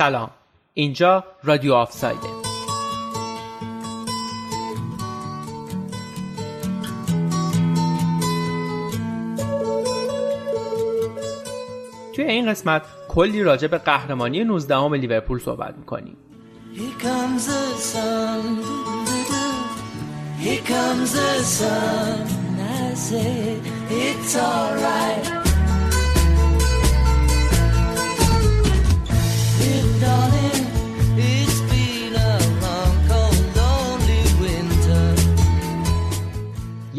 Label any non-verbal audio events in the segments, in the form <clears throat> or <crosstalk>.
سلام. اینجا رادیو آفسایده. توی این قسمت کلی راجع به قهرمانی 19 هم لیورپول صحبت می‌کنیم.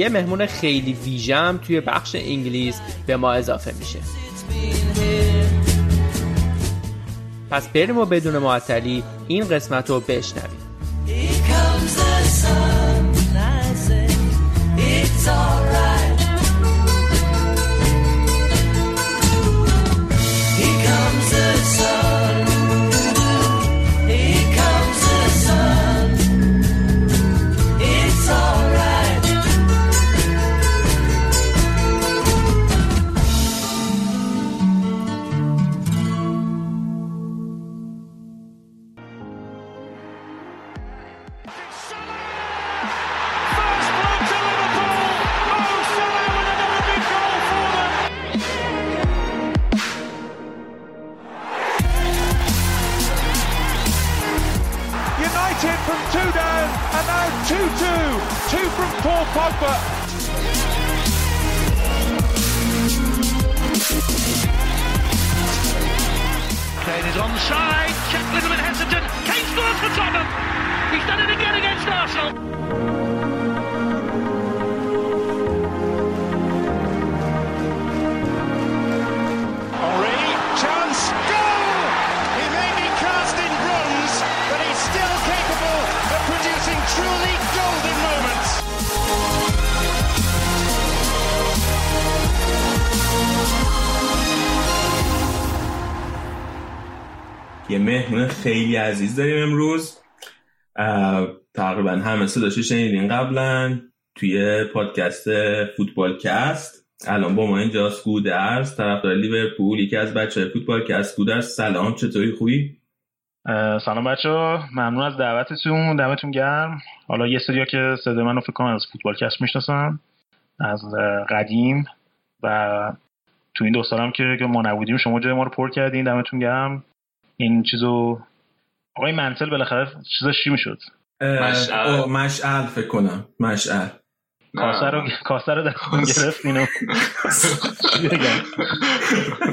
یه مهمون خیلی ویژم توی بخش انگلیس به ما اضافه میشه. پس بریم و بدون معطلی این قسمت رو بشنویم. خیلی عزیز داریم امروز. تقریبا همه صداشو شنیدین قبلا توی پادکست فوتبال کست الان با ما اینجاست گودرز طرفدار لیورپول یکی از بچه فوتبال کست گودرز سلام چطوری؟ خوبی؟ سلام بچه ممنون از دعوتتون. دمتون گرم. حالا یه سریا که صدای منو فکر کنم از فوتبال کست می‌شناسن از قدیم و تو این دو سالم که ما نبودیم شما جای ما رو پر کردین. دمتون گرم. این چیزو آقای منتل بالاخره چیزا چی می‌شد؟ مشعل. مشعل فکر کنم. مشعل. کاسه رو کاسه رو دستون گرفت اینو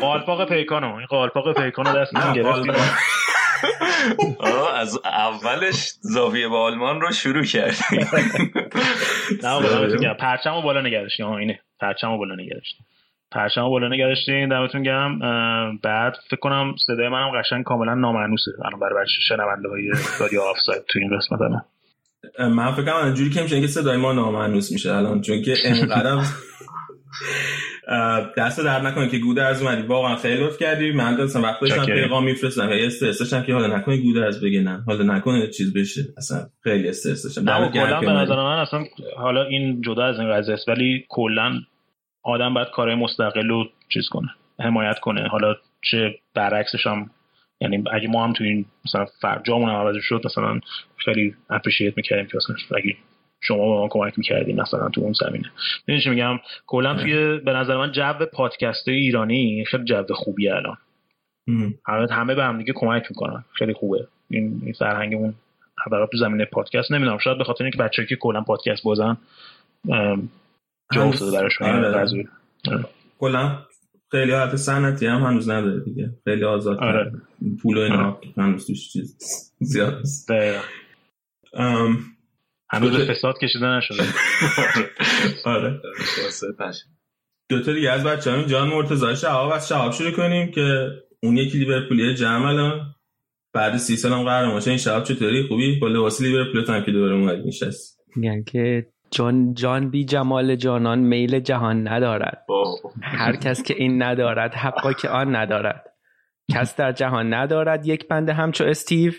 قالپاق پیکانو. این قالپاق پیکانو دستون گرفت. از اولش زاویه با آلمان رو شروع کرد نه آقا پرچمو بالا نگردشتی اینه. پرچمو بالا نگردشتی پرچم بالا نگرشتین دمتون گرم. بعد فکر کنم صدای منم قشنگ کاملا نامعنوسه الان برای بچه شنونده های رادیو آفساید تو این قسمت الان من فکر کنم اینجوری که میشه که صدای ما نامعنوس میشه الان چون که انقدر <laughs> دست در نکنه که گوده از اومدی. واقعا خیلی لطف کردی. من داشتم وقت داشتم پیغام میفرستم هی استرسشم که حالا نکنه گوده از بگه نه. حالا نکنه چیز بشه. اصلا خیلی استرسشم نه کلا به نظر من اصلا حالا این جدا از این قضیه است ولی کلا آدم باید کارهای مستقل رو چیز کنه حمایت کنه. حالا چه برعکسش هم یعنی اگه ما هم تو این مثلا جامون عوض شد مثلا خیلی اپریشیت می‌کردیم که مثلا اگه شما به ما کمک می‌کردیم مثلا تو اون زمینه. ببین چی میگم؟ کلا توی به نظر من جو پادکست ایرانی خیلی جو خوبیه الان. همه همه به هم دیگه کمک می‌کنن. خیلی خوبه. این این فرهنگمون حداقل تو زمینه پادکست. نمی‌دونم شاید به خاطر اینکه بچه‌ای که کلا پادکست بازن جا افتاده براشون کلا خیلی حالت سنتی هم هنوز نداره دیگه. خیلی آزاد آره. پول و اینا هنوز توش چیز زیاد است هنوز فساد کشیده نشده. <laughs> آره. دو تا دیگه از بچه همین جان مرتضی شهاب از شهاب شروع کنیم که اون یکی لیورپولی جمع الان. بعد سی سال هم قهرمان این شهاب چطوری؟ خوبی؟ با لباس لیورپول هم که دوباره اومد نشست. میگن که جان جان بی جمال جانان میل جهان ندارد. هر کس که این ندارد حقا که آن ندارد. کس در جهان ندارد یک بنده همچو استیو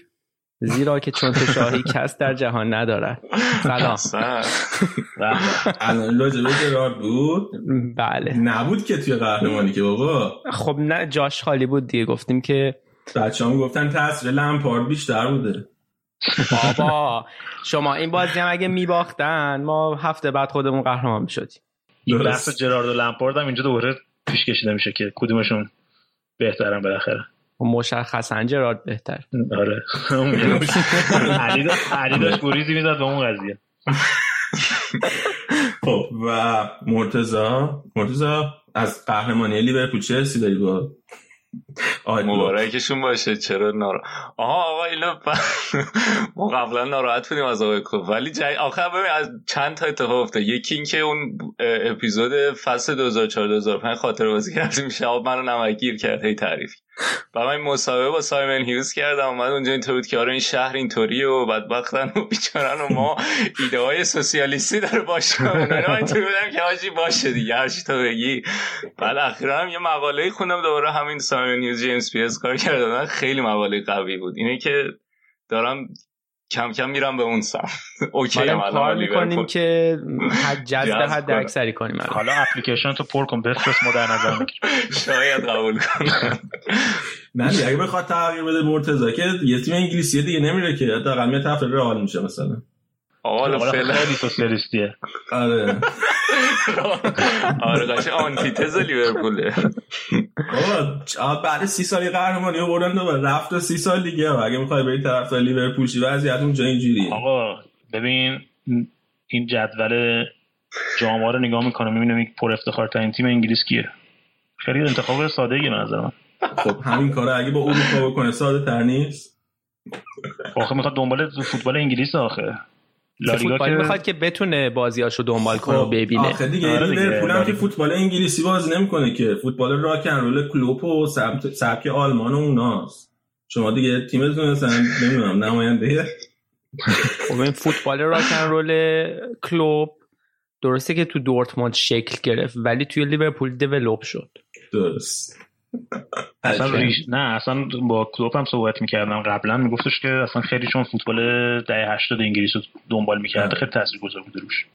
زیرا که چون تو شاهی کس در جهان ندارد. سلام. <laughs> جرارد بود؟ بله. نبود که توی قهرمانی که بابا. خب نه جاش خالی بود دیگه. گفتیم که بچه هم گفتن تاثیر لمپارد بیشتر بوده. بابا شما این بازی هم اگه میباختن ما هفته بعد خودمون قهرمان می‌شدیم. این بحث جرارد و لمپارد هم اینجا دوباره پیش کشیده میشه که کدومشون بهترن بالاخره. مشخصا جرارد بهتر. آره. <laughs> علی داشت گریزی می‌داد به اون قضیه. <laughs> خب و مرتزا مرتزا از قهرمانی لیورپول چه حسی داری با مبارکشون باشه چرا نارا آها آقا اینا <laughs> ما قبلا ناراحت بودیم از آقای کوف ولی جای آخر ببین از چند تا اتفاق افتاد. یکی اینکه اون اپیزود فصل 2004 2005 خاطر بازی کردیم. شب منو نمکگیر کرد. هی تعریف. و من مسابقه با سایمن هیوز کردم. اومد اونجا اینطور بود که آره این شهر اینطوریه و بدبختن و بیچارن و ما ایده های سوسیالیستی داره باشه. من اینطور بودم که آجی باشه دیگه هرچی تو بگی. بعد اخیرا هم یه مقاله خوندم دوباره همین سایمن هیوز جیمز پیرس کار کردن خیلی مقاله قوی بود. اینه که دارم کم کم میرم به اون سمت <laughs> OK هم کار می‌کنیم که حد جذب حد اکثری کنیم حالا اپلیکیشن تو پر کن بفرست ما در نظر شاید قبول کنم. نه اگه بخواد تغییر بده مرتضی که یه تیم انگلیسی دیگه نمیره که حداقل یه طرف رئال میشه مثلا. حالا فعلا. خیلی سوسیالیستیه. آره. <laughs> آره قشنگ. آنتیتز لیورپوله. بابا بعد سی سالی قهرمانی بردن دوباره. رفت و سی سال دیگه. اگه می‌خوای بری طرف لیورپول شی وضعیت اونجا اینجوریه؟ آقا ببین این جدول جام رو نگاه می‌کنم. می‌بینم یک پر افتخار ترین تیم انگلیس کیه خیلی انتخاب ساده ای نظر من. خب همین کارا اگه با اروپا بکنه ساده تر نیست؟ آخه می‌خواد دنبال فوتبال انگلیس آخه. فوتبال می‌خواد که بتونه بازیاشو دنبال کنه و خب، ببینه. آخه دیگه آره لیورپول که فوتبال انگلیسی بازی نمی‌کنه که. فوتبال راکن رول کلوپ و سبک آلمان و اوناست. شما دیگه تیمتون مثلا نمی‌دونم نماینده. خب این فوتبال راکن رول کلوب درسته که تو دورتموند شکل گرفت ولی توی لیورپول دیولپ شد. درست. اصلا نه اصلا با کلوب هم صحبت می‌کردم. قبلا میگفتش که اصلا خیلی چون فوتبال دهه 80 انگلیس رو دنبال می‌کرده خیلی تاثیرگذار بوده روش.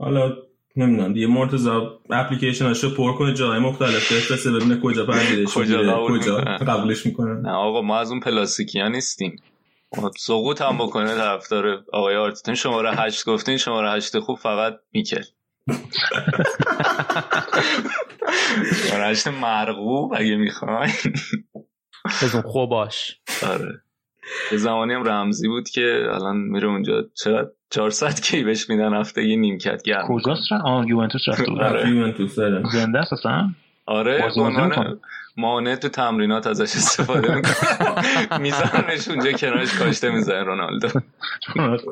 حالا نمی‌دونم دیگه مرتضا اپلیکیشناشو پر کنه جای مختلف. بفرسته ببینه کجا بردیدش کجا کجا قبولش می‌کنن. نه آقا ما از اون پلاستیکی ها نیستیم. سقوط هم بکنه طرفدار آقای آرتتون شماره هشت گفتین شماره هشت خوب فقط میکل شماره مرغوب اگه می‌خوای. بزن خوب باش. آره. یه زمانی هم رمزی بود که الان میره اونجا. چقدر 400 کی بهش میدن هفته یه نیمکت گرم کجاست آه یوونتوس رفته بود. آره. یوونتوس داره زنده است اصلا آره مانع تو تمرینات ازش استفاده می‌کنه میزنش اونجا کنارش کاشته می‌زنه رونالدو.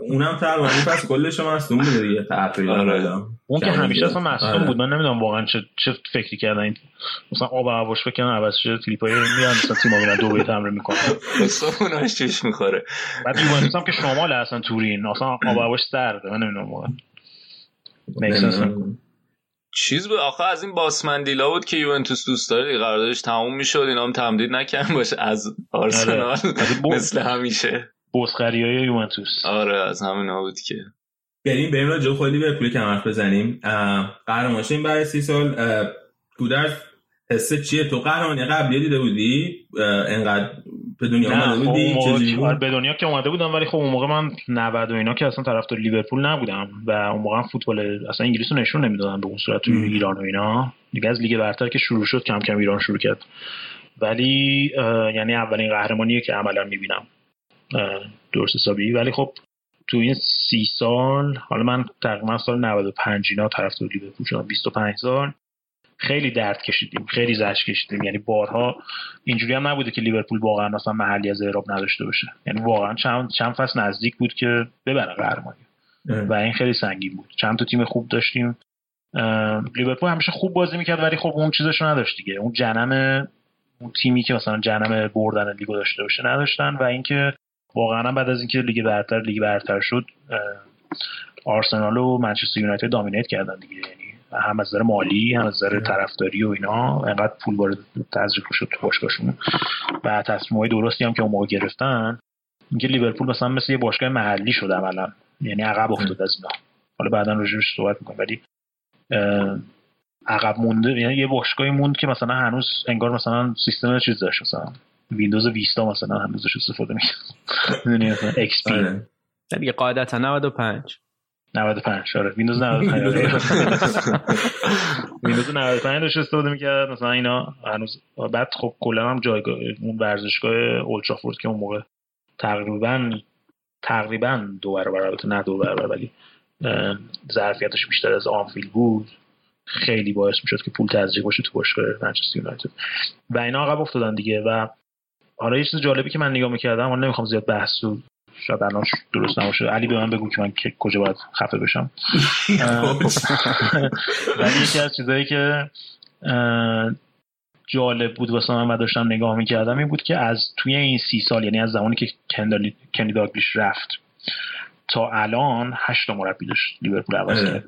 اونم تقریبا پس کلش مصدوم بوده دیگه تقریبا آره. اون که همیشه اصلا مصدوم بود. من نمی‌دونم واقعا چه چه فکری کردن. این مثلا آب هواش فکر کنم عوض شده کلیپای میان مثلا تیم میرن دو به تمرین می‌کنن. اوناش چش می‌خوره؟ بعد یوونتوس هم که شمال اصلا تورین. اصلا آب هواش سرده. من نمی‌دونم واقعا. چیز بود؟ آخه از این باسمندیلا بود که یوونتوس دوست داره. قراردادش تموم می‌شد. اینا هم تمدید نکردن باشه از آرسنال آره. مثل همیشه. بوسخری های یوونتوس. آره از همین بود که. بریم بریم راجع خودی به پول کم حرف بزنیم. قهرمان این برای سی سال کودرز حسه چیه؟ تو قهرمانی قبلی دیده بودی؟ انقدر به دنیا اومده بودی؟ خب به دنیا که اومده بودم ولی خب اون موقع من 90 و اینا که اصلا طرفدار لیورپول نبودم و اون موقع فوتبال اصلا انگلیس رو نشون نمی‌دادن به اون صورت تو ایران و اینا. دیگه از لیگ برتر که شروع شد کم کم ایران شروع کرد. ولی یعنی اولین قهرمانیه که عملا می‌بینم. درست حسابی. ولی خب تو این سی سال حالا من تقریبا سال 95 اینا طرفدار لیورپول شدم. 25 سال. خیلی درد کشیدیم خیلی زش کشیدیم. یعنی بارها اینجوری هم نبوده که لیورپول واقعا مثلا محلی از اعراب نداشته باشه. یعنی واقعا چند چند فصل نزدیک بود که ببره قهرمانی. و این خیلی سنگین بود. چند تا تیم خوب داشتیم. لیورپول همیشه خوب بازی می‌کرد ولی خب اون چیزش نداشت دیگه. اون جنم اون تیمی که مثلا جنم بردن لیگو داشته باشه نداشتن و اینکه واقعا بعد از اینکه لیگ برتر لیگ برتر شد آرسنال و منچستر یونایتد دامینیت کردن دیگه. یعنی هم از نظر مالی هم از نظر طرفداری و اینا انقدر پول وارد تزریق شد تو باشگاهشون. و تصمیمای درستی هم که اون موقع گرفتن اینکه لیورپول مثلا مثل یه باشگاه محلی شد عملا. یعنی عقب افتاد از اینا. حالا بعدا راجعش صحبت می‌کنم ولی عقب مونده یعنی یه باشگاهی موند که مثلا هنوز انگار مثلا سیستم چیز داشت. مثلا ویندوز ویستا مثلا هنوزش استفاده می‌دونی مثلا ایکس پی. دیگه قاعدتا 95 95 آره. ویندوز 95 <laughs> ویندوز. 95 داشت استفاده می‌کرد. مثلا اینا هنوز بعد خب کلا هم جایگاه اون ورزشگاه اولدترافورد که اون موقع تقریبا تقریبا دو برابر البته نه دو برابر ولی ظرفیتش بیشتر از آنفیل بود. خیلی باعث می‌شد که پول تزریق باشه تو باشگاه منچستر یونایتد. و اینا عقب افتادن دیگه. و حالا یه چیز جالبی که من نگاه می‌کردم اون نمی‌خوام زیاد بحث و شاید الان درست نباشه. علی به من بگو که من کجا باید خفه بشم. <laughs> <laughs> ولی یکی از چیزایی که جالب بود واسه من و داشتم نگاه می‌کردم این بود که از توی این سی سال یعنی از زمانی که کنی داگلیش رفت تا الان هشت مربی داشت لیورپول عوض کرد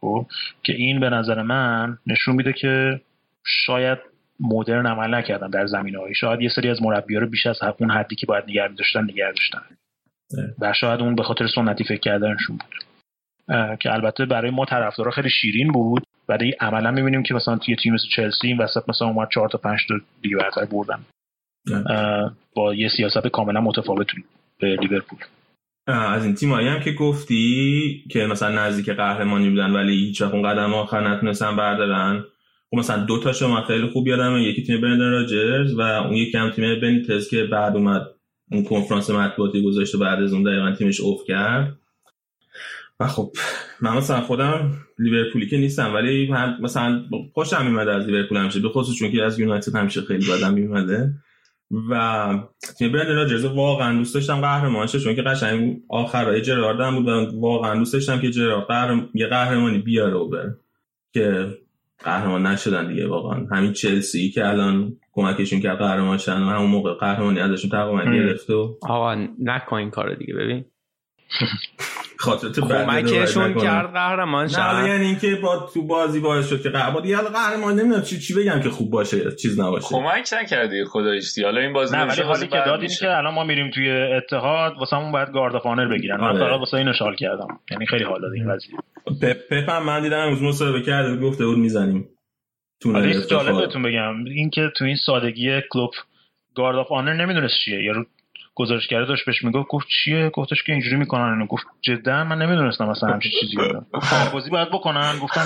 خب که این به نظر من نشون میده که شاید مدرن عمل نکردن در زمین هایی شاید یه سری از مربی رو بیش از اون حدی که باید نگه داشتن نگه داشتن و شاید اون به خاطر سنتی فکر کردنشون بود. که البته برای ما طرفدارا خیلی شیرین بود ولی عملا می‌بینیم که مثلا توی تیم مثل چلسی این وسط مثلا اومد چهار تا پنج تا دیگه برتر بردن. با یه سیاست کاملا متفاوت به لیورپول. از این تیمایی هم که گفتی که مثلا نزدیک قهرمانی بودن ولی هیچ اون قدم آخر نتونستن بردارن. خب مثلا دو تاش من خیلی خوب یادم یکی تیم برندن راجرز و اون یکی هم تیم بنیتز که بعد اومد اون کنفرانس مطبوعاتی گذاشته بعد از اون دقیقا تیمش اوف کرد. و خب من مثلا خودم لیورپولی که نیستم ولی مثلا خوشم میمده از لیورپول همیشه به خصوص چون که از یونایتد همیشه خیلی بدم میمده و تیم برند راجرز واقعا دوست داشتم قهرمان شه چون که قشنگ آخرای جرارد هم بود و واقعا دوست داشتم که جرارد قهرم... یه قهرمانی بیاره و که قهرمان نشدن دیگه واقعا. همین چلسی که الان کمکشون کرد قهرمان شدن و همون موقع قهرمانی ازشون تقریبا گرفت و آقا نکن این کارو دیگه ببین. <laughs> خاطرت کمکشون کرد قهرمان شد نه یعنی اینکه با تو بازی باعث شد که قهرمان یه قهرمان نمی‌دونم چی چی بگم که خوب باشه چیز نباشه. کمک نکردی خداییش حالا این بازی نه ولی حالی که دادین که الان ما میریم توی اتحاد واسمون باید گارد فانر بگیرن. من فقط واسه اینو شال کردم. یعنی خیلی حال داد این قضیه. پپ هم من دیدم امروز مصاحبه کرد گفته بود می‌زنیم. تو جالب بهتون بگم. اینکه تو این سادگی کلوب گارد اف آنر نمی‌دونست چیه. یارو گزارشگر داشت بهش می‌گفت گفت چیه؟ گفتش که اینجوری می‌کنن اینو. گفت جدا من نمی‌دونستم مثلا همچین چیزی بودم هر بازی باید بکنن. گفتم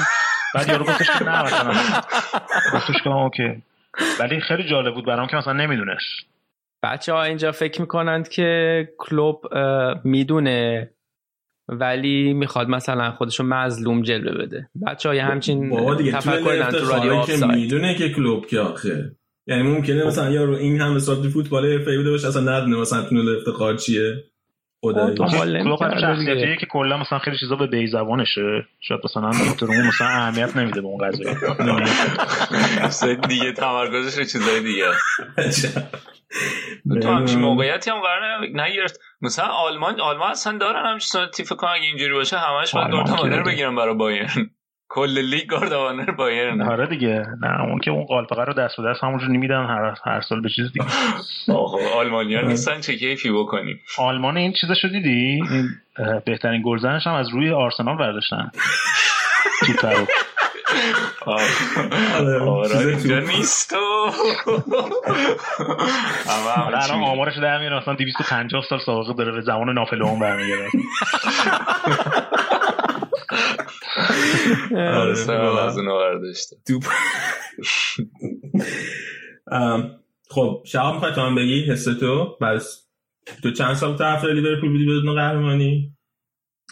بعد یارو گفتش که نه مثلا گفتش که اوکی. ولی خیلی جالب بود برام که مثلا نمی‌دونست. بچه ها اینجا فکر می‌کنند که کلوب می‌دونه ولی می‌خواد مثلا خودشو مظلوم جلوه بده. بچه های همچین تفکر تو رادیو که می‌دونه که کلوب که آخه. یعنی ممکنه مثلا یارو این هم سال فوتبال حرفه‌ای بوده باشه اصلا ندونه مثلا تونل افتخار چیه شخصیتیه که کلا مثلا خیلی چیزا به بی زبانشه شاید مثلا تو اون مثلا اهمیت نمیده به اون قضیه. دیگه تمرکزش رو چیزای دیگه. تو همچین موقعیتی هم قرار نگرفت. مثلا آلمان آلمان اصلا دارن همچین تیف کنن اگه اینجوری باشه همش باید گاردوانر بگیرن برای بایرن. کل لیگ گاردوانر بایرن. آره دیگه. نه اون که اون قالپقه رو دست به دست همونجور نمیدن هر هر سال به چیز دیگه. <laughs> آلمانیا نیستن چه کیفی بکنیم؟ آلمان این چیزشو دیدی؟ این بهترین گلزنش هم از روی آرسنال برداشتن. <laughs> تو آره اینجا نیست. <laughs> الان آمارش در میاره اصلا 250 سال سابقه داره به زمان ناپلئون برمیگرده. آره از اونو برداشته خب شما می‌خوای تو هم بگی حس تو؟ بس تو چند سال طرف لیورپول بودی بدون قهرمانی؟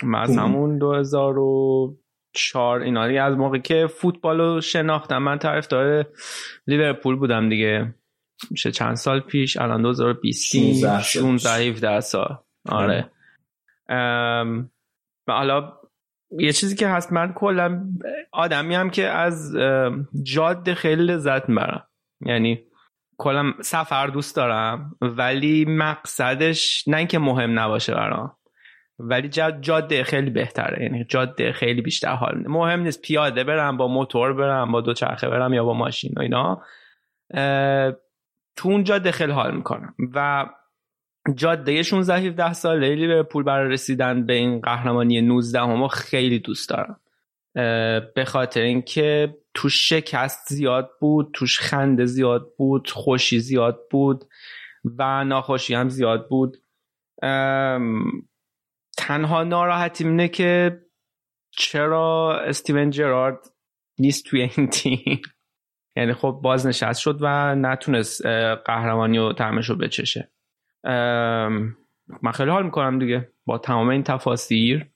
من از همون 2004 اینا دیگه از موقع که فوتبال رو شناختم من طرفدار لیورپول بودم دیگه. میشه چند سال پیش؟ الان 2020 16 17 سال آره. حالا یه چیزی که هست من کلا آدمی هم که از جاده خیلی لذت می‌برم. یعنی کلا سفر دوست دارم ولی مقصدش نه اینکه مهم نباشه برام ولی جاده خیلی بهتره. یعنی جاده خیلی بیشتر حال مهم نیست پیاده برم با موتور برم با دو چرخه برم یا با ماشین و اینا. تو اون جاده خیلی حال می‌کنم. و جاده 16 17 ساله پول برای رسیدن به این قهرمانی 19 هم خیلی دوست دارم. به خاطر اینکه توش شکست زیاد بود توش خنده زیاد بود خوشی زیاد بود و ناخوشی هم زیاد بود. تنها ناراحتی اینه که چرا استیون جرارد نیست توی این تیم؟ <laughs> یعنی خب بازنشست شد و نتونست قهرمانی و تعمش رو بچشه. من خیلی حال می‌کنم دیگه. با تمام این تفاصیر.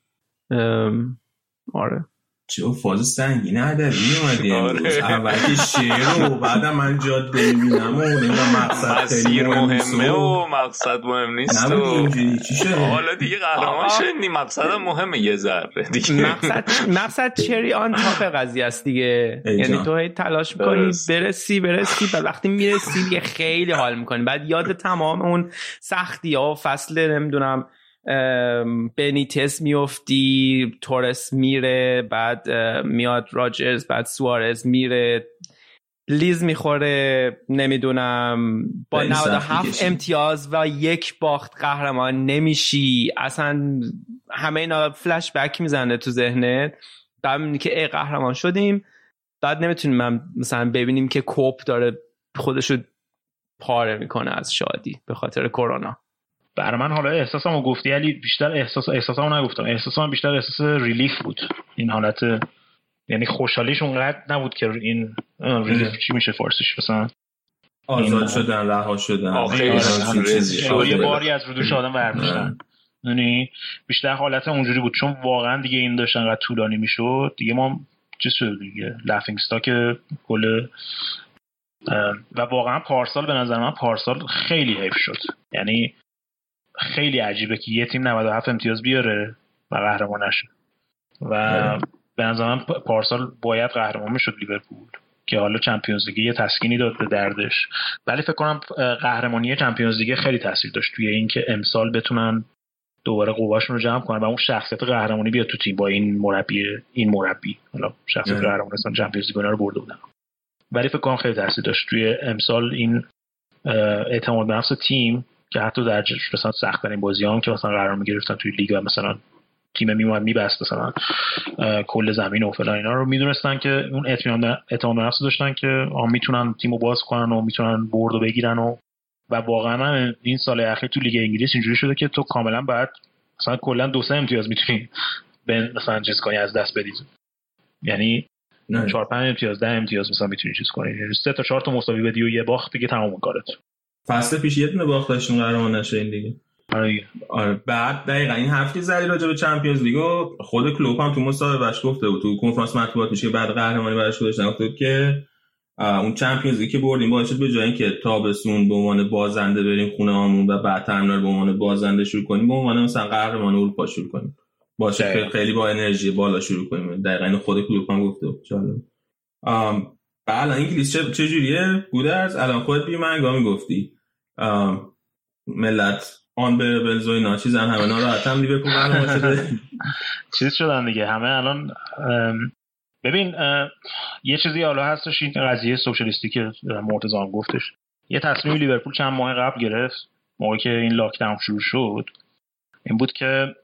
آره. چه فاز سنگین ادبی اومدی <laughs> امروز؟ آره. اول که شعر و بعدم من جاد ببینم و نمی‌دونم مقصد خیلی مهمه و مقصد مهم نیست و چی شده؟ حالا دیگه قهرمان شدی. مقصد مهمه یه ذره دیگه. مقصد مقصد چری آن تاپ قضیه است دیگه. یعنی تو هی تلاش می‌کنی برسی برسی بعد وقتی می‌رسی دیگه خیلی حال می‌کنی. بعد یاد تمام اون سختی ها و فصل نمی‌دونم بنیتس میفتی تورس میره بعد میاد راجرز بعد سوارز میره. لیز می‌خوره نمی‌دونم با 97 امتیاز و یک باخت قهرمان نمیشی. اصلا همه اینا فلش بک می‌زنه تو ذهنت. بعد که ای قهرمان شدیم. بعد نمی‌تونیم من مثلا ببینیم که کوپ داره خودشو پاره می‌کنه از شادی به خاطر کرونا. برای من حالا احساسمو گفتی علی بیشتر احساس احساسمو نگفتم. احساسم بیشتر احساس relief بود. این حالت یعنی خوشحالیش اونقدر نبود که این relief چی میشه فارسیش مثلا؟ آزاد شدن رها شدن. یه باری از رو دوش آدم برمیداشتن یعنی بیشتر حالت اونجوری بود. چون واقعا دیگه این داشتن قد طولانی می‌شد. دیگه ما چیز شد دیگه. laughing stock کل و واقعا پارسال به نظر من پارسال خیلی حیف شد. یعنی خیلی عجیبه که یه تیم 97 امتیاز بیاره و قهرمان نشه. و به نظر من پارسال باید قهرمان می‌شد لیورپول که حالا چمپیونز لیگ یه تسکینی داد به دردش. ولی فکر کنم قهرمانی چمپیونز لیگ خیلی تاثیر داشت توی اینکه امسال بتونن دوباره قواشون رو جمع کنن و اون شخصیت قهرمانی بیاد تو تیم با این مربی این مربی. حالا شخصیت قهرمانی اصلا چمپیونز لیگ رو برده بودن. ولی فکر کنم خیلی تاثیر داشت. توی امسال این اعتماد به نفس تیم که حتی در مثلا سخت ترین بازی هم که مثلا قرار می‌گرفتن توی لیگ و مثلا تیم میومد میبست مثلا کل زمین و فلان اینا رو می‌دونستن که اون اطمینان اعتماد نفس داشتن که می‌تونن تیمو باز کنن و می‌تونن برد و بگیرن و و واقعا این سال اخیر تو لیگ انگلیس اینجوری شده که تو کاملا بعد مثلا کلا دو سه امتیاز می‌تونی به مثلا چیز کنی از دست بدید یعنی چهار پنج امتیاز ده امتیاز مثلا می‌تونی چیز کنی. یعنی سه تا چهار تا مساوی بدی و یه باخت دیگه تمام کارت. فصل پیش یه دونه باخت داشتون قهرمان نشه این دیگه. آره. آره بعد دقیقا این هفته زدی راجع به چمپیونز لیگ خود کلوپ هم تو مصاحبهش گفته بود. تو کنفرانس مطبوعات میشه بعد قهرمانی براش گذاشتن گفته بود که اون چمپیونز لیگ که بردیم باعث شد به جای اینکه تابستون به عنوان بازنده بریم خونه هامون و بعد ترمینال به عنوان بازنده شروع کنیم به عنوان مثلا قهرمان اروپا شروع کنیم. باشه خیلی با انرژی بالا شروع کنیم. دقیقا خود کلوپ هم گفته بود. جالب. بله انگلیس چه چجوریه گودرز الان خودت بی منگامی گفتی. ملت آن به بلزوی ناچیزن همه ناراحت هم لیورپول قهرمان شده. <laughs> چیز شدن دیگه. همه الان ببین یه چیزی حالا هستش این قضیه سوشالیستی که مرتضی گفتش. یه تصمیم لیورپول چند ماه قبل گرفت موقعی که این lockdown شروع شد. این بود که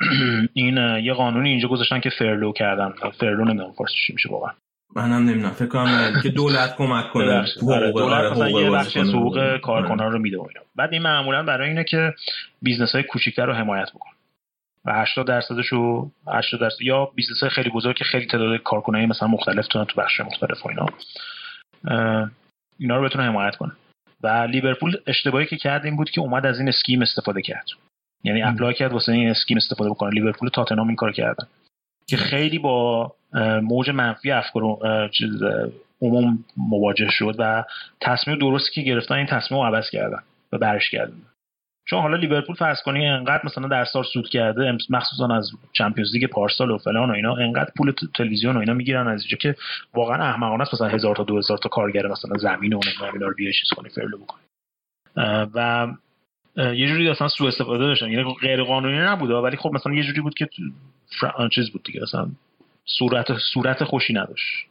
<clears throat> این یه قانونی اینجا گذاشتن که furlough کردن. furlough نمی‌دونم فارسی میشه واقعا. منم نمی‌دونم. فکر کنم که دولت کمک کنه. آره، دولت مثلا یه بخش حقوق کارکنان رو میده بعد این معمولا برای اینه که business های کوچیکتر رو حمایت بکنه و 80 درصدش رو 80 درصد یا business های خیلی بزرگ که خیلی تعداد کارکنایی مثلا مختلف تونن تو بخش مختلف و اینا. اینا رو بتونه حمایت کنه. و لیورپول اشتباهی که کرد این بود که اومد از این scheme استفاده کرد. یعنی apply کرد واسه این scheme استفاده بکنه. لیورپول تاتنهام این کار کردن. که خیلی با موج منفی افکار عموم مواجه شد و تصمیم درستی که گرفتن این تصمیم رو عوض کردن و برش کردن. چون حالا لیورپول فرض کنی انقدر مثلا در سال سود کرده مخصوصا از Champions League پارسال و فلان و اینا انقدر پول تلویزیون و اینا می‌گیرن از اینجا که واقعا احمقانه است مثلا هزار تا دو هزار تا کارگر مثلا زمین و اینا رو بیای چیز کنی فرلو بکنی. و یه جوری اصلا سوء استفاده داشتن. یعنی غیر قانونی نبوده ولی خب مثلا یه جوری بود که چیز بود دیگه مثلا صورت صورت خوشی نداشت.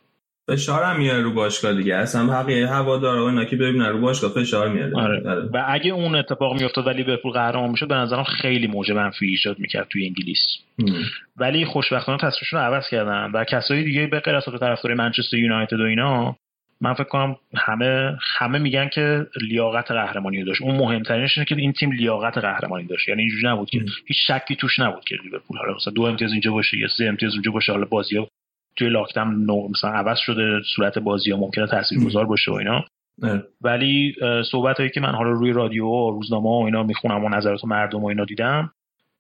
فشار هم میاره رو باشگاه دیگه. اصلا بقیه هوادارا اینا که ببینن رو باشگاه فشار میاره. آره. آره. و اگه اون اتفاق میافتاد ولی لیورپول قهرمان می‌شد به نظرم خیلی موجه منفی ایجاد می‌کرد توی انگلیس. ولی خوشبختانه تصمیمشون رو عوض کردن. و کسایی دیگه به غیر از طرفدار منچستر یونایتد و اینا من فکر کنم همه همه میگن که لیاقت قهرمانی داشت. اون مهمترینش اینه که این تیم لیاقت قهرمانی داشت. یعنی اینجوری نبود که هیچ شکی توش نبود که لیورپول حالا مثلا دو امتیاز اینجا باشه یا سه امتیاز اونجا باشه حالا بازی ها توی لاکداون نو مثلا عوض شده صورت بازی ها ممکنه تاثیرگذار باشه و اینا. ولی صحبت هایی که من حالا روی رادیو و روزنامه و اینا می‌خونم و نظرات مردم و اینا دیدم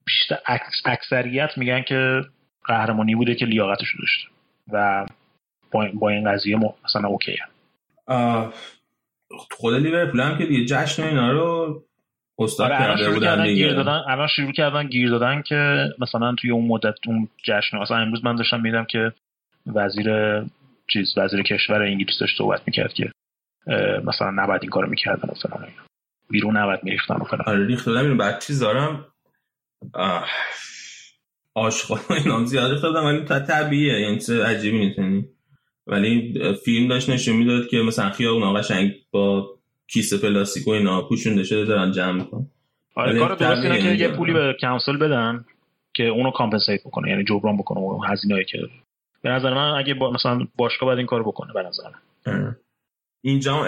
بیشتر اکثریت میگن که قهرمانی بوده که لیاقتش داشته. و با, این قضیه مثلا اوکیه خود لیورپول هم که دیگه جشن اینا رو استاد آره کرده بودن گیر دادن الان شروع کردن گیر دادن که مثلا توی اون مدت اون جشن مثلا امروز من داشتم میدم که وزیر چیز وزیر کشور انگلیس داشت صحبت می‌کرد که مثلا نباید این کارو می‌کردن مثلا اینا. بیرون نباید میریختن مثلا آره ریخت دادم بعد چیز دارم. آشغال اینا زیاد دادم ولی طبیعیه. یعنی چیز عجیبی نیست ولی فیلم داشت نشون می‌داد که مثلا خیابون قشنگ با کیسه پلاستیک و اینا پوشونده شده دارن جمع می‌کنن. آره کار درست اینه که یه پولی به council بدن که اونو compensate بکنه یعنی جبران بکنه اون هزینه‌ای که به نظر من اگه با مثلا باشگاه باید این کارو بکنه به نظر من. اینجام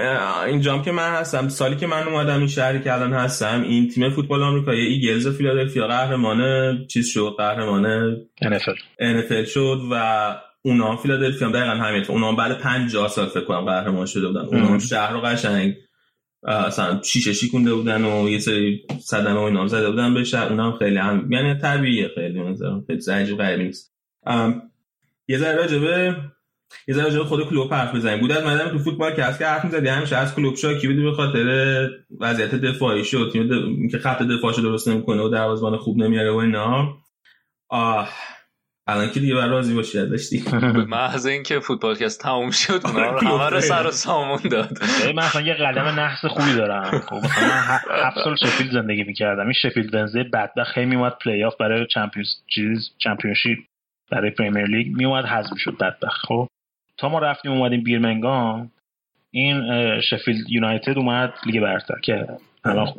اینجام که من هستم سالی که من اومدم این شهری که الان هستم این تیم فوتبال آمریکایی ایگلز فیلادلفیا قهرمان چیز شد قهرمان NFL NFL شد و اونا فیلادلفیا هم دقیقا همین اونا بعد 50 سال فکر کنم قهرمان شده بودن. اونا شهر رو قشنگ اصلا شیشه شیکونده بودن و یه سری صدمه و اینا زده بودن به شهر. اونا هم خیلی هم یعنی طبیعیه خیلی مثلا خیلی عجیب غریبی نیست. یه ذره راجبه یه ذره راجبه خود کلوب حرف بزنیم. بود از مدام تو فوتبال که هست که حرف می‌زدی؟ همیشه از کلوب شاکی بودی به خاطر وضعیت دفاعی شد؟ تیم که خط دفاعش درست نمی‌کنه و دروازه‌بان خوب نمیاره و اینا. آه الان که دیگه بر راضی باشی داشتی؟ محض اینکه فوتبال که تموم شد اونا رو همه رو سر و سامون داد. من اصلا یه قدم نحس خوبی دارم. خب من هفت سال شفیلد زندگی می‌کردم. این شفیلد ونزدی بدبخت خیلی میومد پلی آف برای Champions چیز Championship برای Premier League میومد حذف شد بدبخت. خب تا ما رفتیم اومدیم بیرمنگام این شفیلد یونایتد اومد لیگ برتر که الان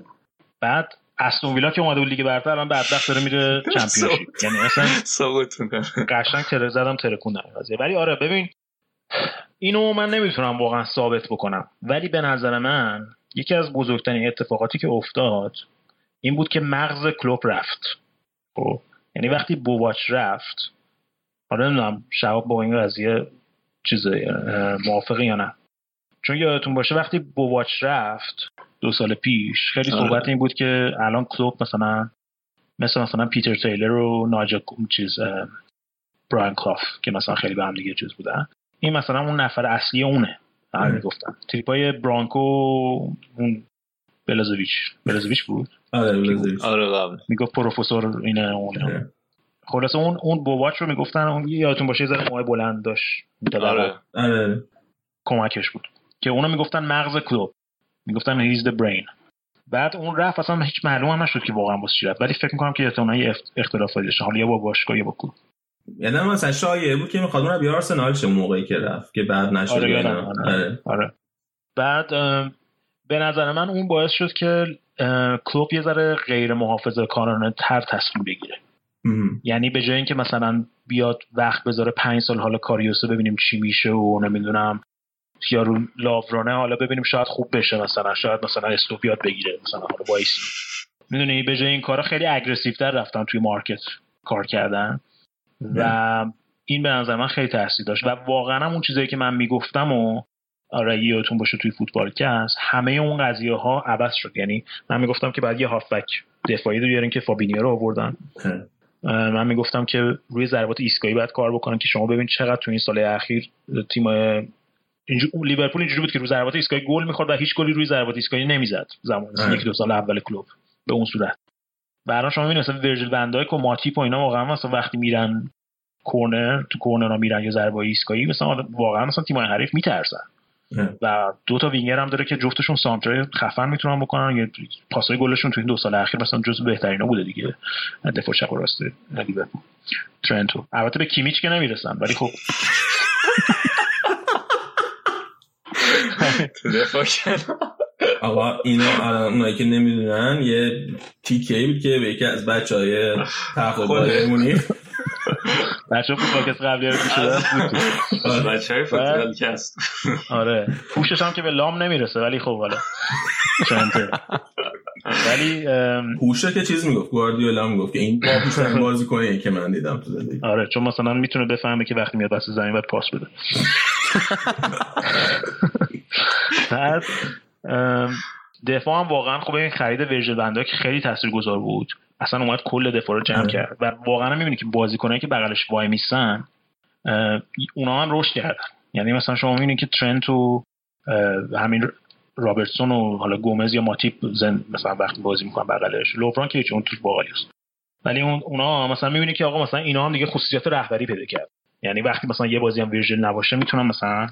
بعد استون ویلا که اومده بود لیگ برتر الان بدبخت داره میره <laughs> Championship. یعنی اصلا سقوط قشنگ تره زدم تره خوندم قضیه. ولی آره ببین اینو من نمی‌تونم واقعا ثابت بکنم. ولی به نظر من یکی از بزرگترین اتفاقاتی که افتاد این بود که مغز کلوب رفت. خب یعنی وقتی بوواچ رفت حالا نمی‌دونم شباب با این قضیه چیز موافقی یا نه؟ چون یادتون باشه وقتی بوواچ رفت دو سال پیش. خیلی آره. صحبت این بود که الان کلوب مثلا مثل مثلا پیتر تیلر و ناجا چیز براین کلاف که مثلا خیلی به هم دیگه چیز بودن. این مثلا اون نفر اصلی اونه. همین آره. گفتم تریپای برانکو اون بلازویچ. بلازویچ بود؟ آره بلازویچ. آره می‌گفت پروفسور اینه اون. آره. خلاص اون اون بوواچ رو می‌گفتن اون یادتون باشه ذره موهای بلند داشت. آره. آره. کمکش بود. که اونا می‌گفتن مغز کلوب. می‌گفتن هیز the brain. بعد اون رفت اصلا هیچ معلوم هم نشد که واقعا واسه چی ولی فکر می‌کنم که احتمالاً اختلافاتی داشته حالا یا با باشگاه یا با کلوب. یعنی مثلا شایعه بود که می‌خواد اون بیار آرسنال چه موقعی که رفت که بعد نشد آره, آره. آره. آره. بعد به نظر من اون باعث شد که کلوب یه ذره غیر محافظه کارانه تر تصمیم بگیره. یعنی به جای اینکه مثلا بیاد وقت بذاره پنج سال حالا کاریوسو ببینیم چی میشه و نمی‌دونم یا رو لاورنه حالا ببینیم شاید خوب بشه مثلا شاید مثلا استوپیات بگیره مثلا حالا وایس می‌دونی به جای این کارا خیلی aggressive تر رفتن توی market کار کردن. و این به نظر من خیلی تاثیر داشت. و واقعا اون چیزایی که من می‌گفتم و آره یادتون باشه توی فوتبال که هست همه اون قضیه ها عوض شد. یعنی من می‌گفتم که بعد یه هافبک دفاعی رو بیارین که فابینیو رو آوردن. من می‌گفتم که روی ضربات ایستگاهی باید کار بکنن که شما ببین چقدر تو این سال اخیر تیم اینجور لیورپول اینجوری بود که روی ضربات ایستگاهی گل می‌خورد و هیچ گلی روی ضربات ایستگاهی نمی‌زد. زمان یک دو سال اول کلوب. به اون صورت. برای شما می‌بینید مثلا ورجل بندایک و ماتیپ و اینا واقعا مثلا وقتی میرن کورنر تو کورنر میرن یا ضربه ایستگاهی مثلا واقعا مثلا تیم‌های حریف میترسن. و دو تا وینگر هم داره که جفتشون سانترای خفن می‌تونن بکنن. یه پاسای گلشون تو این دو سال اخیر مثلا جزو بهترینا بوده دیگه. دفاع چپ و راست لیورپول. ترنتو. البته به کیمیچ که نمی‌رسن ولی خب. <laughs> آقا اینا اونایی که نمی‌دونن یه تیکه بود که به یکی از بچه های تفاقای بچه فوتبالکست قبلی رو شده بچه های فوتبالکست آره. پوشش هم که به لام نمی‌رسه ولی خب حالا. چنته ولی پوشه که چیز می‌گفت گواردیولا می‌گفت که این با پوش بازی کنه که من دیدم تو زندگی. آره چون مثلا می‌تونه بفهمه که وقتی میاد واسه زمین باید پاس بده. <laughs> بعد دفاع هم واقعا خب این خرید ورژل بندا که خیلی تاثیرگذار بود. اصلا اومد کل دفاع رو جمع آره. کرد. و واقعا می‌بینی که بازیکنایی که بغلش وای میسن اونا هم رشد کردن. یعنی مثلا شما می‌بینید که ترنت و همین رابرتسون و حالا گومز یا ماتیپ زن مثلا وقتی بازی می‌کنن بغلش. لوفران که چون توش باقالی است ولی اون اونا مثلا می‌بینی که آقا مثلا اینا هم دیگه خصوصیات رهبری پیدا کرد. یعنی وقتی مثلا یه بازی هم ویرژل نباشه می‌تونن مثلا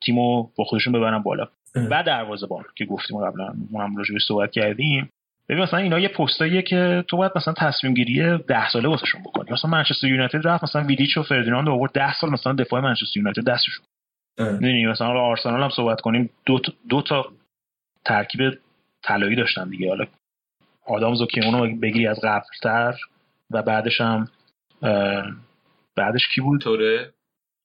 تیمو با خودشون ببرن بالا. و دروازه‌بان که گفتیم قبلا اونم راجع صحبت کردیم. ببین مثلا اینا یه پستاییه که تو باید مثلا تصمیم گیری 10 ساله واسهشون بکنی. مثلا منچستر یونایتد رفت مثلا ویدیچ و فردیناند آورد 10 سال مثلا دفاع منچستر یونایتد دستشون. می‌دونی مثلا آرسنال هم صحبت کنیم دو تا, دو تا ترکیب طلایی داشتن دیگه. حالا آدامز و کیمونو بگیری از قبلتر و بعدش هم بعدش کی بود؟ توره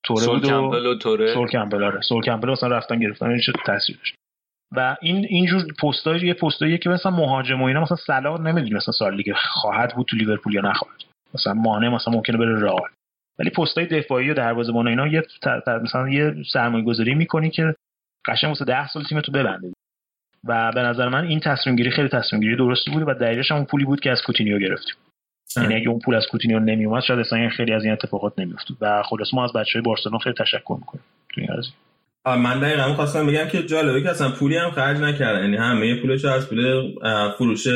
توره بود و توره. سول کمبل آره. سول مثلا رفتن گرفتن این چه تاثیر داشت. و این اینجور پستای یه پستایی که مثلا مهاجم و اینا مثلا صلاح نمی‌دونی مثلا سال دیگه خواهد بود تو لیورپول یا نخواهد. مثلا مانع مثلا ممکنه بره رئال. ولی پستای دفاعی و دروازه‌بان اینا یه مثلا یه سرمایه گذاری می‌کنی که قشنگ واسه 10 سال تیمتو ببنده. و به نظر من این تصمیم گیری خیلی تصمیم گیری درستی بود و دلیلش هم پولی بود که از کوتینیو گرفتیم. یعنی اگه اون پول از کوتینیو نمی اومد شاید اصلا خیلی از این اتفاقات نمیافتاد. و خلاص ما از بچهای بارسلونا خیلی تشکر می‌کنیم. تو این قضیه. من دقیقا خواستم بگم که جالبه که اصلا پولی هم خرج نکردن. یعنی همه پولش از پول فروش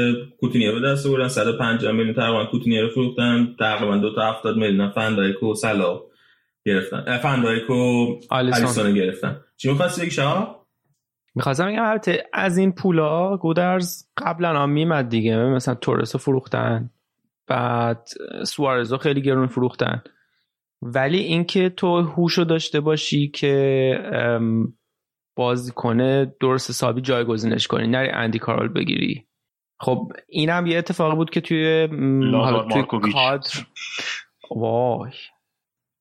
کوتینیو به دست آوردن. 150 میلیون تقریبا کوتینیو رو فروختن. تقریبا دو تا 70 میلیون فندایک و سلا گرفتن. فندایک و آلیسون. گرفتن. چی می‌خواستی بگی شما؟ می‌خواستم بگم البته از این پولا گودرز قبلا هم میمد دیگه. مثلا تورس فروختن. بعد سوارزو خیلی گرون فروختن. ولی اینکه تو هوشو داشته باشی که بازی کنه درست حسابی جایگزینش کنی نری اندی کارول بگیری. خب اینم یه اتفاقی بود که توی حالا توی کادر وای.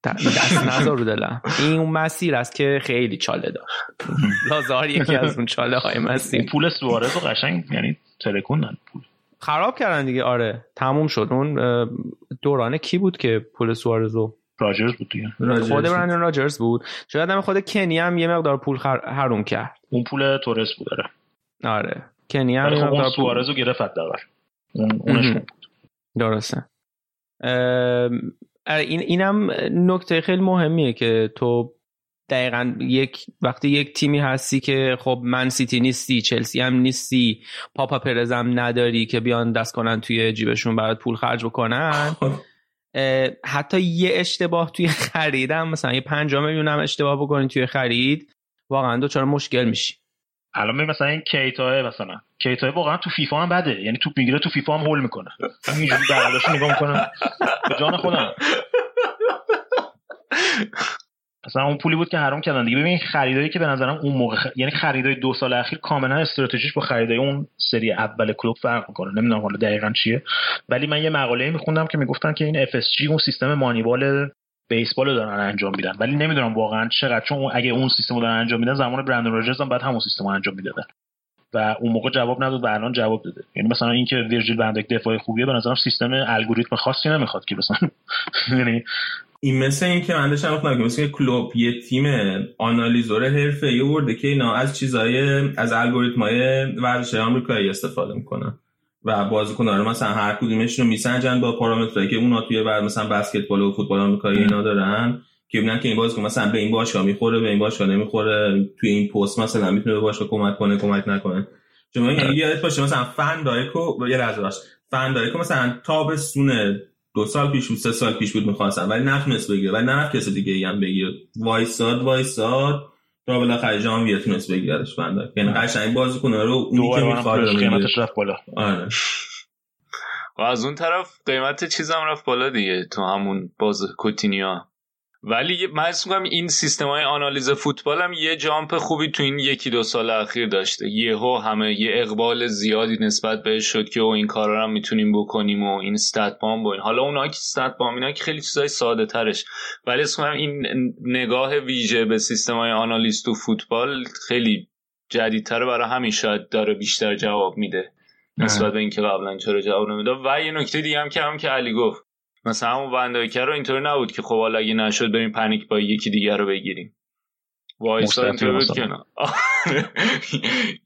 دست نذار رو دلم. این اون مسیر است که خیلی چاله داشت. <laughs> لازار یکی از اون چاله های مسیر پول سوارز و قشنگ یعنی تلکوندن پول. خراب کردن دیگه. آره تموم شد. اون دورانه کی بود که پول سوارزو راجرز بود دیگه. خود برندن راجرز بود. شاید هم خود کنی هم یه مقدار پول خر... حروم کرد. اون پول تورس بود داره آره. کنی هم یه خب مقدار سوارزو گرفت دقیقا اون اونش بود. درسته. آره، این اینم نکته خیلی مهمیه که تو دقیقا یک وقتی یک تیمی هستی که خب من سیتی نیستی چلسی هم نیستی پاپا پرزم نداری که بیان دست کنن توی جیبشون برات پول خرج بکنن. حتی یه اشتباه توی خریدم مثلا یه پنجاه میلیون هم اشتباه بکنی توی خرید واقعا دو چرا مشکل میشی. الان مثلا این کیتاه مثلا کیتاه واقعا تو فیفا هم بده یعنی تو می‌گیره تو فیفا هم هول می‌کنه. اینجوری نگاه می‌کنه. به جان خودم. <laughs> مثلا اون پولی بود که حرام کردن دیگه. ببین خریدایی که به نظرم اون موقع خ... یعنی خریدای دو سال اخیر کاملا استراتژیش با خریدای اون سری اول کلوب فرق می‌کنه. نمی‌دونم حالا دقیقا چیه. ولی من یه مقاله میخوندم که می‌گفتن که این FSG اون سیستم مانیبال بیسبال رو دارن انجام میدن. ولی نمی‌دونم واقعا چقدر. چون اگه اون سیستم رو دارن انجام میدن زمان برندن راجرز هم بعد همون سیستم رو انجام می‌دادن. و اون موقع جواب نداد و الان جواب داده. یعنی مثلا اینکه ویرجیل بندک دفاعی خوبیه به نظرم سیستم الگوریتم خاصی نمی‌خواد که مثلا. <laughs> یعنی این مثل این که من داشتم که مثل کلوب یه تیم آنالیزور حرفه ای ورده که اینا از چیزای از الگوریتم های ورزش آمریکایی استفاده می‌کنن. و بازیکن‌ها رو مثلا هر کدومشون رو میسنجن با پارامترایی که اونا توی بعد مثلا بسکتبال و فوتبال آمریکایی اینا دارن. که ببینن که این بازیکن مثلا به این باشگاه می‌خوره به این باشگاه نمی‌خوره توی این پست مثلا می‌تونه به باشگاه کمک کنه کمک نکنه. شما یعنی یادت باشه مثلا فن دایکو یه لحظه باش. فن دایکو مثلا تابستون دو سال پیش بود سه سال پیش بود می‌خواستم ولی نتونست بگیره ولی نرفت کسی دیگه ای هم بگیره. وایساد وایساد تا بالاخره جام تونست بگیرش بنده یعنی قشنگ بازیکن رو اونی که می‌خواد قیمتش رفت بالا. آره. <laughs> و از اون طرف قیمت چیزم رفت بالا دیگه. تو همون باز کوتینیا. ولی من میگم این سیستم های آنالیز فوتبال هم یه جامپ خوبی تو این یکی دو سال اخیر داشته. یهو همه یه اقبال زیادی نسبت بهش شد که او این کارا هم می‌تونیم بکنیم و این استات بام با این حالا اونا که استات بام اینا که خیلی چیزای ساده ترش. ولی اسم این نگاه ویژه به سیستم های آنالیز تو فوتبال خیلی جدیدتر برای همین شاید داره بیشتر جواب میده نسبت به اینکه قبلا چرا جواب نمی‌داد و یه نکته دیگه هم که هم که علی گفت. مثلا همون وندایکر رو اینطوری نبود که خب حالا اگه نشد بریم پنیک با یکی دیگر رو بگیریم. وایسا اینطوری بود که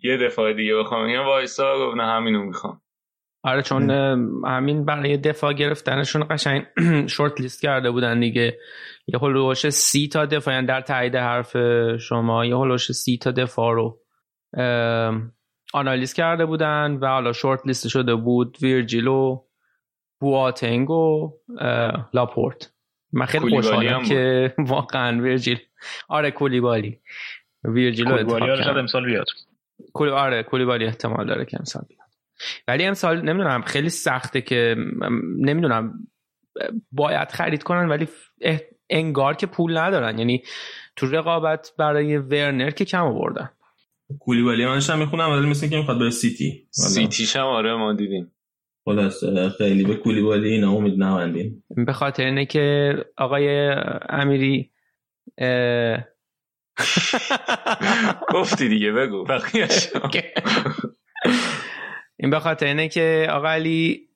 <laughs> یه دفاع دیگه بخوام. یه وایسا گفت نه همینو می‌خوام. آره چون همین برای دفاع گرفتنشون قشنگ <clears throat> شورت لیست کرده بودن دیگه. یه هلوش سی تا دفاع یعنی در تایید حرف شما یه هلوش سی تا دفاع رو آنالیز کرده بودن و حالا شورت لیست شده بود. ویرجیلو بواتنگ و لاپورت. من خیلی خوشحالم که <laughs> واقعا ویرجیل. آره کولیبالی ویرجیل کولیبالی شاید امسال بیاد. کولی آره کولیبالی احتمال داره که امسال بیاد. ولی امسال نمی‌دونم خیلی سخته که نمی‌دونم. باید خرید کنن ولی انگار که پول ندارن. یعنی تو رقابت برای ورنر که کم آوردن. کولیبالی منش هم می‌خونم ولی مثل که می‌خواد به سیتی. سیتیش هم آره ما دیدیم. خلاص خیلی به کولیبالی اینا امید نبندیم به خاطر اینه که آقای امیری گفتی دیگه بگو. این به خاطر اینه که آقا علی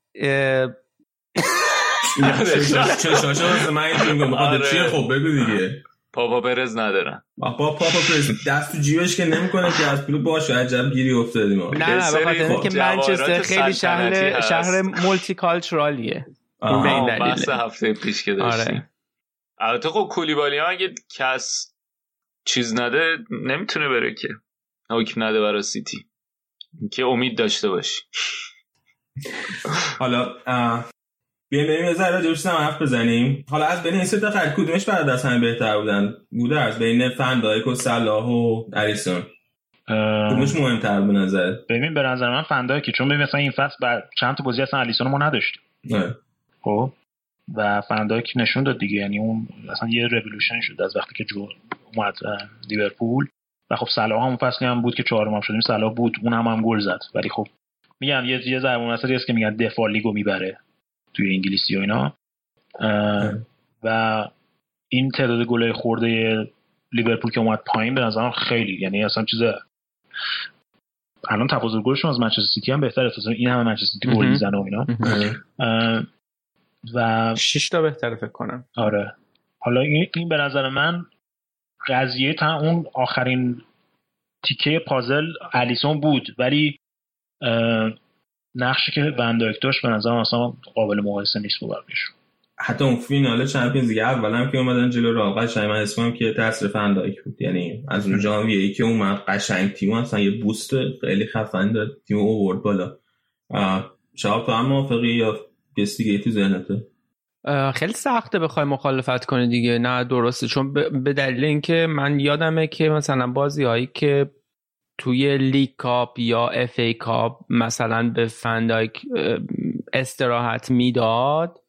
چشاشا <laughs> من این چیه؟ خب بگو دیگه. پاپا پرز ندارن. پاپا پاپا پرز. دست تو جیبش که نمی‌کنه که از پول باشه. عجب گیری افتادیم نه نه به خاطر که منچستر خیلی شهر شهر مولتی کالچورالیه بحث هفته پیش که داشتیم. آره. البته خب کولیبالی ها اگه کس چیز نده نمی‌تونه بره که. حکم نده برای سیتی. که امید داشته باشی حالا بیایم بریم یه ذره جوش حرف بزنیم. حالا از بین این سه تا کدومش برای دست همه بهتر بودن؟ بوده از بین فندایک و صلاح و اریسون. کدومش مهمتر به نظر؟ ببین به نظر من فندایک چون ببین مثلا این فصل بر چند تا بازی اصلا الیسون ما نداشتیم. خب؟ و فندایک نشون داد دیگه یعنی اون اصلا یه رولوشن شد از وقتی که جو اومد لیورپول. و خب صلاح هم فصلی هم بود که چهارم هم شدیم. صلاح بود اون هم هم گل زد. ولی خب میگم یه یه ضربه مسئله است که میگن دفاع لیگو می‌بره. توی انگلیسی و اینا. و این تعداد گلای خورده لیورپول که اومد پایین به نظرم خیلی یعنی اصلا چیز الان تفاضل گلشون از منچستر سیتی هم بهتره تو این همه منچستر سیتی گل می‌زنه و اینا. و 6 تا بهتره فکر کنم. آره. حالا این به نظر من قضیه تا اون آخرین تیکه پازل الیسون بود ولی نقشی که وندایک داشت به نظر اصلا قابل مقایسه نیست با بقیه‌شون حتی اون فینال چمپیونز لیگ اول هم که اومدن جلو رئال قشنگ من اسمم که تاثیر فندایک بود. یعنی از اون ای که اومد قشنگ تیم اصلا یه بوست خیلی خفن داد. تیم اوورد بالا. شاب تو هم موافقی یا کس دیگه تو ذهنته؟ خیلی سخته بخوای مخالفت کنی دیگه. نه درسته. چون به دلیل اینکه من یادمه که مثلا بازی هایی که توی League Cup یا FA Cup مثلا به فندایک استراحت می‌داد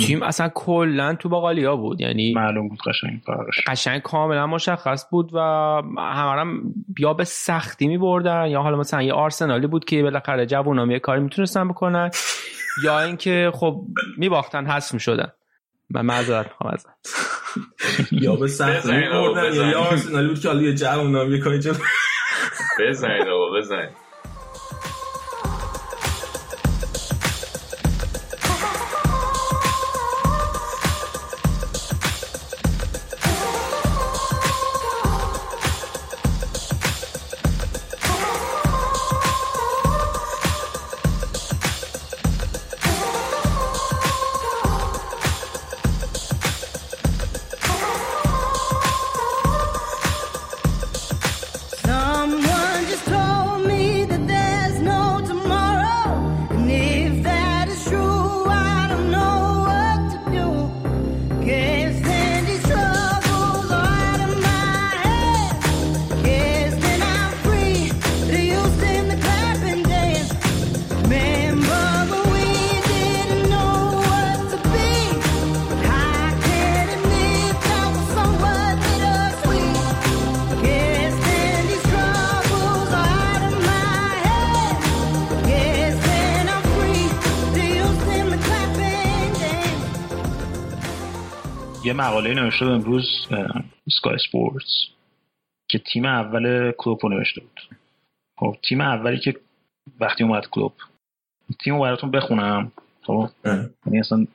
تیم اصلا کلا تو باقالیا بود. یعنی معلوم بود قشنگ قشنگ کاملا مشخص بود و همارم یا به سختی می بردن یا حالا مثلا یه آرسنالی بود که بالاخره جوونام یه کاری می‌تونستن بکنن <laughs> یا اینکه خب میباختن حس می‌شدن. من معذرت می‌خوام ازت. یا به سختی می بردن یا آرسنالی بود که حالا یه جوونام یه کاری بزنید آقا بزنید یه مقاله نوشته امروز سکای سپورتس که تیم اول کلوب رو نوشته بود. خب تیم اولی که وقتی اومد کلوب تیم براتون بخونم خب؟ یعنی اصلا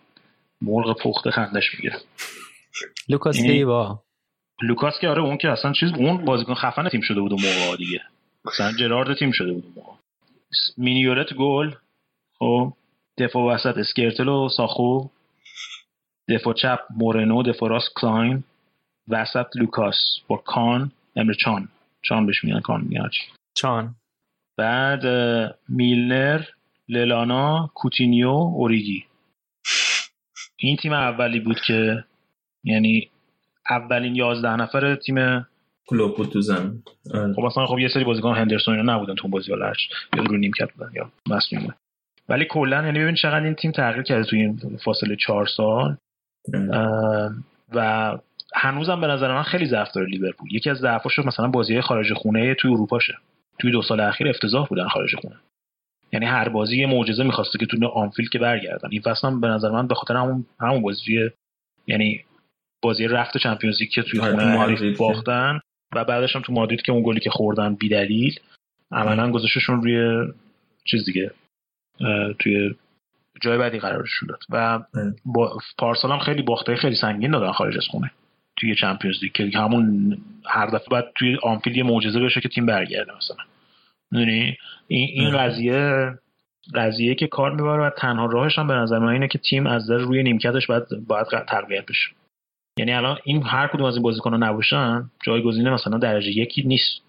مرغ پخته خندش می‌گیره. لوکاس یعنی دیوا لوکاس که آره اون که اصلا چیز اون بازیکن خفن تیم شده بود اون موقع دیگه. مثلا جرارد تیم شده بود اون موقع مینیورت گل خب؟ دفاع وسط اسکرتل و ساخو. دفاع چپ مورنو دفاع راست کلاین وسط لوکاس با کان امر چان. چان بهش میگن کان میگن چان. بعد میلنر للانا کوتینیو اوریگی. این تیم اولی بود که یعنی اولین یازده نفر تیم کلوب بود تو زمین. آره. خب اصلا خب یه سری بازیکن هندرسون اینا نبودن تو بازی هرچ یا رو نیمکت بودن یا مصدوم ولی کلا یعنی ببین چقدر این تیم تغییر کرده توی این فاصله چهار سال. و هنوزم به نظر من خیلی ضعف داره لیورپول. یکی از ضعفاش مثلا بازی خارج خونه توی اروپاشه. توی دو سال اخیر افتضاح بودن خارج خونه. یعنی هر بازی یه معجزه می‌خواسته که تو آنفیلد که برگردن. این فصل هم به نظر من به خاطر همون همون بازی یعنی بازی رفت چمپیونز لیگ که توی آره، خونه باختن و بعدش هم تو مادرید که اون گلی که خوردن بیدلیل. عملا گذاشتشون روی چیز دیگه توی جای بعدی قرارشون داد. و با پارسال هم خیلی باخته خیلی سنگین دادن خارج از خونه توی چمپیونز لیگ که همون هر دفعه بعد توی آنفیلد یه معجزه بشه که تیم برگرده مثلا. می‌دونی؟ این این قضیه قضیه که کار می‌بره و تنها راهش هم به نظر من اینه که تیم از در روی نیمکتش باید باید تقویت بشه. یعنی الان این هر کدوم از این بازیکن‌ها نباشن جایگزین مثلا درجه یکی نیست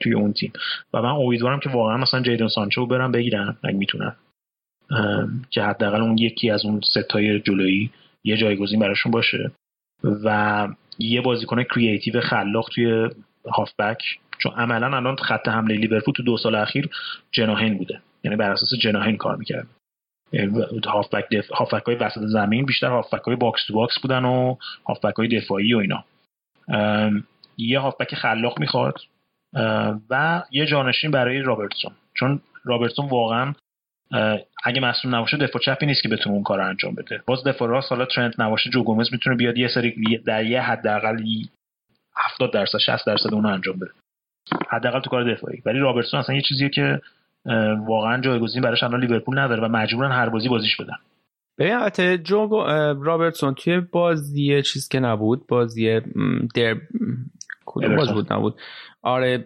توی اون تیم. و من امیدوارم که واقعا مثلا جیدون سانچو برم بگیرن اگه می‌تونن. که حداقل اون یکی از اون سه تای جلویی یه جایگزین براشون باشه. و یه بازیکن creative خلاق توی هافبک چون عملا الان خط حمله لیورپول تو دو سال اخیر جناهین بوده. یعنی بر اساس جناهین کار می‌کرد. هافبک دف... هافبک های وسط زمین بیشتر هافبک های box to box بودن و هافبک های دفاعی و اینا. یه هافبک خلاق می‌خواد و یه جانشین برای رابرتسون. چون رابرتسون واقعا اگه مصدوم نباشه دفاع چپی نیست که بتونه اون کار انجام بده. باز دفاع راست حالا ترنت نباشه جو گومز می‌تونه بیاد یه سری در یه حداقل 70 درصد 60 درصد اون انجام بده. حداقل تو کار دفاعی. ولی رابرتسون اصلا یه چیزیه که واقعا جایگزین براش الان لیورپول نداره و مجبورن هر بازی بازیش بدن. ببین البته جو رابرتسون توی بازی چیز که نبود بازی در کدوم باز بود نبود؟ آره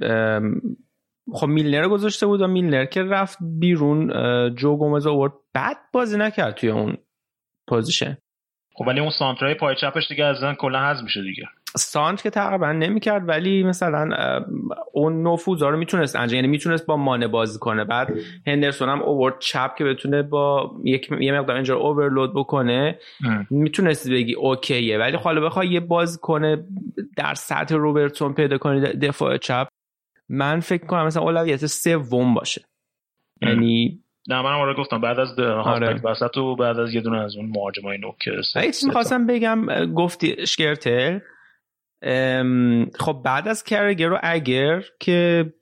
خب میلنر گذاشته بود و میلنر که رفت بیرون جو گومز آورد. بعد بازی نکرد توی اون پوزیشن. خب ولی اون سانترای پای چپش دیگه از کلا حذف میشه دیگه. سانتر که تقریبا نمی‌کرد ولی مثلا اون نفوذا رو می‌تونست انجام یعنی می‌تونست با مانه بازی کنه. بعد هندرسون هم اوورد چپ که بتونه با یک یه مقدار اینجا اوورلود بکنه. می‌تونست بگی اوکیه ولی خب حالا بخوای یه باز کنه در سطح روبرتسون پیدا کنی دفاع چپ. من فکر کنم مثلا اولویت سوم باشه. یعنی نه من آره گفتم بعد از آره. وسط و بعد از یه دونه از اون مهاجمای نوک می‌خواستم بگم گفتی اشکرتل خب بعد از کرگر و اگر که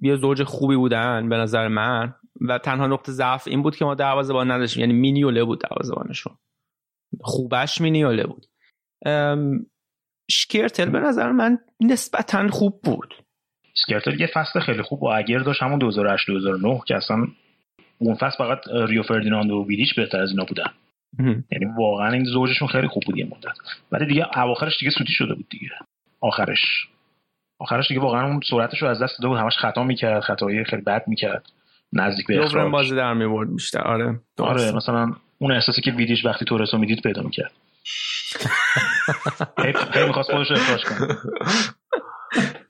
یه زوج خوبی بودن به نظر من و تنها نقطه ضعف این بود که ما دروازه‌بان نداشتیم یعنی مینیوله بود دروازه‌بانشون. خوبش مینیوله بود. شکرتل به نظر من نسبتا خوب بود. شکرتل یه فصل خیلی خوب با اگر داشت همون 2008 2009 که اصلا اون فصل فقط ریو فردیناند و ویدیچ بهتر از اینا بودن. یعنی واقعا این زوجشون خیلی خوب بود یه مدت. ولی دیگه اواخرش دیگه سوتی شده بود دیگه. آخرش. آخرش دیگه واقعا اون سرعتش رو از دست داده بود. همش خطا می‌کرد خطایی خیلی بد می‌کرد. نزدیک به اخراج. بازی در میورد بیشتر. آره آره مثلا اون احساسی که ویدیش وقتی تورسو می‌دید پیدا می‌کرد. <laughs> هی می‌خواست خودش رو اخراج کنه. <laughs>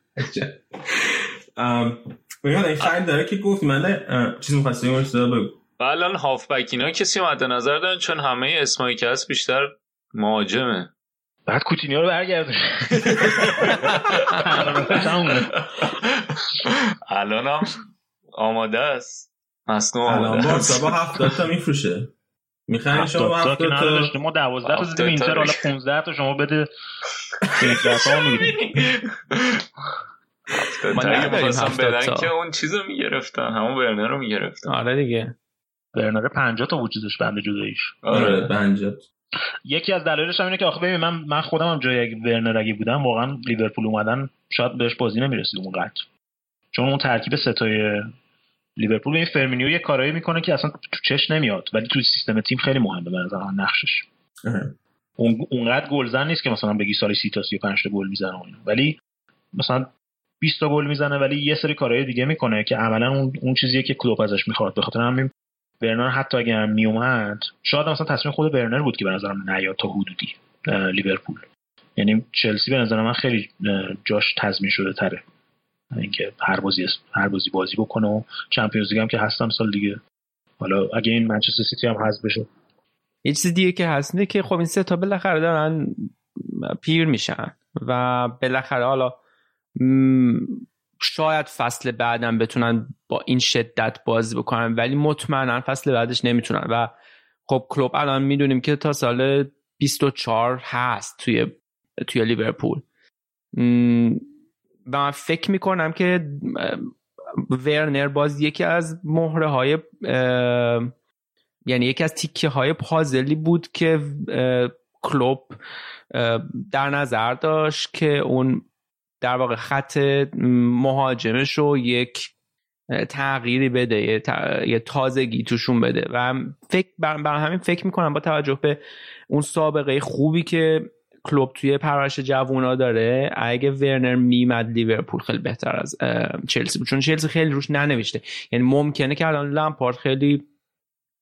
بگم این خرید داره که گفت من چیز مخصوصی بگو. الان هافبک اینا کسی مد نظر دارن چون همه اسمایی که هست بیشتر مهاجمه. بعد کوتینیو رو برگردون. الان هم آماده است. مصنوع آماده است. الان هفتاد تا میفروشه. می‌خواین شما هفتاد تا ما دوازده تا زدیم اینتر حالا 15 تا شما بده 13 تا می‌گیریم. من نمی‌خواستم بدن که اون چیز رو می‌گرفتن همون برنر رو می‌گرفتن. آره دیگه. برنر 50 تا وجودش بنده جداییش. آره 50 یکی از دلایلش هم اینه که آخه ببین من من خودم هم جای ورنر اگه بودم واقعا لیورپول اومدن شاید بهش بازی نمی‌رسید اونقدر چون اون ترکیب ستای لیورپول این فرمینیو یه کارایی می‌کنه که اصلا تو چش نمیاد ولی تو سیستم تیم خیلی مهمه به نظر نقشش. اون اونقدر گلزن نیست که مثلا بگی سال 30 تا 35 تا گل می‌زنه ولی مثلا 20 تا گل می‌زنه ولی یه سری کارهای دیگه می‌کنه که عملا اون اون چیزیه که کلوب ازش می‌خواد. به خاطر همین برنر حتی اگه هم میومد شاید مثلا تصمیم خود برنر بود که به نظرم نیاد تا حدودی لیورپول. یعنی چلسی به نظر من خیلی جاش تضمین شده تره. اینکه هر بازی هر بازی بازی بکنه و چمپیونز لیگ هم که هستم سال دیگه. حالا اگه این منچستر سیتی هم حذف بشه. یه چیز دیگه که هست اینه که خب این سه تا بالاخره دارن پیر میشن و بالاخره حالا شاید فصل بعدم بتونن با این شدت بازی بکنن ولی مطمئنا فصل بعدش نمی‌تونن. و خب کلوب الان می‌دونیم که تا سال 24 هست توی توی لیورپول. و من فکر می‌کنم که ورنر باز یکی از مهره های یعنی یکی از تیکه های پازلی بود که کلوب در نظر داشت که اون در واقع خط مهاجمش رو یک تغییری بده یه, تازگی توشون بده. و فکر بر همین فکر می‌کنم با توجه به اون سابقه خوبی که کلوب توی پرورش جوونا داره. اگه ورنر میمد لیورپول خیلی بهتر از چلسی بود. چون چلسی خیلی روش ننوشته. یعنی ممکنه که الان لمپارد خیلی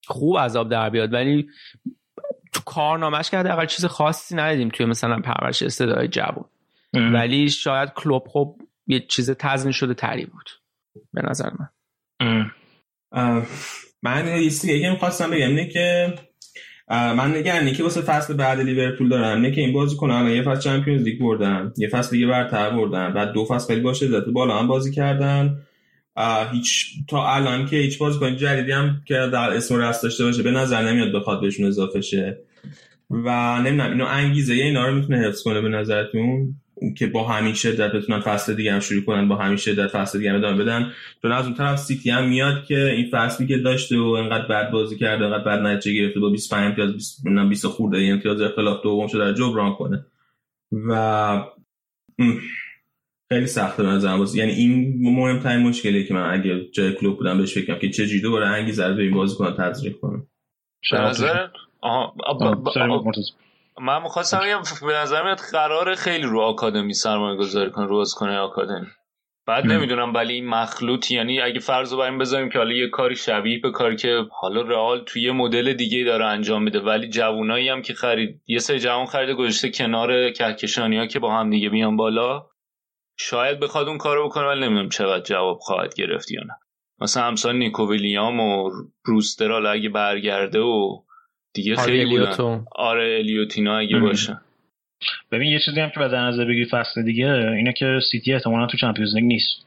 خوب عذاب در بیاد ولی تو کارنامهش که حداقل چیز خاصی ندیدیم توی مثلا پرورش استعداد جوون. ولی شاید کلوب خب یه چیز تضمین شده تری بود. به نظر من. من یه چیزی می‌خواستم بگم اینه که من نگرانی که واسه فصل بعد لیورپول دارم. نه که این بازی کنن یه فصل چمپیونز لیگ بردن. یه فصل دیگه برتر بردن. بعد دو فصل خیلی باشه. ذات بالا هم بازی کردن. هیچ تا الان که هیچ بازیکن جدیدی هم که در اسم رست داشته باشه به نظر نمیاد بخواد بهشون اضافه شه. و نمی‌دونم اینو انگیزه اینا رو می‌تونه حفظ کنه به نظرتون؟ که با همین شدت بتونن فصل دیگه هم شروع کنن با همین شدت فصل دیگه هم ادامه بدن. چون از اون طرف سیتی هم میاد که این فصلی که داشته و انقدر بد بازی کرده انقدر بد نتیجه گرفته با 25 امتیاز 20 20 خورده امتیاز اختلاف دوم شده در جبران کنه. و خیلی سخته به نظرم بازی. یعنی این مهمترین مشکلی که من اگه جای کلوب بودم بهش فکر کنم که چه جوری دوباره انگیزه رو به این بازیکن تزریق کنه. آها من می‌خواستم بگم به نظر میاد قرار خیلی رو آکادمی سرمایه گذاری کن رو کنه آکادمی. بعد نمی‌دونم ولی این مخلوط یعنی اگه فرض رو بریم بذاریم که حالا یه کاری شبیه به کاری که حالا رئال توی یه مدل دیگه داره انجام میده ولی جوونایی هم که خرید یه سری جوان خرید گذاشته کنار کهکشانی ها که با هم دیگه بیان بالا شاید بخواد اون کارو بکنه ولی نمی‌دونم چقدر جواب خواهد گرفت یا نه. مثلا همسال نیکو ویلیام و روسترال اگه برگرده و دیگه خیلی بودن. آره الیوتینا اگه باشه. ببین یه چیزی هم که بعد نظر بگی فصل دیگه اینه که سیتی احتمالا تو چمپیونز لیگ نیست.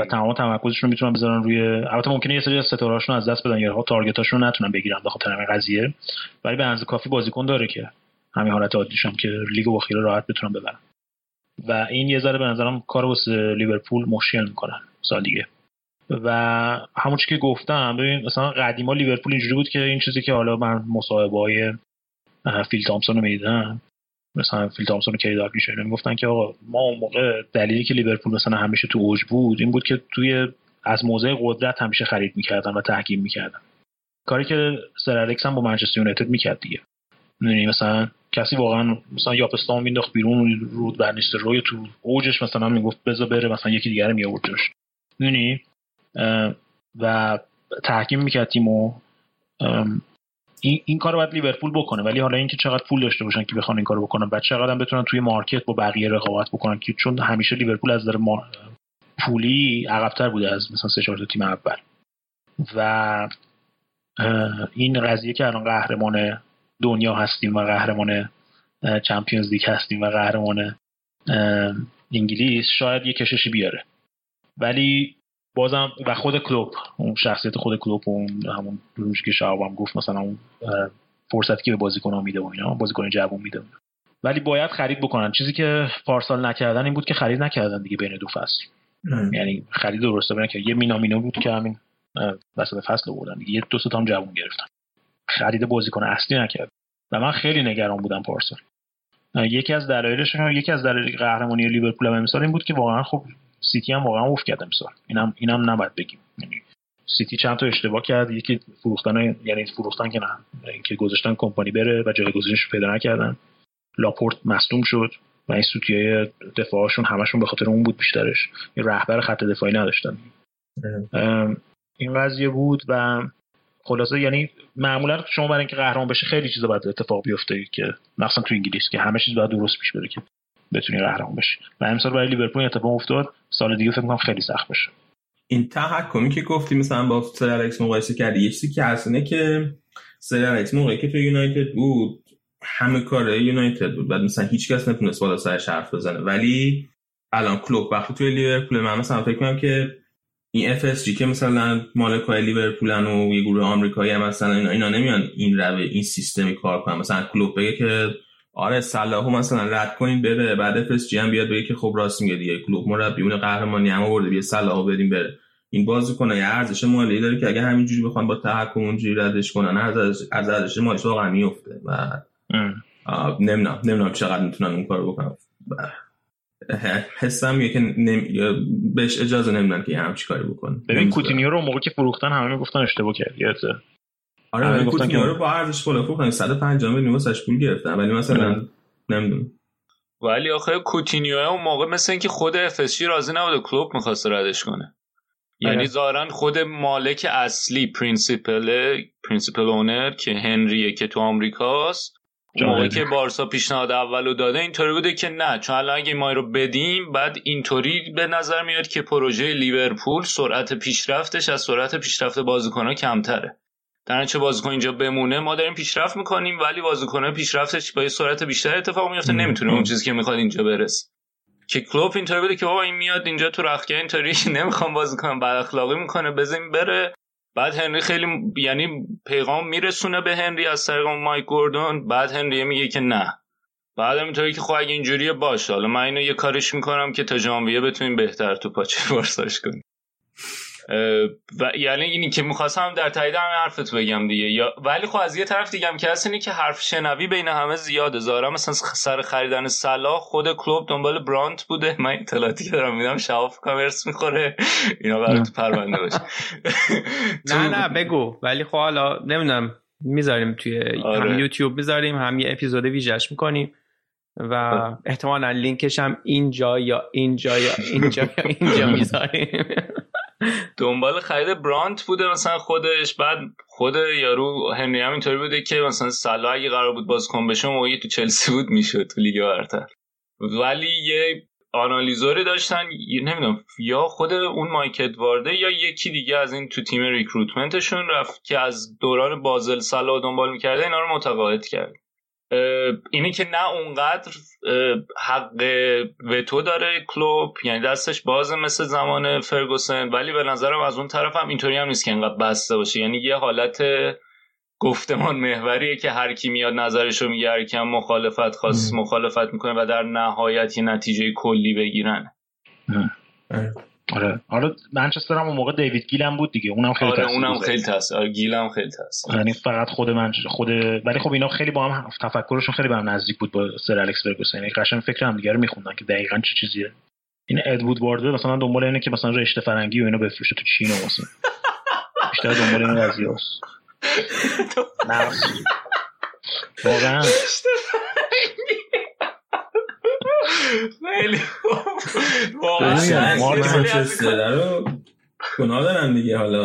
و تمام تمرکزشون می‌تونن بذارن روی البته ممکنه یه سری از ستارهاشون از دست بدن یا تارگتاشون نتونن بگیرن به خاطر همین قضیه. ولی به اندازه کافی بازیکن داره که همین حالت عادیش هم که لیگ و خیلی راحت بتونن ببرن. و این یه ذره به نظرم کار واسه لیورپول مشکل می‌کنن سال دیگه. و همون که گفتم ببین مثلا قدیما لیورپول اینجوری بود که این چیزی که حالا من مصاحبه های فیل تامسون رو می‌دیدم مثلا فیل تامسون کی داگلیش می‌گفتن که آقا ما اون موقع دلیلی که لیورپول مثلا همیشه تو اوج بود این بود که توی از موضع قدرت همیشه خرید می‌کردن و تحکیم می‌کردن. کاری که سر الکس هم با منچستر یونایتد می‌کرد دیگه. می‌دونی مثلا کسی واقعا مثلا یاپستان مینداخت بیرون رود برنیستر روی تو اوجش مثلا می‌گفت بذار بره مثلا یکی دیگه رو میآورد جاش. می‌دونی؟ و تحکیم می‌کرد و این, این کار باید لیورپول بکنه. ولی حالا اینکه چقدر پول داشته باشن که بخوان این کارو بکنن بعد چقدر بتونن توی مارکت با بقیه رقابت بکنن که چون همیشه لیورپول از نظر پولی عقبتر بوده از مثلا سه چهار تیم اول. و این قضیه که الان قهرمان دنیا هستیم و قهرمان چمپیونز لیگ هستیم و قهرمان انگلیس شاید یه کششی بیاره. ولی بازم و خود کلوب اون شخصیت خود کلوب اون همون روش که هم گفت مثلا اون فرصتی که به بازیکن میده و اینا بازیکن جوون میده ولی باید خرید بکنن. چیزی که پارسال نکردن این بود که خرید نکردن دیگه بین دو فصل. یعنی خرید درسته بینه که یه مینامینو بود که همین وسط فصل بودن دیگه. یه دو تا هم جوون گرفتن. خرید بازیکن اصلی نکرد. و من خیلی نگران بودم پارسال. یکی از دلایلش یکی از دلایل قهرمانی لیورپول امسال این بود که واقعا خب سیتی هم واقعا افت کرد امسال. اینم اینم نباید بگیم. یعنی سیتی چند تا اشتباه کرد. یکی فروختن یعنی فروختن که نه. اینکه گذاشتن کمپانی بره و جایگزینش پیدا نکردن. لاپورت مصدوم شد و این های دفاعشون همشون به خاطر اون بود بیشترش. یه رهبر خط دفاعی نداشتن. این قضیه بود و خلاصه یعنی معمولا شما برای اینکه قهرمان بشه خیلی چیزا باید اتفاق بیفته که مثلا تو انگلیس که همه چیز باید درست پیش بره که بتونی قهرمان بشی. و امسال برای لیورپول اتفاق افتاد سال دیگه فکر می‌کنم خیلی سخت بشه این تحکمی که گفتی مثلا با سر الکس مقایسه کردی یه چیزی که هست که سر الکس موقعی که تو یونایتد بود همه کار یونایتد بود. بعد مثلا هیچ کس نتونست بالا سرش حرف بزنه. ولی الان کلوب وقتی توی لیورپول من مثلا فکر کنم که این FSG که مثلا مالکای لیورپولن و یه گروه آمریکایی هم مثلا اینا, اینا نمیان این روی این سیستمی کار کنن. مثلا کلوب بگه که آره صلاحو مثلا رد کنین بره بعد FSG هم بیاد بگه که خب راست میگه دیگه. کلوب مربیون قهرمانی هم آورده بیا صلاحو بدیم بره. این کنه یه ارزش مالی داره که اگه همینجوری بخوان با تحکم اونجوری ردش کنن ارزش ارزش مالی واقعا میفته. و نمی‌دونم نمی‌دونم چقدر می‌تونن اون کارو بکنن. حسم یه که نم... بهش اجازه نمیدن که همچی کاری بکن ببین کوتینیو رو موقع که فروختن همه می‌گفتن اشتباه کرد آره کوتینیو رو با ارزش بالا فروختن 150 میلیون واسش پول گرفتن ولی مثلا نمی‌دونم. ولی آخه کوتینیو اون موقع مثل اینکه خود FSG راضی نبود کلوب می‌خواست ردش کنه. یعنی آره. ظاهرا خود مالک اصلی principal principal owner که هنریه که تو آمریکاست موقعی که بارسا پیشنهاد اولو داده اینطوری بوده که نه چون الان اگه ما رو بدیم بعد اینطوری به نظر میاد که پروژه لیورپول سرعت پیشرفتش از سرعت پیشرفت بازیکنها کمتره. در چه بازیکن اینجا بمونه ما داریم پیشرفت می‌کنیم ولی بازیکنها پیشرفتش با یه سرعت بیشتر اتفاق میفته نمی‌تونه اون چیزی که می‌خواد اینجا برسه. که کلوب اینطوری بوده که بابا این میاد اینجا تو رختکن اینطوری <laughs> نمی‌خوام بازی کنم بد اخلاقی می‌کنه بزنیم بره. بعد هنری خیلی یعنی پیغام میرسونه به هنری از طریق مایک گوردون بعد هنری میگه که نه. بعد اینطوری که خب اگه اینجوریه باشه حالا من اینو یه کارش می‌کنم که تا ژانویه بتونیم بهتر تو پاچه <laughs> ورساش کنیم. و یعنی اینی که می‌خواستم در تایید همه حرفت بگم دیگه. یا ولی خب از یه طرف دیگه هم که هست اینه که حرف شنوی بین همه زیاده. زارا مثلا سر خریدن صلاح خود کلوب دنبال برانت بوده. <laughs> من اطلاعاتی که دارم میدم شواف کامرس می‌خوره. اینا برای تو پرونده باشه. <laughs> نه نه بگو. ولی خب حالا نمی‌دونم می‌ذاریم توی آره. هم یوتیوب می‌ذاریم هم یه اپیزود ویژش می‌کنیم و احتمالا لینکش هم اینجا یا اینجا یا اینجا یا اینجا <laughs> می‌ذاریم. دنبال خرید برانت بوده مثلا خودش بعد خود یارو هنری هم اینطوری بوده که مثلا سلا اگه قرار بود بازیکن بشه موقعی تو چلسی بود می‌شد تو لیگ برتر. ولی یه آنالیزوری داشتن نمی‌دونم یا خود اون مایک ادوارده یا یکی دیگه از این تو تیم ریکروتمنتشون رفت که از دوران بازل سلا دنبال می‌کرده اینا رو متقاعد کرد. اینه که نه اونقدر حق وتو داره کلوب یعنی دستش بازه مثل زمان فرگوسن ولی به نظرم از اون طرف هم اینطوری هم نیست که انقدر بسته باشه. یعنی یه حالت گفتمان محوریه که هر کی میاد نظرش رو میگه هر کی هم مخالفت خاص مخالفت می‌کنه و در نهایت یه نتیجه کلی بگیرن. آره. حالا منچستر هم اون موقع دیوید گیلم بود دیگه. اونم خیلی آره اونم خیلی تاثیر آره گیلم خیلی تاثیر یعنی فقط خود من خود ولی خب اینا خیلی با هم تفکرشون خیلی به هم نزدیک بود با سر الکس فرگوسن. یعنی قشنگ فکر هم دیگه رو میخوندن که دقیقاً چه چیزیه. این ادوود وارد مثلا دنبال اینه که مثلا رشته فرنگی و اینا بفروشه تو چین و مثلا. بیشتر دنبال این قضیه است <laughs> واقعا. خیلی رو گناه دارن دیگه حالا.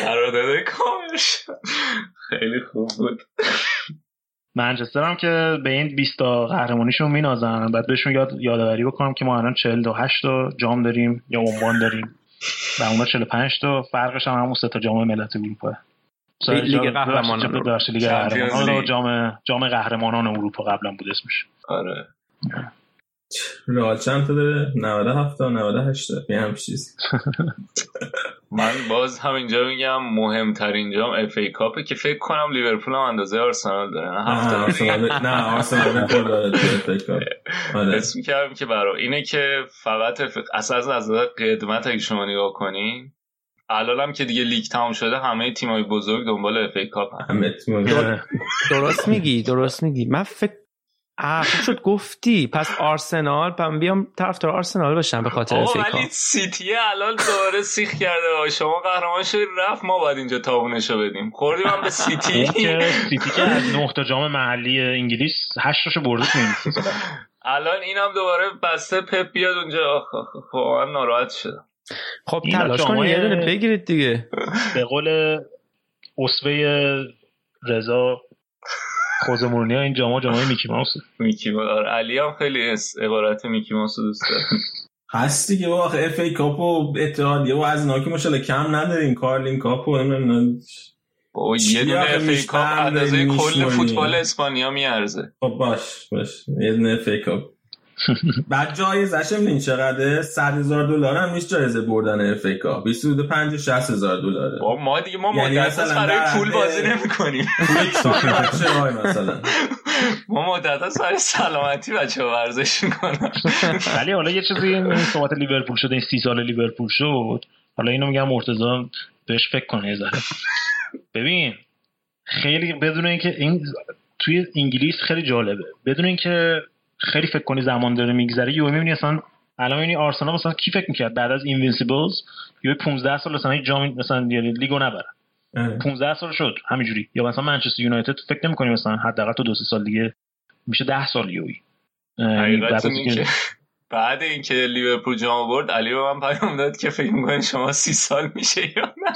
قرارداد کاملش. خیلی خوب بود. منچستر هم که به این 20 تا قهرمانیشون مینازن. بعد بهشون یاد یادآوری بکنم که ما الان 48 تا جام داریم یا عنوان داریم. و اونا 45 تا. فرقش هم همون سه تا جام ملت اروپا. لیگ قهرمانان لیگ قهرمانان. جام جام قهرمانان اروپا قبلا بود اسمش. آره. رئال چند تا داره؟ 97 تا 98 یه هم چیز من باز هم اینجا میگم مهمترین جام FA Cup ه که فکر کنم لیورپول هم اندازه آرسنال داره نه هفت تا نه آرسنال داره FA Cup. آره. اسم می‌کردم که برای اینه که فقط اصلا از قدمت اگه شما نگاه کنین الانم که دیگه لیگ تمام شده همه تیمای بزرگ دنبال FA Cup همه درست میگی درست میگی. من فکر خوب شد گفتی. پس آرسنال پس بیام طرفدار آرسنال باشم به خاطر FA ولی سیتی الان دوباره سیخ کرده. شما قهرمان شدید رفت. ما باید اینجا تاونشو بدیم. خوردیم هم به سیتی. <laughs> سیتی که از نه تا جام محلی انگلیس هشتاشو برده تو الان اینم دوباره بسته پپ بیاد اونجا. واقعا ناراحت شدم. خب تلاش کنید یه دونه بگیرید دیگه. به قول اسوه رضا خوزه مورینیو این جاما جامای Mickey Mouse. Mickey Mouse. علی هم خیلی عبارت Mickey Mouse دوست داره. هست دیگه واقع FA Cup و اتحادیه و از اینا که ماشاءالله کم نداریم. Carling Cup و نمی‌دونم با یه دونه FA Cup اندازه کل فوتبال اسپانیا میارزه. خب باش باش. یه دونه FA Cup. <laughs> بعد جایزش این چقدره؟ 100 هزار دلار هم نیست جایزه بردن اف ای کاپ 25 60 هزار دلاره. ما دیگه ما یعنی مدت برای پول بازی نمی‌کنیم. <laughs> مثلا. ما مدت است برای سلامتی بچه ورزش می‌کنن. <laughs> ولی حالا یه چیزی این صحبت لیورپول شد این سی سال لیورپول شد. حالا اینو میگم مرتضی بهش فکر کنه ذره. ببین خیلی بدون اینکه این توی انگلیس خیلی جالبه. بدون اینکه خیلی فکر کنی زمان داره میگذره. یهو می‌بینی اصلا الان می‌بینی آرسنال مثلا کی فکر می‌کرد بعد از Invincibles یه 15 سال مثلا جام مثلا لیگو نبره. 15 سال شد همینجوری. یا مثلا منچستر یونایتد فکر نمی‌کنی مثلا حداقل تو دو سه سال دیگه میشه 10 سال یوی بعد اینکه لیورپول جام برد علی به من پیام داد که فکر می‌کنین شما سی سال میشه یا نه؟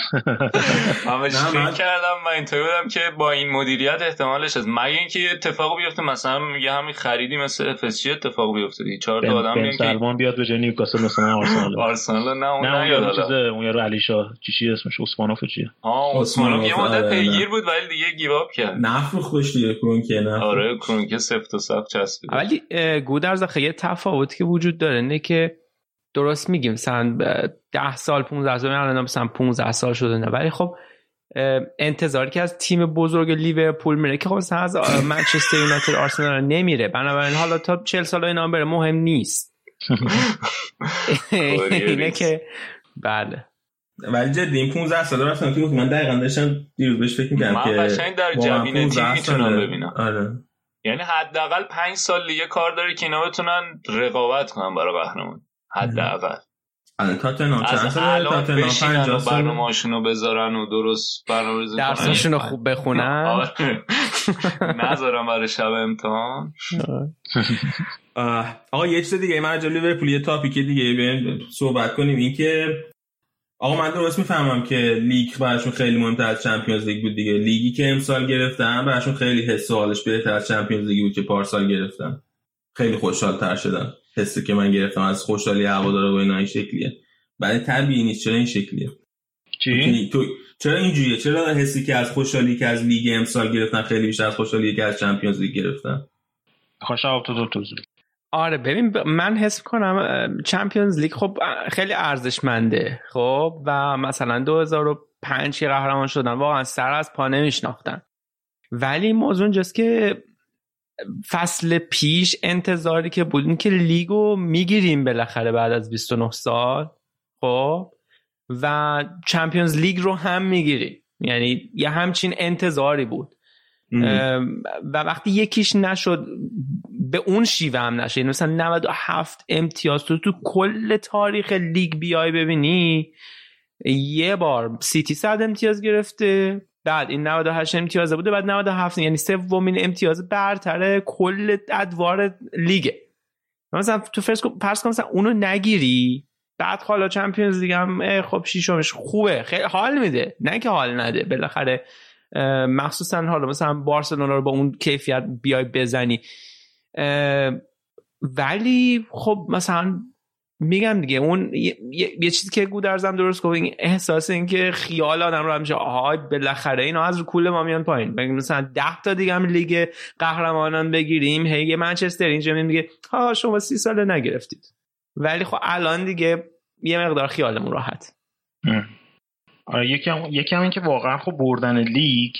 <laughs> من بهش فکر کردم من اینطوری بودم که با این مدیریت احتمالش هست. مگه اینکه اتفاق بیفته مثلا میگه همین خریدی مثل اف اتفاق بیفته دیگه. چهار تا آدم میگن که بیاد به جای نیوکاسل مثلا آرسنال آرسنال نه اون نه اون چیزه اون یارو علی شاه. چی اسمش؟ اسمانوف چیه؟ آه اسمانوف یه مدت پیگیر بود ولی دیگه گیواب کرد. خوش دیگه کرونکه نه آره کرونکه سفت و سخت چسبید ولی گودرز خیلی تفاوتی که وجود داره اینه که درست میگیم مثلا 10 سال 15 سال الان مثلا 15 سال شده نه ولی خب انتظاری که از تیم بزرگ لیورپول میره که خب مثلا از منچستر یونایتد آرسنال نمیره. بنابراین حالا تا 40 سال اینا بره مهم نیست. <laughs> اینه که بله. ولی جدی این 15 سال رفتن تو من دقیقاً داشتم دیروز بهش فکر می‌کردم که من قشنگ در جبین تیم می‌تونم ببینم. آره. یعنی حداقل 5 سال دیگه کار داره که اینا بتونن رقابت کنن برای قهرمان حداقل. الان 50 سال برنامه‌اشونو بذارن و درست برنامه‌ریزی کنن. درساشونو خوب بخونن؟ آره. <laughs> نذارم برای شب امتحان. آقا یه چیز دیگه من راجع لیورپول یه تاپیک دیگه صحبت کنیم. این که آقا من درست می‌فهمم که لیگ براشون خیلی مهمتر از چمپیونز لیگ بود دیگه. لیگی که امسال گرفتن براشون خیلی حس و حالش بهتر از چمپیونز لیگی بود که پارسال گرفتن. خیلی خوشحال تر شدن حسی که من گرفتم از خوشحالی هوادارا و اینا این شکلیه. بعد طبیعی نیست چرا این شکلیه؟ چی؟ تو چرا اینجوریه؟ چرا حسی که از خوشحالی که از لیگ امسال گرفتن خیلی بیشتر از خوشحالی که از چمپیونز لیگ گرفتن؟ خوشحال تو تو آره ببین من حس کنم چمپیونز لیگ خب خیلی ارزشمنده خب؟ و مثلا 2005 که قهرمان شدن واقعا سر از پا نمیشناختن. ولی موضوع اینجاست که فصل پیش انتظاری که بود که لیگو می‌گیریم بالاخره بعد از 29 سال خب؟ و چمپیونز لیگ رو هم می‌گیریم. یعنی یه همچین انتظاری بود. و وقتی یکیش نشد به اون شیوه هم نشه. یعنی مثلا 97 امتیاز تو تو کل تاریخ لیگ بیای ببینی یه بار سیتی صد امتیاز گرفته بعد این 98 امتیاز بوده بعد 97 یعنی سومین امتیاز برتر کل ادوار لیگه مثلا تو فرض پرس کن مثلا اونو نگیری بعد حالا چمپیونز لیگ هم خب شیشمش خوبه خیلی حال میده. نه که حال نده بالاخره مخصوصا حالا مثلا بارسلونا رو با اون کیفیت بیای بزنی. ولی خب مثلا میگم دیگه اون یه, یه چیزی که گودرزم درست گفت این احساس این که خیال آدم رو همیشه آهای بالاخره اینا از رو کول ما میان پایین. مثلا ده تا دیگه هم لیگ قهرمانان بگیریم هی یه منچستر اینجا میگه ها شما سی ساله نگرفتید. ولی خب الان دیگه یه مقدار خیالمون راحت. آره یکم یکم این که واقعا خب بردن لیگ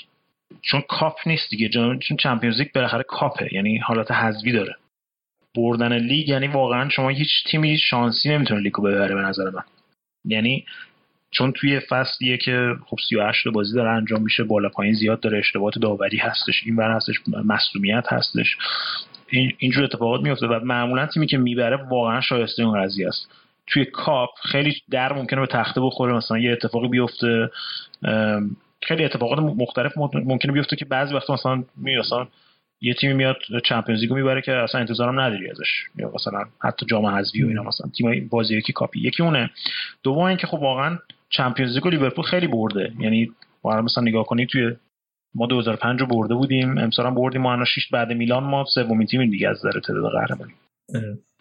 چون کاپ نیست دیگه چون Champions League بالاخره کاپه یعنی حالت حذفی داره. بردن لیگ یعنی واقعا شما هیچ تیمی شانسی نمی‌تونه لیگو ببره به نظر من. یعنی چون توی فصلیه که خب 38 بازی داره انجام میشه بالا پایین زیاد داره اشتباهات داوری هستش این بر هستش مسئولیت هستش. این اینجور اتفاقات میفته و معمولا تیمی که می‌بره واقعا شایسته اون قضیه است. توی کاپ خیلی در ممکنه به تخته بخوره مثلا یه اتفاقی بیفته. خیلی اتفاقات مختلف ممکنه بیفته که بعضی وقتا مثلا مثلا یه تیمی میاد چمپیونز لیگو می‌بره که اصلا انتظارم نداری ازش. یا مثلا حتی جام حذفی و اینا مثلا تیم بازی یکی کاپی. یکی اونه دوم اینکه خب واقعا چمپیونز لیگو لیورپول خیلی برده. یعنی واقعا مثلا نگاه کنید توی ما 2005 رو برده بودیم. امسال هم بردیم ما الان 6 بعد میلان ما سومین تیم دیگه از نظر تعداد قهرمانی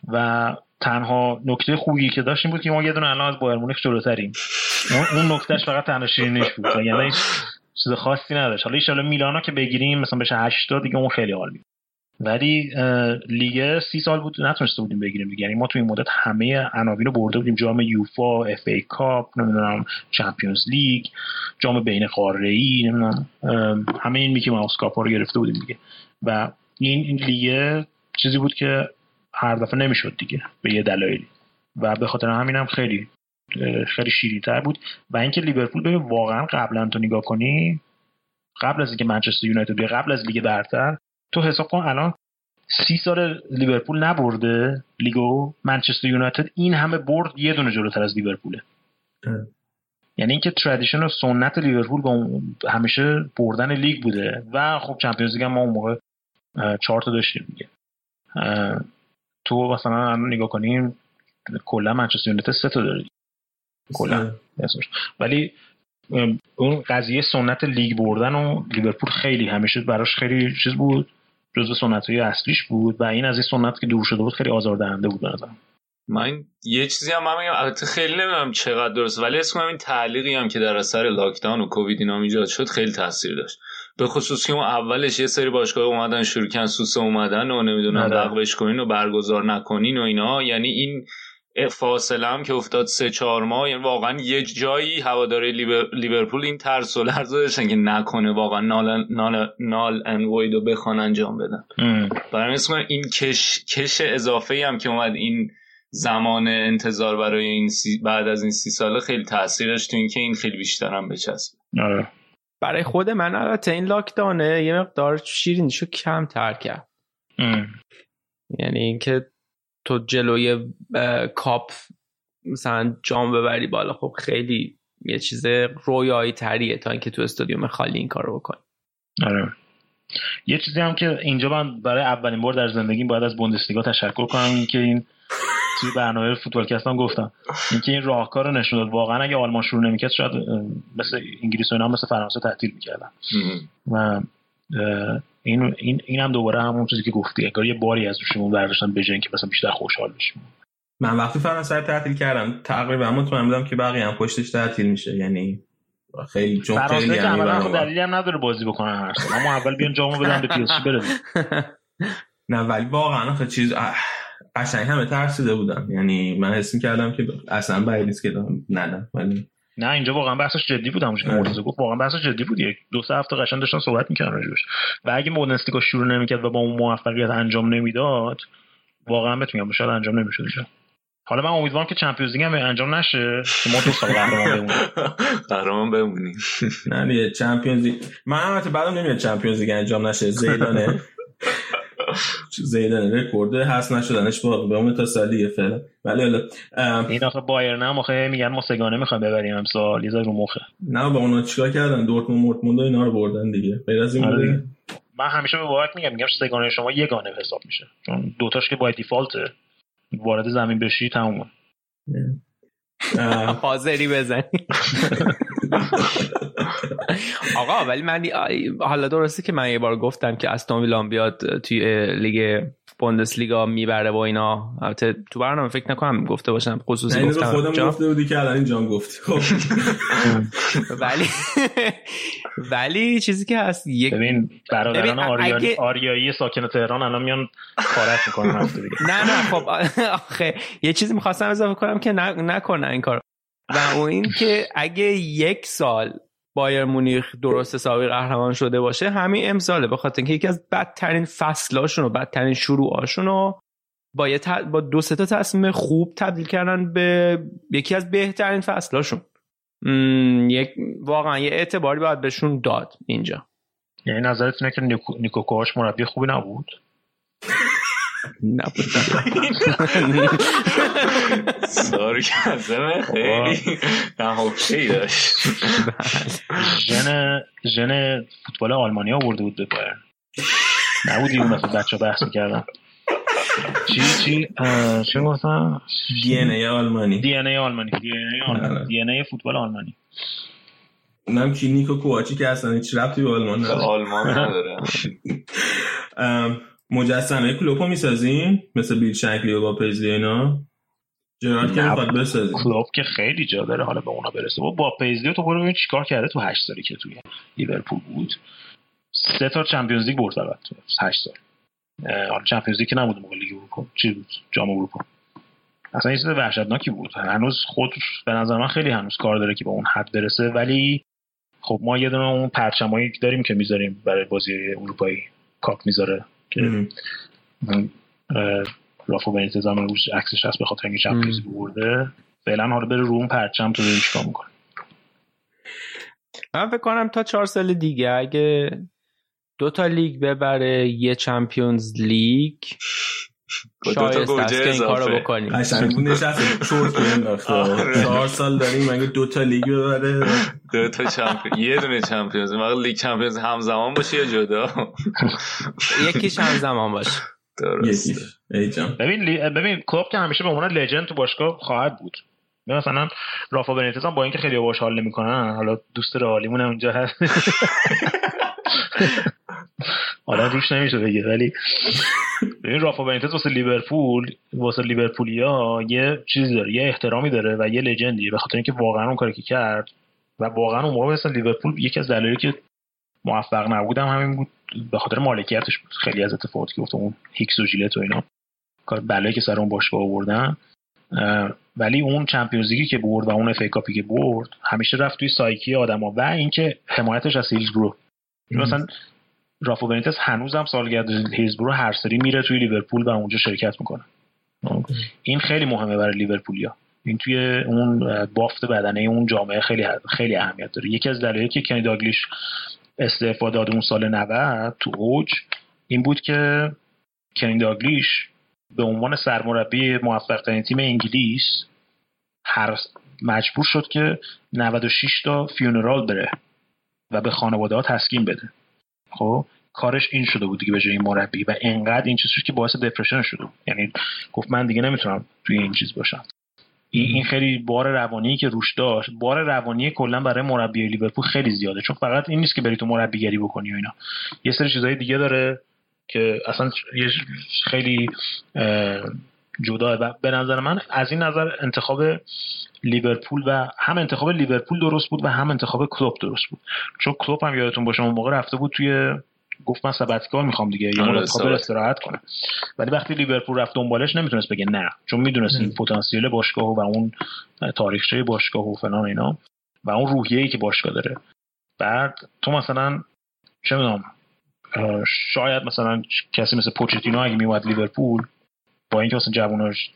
و تنها نکته خوبی که داشتیم بود که ما یه دونه الان از بایر مونیخ جلوتریم. اون نکتهش فقط تنها شیرینیش بود. یعنی چیز خاصی نداشت. حالا ان میلانا که بگیریم مثلا بشه 80 دیگه اون خیلی عالی ولی لیگ سی سال بود نتونسته بودیم بگیریم دیگه. یعنی ما تو این مدت همه عناوین رو برده بودیم. جام یوفا FA Cup نمی‌دونم Champions League جام بین قاره ای نمی‌دونم همه این Mickey Mouse Cup رو گرفته بودیم دیگه. و این لیگ چیزی بود که هر دفعه نمی‌شد دیگه به یه دلایلی. و به خاطر همین هم خیلی خیلی شیرین‌تر بود. و اینکه لیورپول ببین واقعا قبلا تو نگاه کنی قبل از اینکه منچستر یونایتد قبل از لیگ برتر تو حساب کن الان سی سال لیورپول نبرده لیگو منچستر یونایتد این همه برد یه دونه جلوتر از لیورپوله. یعنی اینکه tradition و سنت لیورپول با همیشه بردن لیگ بوده. و خب Champions League ما اون موقع چهار تا داشتیم دیگه. تو مثلا نگاه کنیم کلا منچستر یونایتد سه تا داره. کلا. ولی اون قضیه سنت لیگ بردن و لیورپول خیلی همیشه براش خیلی چیز بود جزو سنت های اصلیش بود و این از این سنت که دور شده بود خیلی آزاردهنده بود بنظرم من یه چیزی هم من میگم البته خیلی نمی‌دونم چقدر درست ولی اسم این تعلیقی هم که در اثر لاکداون و کووید اینا ایجاد شد خیلی تاثیر داشت. به خصوص که اون اولش یه سری باشگاه اومدن شروع کردن سوسه اومدن و نمی‌دونم آره. لغوش کنین و برگزار نکنین و اینا یعنی این فاصله هم که افتاد سه چهار ماه یعنی واقعا یه جایی هواداره لیورپول این ترس و لرز داشتن که نکنه واقعا نال نال نال ان وید رو بخوان انجام بدن برای این کش کش اضافه هم که اومد این زمان انتظار برای این بعد از این سی ساله خیلی تاثیرش تو اینکه این خیلی بیشتر هم بچسبه آره. برای خود من البته این لاکداونه یه مقدار شیرینیشو کم تر کرد یعنی اینکه تو جلوی کاپ مثلا جام ببری بالا خب خیلی یه چیز رویایی تریه تا اینکه تو استادیوم خالی این کارو بکنی. آره. یه چیزی هم که اینجا من برای اولین بار در زندگیم باید از بوندسلیگا تشکر کنم که این توی برنامه فوتبال کستان گفتم. اینکه این راهکار رو نشون داد. واقعا اگه آلمان شروع نمی‌کرد شاید مثل انگلیس و اینا مثل فرانسه تعطیل می‌کردن. و این این این هم دوباره همون چیزی که گفتی. انگار یه باری از روشمون برداشتن به که مثلا بیشتر خوشحال بشیم. من وقتی فرانسه تعطیل کردم تقریبا مطمئن بودم که بقیه هم پشتش تعطیل میشه. یعنی خیلی چون خیلی هم دلیلی هم نداره بازی بکنن هر سال. اما اول بیان جامو بدن به پی <laughs> نه ولی واقعا آخه چیز قشنگ همه ترسیده بودم یعنی من حس کردم که اصلا بعید نیست که ندم. ولی نه اینجا واقعا بحثش جدی بود همونش که آره. مرتضی گفت. واقعا بحثش جدی بود. یک دو سه هفته قشنگ داشتن صحبت می‌کردن راجع بهش. و اگه بوندسلیگا شروع نمی‌کرد و با اون موفقیت انجام نمی‌داد واقعا بتونم شاید انجام نمی‌شد حالا من امیدوارم که Champions League هم انجام نشه. که ما دو سال قهرمان بمونیم. <laughs> قهرمان بمونیم. نه دیگه Champions League من البته بعدم نمیاد Champions League انجام نشه. زیدانه <laughs> زیدان رکورد هست نشدنش با به اون تا سالیه فعلا. ولی حالا این آخه بایرن هم آخه میگن ما سگانه می‌خوایم ببریم امسال یه رو مخه. نه با اونا چیکار کردن؟ دورتموند مورتموند اینا رو بردن دیگه. غیر از این آره من همیشه به بابک میگم میگم سگانه شما یگانه حساب میشه. چون دوتاش که باید دیفالته وارد زمین بشی تمومه. <laughs> حاضری بزنی. <laughs> <laughs> آقا ولی من حالا درسته که من یه بار گفتم که استون ویلان بیاد توی لیگ لیگا می‌بره با اینا. البته تو برنامه فکر نکنم گفته باشم خصوصی گفتم. خودم گفته بودی که الان جان گفت. خب. <laughs> ولی <laughs> ولی چیزی که هست یک ببین برادران آریایی ساکن تهران الان میان کارت می‌کنن نه نه خب آخه یه چیزی می‌خواستم اضافه کنم که نکنن این کار و اون این که اگه یک سال بایر مونیخ درست حسابی قهرمان شده باشه همین امساله به خاطر اینکه یکی از بدترین فصلاشون و بدترین شروعاشون رو با, با دو سه تا تصمیم خوب تبدیل کردن به یکی از بهترین فصلاشون یک واقعا یه اعتباری باید بهشون داد اینجا یعنی نظرت اینه که نیکو, نیکو کوچ مربی خوبی نبود نبود ساری کزمه خیلی. نهوکهی داشت. ژن ژن فوتبال آلمانی آورده بود به بایرن. نبودی اون دفعه بچه بحث می‌کردن. چی چی؟ چی گفتم؟ دی ان ای آلمانی. دی ان ای آلمانی. دی ان ای آلمانی. دی ان ای فوتبال آلمانی. اونم کی نیکو کوواچی که اصلا هیچ ربطی به آلمان نداره. آلمان نداره. مجسمه کلوپو می‌سازیم مثل بیل شنکلی و با پیزی اینا. جرارد که می‌خواد بسازیم. کلوب که خیلی جا داره حالا به اونا برسه. با با پیزلی تو برو ببین چیکار کرده تو 8 سالی که توی لیورپول بود. سه تا Champions League برد فقط تو 8 سال حالا Champions League که نبود موقع لیگ اروپا. چی بود؟ جام اروپا. اصلا این چیز وحشتناکی بود. هنوز خود به نظر من خیلی هنوز کار داره که به اون حد برسه. ولی خب ما یه دونه اون پرچمایی داریم که می‌ذاریم برای بازی اروپایی. کاپ می‌ذاره. که رافا بنیتز هم روش عکسش هست به خاطر اینکه Champions برده. فعلا حالا بره رو اون پرچم تو ببین چیکار می‌کنه. من فکر کنم تا چهار سال دیگه اگه دو تا لیگ ببره یه Champions League شایسته است که این کارو بکنیم. قشنگ نشست چرتکه انداخته چهار سال داریم مگه دو تا لیگ ببره. دو تا champion یه دونه Champions مگه لیگ چمپیونز همزمان باشه یا جدا؟ یکیش همزمان باشه. جان. ببین ببین کلوپ که همیشه به عنوان legend تو باشگاه خواهد بود. مثلا رافا بنیتز هم با اینکه خیلی باش حال نمی‌کنن حالا دوست رئالیمون اونجا هست. <laughs> حالا روش نمیشه بگه ولی ببین رافا بنیتز واسه لیورپول واسه لیورپولیا یه چیزی داره یه احترامی داره و یه لژندیه. به خاطر اینکه واقعا اون کاری که کرد و واقعا اون موقع مثلا لیورپول یکی از دلایلی که موفق نبودم همین بود. به خاطر مالکیتش بود. خیلی از اتفاقاتی که گفتم اون هیکس و ژیلت و اینا. کار بلایی که سر اون باشگاه آوردن. ولی اون Champions League ی که برد و اون FA Cup ی که برد همیشه رفت توی سایکی آدما. و اینکه حمایتش از هیلزبرو مثلا رافا بنیتس هنوزم سالگرد هیلزبرو هر سری میره توی لیورپول و اونجا شرکت می‌کنه. این خیلی مهمه برای لیورپولیا. این توی اون بافت بدنه اون جامعه خیلی خیلی اهمیت داره. یکی از دلایلی که کنی داگلیش استعفا داد اون سال 90 تو اوج این بود که کنی داگلیش به عنوان سرمربی موفق ترین تیم انگلیس هر مجبور شد که 96 تا فیونرال بره و به خانواده ها تسکین بده. خب کارش این شده بود دیگه به جای مربی و انقدر این چیز که باعث دپرشن شده یعنی گفت من دیگه نمی‌تونم توی این چیز باشم. این خیلی بار روانی که روش داشت بار روانی کلا برای مربی لیورپول خیلی زیاده. چون فقط این نیست که بری تو مربیگری بکنی و اینا. یه سری چیزهای دیگه داره که اصلا خیلی جدا و به نظر من از این نظر انتخاب لیورپول و هم انتخاب لیورپول درست بود و هم انتخاب کلوب درست بود. چون کلوب هم یادتون باشه اون موقع رفته بود توی گفت من سبتکار می‌خوام دیگه یه مدت قابل استراحت کنه ولی وقتی لیورپول رفت دنبالش نمی‌تونست بگه نه چون می‌دونست این پتانسیل باشگاه و اون تاریخچه باشگاه و فلان اینا و اون روحیه ای که باشگاه داره. بعد تو مثلا چه می‌دونم شاید مثلا کسی مثل پوچتینو اگه میومد لیورپول با اینکه مثلا جووناش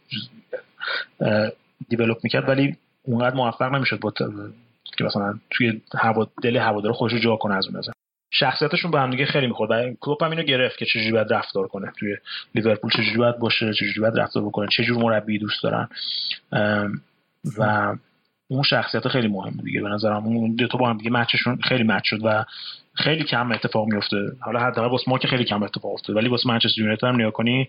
دیولپ می‌کرد ولی اونقدر موفق نمی‌شد با که مثلا توی هوا دل هوادار خودش جا کنه از اون نظر. شخصیتشون به هم دیگه خیلی می‌خورد. و کلوب هم اینو گرفت که چجوری باید رفتار کنه. توی لیورپول چجوری باید باشه چجوری باید رفتار بکنه چه جور مربی دوست دارن. و اون شخصیت خیلی مهمه دیگه. به نظرم اون دو تا با هم دیگه مچشون خیلی مچ شد و خیلی کم اتفاق میفته حالا حداقل واسه ما که خیلی کم اتفاق افتاد ولی واسه منچستر یونایتد هم نگاه کنی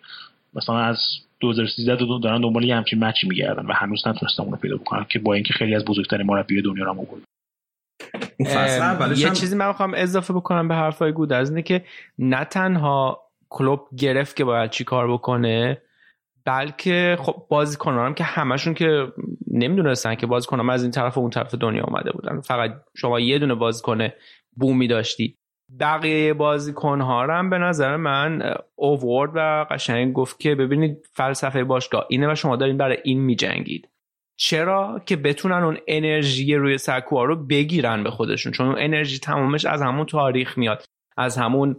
مثلا از 2013 دو دارن دنبال یه همچین مچی میگردن و هنوز نتونستن اونو پیدا بکنن که با اینکه خیلی از بزرگترین مربی دنیا رو آورد یه چیزی من می‌خوام اضافه بکنم به حرفای گود از اینه که نه تنها کلوب گرفت که باید چی کار بکنه بلکه خب بازیکنان هم که همشون که نمی‌دونستن که بازیکنان از این طرف و اون طرف دنیا آمده بودن. فقط شما یه دونه بازیکن بومی داشتی. بقیه بازیکن ها هم به نظر من اوورد و قشنگ گفت که ببینید فلسفه باشگاه اینه و شما دارین برای این میجنگید. چرا که بتونن اون انرژی روی سکوها رو بگیرن به خودشون؟ چون اون انرژی تمامش از همون تاریخ میاد از همون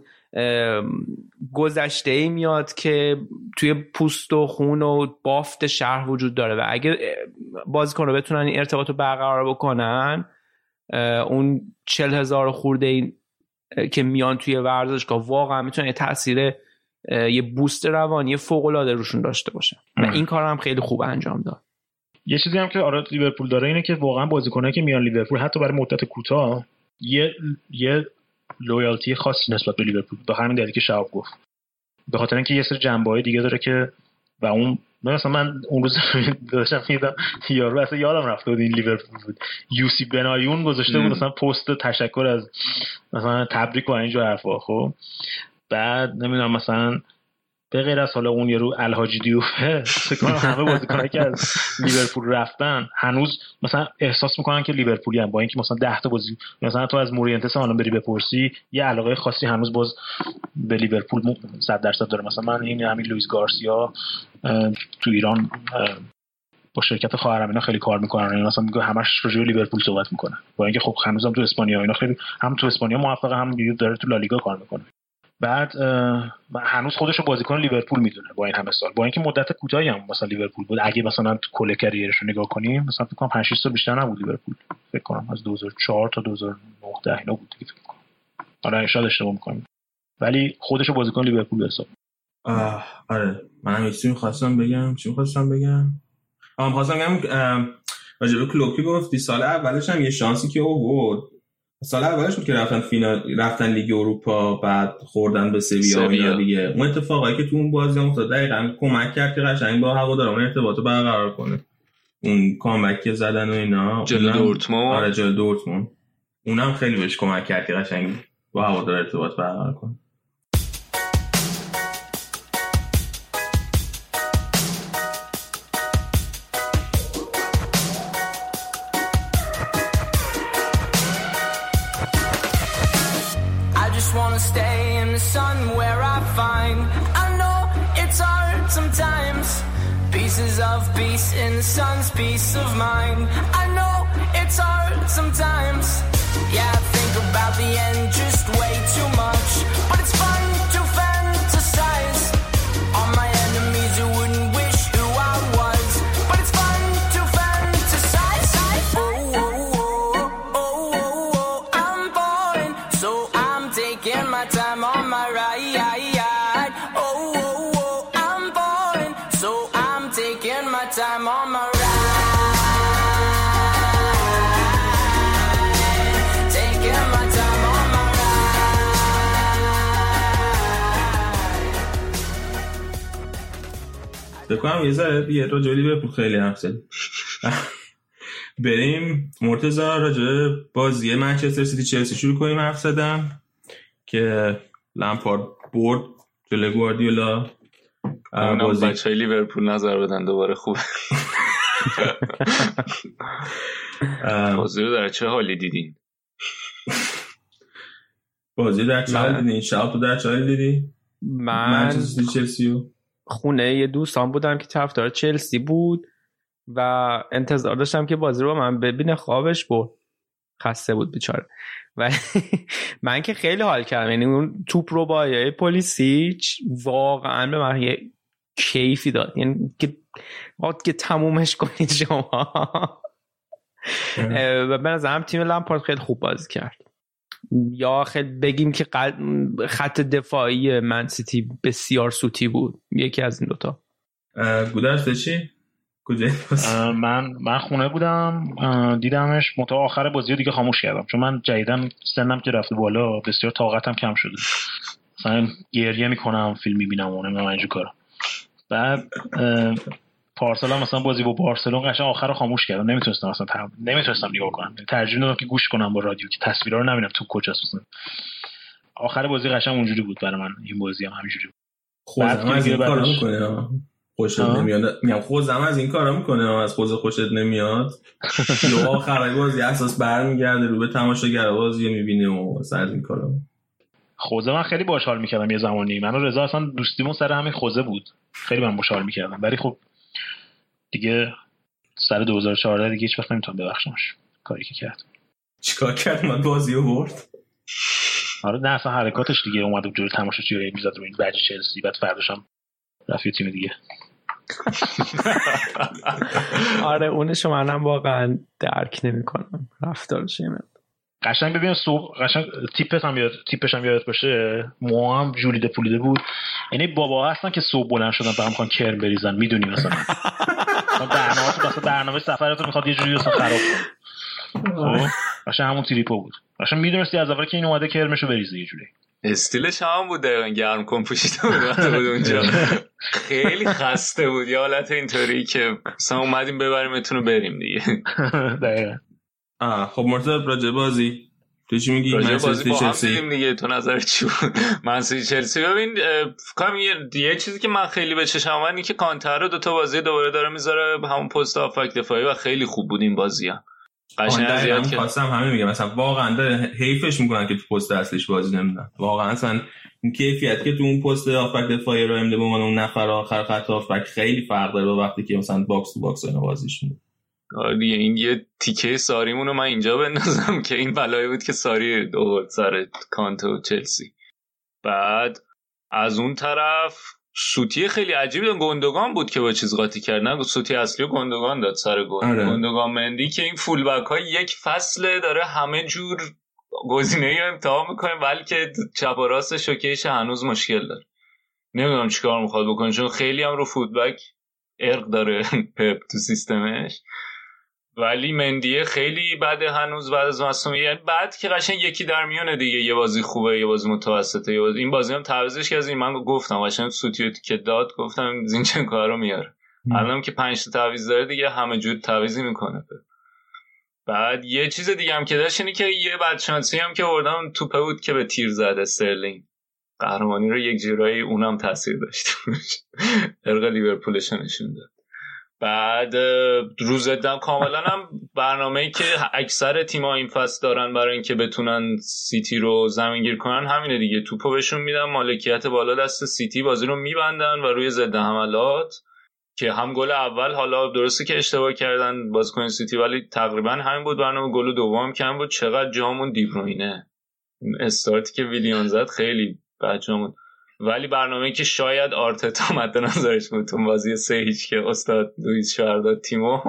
گذشته ای میاد که توی پوست و خون و بافت شهر وجود داره. و اگه بازیکن رو بتونن این ارتباط رو برقرار بکنن اون چل هزار خورده این که میان توی ورزشگاه واقعا می‌تونه یه تاثیر یه بوست روانی فوق العاده روشون داشته باشه. و این کار هم خیلی خوب انجام داد. یه چیزی هم که آره لیورپول داره اینه که واقعا بازیکنایی که میان لیورپول حتی برای مدت کوتاه یه یه loyalty خاصی نسبت به لیورپول به همین دلیلی که شعیب گفت. به خاطر اینکه یه سری جنبه دیگه داره که و اون مثلا من اون روز <laughs> داشتم میدم یارو اصلا یادم رفته بود این لیورپول بود. یوسی بنایون گذاشته بود مثلا پست تشکر از مثلا تبریک و اینجور حرفا خب. بعد نمی‌دونم مثلا به غیر از حالا اون یارو الحاجی دیوفه فکر همه بازیکنایی که از لیورپول رفتن هنوز مثلا احساس می‌کنن که لیورپولی‌ان با اینکه مثلا 10 تا بازی مثلا تو از مورینتس الان بری بپرسی یه علاقه خاصی هنوز باز به لیورپول 100 درصد داره. مثلا من این همین لوئیس گارسیا تو ایران با شرکت خواهرم اینا خیلی کار می‌کنن. یعنی مثلا میگه همش راجع لیورپول صحبت می‌کنن. با اینکه خب هنوزم تو اسپانیا اینا خیلی هم تو اسپانیا موفقه هم داره تو لالیگا کار می‌کنه. بعد هنوز خودش رو بازیکن لیورپول می‌دونه با این همه سال. با اینکه مدت کوتاهی هم مثلا لیورپول بود. اگه مثلا کل کریرش رو نگاه کنیم مثلا فکر کنم 5 6 سال بیشتر نبود لیورپول. فکر کنم از 2004 تا 2009 اینا بود دیگه فکر کنم. آره شاید اشتباه می‌کنم. ولی خودش رو بازیکن لیورپول حساب. آره. منم یه چیزی می‌خواستم بگم. چی می‌خواستم بگم؟ آم خواستم بگم راجع به کلوپی گفتی سال اولش هم یه شانسی که او بود سال اولش بود که رفتن فینال رفتن لیگ اروپا بعد خوردن به سویا دیگه. اون اتفاقایی که تو اون بازی افتاد دقیقاً کمک کرد که قشنگ با هواداران ارتباط برقرار کنه. اون کامبک که زدن و اینا جلو دورتموند. آره جلو دورتموند. اونم خیلی بهش کمک کرد که قشنگ با هوادار ارتباط برقرار کنه. son's peace of mind. I بکنم یه ذره یه راجع به خیلی حرف زدیم <laughs> بریم. مرتضی راجع بازی منچستر سیتی چلسی شروع کنیم حرف زدم که لمپارد برد جلوی گواردیولا. بازی بچه های لیورپول نظر بدن دوباره خوب. بازی رو در چه حالی دیدین؟ بازی در چه حالی دیدین؟ شب تو در چه حالی دیدی؟ من چلسی خونه یه دوستان بودم که طرفدار چلسی بود و انتظار داشتم که بازی رو من ببینه خوابش بود خسته بود بیچاره. و <laughs> من که خیلی حال کردم. یعنی اون توپ رو با پلیسیچ واقعا به من یه کیفی داد. یعنی که که تمومش کنید شما. و به نظرم تیم لمپارد خیلی خوب بازی کرد. یا خیلی بگیم که خط دفاعی من سیتی بسیار سوتی بود. یکی از این دوتا. گودرس چی؟ من من خونه بودم. دیدمش متا آخر بازی دیگه خاموش کردم. چون من جدیدن سنم که رفته بالا بسیار طاقتم کم شده. مثلا گریه می‌کنم فیلم می‌بینم و نمی‌دونم اینجور کارم بعد پارسال مثلا بازی با بارسلون قشنگ آخر رو خاموش کردم. نمی‌تونستم اصلا تر... نمی‌تونستم نگاه کنم. ترجیح دادم که گوش کنم با رادیو که تصویرا رو نبینم تو کجاست مثلا. آخر بازی قشنگ اونجوری بود برای من. این بازی هم همینجوری بود. خودم از این کارا می‌کنه خوشت نمیاد. میگم خودم از این کارا می‌کنه از خود خوشت نمیاد. یا آخر بازی اساس برمیگرده. رو به تماشاگر بازی می‌بینه و سر این کارا. خوزه من خیلی باحال می‌کردم یه زمانی. من و رضا اصلا دوستیمون سر همین خوزه بود. خیلی من باحال می‌کردم. ولی خب دیگه سر 2014 دیگه هیچ وقت نمی‌تونم ببخشمش. کاری که کرد. چیکار کرد؟ من بازی رو برد؟ آره نه اصلا حرکاتش دیگه اومد جلوی تماشاچی رو می‌زد رو این بجی چلسی بعد فرداش هم رفت تیم دیگه. <laughs> آره اونشو منم واقعا درک نمی‌کنم. رفتارش قشنگ ببین صبح قشنگ تیپش هم یاد تیپش هم یادت باشه. مو هم جولیده پولیده بود. یعنی بابا هستن که صبح بلند شدن به هم کرم بریزن. می‌دونی مثلا. <laughs> برنامه تو مثلا برنامه سفرتون می‌خواد یه جوری مثلا خراب کنه. خب؟ همون تریپو بود. قشنگ می‌دونستی از اول که این اومده کرمشو بریزه یه جوری. استیلش هم بود دقیقا گرم کن پوشیده بود بود اونجا. خیلی خسته بود. یه حالت اینطوری که مثلا اومدیم ببریم اتونو بریم دیگه. <laughs> دقیقا. خب مرتضی راجع بازی. تو چی میگی؟ با هم دیگه تو نظر چی بود؟ <laughs> منسیتی چلسی. ببین فکر یه چیزی که من خیلی به چشم اومد که کانته رو دو تا بازی دوباره داره می‌ذاره همون پست هافک دفاعی و خیلی خوب بود این بازی هم. قشنگ زیاد که خواستم همین میگم مثلا واقعا داره حیفش می‌کنن که تو پست اصلیش بازی نمیدن واقعا اصلا این کیفیت که تو اون پست هافک دفاعی رو امده به اون نفر آخر خط هافک خیلی فرق داره وقتی که مثلا box to box اینا بازیش میده آره دیگه این یه تیکه ساریمون رو من اینجا بندازم که این بلایی بود که ساری درآورد سر کانته تو چلسی. بعد از اون طرف سوتی خیلی عجیبی گندگان بود که با چیز قاطی کرد. نه سوتی اصلی گندگان داد سر گل. آره. گندگان مندی که این فول بک ها یک فصله داره همه جور گزینه ای امتحان می‌کنه بلکه چپ و راست شوکیش هنوز مشکل داره. نمی‌دونم چیکار می‌خواد بکنه چون خیلی هم رو فودبک ارق داره <laughs> پپ تو سیستمش. ولی مندیه خیلی بعد هنوز بعد از مصومیت یعنی بعد که قشنگ یکی در میونه دیگه یه بازی خوبه یه بازی متوسطه یه بازی این بازی هم تعویضش که از این من گفتم قشنگ سوتیو که داد گفتم زینچنکو رو میاره. الان که پنج تا تعویض داره دیگه همه جور تعویضی می‌کنه. بعد یه چیز دیگه هم که داشت اینه که یه بدشانسی هم که اردن توپه بود که به تیر زد استرلینگ. قهرمانی رو یک جورایی اونم تاثیر داشت. <laughs> عرق لیورپولش نشون داد. بعد روز دم کاملا هم برنامه ای که اکثر تیم‌ها این فصل دارن برای اینکه بتونن سیتی رو زمین گیر کنن همینه دیگه. توپو بهشون میدن مالکیت بالا دست سیتی بازی رو میبندن و روی ضد حملات که هم گل اول حالا درسته که اشتباه کردن بازیکن سیتی ولی تقریبا همین بود. برنامه گل دوم کم بود. چقدر جامون دیبروینه استارتی که ویلیان زد خیلی بد ولی برنامه که شاید آرتتا مد نظرش بود تو بازی سه هیچ که استاد لوئیس شهر تیمو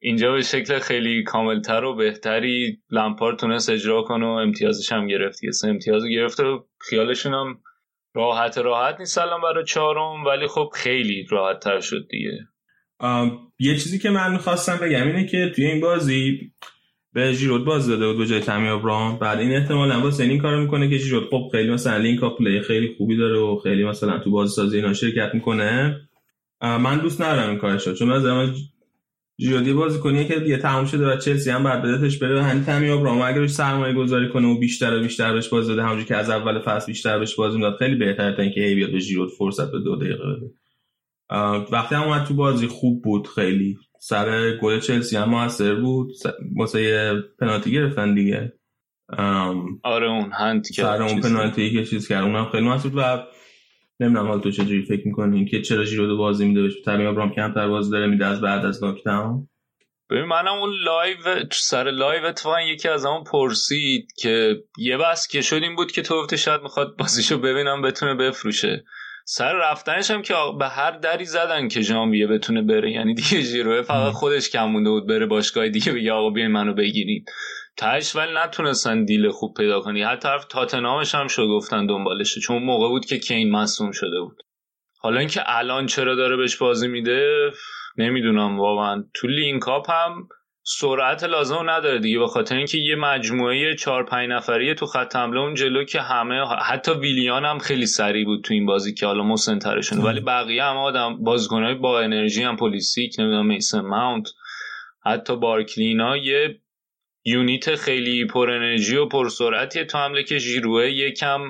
اینجا به شکل خیلی کاملتر و بهتری لمپار تونست اجرا کنه و امتیازش هم گرفت. یه امتیاز گرفت و خیالشون هم راحت راحت نیست الان برای چهارم ولی خب خیلی راحت تر شد دیگه. یه چیزی که من می‌خواستم بگم اینه که توی این بازی به ژیرود باز داده بود به جای تامی ابراهام. بعد این احتمالاً واسه این کارو می‌کنه که ژیرود خب خیلی مثلا link-up play خیلی خوبی داره و خیلی مثلا تو بازی سازی اینا شرکت می‌کنه. من دوست ندارم این کارش چون از زمان ژیرودی بازی کنیه که دیگه تموم شده و چلسی هم بعد بدتش بره. همین تامی ابراهام اگه روش سرمایه گذاری کنه و بیشتر و بیشتر بهش بازی بده همونجوری که از اول فصل بیشتر بهش بازی می‌داد خیلی بهتره تا اینکه هی بیاد به ژیرود فرصت به دو دقیقه بده. وقتی هم اومد تو بازی خوب بود خیلی سر گل چلسی هم موثر بود. واسه پنالتی گرفتن دیگه. آره اون hand که سر اون پنالتی که چیز کرد. اونم خیلی موثر و نمی‌دونم حال تو چجوری فکر می‌کنی؟ که چرا ژیرو براش بازی میده تمی ابراهام کمتر بازی داره میده از بعد از lockdown. ببین منم اون لایو سر لایو اتفاقا یکی از همون پرسید که یه بس که شد این بود که تو گفته شاید می‌خواد بازیشو ببینم بتونه بفروشه. سر رفتنش هم که به هر دری زدن که ژانویه بتونه بره. یعنی دیگه ژیروه فقط خودش کم مونده بود بره باشگاه دیگه بگه آقا بیاین منو بگیرین تاش ولی نتونستن deal خوب پیدا کنی. حتی طرف تاتنامش هم شو گفتن دنبالشه. چون موقع بود که کین مصدوم شده بود. حالا اینکه الان چرا داره بهش بازی میده نمی‌دونم. واقعا تو link-up هم سرعت لازم نداره دیگه به خاطر اینکه یه مجموعه 4 5 نفریه تو خط حمله اون جلو که همه حتی ویلیان هم خیلی سریع بود تو این بازی که حالا مسنترشون ولی بقیه هم آدم بازیکنای با انرژی هم پولیسیک نمی‌دونم میسن ماونت حتی بارکلینا یه یونیت خیلی پر انرژی و پر سرعتی تو حمله که ژیروه یکم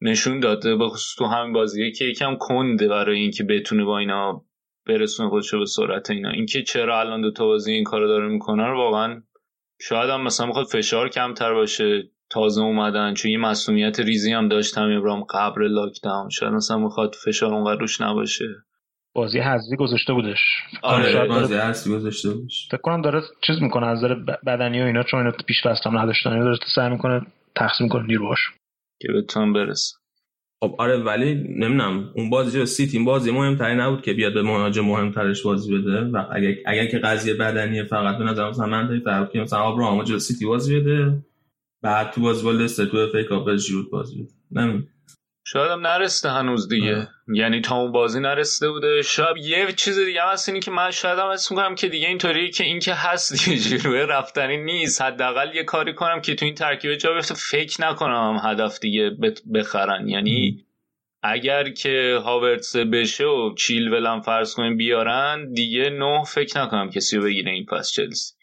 نشون داده به خصوص تو همین بازیه که یکم کنده برای اینکه بتونه با اینا برسونه خودشو به سرعت اینا. اینکه چرا الان دو تا بازی این کارو داره می‌کنه رو واقعا شاید هم مثلا می‌خواد فشار کمتر باشه تازه اومدن چون یه مسئولیت ریزی هم داشتم ابراهیم قبل لاک داون شاید مثلا می‌خواد فشار اونقدر روش نباشه. بازی حذفی گذاشته بودش. آره بازی حذفی گذاشته بودش. فکر کنم داره چیز می‌کنه از نظر بدنی و اینا چون اینا پیش هم نداشتن. داره سعی می‌کنه تقسیم کنه نیروهاش که بتون برسه خب آره ولی نمی‌دونم اون بازی سیتی بازی مهمتری نبود که بیاد به مهاجم مهمترش بازی بده؟ و اگر اگر که قضیه بدنی فقط به نظر مثلا من فرق که مثلا آبراهام جلو سیتی بازی بده بعد تو بازی با لستر تو FA Cup ژیرو بازی بده. نمی‌دونم. شاید هم نرسته هنوز دیگه. آه. یعنی تا اون بازی نرسیده بوده. شاید یه چیز دیگه هست اینی که من شاید هم اسم کنم که دیگه اینطوری که این که هست دیگه <laughs> جیروه رفتنی نیست. حداقل یه کاری کنم که تو این ترکیب جا بیفته. فکر نکنم هم هدف دیگه بخرن. یعنی اگر که هاورتس بشه و چیل ولم فرض کنیم بیارن دیگه نه فکر نکنم کسی رو بگیره این پس چلسی.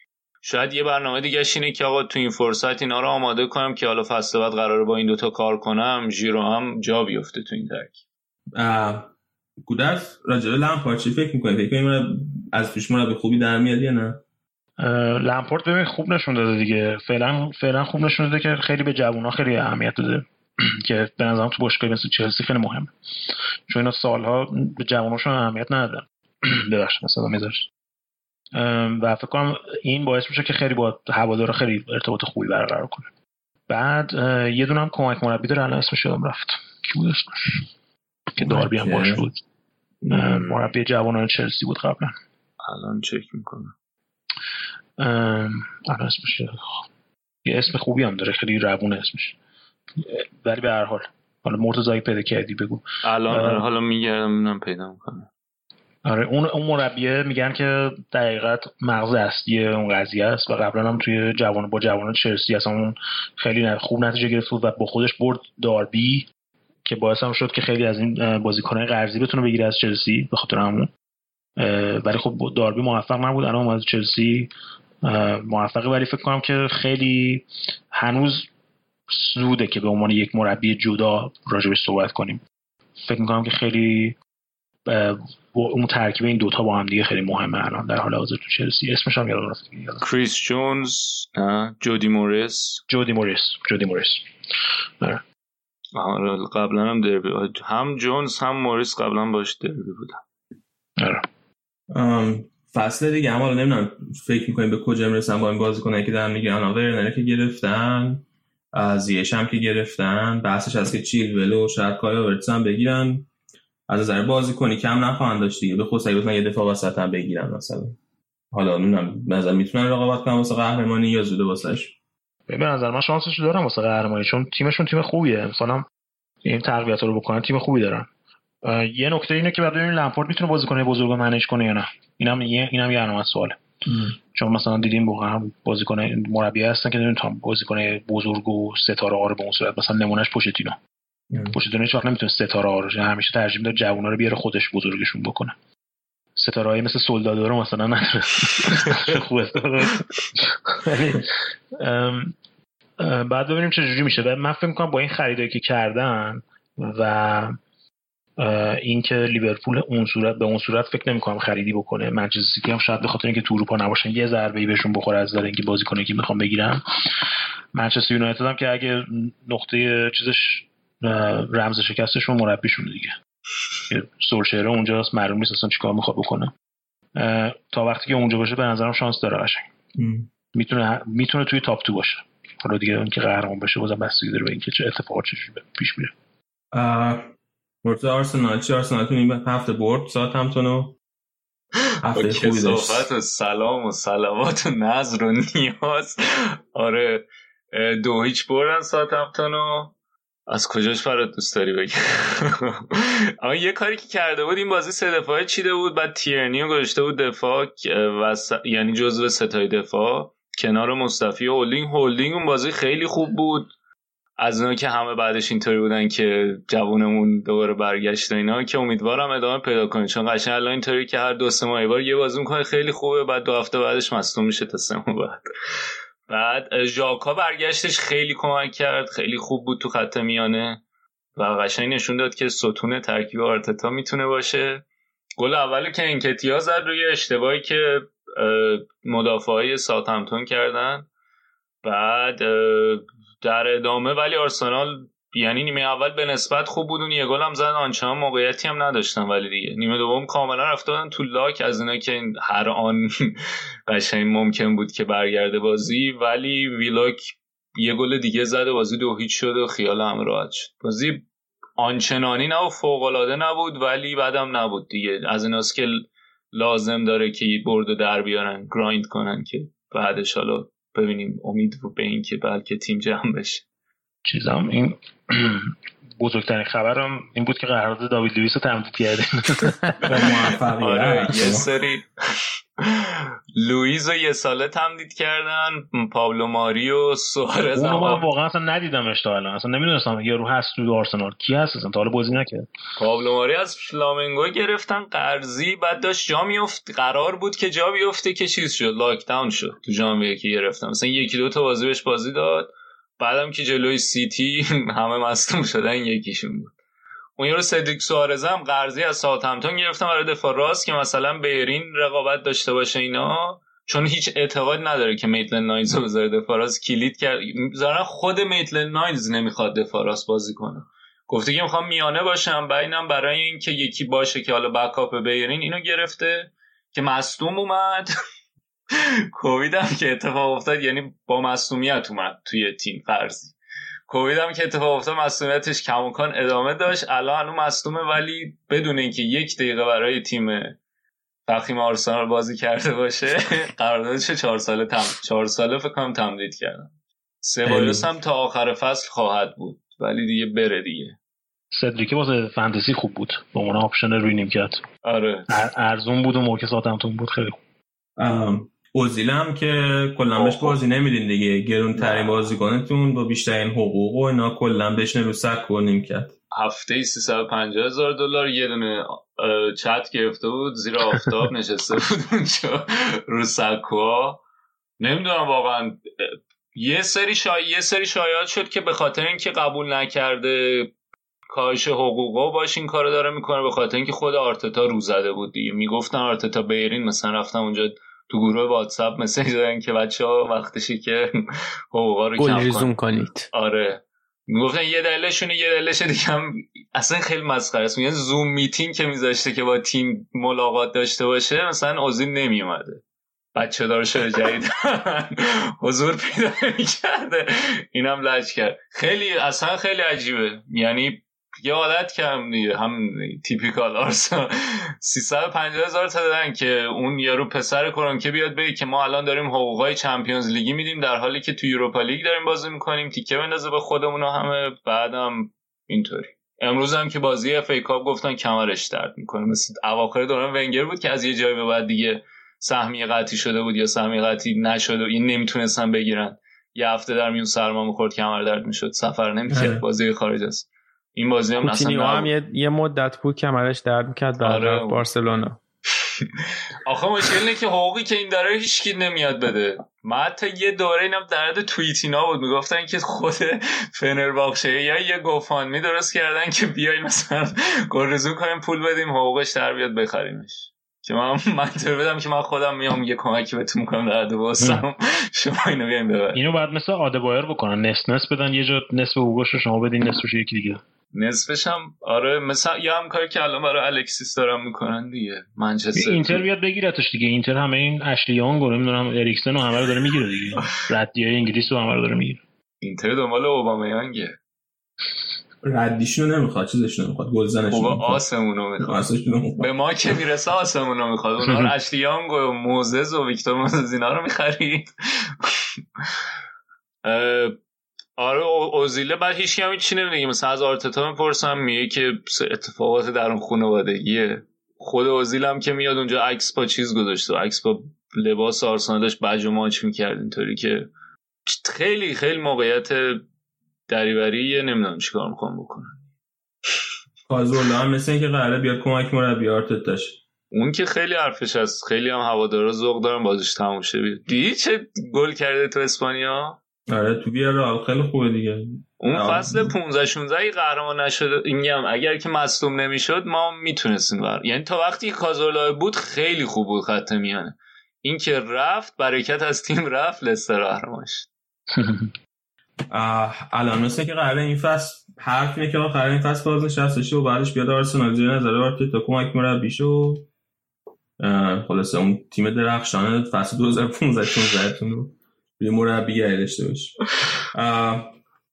شاید یه برنامه دیگه اینه که آقا تو این فرصت اینا رو آماده کنم که حالا فصل بعد قراره با این دوتا کار کنم ژیرو هم جا بیفته تو این ترکیب. گودرز راجع به لمپارد چی فکر می‌کنی؟ فکر از پیش به خوبی در میاد یا نه؟ لمپارد ببین خوب نشون داده دیگه. فعلا فعلا خوب نشون داده که خیلی به جوونا خیلی اهمیت داده. <clears throat> که به نظرم تو باشگاه مثل چلسی خیلی مهمه. چون اینا سالها به جواناشون اهمیت ندادن. <clears throat> ببخشید مثلا میذاشت. و فکر کنم این باعث میشه که خیلی با هوادارا خیلی ارتباط خوبی برقرار کنه. بعد یه دونه هم کمک مربی داره الان اسمش یادم رفت. کی بود اسمش که داربی هم باش بود. مربی جوانان چلسی بود قبلا. الان چک می‌کنم. الان اسمش یه اسم خوبی هم داره خیلی روونه اسمش. ولی به هر حال حالا مرتضایی پیدا کردی بگو. الان حالا میگردم پیدا می‌کنم. آره اون اون مربیه میگن که دقیقت مغز اصلی اون قضیه است و قبلا هم توی جوان با جوانان چلسی اصلا اون خیلی خوب نتیجه گرفت و با خودش برد داربی. که باعث هم شد که خیلی از این بازیکنان قرضی بتونه بگیره از چلسی به خاطر همون. ولی خب داربی موفق نبود الان اومد چلسی. موفقه ولی فکر کنم که خیلی هنوز زوده که به عنوان یک مربی جدا راجبش صحبت کنیم. فکر می‌کنم که خیلی اون ترکیب این دوتا با هم دیگه خیلی مهمه الان در حال حاضر تو چلسی. اسمش هم یادم رفت. کریس جونز جودی موریس جودی موریس جودی موریس آره. آره قبلا هم دربی هم جونز هم موریس قبلا باش دربی بودن. آره. فصل دیگه اما نمی‌دونم فکر می‌کنیم به کجا می‌رسن با این بازیکنایی که دارن میگن ورنر که گرفتن زیش هم که گرفتن بحثش از که چیل ولو شاید کایا هم بگیرن. از نظر بازی کنی کم نخواهند داشت دیگه. به خصوص اگه یه دفاع وسط هم بگیرن مثلا. حالا نمی‌دونم مثلا می‌تونن رقابت کنن واسه قهرمانی یا زوده واسش به نظر من شانسش دارم واسه قهرمانی چون تیمشون تیم خوبیه. مثلا این تقویت رو بکنن تیم خوبی دارن. یه نکته اینه که بعد ببینیم لمپارد می‌تونه بازیکن بزرگ منیج کنه یا نه. اینم یه اینم یه علامت سواله. چون مثلا دیدیم واقعا بازیکن مربی هستن که نمی‌تونن بازیکن بزرگ و ستاره ها رو به اون صورت. مثلا نمونهش پوشتینو. پوشتینو هیچ وقت نمی‌تونه ستاره ها رو همیشه ترجیح میده جوونا رو بیاره خودش بزرگشون بکنه. ستاره های مثل سولدادو رو مثلا نداره. <laughs> خوبه بعد ببینیم چه جوری میشه. من فکر می‌کنم با این خریدایی که کردن و اینکه لیورپول اون صورت به اون صورت فکر نمی‌کنم خریدی بکنه. منچستر سیتی هم شاید به خاطر اینکه تو اروپا نباشن یه ضربه ای بهشون بخوره از داره اینکه بازیکنه که می‌خوام بگیرم منچستر یونایتد هم که اگه نقطه چیزش رمز شکستشون مربیشون دیگه. سورشهره اونجاست معلوم نیست اصلا چیکار می‌خواد بکنه. تا وقتی که اونجا باشه به نظرم شانس داره قشنگ. می‌تونه می‌تونه توی تاپ تو باشه. حالا دیگه اون که قهرمان بشه بازم بستگی داره به اینکه چه اتفاقاتی پیش میره. مرتضی آرسنال. چی آرسنال؟ تو این هفته برد ساعت همتونو هفته خوبی داشت. و سلام و سلامات و نظر و نیاز. آره دو هیچ بردن ساعت همتونو از کجاش فراد دوست داری بگی <laughs> اما یه کاری که کرده بود این بازی سه دفاعه چیده بود بعد تیرنی رو گذاشته بود دفاع و س... یعنی جزو ستای دفاع. کنار مصطفی و هولدینگ. هولدینگ اون بازی خیلی خوب بود. از اونا که همه بعدش اینطوری بودن که جوونمون دوباره برگشت اینا که امیدوارم ادامه پیدا کنه. چون قشنگ الان اینطوری که هر دو سه ماه بار یه بازی می‌کنه خیلی خوبه. بعد دو هفته بعدش مصدوم میشه تا سه ماه بعد. بعد ژاکا برگشتش خیلی کمک کرد خیلی خوب بود تو خط میانه و قشنگ نشون داد که ستون ترکیب آرتتا می‌تونه باشه. گل اول که انکتیا زد روی اشتباهی که مدافعای ساتمتون کردن. بعد در ادامه ولی آرسنال یعنی نیمه اول به نسبت خوب بود اون یه گل هم زدن. آنچنان موقعیتی هم نداشتن ولی دیگه. نیمه دوم کاملا رفتن تو لاک. از اینا که هر آن <laughs> قشنگ ممکن بود که برگرده بازی. ولی ویلاک یه گل دیگه زده. بازی دو هیچ شد و خیال هم راحت شد. بازی آنچنانی نه فوق العاده نبود ولی بعدم نبود دیگه. از ایناست که لازم داره که برد در بیارن گرایند کنن که بعدش حالا ببینیم امید به این که بلکه تیم جمع بشه. چیزم این بزرگترین خبرم این بود که قرارداد داوید لوئیس رو تمدید کرده <laughs> آره یه سری لوئیس رو یه ساله تمدید کردن پابلو ماری و سوارز اونو من واقعا اصلا ندیدمش تا الان. اصلا نمی‌دونستم یه رو هست تو آرسنال. کی هست اصلا؟ تا حالا بازی نکرد. پابلو ماری از فلامنگو گرفتن قرضی بعد داشت جا میفت قرار بود که جا بیفته که چیز شد lockdown شد. تو ژانویه که گرفتن. مثلا یکی دو تا بازی بهش بازی داد. بعدم که جلوی سیتی <laughs> همه مصدوم شدن یکیشون بود. اون یارو سدریک سوارز هم قرضی از ساوثهمپتون گرفتم برای دفاع راست که مثلا بیرین رقابت داشته باشه اینا چون هیچ اعتقاد نداره که میتلن ناینز رو بذاره دفاع راست. کلید کرد. ظاهرا خود میتلن ناینز نمی‌خواد دفاع راست بازی کنه. گفته که می‌خوام میانه باشم و اینم برای اینکه یکی باشه که حالا بکاپ بیرین اینو گرفته که مصدوم اومد. <laughs> کووید هم که اتفاق افتاد یعنی با مصومیت اومد توی تیم فرضی کووید هم که اتفاق افتاد مصدومیتش کماکان ادامه داشت. الان هنوز مصدومه ولی بدون اینکه یک دقیقه برای تیم فخیم آرسنال بازی کرده باشه <laughs> قراردادش چهار ساله تم چهار ساله فکر کنم تمدید کردن. سبایوس هم تا آخر فصل خواهد بود ولی دیگه بره دیگه. سدریکه واسه فانتزی خوب بود. به عنوان option روی نیمکت. آره. ارزون بود و موقع ساعتمتون بود. خیلی خوب. اوزیل هم که کلا بهش بازی نمیدین دیگه. گرون ترین بازیکنتون با بیشترین حقوق و اینا کلا بهش رو سک کنیم کرد هفته ای 350 هزار دلار. یه دونه چت گرفته بود. زیر آفتاب <laughs> نشسته بود اونجا رو سکوها. نمی‌دونم واقعا. یه سری شای... یه سری شایعات شد که به خاطر اینکه قبول نکرده کاهش حقوقا باش این کارو داره می‌کنه به خاطر اینکه خود آرتتا رو زده بود دیگه. می‌گفتن آرتتا بیرین مثلا رفتم اونجا تو گروه واتساپ مسیج دادن که بچه ها وقتشی که حقوقا رو کم کنید. آره. می‌گفتن یه دلیلشونه یه دلیلش دیگه هم اصلا خیلی مسخره است. میگن زوم میتینگ که میذاشته که با تیم ملاقات داشته باشه مثلا اوزیل نمیومده بچه دار شده جدید <laughs> حضور پیدا می‌کرده اینم لج کرد. خیلی اصلا خیلی عجیبه. یعنی یه عادت دیگه هم typical آرسنال 350 هزار تا دادن که اون یارو پسر که بیاد بگه که ما الان داریم حقوقای Champions League ی میدیم در حالی که تو Europa League داریم بازی می‌کنیم تیکه بندازه به خودمون همه بعدم اینطوری. امروز هم که بازی FA Cup گفتن کمرش درد می‌کنه. مثل اواخر دوران ونگر بود که از یه جایی به بعد دیگه سهمیه قطعی شده بود یا سهمیه قطعی نشده این نمی‌تونستن بگیرن. یه هفته در میون سرما می‌خورد کمر درد می‌شد. سفر نمی‌کرد. آره. بازی خارج از خونه. این بازی هم اصلا هم یه, یه مدت بود کمرش درد می‌کرد در آره. بارسلونا. <laughs> آخه مشکل اینه که حقوقی که این داره هیچکی نمیاد بده. من حتی یه دوره اینم درد توییتینا بود. می‌گفتن که خود فنرباخشه یا یه گوفان درست کردن که بیای مثلا گرزو کنیم پول بدیم حقوقش در بیاد بخریمش. که من <laughs> منطقه بدم که من خودم میام یه کمکی بهتون می‌کنم در واسم. <laughs> شما اینو بیاین ببر. اینو بعد مثل آدبایر بکنن. نصف نصف بدن یه جا نصف حقوقش رو شما بدین نصفش یکی دیگه. نصفش هم آره مثلا یه هم کاری که الان برای الکسیس دارم می‌کنن دیگه منچستر اینتر بیاد بگیرتش دیگه. اینتر همه این اشلی یانگ رو نمی‌دونم اریکسن و همه رو داره می‌گیره دیگه. <laughs> ردیای انگلیس رو همه رو داره می‌گیره. اینتر دنبال اوبامیانگه. ردیشونو نمی‌خواد چیزشونو نمی‌خواد گلزنشونو نمی‌خواد. آسمونو می‌خواد. به ما که می‌رسه آسمونو می‌خواد. اونا رو <laughs> اشلی یانگ و موزز و ویکتور موزز اینا رو می‌خرید. <laughs> آره اوزیله بعد هیچ کمی چی نمیگه. مثلا از آرتتا می‌پرسم میگه که اتفاقات در اون خانوادگیه. خود اوزیل هم که میاد اونجا عکس با چیز گذاشته عکس با لباس آرسنال داشت بج و ماچ می‌کرد اینطوری که خیلی خیلی موقعیت دریوری نمی‌دونم چیکار می‌خوام بکنم. کازولا هم مثل اینکه قراره بیاد کمک مربی آرتتاش. اون که خیلی حرفش هست. خیلی هم هوادارا ذوق دارن بازیش تموم شه. دیدی چه گل کرده تو اسپانیا؟ آره تو بیار خیلی خوبه دیگه. اون فصل 15 16 قهرمان نشده اینگم اگر که مصدوم نمی‌شد ما می‌تونستیم بر یعنی تا وقتی کازولا بود خیلی خوب بود خط میانه. این که رفت برکت از تیم رفت لستر قهرمان الان مثل که قراره این فصل حرف اینه که آخر این فصل باز نشسته و بعدش بیاد آرسنال. زیر نظر تا کمک مربی شو. خلاصه اون تیم درخشان فصل 2015 16 تون رو یه مربی داشته باشه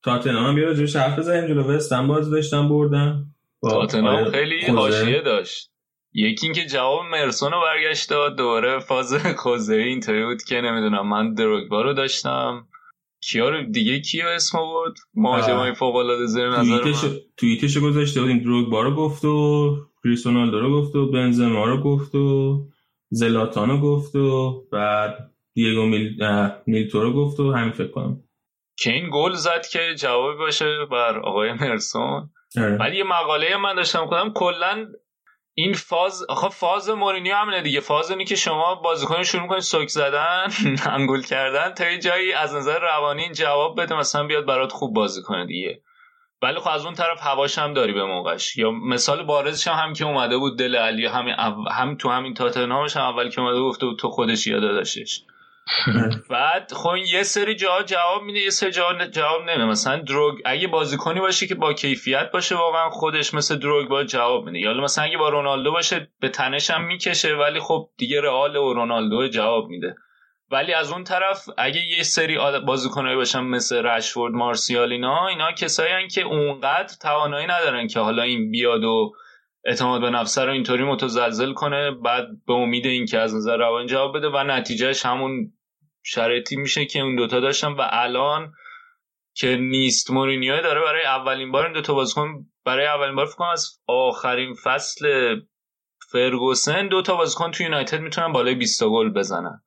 تاتنهام بیا راجعش حرف بزنیم جلو وستن باز داشتن بردن. با تاتنهام خیلی. حاشیه داشت. یکی اینکه جواب مرسون رو برگشت داد دوباره فاز خوزه اینطوری بود که نمی‌دونم من دروگبا رو داشتم. کیا رو دیگه کیو اسم برد مهاجمای فوق العاده زیر نظر توییتش گذاشته بودیم دروگبا رو گفت و کریستیانو رو گفت و بنزما رو گفت و زلاتان رو گفت و بعد دیگو میل... اه، میلتو رو گفت و همین فکر کنم. که این گل زد که جوابی باشه بر آقای مرسون. آره. ولی یه مقاله من داشتم کنم کلا این فاز آخه فاز مورینیو همینه دیگه. فاز اینه که شما بازیکن شروع می‌کنید سوک زدن <laughs> انگول کردن تا یه جایی از نظر روانی این جواب بده مثلا بیاد برات خوب بازی کنه دیگه. ولی خب از اون طرف هواش هم داری به موقعش. یا مثال بارزش هم, هم که اومده بود دل علی همین او- هم تو همین تاتنهامش هم اول که اومده گفته بود تو خودش یاد داشتش <laughs> بعد خب یه سری جا جواب میده یه سری جا جواب نمیده. مثلا دروگ اگه بازیکنی باشه که با کیفیت باشه واقعا خودش مثل دروگ با جواب میده. یا مثلا اگه با رونالدو باشه به تنش هم می‌کشه ولی خب دیگه رئال و رونالدو جواب میده. ولی از اون طرف اگه یه سری بازیکنایی باشن مثل رشفورد مارسیال اینا اینا کسایی که اونقدر توانایی ندارن که حالا این بیاد و اعتماد به نفسه رو اینطوری متزلزل کنه بعد به امید اینکه از نظر روانی جواب بده و نتیجهش همون شرایطی میشه که اون دوتا داشتن و الان که نیست مورینیو داره برای اولین بار این دوتا بازیکن برای اولین بار فکر کنم از آخرین فصل فرگوسن دوتا بازیکن تو یونایتد می‌تونن بالای 20 تا گل بزنن.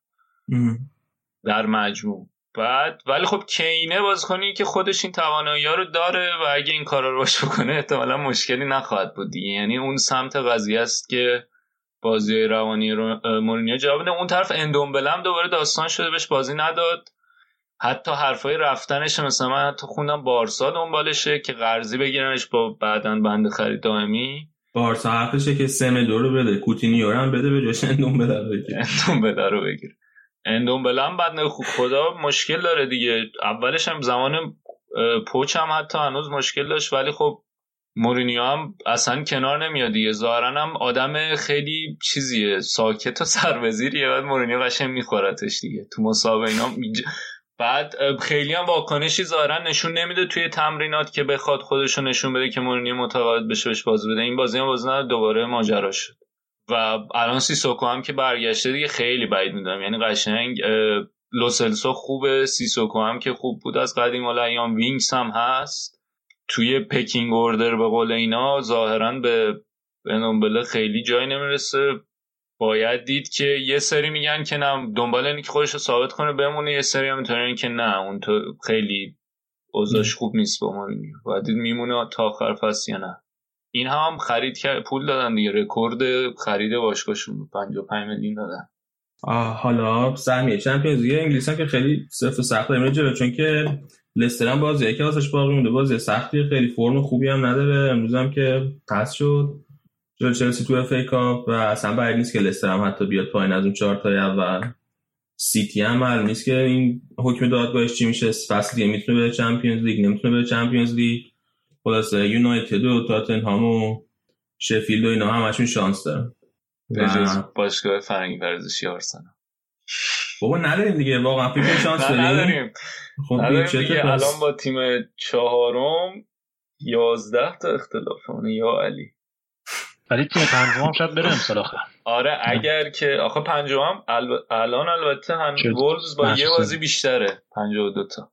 ام. در مجموع. بعد ولی خب کینه بازیکنی که خودش این توانایی رو داره و اگه این کارا رو باش بکنه احتمالا مشکلی نخواهد بود دیگه. یعنی اون سمت قضیه است که بازی روانی رو مورینیو جواب اون طرف اندومبلم دوباره داستان شده بهش بازی نداد. حتی حرفای رفتنش مثلا من حتی خوندم بارسا دنبالشه که قرضی بگیرنش با بعدن بند خرید دائمی. بارسا حرفشه که سمدو رو بده. کوتینیو هم بده به جاش اندون بده بگیر اندومبله رو بگیر اندومبله هم بعد خدا مشکل داره دیگه. اولش هم زمان پوچ هم حتی هنوز مشکل داشت. ولی خب مورینیو هم اصلا کنار نمیاد دیگه ظاهرا هم آدم خیلی چیزیه. ساکت و سربزیریه. بعد مورینیو قشنگ میخورتش دیگه. تو مسابقه اینا میج- بعد خیلی هم واکنشی ظاهرا نشون نمیده توی تمرینات که بخواد خودشو نشون بده که مورینیو متقاعد بشه بهش بازی بده. این بازی هم نداد، دوباره ماجرا شد. و الان سیسوکو هم که برگشته دیگه خیلی بعید می‌دونم. یعنی قشنگ لوسلسو خوبه سیسوکو هم که خوب بود. از قدیم الایام وینکس هم هست. توی pecking order به قول اینا ظاهرا به به اندومبله خیلی جای نمی‌رسه. باید دید که یه سری میگن که نه دنبال اینه که خودش رو ثابت کنه بمونه یه سری هم که نه اون تو خیلی اوضاعش خوب نیست با مورینیو باید دید میمونه تا آخر فصل یا نه. این هم خرید کرد پول دادن دیگه. رکورد خرید باشگاهشون 55 میلیون دادن. آه حالا سهمیه Champions League انگلیس هم که خیلی و سخت جلو چون که لستر هم بازی که واسش باقی مونده. بازی سختی خیلی فرم خوبی هم نداره. امروز هم که پرس شد. جلو چلسی تو FA Cup و اصلا بعید نیست که لستر هم حتی بیاد پایین از اون چهار تای اول. سیتی هم معلوم نیست که این حکم دادگاهش چی میشه. فصل دیگه می‌تونه به Champions League نمی‌تونه به Champions League. خلاصه یونایتد و تاتنهام و شفیلد و اینا همشون شانس دارن. باشگاه فرنگی ورزشی آرسنال. بابا نداریم دیگه واقعا فکر <laughs> شانس داریم. نداریم. خب نداریم؟ الان با تیم چهارم یازده تا اختلاف یا علی. ولی تیم پنجم هم شاید بره امسال آخه آره اگر که آخه پنجم الب... الان البته هم وولز با یه. بازی بیشتره. پنجاه دو تا.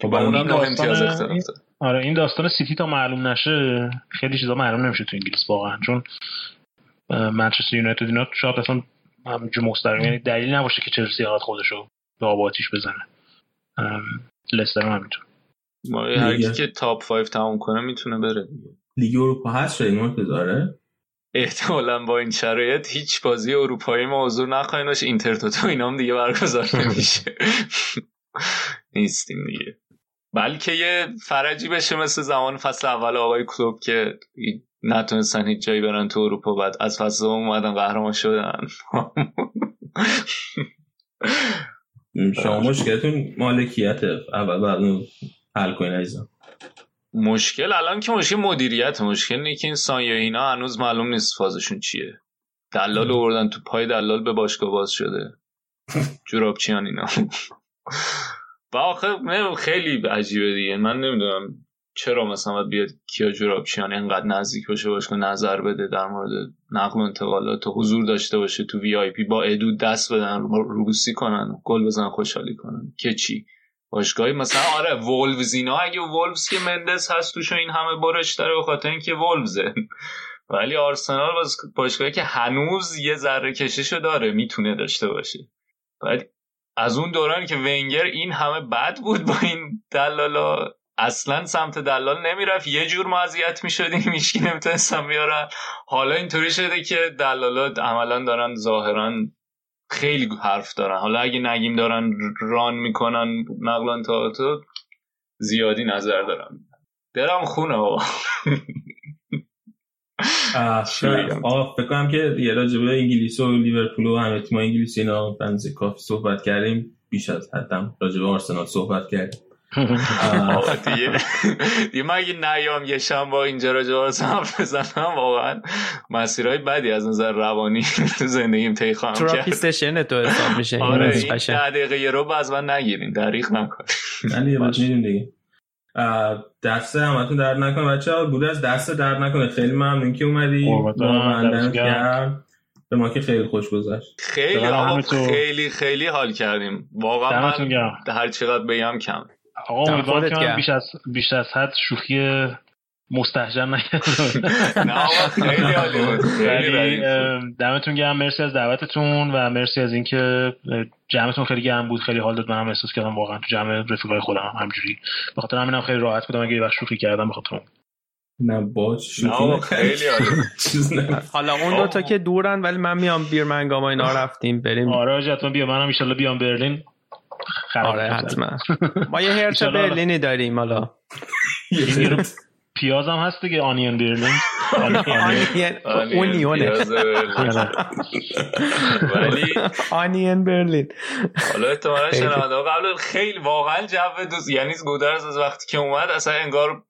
که خب اونم این نه امتیاز داستان- اختلاف. داره آره این داستان سیتی تا معلوم نشه خیلی چیزا معلوم نمیشه تو انگلیس واقعا. چون منچستر یونایتد اینا شاید اصلا همینجور مستقیم. یعنی دلیل نباشه که چلسی قرار خودشو به آب و آتیش بزنه. لستر هم همینطور. ما هر کی. که top 5 تموم کنه می‌تونه بره لیگ اروپا هست؟ مرتضی آره احتمالا با این شرایط هیچ بازی اروپایی ما حضور نخواهیم داشت اینتر تو اینام دیگه برگزار نمیشه. <laughs> نیستیم دیگه. بلکه یه فرجی بشه مثل زمان فصل اول آقای کلوب که نتونستن هیچ جایی برن تو اروپا بعد از فصل دوم اومدن قهرمان شدن. <laughs> شما مشکلتون مالکیت اول بعد اون حل کنین عزیزم. مشکل الان که مشکل مدیریت مشکل اینه که این سایه اینا هنوز معلوم نیست فازشون چیه. دلال آوردن تو پای دلال به باشگاه باز شده. جورابچیان اینا. <laughs> و آخه خیلی عجیبه دیگه. من نمی‌دونم. چرا مثلا باید بیاد کیا جورابچیان اینقدر نزدیک باشه باشه نظر بده در مورد نقل و انتقالات و حضور داشته باشه تو VIP با ادو دست بدن روبوسی کنن گل بزنن خوشحالی کنن. که چی؟ باشگاهی مثلا آره وولفز اینا اگه وولفز که مندز هست توش این همه برش داره به خاطر اینکه وولفزه. <laughs> ولی آرسنال باشگاهی که هنوز یه ذره کششو داره می‌تونه داشته باشه. بعد از اون دورانی که ونگر این همه بد بود با این دلالا اصلا سمت دلال نمی‌رفت. یه جور ما اذیت می‌شدیم. میشکی نمی‌تونستم بیارن. حالا اینطوری شده که دلالا عملا دارن ظاهرا خیلی حرف دارن. حالا اگه نگیم دارن ران می‌کنن نقل تو زیادی نظر دارم. برم خونه آقا <laughs> فکر کنم که یه راجبه انگلیس و لیورپول و همه تیم انگلیسی اینا بنزی کافی صحبت کردیم. بیش از حدم راجبه آرسنال صحبت کردیم. دیگه دیگه من اگه نیام یه شنبه اینجا را جواز هم بزنم واقعا مسیرهای بدی از نظر روانی تو زندگیم طی خواهم کرد. تراپیستشن تو حساب میشه آره این ده دقیقه یه رو از من نگیرین دریخ نکن. من یه میدیم دیگه. دست همتون درد نکنه. بچه ها بود از دست درد نکنه. خیلی ممنون که اومدی. به ما که خیلی خوش گذشت. خیلی خیلی خیلی حال کردیم. واقعا من هر چقدر بگم کم آقا امیدوارم که بیش از بیش از حد شوخی مستحجن نکردم <laughs> نه خیلی عالی بود خیلی دمتون گرم. مرسی از دعوتتون و مرسی از اینکه جمعتون خیلی گرم بود خیلی حال داد. منم احساس کردم واقعا تو جمع رفیقای خودم همجوری. به خاطر همینم خیلی راحت بودم. اگه یه شوخی کردم به خاطر نه باز شوخی خیلی <laughs> حالا اون دو تا که دورن ولی من میام بیرمنگام اینا رفتیم بریم. آره حتما بیا. منم ان بیام برلین. آره حتما. <laughs> ما یه هرچه برلینی داریم حالا. پیاز هم هست دیگه آنیون برلین. اونیونه ولی آنیون برلین. حالا احتمالا شنونده قبل خیلی واقعا جو دوست یعنی گودرز از وقتی که اومد اصلا انگار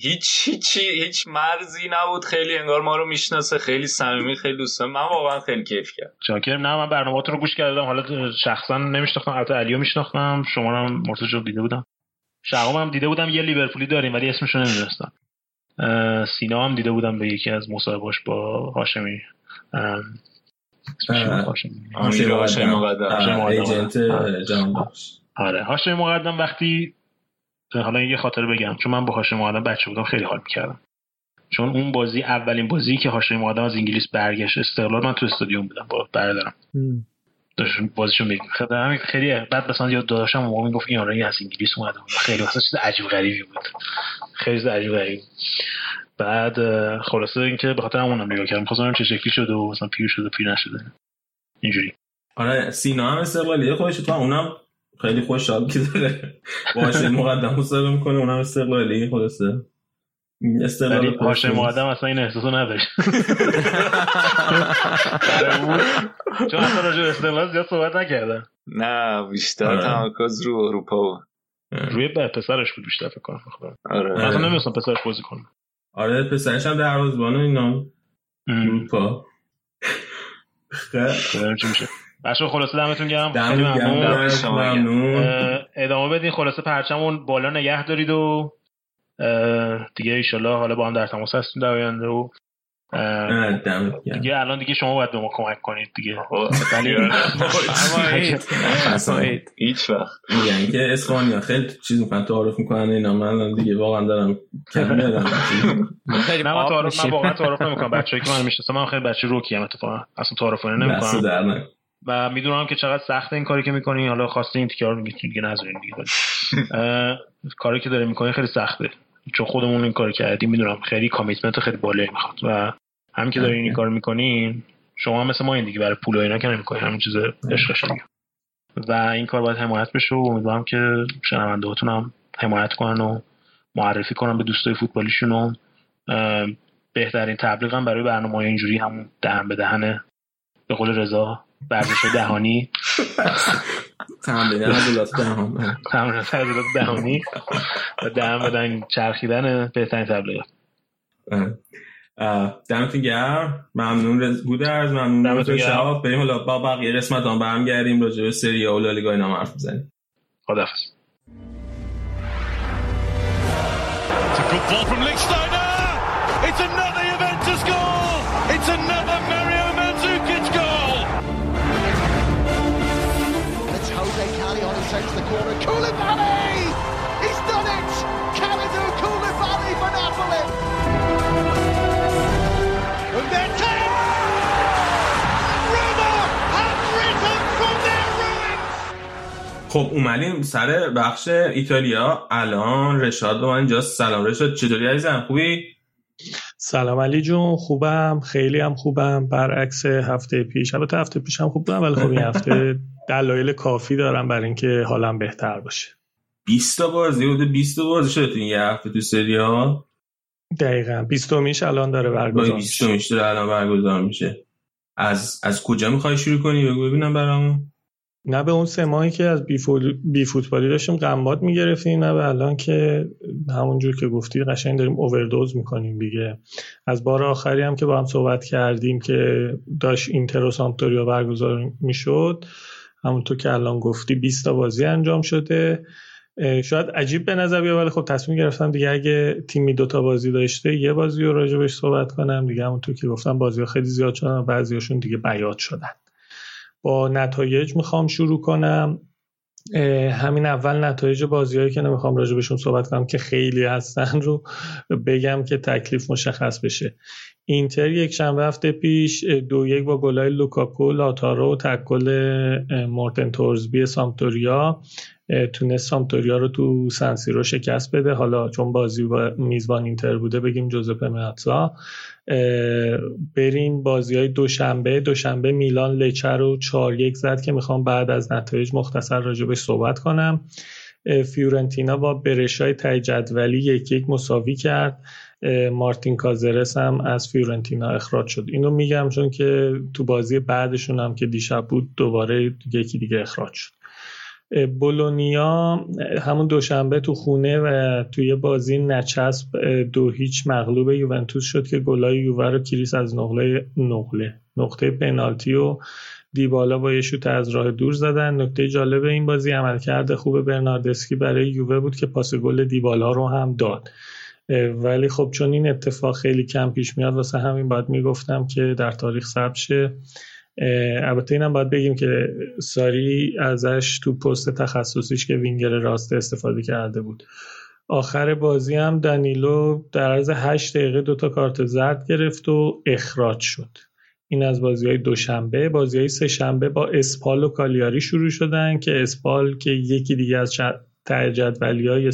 هیچ هیچی هیچ مرزی نبود. خیلی انگار ما رو می‌شناسه. خیلی صمیمی خیلی دوسته من واقعا خیلی کیف کرد شاکرم نه من برنامه‌تون رو گوش کردم. حالا شخصا نمیشناختم. البته علیو میشناختم. شما رو مرتضی دیده بودم. شقام هم دیده بودم. یه لیورپولی داریم ولی اسمش رو نمی‌دونستم. سینا هم دیده بودم به یکی از مصاحبهاش با هاشمی. هاشمی. مقدم. آره. هاشمی مقدم وقتی حالا یه خاطر بگم. چون من با هاشم آدم بچه بودم خیلی حال می‌کردم. چون اون بازی اولین بازی که هاشم آدم از انگلیس برگشت استقلال من تو استادیوم بودم با برادرم. داشت بازیشو میگم خیلی خیلی بعد مثلا یاد داداشم موقع می‌گفت این آره از انگلیس اومده خیلی مثلا چیز عجیب غریبی بود. خیلی چیز عجیب غریبی بعد خلاصه اینکه به خاطر همونم نگاه کردم. خواستم چه شکلی شده و مثلا پیر شده پیر نشده. اینجوری. آره سینا هم استقلالیه خودش تو اونم خیلی خوشحال که داره. باشه مقدم مصاحبه می‌کنه اونم استقلالی خلاصه. استقلال هاشم مقدم اصلا این احساسو نداشت. <laughs> چون اصلا راجع استقلال زیاد صحبت نکردم نه بیشتر تمرکز رو اروپا بود. روی پسرش بود بیشتر فکر کنم آره. اصلا نمیستم پسرش بازی کنم آره پسرش هم دروازه‌بان اینا. اروپا. خیلی چی میشه. بچه خلاصه دمتون گرم. خیلی ممنون. ادامه بدین. خلاصه پرچمون بالا نگه دارید و دیگه ایشالله حالا با هم در تماس هستیم در آینده و دیگه الان دیگه شما باید به ما کمک کنید دیگه. <laughs> هیچ وقت. میگن که اسپانیا خیلی چیز می‌کنن تعارف می‌کنن اینا. من دیگه واقعا دارم کم میادم من واقعا تعارف نمی‌کنم. بچه‌ای که من می‌شناسم من خیلی بچه روکی ام اتفاقا. اصلا تعارف نمی‌کنم. و می‌دونم که چقدر سخته این کاری که می‌کنی. حالا خواسته این تیکار رو دیگه نذارین دیگه. کاری که داره می‌کنی خیلی سخته. چون خودمون این کار کردیم می‌دونم. خیلی کامیتمنت خیلی بالایی می‌خواد. و همین که دارین این کار می‌کنین شما هم مثل ما این دیگه. برای پول و اینا که نمی‌کنین همین چیز عشقش دیگه. و این کار باید حمایت بشه و امیدوارم که شنونده هم حمایت کنن و معرفی کنن به دوستای فوتبالیشون و بهترین تبلیغ هم برای برنامه اینجوری همون دهن به دهنه به قول رضا ورزش دهانی. تمرینات دهانی. و دهان بدن چرخیدن بهترین تبلیغات. دمتون گرم. ممنون گودرز ممنون تو شباب بریم حالا با بقیه قسمت هم برمیگردیم راجع به سری و لالیگا اینا حرف بزنیم. خدا خداحافظ It's another Juventus goal. It's another miracle. Takes the corner. Koulibaly! He's done it! Kalidou Koulibaly for Napoli! And then. خب اومدیم سر بخش ایتالیا الان رشاد با من اینجاست سلام رشاد چطوری عزیزم خوبی سلام علی جون خوبم؟ خیلی هم خوبم. برعکس هفته پیش. البته هفته پیش هم خوب بودم ولی خب این هفته <laughs> دلایل کافی دارم برای اینکه حالم بهتر باشه. 20 تا بازی بوده 20 تا بازی تو این یه هفته تو سریا دقیقا. بیستمیش الان داره برگزار 20 میشه. میشه داره الان برگزار میشه. از از کجا می‌خوای شروع کنی؟ بگو ببینم برامون. نه به اون سه که از بی, فوتبالی داشتیم قنبات می‌گرفتیم نه به الان که همونجور که گفتی قشنگ داریم اووردوز می‌کنیم دیگه. از بار آخری هم که با هم صحبت کردیم که داشت اینتر و سامپدوریا برگزار می‌شد همونطور که الان گفتی 20 تا بازی انجام شده. شاید عجیب به نظر بیاد ولی خب تصمیم گرفتم دیگه اگه تیمی دوتا بازی داشته یه بازی رو راجبش صحبت کنم. دیگه همونطور که گفتم بازی ها خیلی زیاد شدن و بعضیاشون دیگه بیاد شدن. نتایج می‌خوام شروع کنم. همین اول نتایج بازیهایی که نمی‌خوام راجبشون صحبت کنم که خیلی هستن رو بگم که تکلیف مشخص بشه. اینتر یک شنبه هفته پیش دو یک با گلای لوکاکو لاتارو و تکل مورتن تورزبی سمپدوریا تونست سمپدوریا رو تو سن‌سیرو شکست بده. حالا چون بازی با میزبان اینتر بوده بگیم جوزپه اه، بریم بازی های دوشنبه. دوشنبه میلان لچه رو 4 یک زد که می‌خوام بعد از نتایج مختصر راجبش صحبت کنم. فیورنتینا با برشای ته جدولی یک یک مساوی کرد. مارتین کاسرس هم از فیورنتینا اخراج شد. اینو میگم چون که تو بازی بعدشون هم که دیشب بود دوباره یکی دیگه اخراج شد. بولونیا همون دوشنبه تو خونه و توی بازی نچسب دو هیچ مغلوب یوونتوس شد که گلای یووه رو کریس از نقله نقله نقطه پنالتی و دیبالا با یه شوت از راه دور زدن. نکته جالب این بازی عملکرد خوب برناردسکی برای یووه بود که پاس گل دیبالا رو هم داد. ولی خب چون این اتفاق خیلی کم پیش میاد واسه همین باید می‌گفتم که در تاریخ ثبت شه. البته اینم باید بگیم که ساری ازش تو پست تخصصیش که وینگر راست استفاده کرده بود. آخر بازی هم دنیلو در عرض 8 دقیقه دوتا کارت زرد گرفت و اخراج شد. این از بازی های دوشنبه. بازی های سه شنبه با اسپال و کالیاری شروع شدن که اسپال که یکی دیگه از ته جدولی های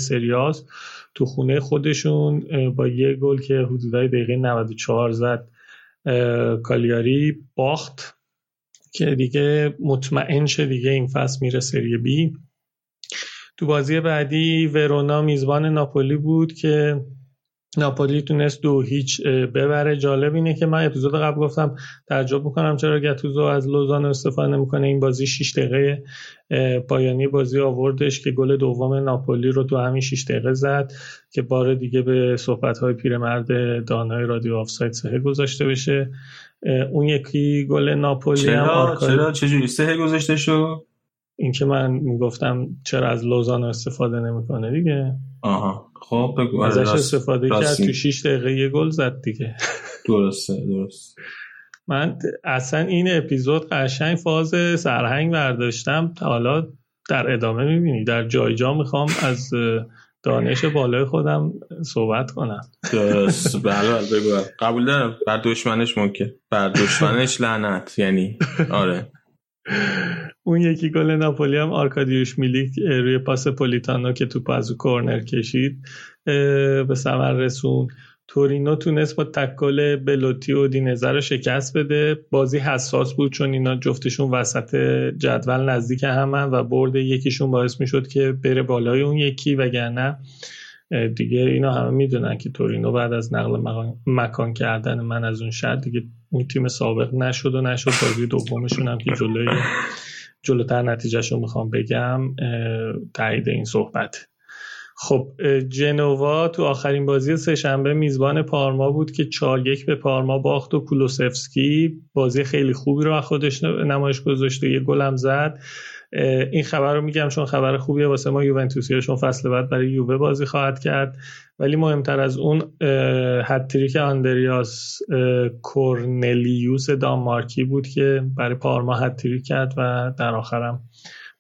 تو خونه خودشون با یه گل که حدودای دقیقه 94 زد کالیاری باخت. که دیگه مطمئن شه دیگه این فصل میره سری بی. تو بازی بعدی ورونا میزبان ناپولی بود که ناپولی تونست دو هیچ ببره. جالب اینه که من اپیزود قبل گفتم تعجب می‌کنم چرا گتوزو از لوزان استفاده نمی‌کنه این بازی 6 دقیقه پایانی بازی آوردش که گل دوم ناپولی رو تو همین 6 دقیقه زد که بار دیگه به صحبت های پیرمرد دانای رادیو آفساید سهه گذاشته بشه. اون یکی گل ناپولی هم چرا؟ آرکادی- چرا؟ چجوری؟ سه گذاشته شو این که من می‌گفتم چرا از لوزان استفاده نمی‌کنه دیگه. آها. خب بگو ازش. استفاده کرد. تو 6 دقیقه یه گل زد دیگه. <laughs> درسته درست. من اصلا این اپیزود قشنگ فاز سرهنگ برداشتم. تا حالا در ادامه می‌بینی. در جای جا می‌خوام از دانش بالای خودم صحبت کنم. درست. <laughs> بله بله بگو. قبول دارم. بر دشمنش ممکن. بر دشمنش لعنت یعنی. آره. <laughs> اون یکی گل ناپولی هم آرکادیوش میلیک روی پاس پولیتانو که توپ از او کورنر کشید به ثمر رسون تورینو تونست با تکل بلوتی و دینزه رو شکست بده. بازی حساس بود چون اینا جفتشون وسط جدول نزدیک همن و برد یکیشون باعث می‌شد که بره بالای اون یکی وگرنه دیگه اینا همه می‌دونن که تورینو بعد از نقل مکان, مکان کردن من از اون شهر دیگه اون تیم سابق نشد و نشد. بازی دومشون هم که جلوی جلوتر نتیجهش رو می‌خوام بگم تایید این صحبت. خب جنوا تو آخرین بازی سهشنبه میزبان پارما بود که 4 یک به پارما باخت و کولوسفسکی بازی خیلی خوبی رو از خودش نمایش گذاشته یه گلم زد. این خبر رو میگم چون خبر خوبیه واسه ما یوونتوسیاشون فصل بعد برای یووه بازی خواهد کرد. ولی مهمتر از اون هتریک آندریاس کورنلیوس دانمارکی بود که برای پارما هتریک کرد و در آخرم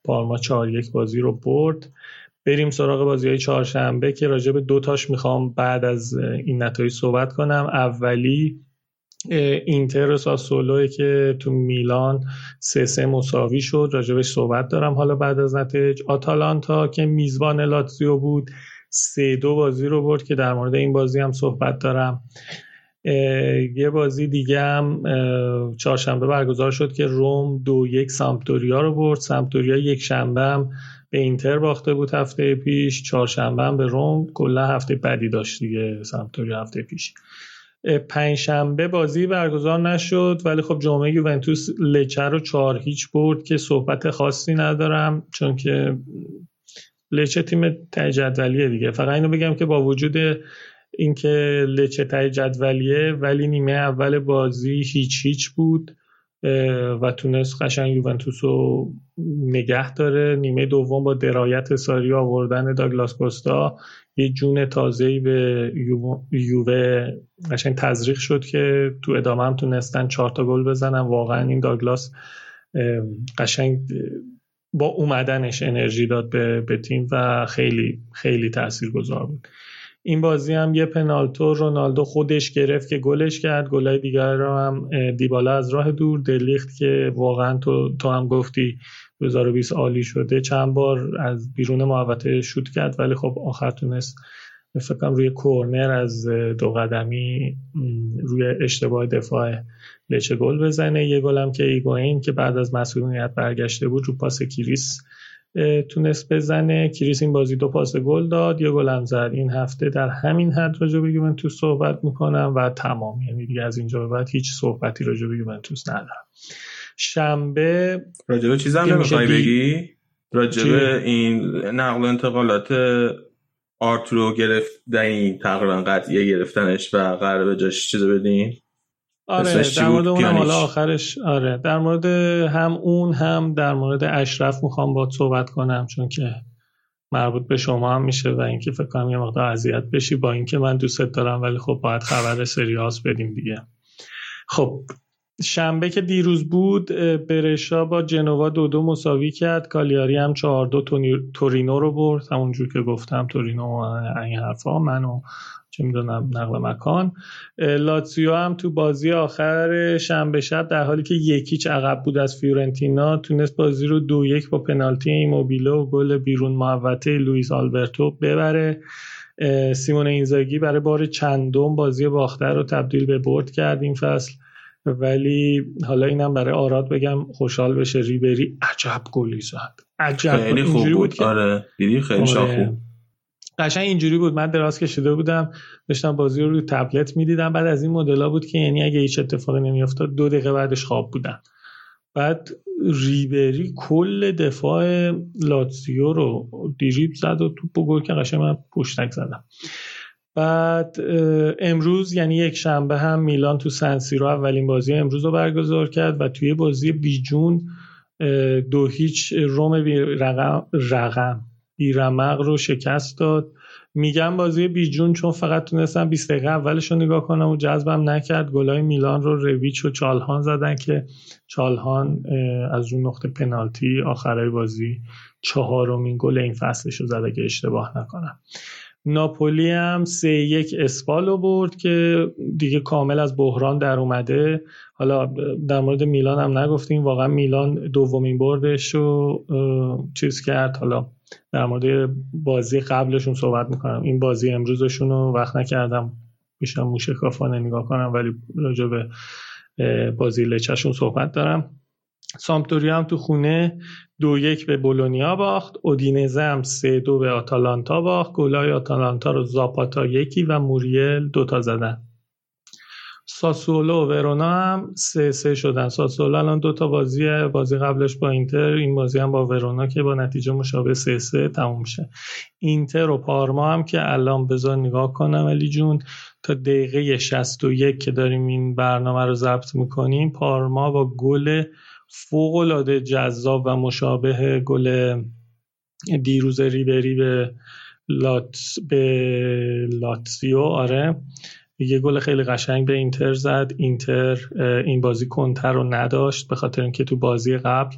پارما چهار یک بازی رو برد. بریم سراغ بازی های چهارشنبه که راجع به دوتاش می‌خوام بعد از این نتایج صحبت کنم. اولی اینتر ساسولوی که تو میلان سه سه مساوی شد راجبش صحبت دارم حالا بعد از نتایج آتالانتا که میزبان لاتزیو بود سه دو بازی رو برد که در مورد این بازی هم صحبت دارم. یه بازی دیگه هم چهارشنبه برگزار شد که روم دو یک سامپدوریا رو برد. سامپدوریا یک شنبه هم به اینتر باخته بود هفته پیش چهارشنبه هم به روم. کلا هفته بدی داشت دیگه سامپدوریا هفته پیش. پنجشنبه بازی برگزار نشد ولی خب جامعه یوونتوس لچه رو چهار هیچ برد که صحبت خاصی ندارم چون که لچه تیم تای دیگه. فقط اینو بگم که با وجود اینکه لچه تای جدولیه ولی نیمه اول بازی هیچ هیچ بود و تونست قشنگ یوونتوس رو نگه داره. نیمه دوم با درایت ساری آوردن داگلاس کوستا یه جون تازه‌ای به یووه قشنگ تزریق شد که تو ادامه هم تونستن چهار تا گل بزنن. واقعا این داگلاس قشنگ با اومدنش انرژی داد به, به تیم و خیلی خیلی تاثیرگذار بود. این بازی هم یه پنالتو رونالدو خودش گرفت که گلش کرد. گلای دیگر رو هم دیبالا از راه دور دلیخت که واقعا تو, تو هم گفتی 2020 عالی شده. چند بار از بیرون محوطه شوت کرد ولی خب آخر تونست فکر کنم روی کورنر از دو قدمی روی اشتباه دفاع لچه گل بزنه. یه گلم که ایگواین که بعد از مصدومیت برگشته بود رو پاس کریس تونست بزنه. کریس این بازی دو پاس گل داد یه گل هم زد. این هفته در همین حد راجع به یوونتوس صحبت می‌کنم و تمام. یعنی دیگه از اینجا به بعد هیچ صحبتی راجع به یوونتوس ندارم. شنبه راجع به چیزم نمی‌خوای بگی؟ راجع به این نقل و انتقالات آرتورو گرفتن تقریبا قطعیه گرفتنش و قرار به جاش چیزو بدین؟ آره در مورد اونم حالا آخرش آره. در مورد هم اون هم در مورد اشرف می‌خوام با صحبت کنم چون که مربوط به شما هم میشه و اینکه فکر کنم یه مقدار اذیت بشی با اینکه من دوستت دارم ولی خب باید خبر سریاس بدیم دیگه. خب شنبه که دیروز بود برشا با جنوا دو دو مساوی کرد. کالیاری هم چهار دو تورینو رو برد. همونجور که گفتم تورینو این حرفا منو چه می‌دونم نقل مکان. لاتسیو هم تو بازی آخر شنبه شب در حالی که یکیچ عقب بود از فیورنتینا تونست بازی رو دو یک با پنالتی ایموبیله و گل بیرون محوطه لوئیس آلبرتو ببره. سیمون اینزاگی برای بار چندم بازی باخته رو تبدیل به برد کرد این فصل. ولی حالا اینم برای آراد بگم خوشحال بشه. ریبری عجب گلی زد. عجب. خیلی خوب بود, آره. دیدی؟ خیلی آره. خوب قشنگ اینجوری بود. من دراز کشیده بودم. داشتم بازی رو روی تبلت می‌دیدم. بعد از این مدل بود که یعنی اگه هیچ اتفاقی نمیافتاد دو دقیقه بعدش خواب بودن بعد ریبری کل دفاع لاتزیو رو دیریب زد و توپ گل که قشنگ من پشتک زدم. بعد امروز یعنی یک شنبه هم میلان تو سنسیرو اولین بازی امروز رو برگزار کرد و توی بازی بیجون دو هیچ روم بی رقم, رقم بیرمق رو شکست داد. میگم بازی بیجون چون فقط تونستم 20 دقیقه اولش رو نگاه کنم و جذبم نکرد. گلای میلان رو رویچ و چالهان زدن که چالهان از اون نقطه پنالتی آخرای بازی چهارمین گل این فصلش رو زد اگه اشتباه نکنم. ناپولی هم سه یک اسپالو برد که دیگه کامل از بحران در اومده. حالا در مورد میلان هم نگفتیم واقعا میلان دومین بردش رو چیز کرد. حالا در مورد بازی قبلشون صحبت می‌کنم. این بازی امروزشون رو وقت نکردم. میشم موشکافانه نگاه کنم ولی راجع به بازی لچهشون صحبت دارم. سامپدوریا هم تو خونه دو یک به بولونیا باخت اودینزه هم سه دو به آتالانتا باخت گلای آتالانتا رو زاپاتا یکی و موریل دوتا زدن. ساسولو و ورونا هم سه سه شدن. ساسولو الان دوتا بازی بازی قبلش با اینتر این بازی هم با ورونا که با نتیجه مشابه سه سه تموم میشه اینتر و پارما هم که الان بذار نگاه کنم علی جون تا دقیقه 61 که داریم این برنامه رو ضبط می‌کنیم پارما با گل فوق العاده جذاب و مشابه گل دیروز ریبری به لات به لاتسیو آره. یه گل خیلی قشنگ به اینتر زد. اینتر این بازی کنتر رو نداشت به خاطر اینکه تو بازی قبل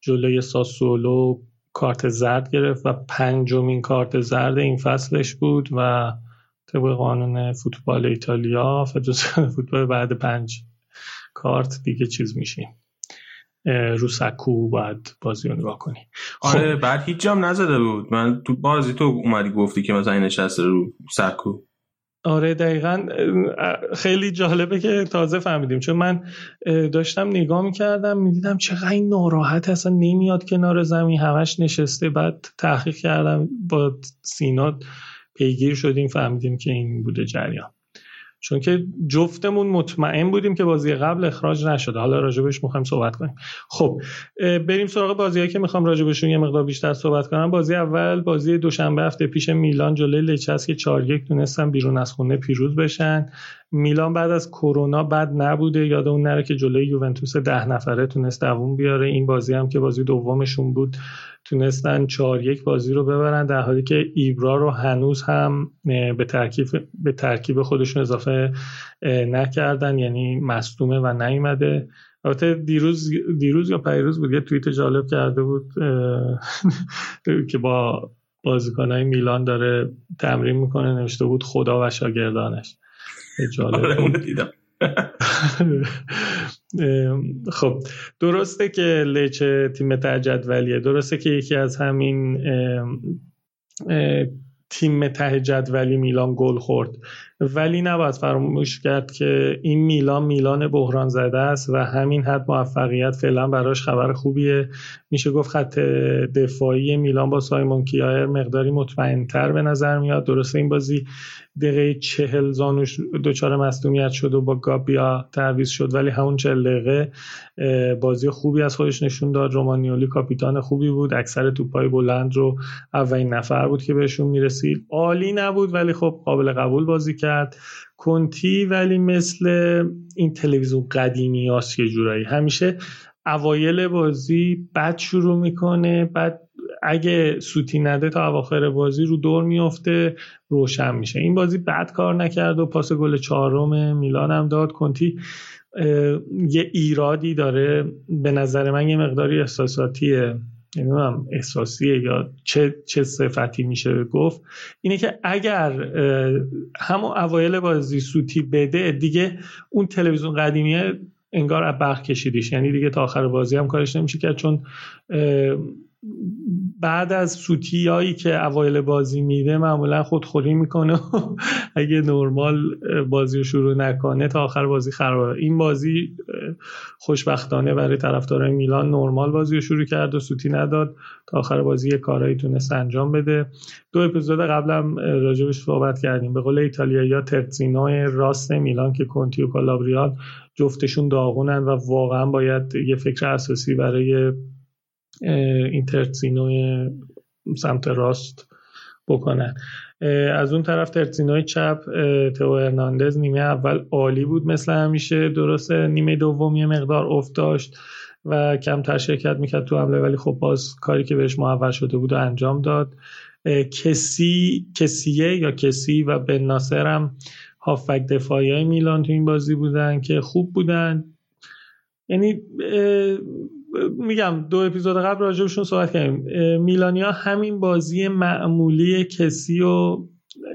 جلوی ساسولو کارت زرد گرفت و پنجمین کارت زرد این فصلش بود و طبق قانون فوتبال ایتالیا فوتبال بعد پنج کارت دیگه چیز میشیم. رو سکو باید بازی رو نگاه کنی. آره خب. بعد هیچ جام نزده بود. من تو بازی تو اومدی گفتی که مثلا این نشسته رو سکو. آره دقیقا. خیلی جالبه که تازه فهمیدیم. چون من داشتم نگاه می‌کردم می‌دیدم چقدر این ناراحت اصلا نمیاد کنار زمین همش نشسته. بعد تحقیق کردم با سینا پیگیر شدیم فهمیدیم که این بوده جریان. چون که جفتمون مطمئن بودیم که بازی قبل اخراج نشده. حالا راجبش می‌خوایم صحبت کنیم. خب بریم سراغ بازیهایی که می‌خوام راجبشون یه مقدار بیشتر صحبت کنم. بازی اول بازی دوشنبه هفته پیش میلان جلوی لچس که 4 1 تونستن بیرون از خونه پیروز بشن. میلان بعد از کرونا بد نبوده. یاد اون نره که جلوی یوونتوس ده نفره تونست دووم بیاره. این بازی هم که بازی دومشون بود تونستن چهار یک بازی رو ببرن در حالی که ایبرا رو هنوز هم به ترکیب به ترکیب خودشون اضافه نکردن. یعنی مصدومه و نیومده. البته دیروز دیروز یا پیروز بود یه توییت جالب کرده بود <laughs> که با بازیکنهای میلان داره تمرین می‌کنه. نوشته بود خدا و شاگردانش. آره، دیدم. <laughs> خب درسته که لچه تیم تجدولیه درسته که یکی از همین تیم ته جدولی میلان گل خورد. ولی نباید فراموش کرد که این میلان میلان بحران زده است و همین حد موفقیت فعلا براش خبر خوبیه. میشه گفت خط دفاعی میلان با سایمون کیایر مقداری مطمئنتر به نظر میاد. درسته این بازی دقیقه چهل زانوش دچار مصدومیت شد و با گابیا تعویض شد ولی همون چهل دقیقه بازی خوبی از خودش نشون داد. رومانیولی کاپیتان خوبی بود. اکثر توپای بلند رو اولین نفر بود که بهشون می‌رسید. عالی نبود ولی خب قابل قبول بازی کرد. کنتی ولی مثل این تلویزیون قدیمی هاست یه جورایی. همیشه اوایل بازی بد شروع می‌کنه. بعد اگه سوتی نده تا اواخر بازی رو دور میفته روشن میشه. این بازی بد کار نکرد و پاس گل چهارم میلان هم داد. کنتی یه ایرادی داره. به نظر من یه مقداری احساساتیه. نمی‌دونم احساسیه یا چه چه صفتی میشه گفت. اینه که اگر همون اوایل بازی سوتی بده دیگه اون تلویزیون قدیمیه انگار برق کشیدیش. یعنی دیگه تا آخر بازی هم کارش نمیشه کرد چون بعد از سوتیایی که اوایل بازی میده معمولا خودخوری می‌کنه اگه نرمال بازی رو شروع نکنه تا آخر بازی خرابه. این بازی خوشبختانه برای طرفدارای میلان نرمال بازی رو شروع کرد و سوتی نداد. تا آخر بازی یه کارایی تونست انجام بده. دو اپیزود قبلم راجبش صحبت کردیم. به قول ایتالیایی ترتزینو راست میلان که کنتی و کالابریال جفتشون داغونن و واقعا باید یه فکر اساسی برای این ترتزینوی سمت راست بکنن. از اون طرف ترتزینوی چپ تو ارناندز نیمه اول عالی بود مثل همیشه درسته نیمه دوم یه مقدار افت داشت و کمتر شرکت می‌کرد تو حمله ولی خب باز کاری که بهش محول شده بود و انجام داد. کسی کسیه یا کسی و بن ناصر هم هافک دفاعی میلان تو این بازی بودن که خوب بودن. یعنی میگم دو اپیزود قبل راجبشون صحبت کردیم. میلانیا همین بازی معمولی کسی و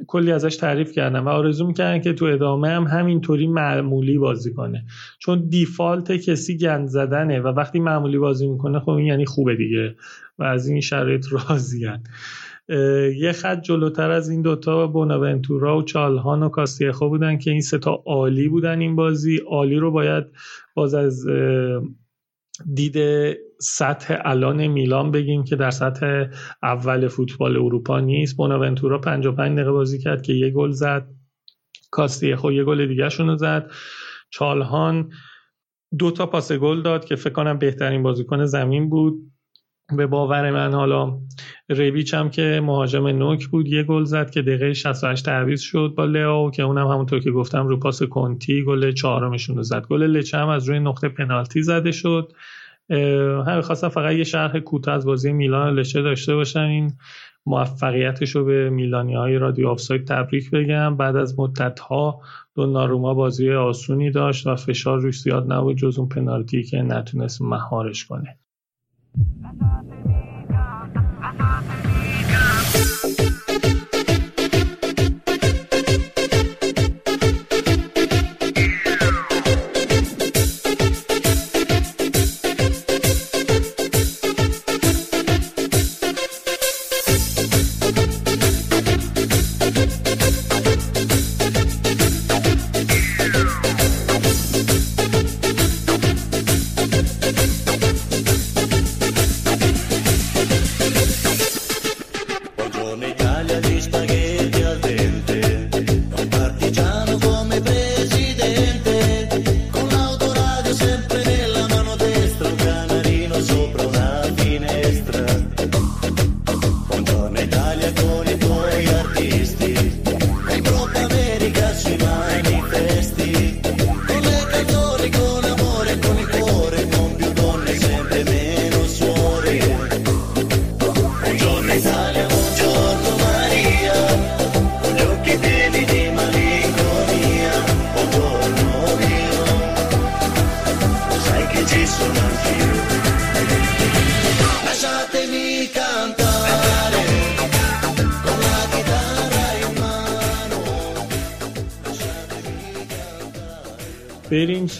کلی ازش تعریف کردن و آرزو می‌کردن که تو ادامه هم همینطوری معمولی بازی کنه. چون دیفالت کسی گند زدنه و وقتی معمولی بازی می‌کنه خب این یعنی خوبه دیگه و از این شرایط راضیان. یه خط جلوتر از این دوتا بوناونتورا و چالهان و کاستیخو بودن که این ستا عالی بودن این بازی. عالی رو باید باز از دید سطح الان میلان بگیم که در سطح اول فوتبال اروپا نیست. بوناونتورا 55 دقیقه بازی کرد که یه گل زد. کاستیخو یه گل دیگه رو زد. چالهان دو تا پاس گل داد که فکر کنم بهترین بازیکن زمین بود. به باور من حالا رویچ هم که مهاجم نوک بود یه گل زد که دقیقه 68 تعویض شد با لئو که اونم همونطور که گفتم رو پاس کنتی گل چهارمشون رو زد. گل لچه هم از روی نقطه پنالتی زده شد. هم خواستم فقط یه شرح کوتاه از بازی میلان لچه داشته باشم این موفقیتش رو به میلانی های رادیو آفساید تبریک بگم. بعد از مدت ها ناروما بازی آسونی داشت و فشار روش زیاد نبود جز اون پنالتی که نتونست مهارش کنه. That's all they need, y'all. That's all they need.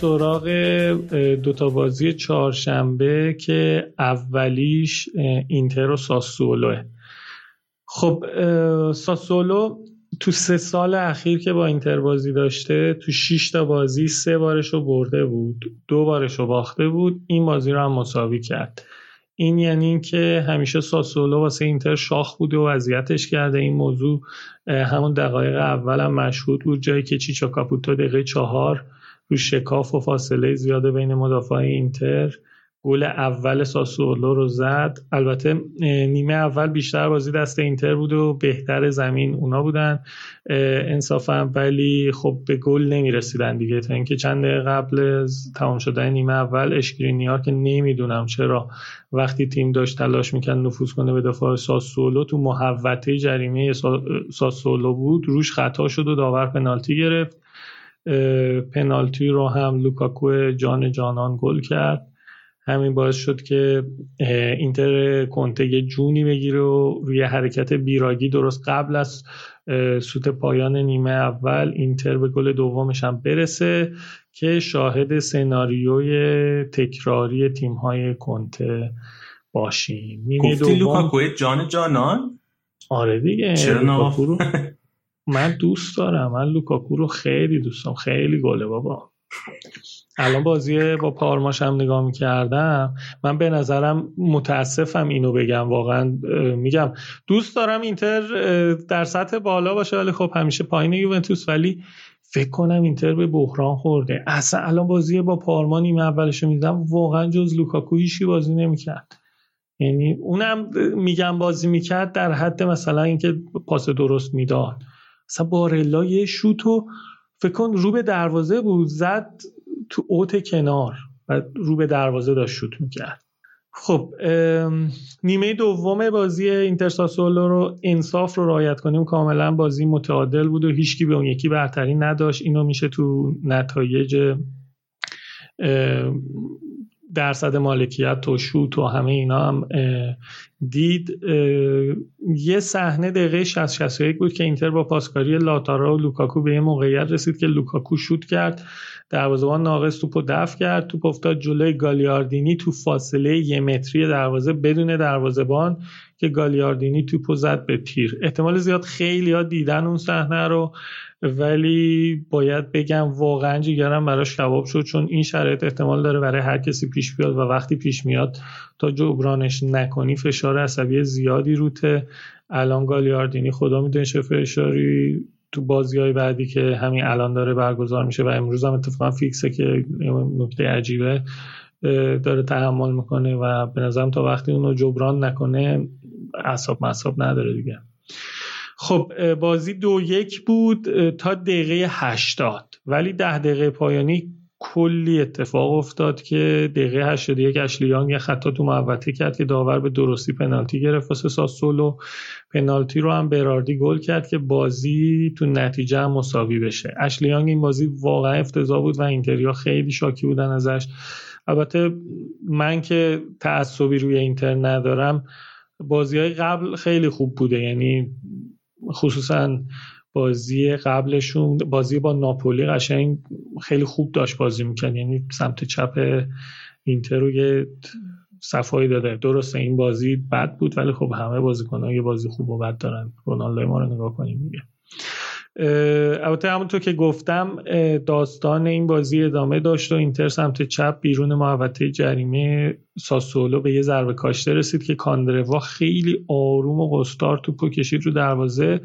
سراغ دوتا بازی چهارشنبه که اولیش اینتر و ساسولوه. خب ساسولو تو سه سال اخیر که با اینتر بازی داشته تو 6 تا بازی سه بارش رو برده بود دو بارش رو باخته بود این بازی رو هم مساوی کرد. این یعنی اینکه همیشه ساسولو واسه اینتر شاخ بوده و اذیتش کرده. این موضوع همون دقایق اول هم مشهود بود. جایی که چیچا کاپوتو دقیقه چهار رو شکاف و فاصله زیاده بین مدافع اینتر. گل اول ساسولو رو زد. البته نیمه اول بیشتر بازی دست اینتر بود و بهتر زمین اونا بودن. انصافا ولی خب به گل نمی‌رسیدن دیگه. تا اینکه چند قبل از تمام شدن نیمه اول اشکرینیار که نمی‌دونم چرا وقتی تیم داشت تلاش می‌کرد نفوذ کنه به دفاع ساسولو تو محوطه جریمه ساسولو بود روش خطا شد و داور پنالتی گرفت. پنالتی رو هم لوکاکو جان جانان گل کرد. همین باعث شد که اینتر کنته یه جونی بگیره و روی حرکت بیراگی درست قبل از سوت پایان نیمه اول اینتر به گل دومش هم برسه که شاهد سناریوی تکراری تیم‌های کنته باشیم. گفتی لوکاکو جان جانان؟ آره دیگه چرا <laughs> من دوست دارم. من لوکاکو رو خیلی دوست دارم. خیلی گله بابا. الان بازی با پارماش هم نگاه می‌کردم. من به نظرم متاسفم اینو بگم. واقعا میگم دوست دارم اینتر در سطح بالا باشه ولی خب همیشه پایین یوونتوس. ولی فکر کنم اینتر به بحران خورده. اصلا الان بازی با پارما نیمه اولش دیدم واقعا جز لوکاکو هیچی بازی نمی‌کرد. یعنی اونم میگم بازی می‌کرد در حد مثلا اینکه پاس درست می‌داد. مثلا بارلا یه شوتو فکر کن رو به دروازه بود زد تو اوت کنار و رو به دروازه داشت شوت می‌کرد. خب نیمه دوم بازی اینترساسولو رو انصاف رو رعایت کنیم. کاملا بازی متعادل بود و هیچکی به اون یکی برتری نداشت. اینو میشه تو نتایج درصد مالکیت و شوت و همه اینا هم دید یه صحنه دقیقه 60 61 بود که اینتر با پاسکاری لائوتارو و لوکاکو به یه موقعیت رسید که لوکاکو شوت کرد. دروازه‌بان ناقص توپو دفع کرد. توپ افتاد جلوی گالیاردینی تو فاصله یه متری دروازه بدون دروازه‌بان که گالیاردینی توپو زد به تیر. احتمال زیاد خیلی ها دیدن اون صحنه رو. ولی باید بگم واقعا جیگرم براش کباب شد چون این شرایط احتمال داره برای هر کسی پیش بیاد و وقتی پیش میاد تا جبرانش نکنی فشار عصبی زیادی روته. الان گالیاردینی خدا می‌دونه چه فشاری تو بازی های بعدی که همین الان داره برگزار میشه و امروز هم اتفاقا فیکسه که نکته عجیبه داره تحمل می‌کنه و به نظرم تا وقتی اونو جبران نکنه اصاب مصاب نداره دیگه. خب بازی دو یک بود تا دقیقه هشتاد. ولی ده دقیقه پایانی کلی اتفاق افتاد که دقیقه 81 اشلیان یه خطا تو محوطه کرد که داور به درستی پنالتی گرفت واسه ساسولو. پنالتی رو هم براردی گل کرد که بازی تو نتیجه هم مساوی بشه. اشلیانگ این بازی واقعا افتضاح بود و اینتریا خیلی شاکی بودن ازش. البته من که تعصبی روی اینتر ندارم بازی های قبل خیلی خوب بوده. یعنی خصوصا بازی قبلشون بازی با ناپولی قشنگ خیلی خوب داشت بازی می‌کرد. یعنی سمت چپ اینتر رو یه صفایی داده. درسته این بازی بد بود ولی خب همه بازیکن‌ها یه بازی خوب و بد دارن. رونالدو ما رو نگاه کنیم میگه البته همونطور که گفتم داستان این بازی ادامه داشت و اینتر سمت چپ بیرون محوطه جریمه ساسولو به یه ضربه کاشته رسید که کاندروا خیلی آروم و قستار توپو کشید رو دروازه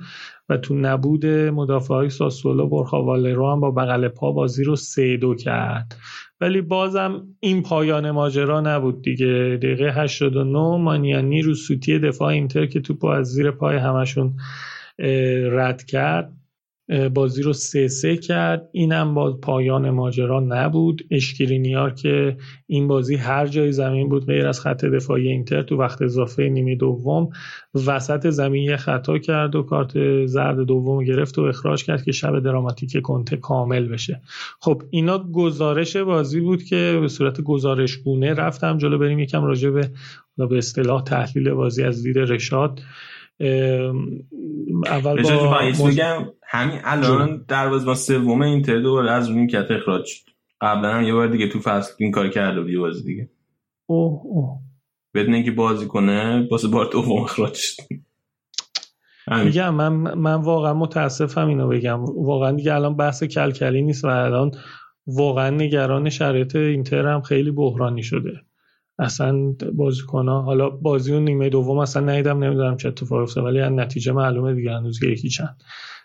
و تو نبود مدافع های ساسولو برخا والرو هم با بغل پا بازی رو سه کرد. ولی بازم این پایان ماجرا نبود دیگه. دقیقه 89 مانیانی رو سوتی دفاع اینتر که توپو از زیر پای همشون رد کرد. بازی رو سه سه کرد. اینم باز پایان ماجرا نبود. اشکرینیار که این بازی هر جای زمین بود غیر از خط دفاعی اینتر تو وقت اضافه نیمه دوم وسط زمین یه خطا کرد و کارت زرد دوم گرفت و اخراج کرد که شب دراماتیک کنته کامل بشه. خب اینا گزارش بازی بود که به صورت گزارش گونه رفتم جلو بریم. یکم راجع به به اصطلاح تحلیل بازی از دید رشاد. اول با بگم؟ همین الان با سوم اینتر دوباره از اون کت اخراج شد. قبلا هم یه بار دیگه تو فصل این کار کرده بود یه بازی دیگه. اوه اوه. بدون اینکه بازی کنه واسه بار دوم اخراج شد. میگم من من واقعا متاسفم اینو بگم. واقعا دیگه الان بحث کلکلی نیست و الان واقعا نگران شرایط اینتر هم خیلی بحرانی شده. اصلا بازیکن ها حالا بازی اون نیمه دوم اصلا ندیدم نمی‌دونم چه اتفاقی افتاد ولی نتیجه معلومه دیگه هنوز یکی چند.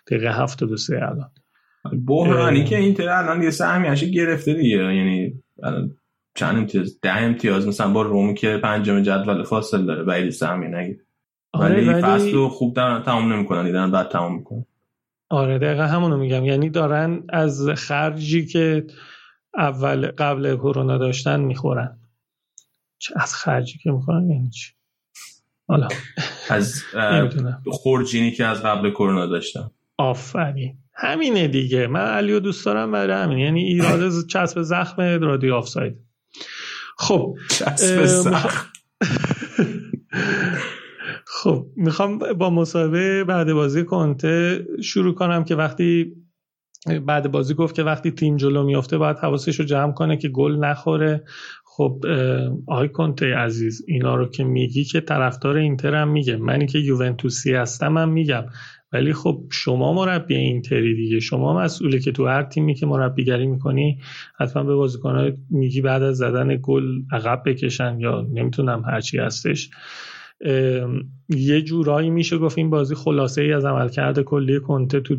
دقیقه سه الان. بحرانی که اینتر الان یه سهمیش گرفته دیگه یعنی الان چند امتیاز؟ ده امتیاز مثلا با روم که پنجم جدول فاصل داره بعید سهمی نگیر آره ولی, ولی فصل رو خوب دارن تمام نمی‌کنن دیدن بعد تمام می‌کنن. آره دقیقا همونو میگم. یعنی دارن از خرجی که اول قبل کرونا داشتن می‌خورن. از خرجی که می‌خورن یعنی چی؟ حالا. از خورجینی که از قبل کرونا داشتم. آفرین. همینه دیگه. من علیو دوست دارم برای همین. یعنی ایراد چسب زخم رادیو آفساید. خب چسب زخم. خب می‌خوام با مصاحبه بعد بازی کنته شروع کنم که وقتی بعد بازی گفت که وقتی تیم جلو میافته باید حواسش رو جمع کنه که گل نخوره. خب آقای کنته عزیز اینا رو که میگی که طرفدار اینتر هم میگه. منی که یوونتوسی هستم هم میگم. ولی خب شما مربی اینتری دیگه. شما مسئوله که تو هر تیمی که مربیگری می‌کنی حتما به بازیکن‌ها میگی بعد از زدن گل عقب بکشن یا نمی‌تونم هرچی هستش. یه جورایی میشه گفت این بازی خلاصه ای از عملکرد کلی کنته تو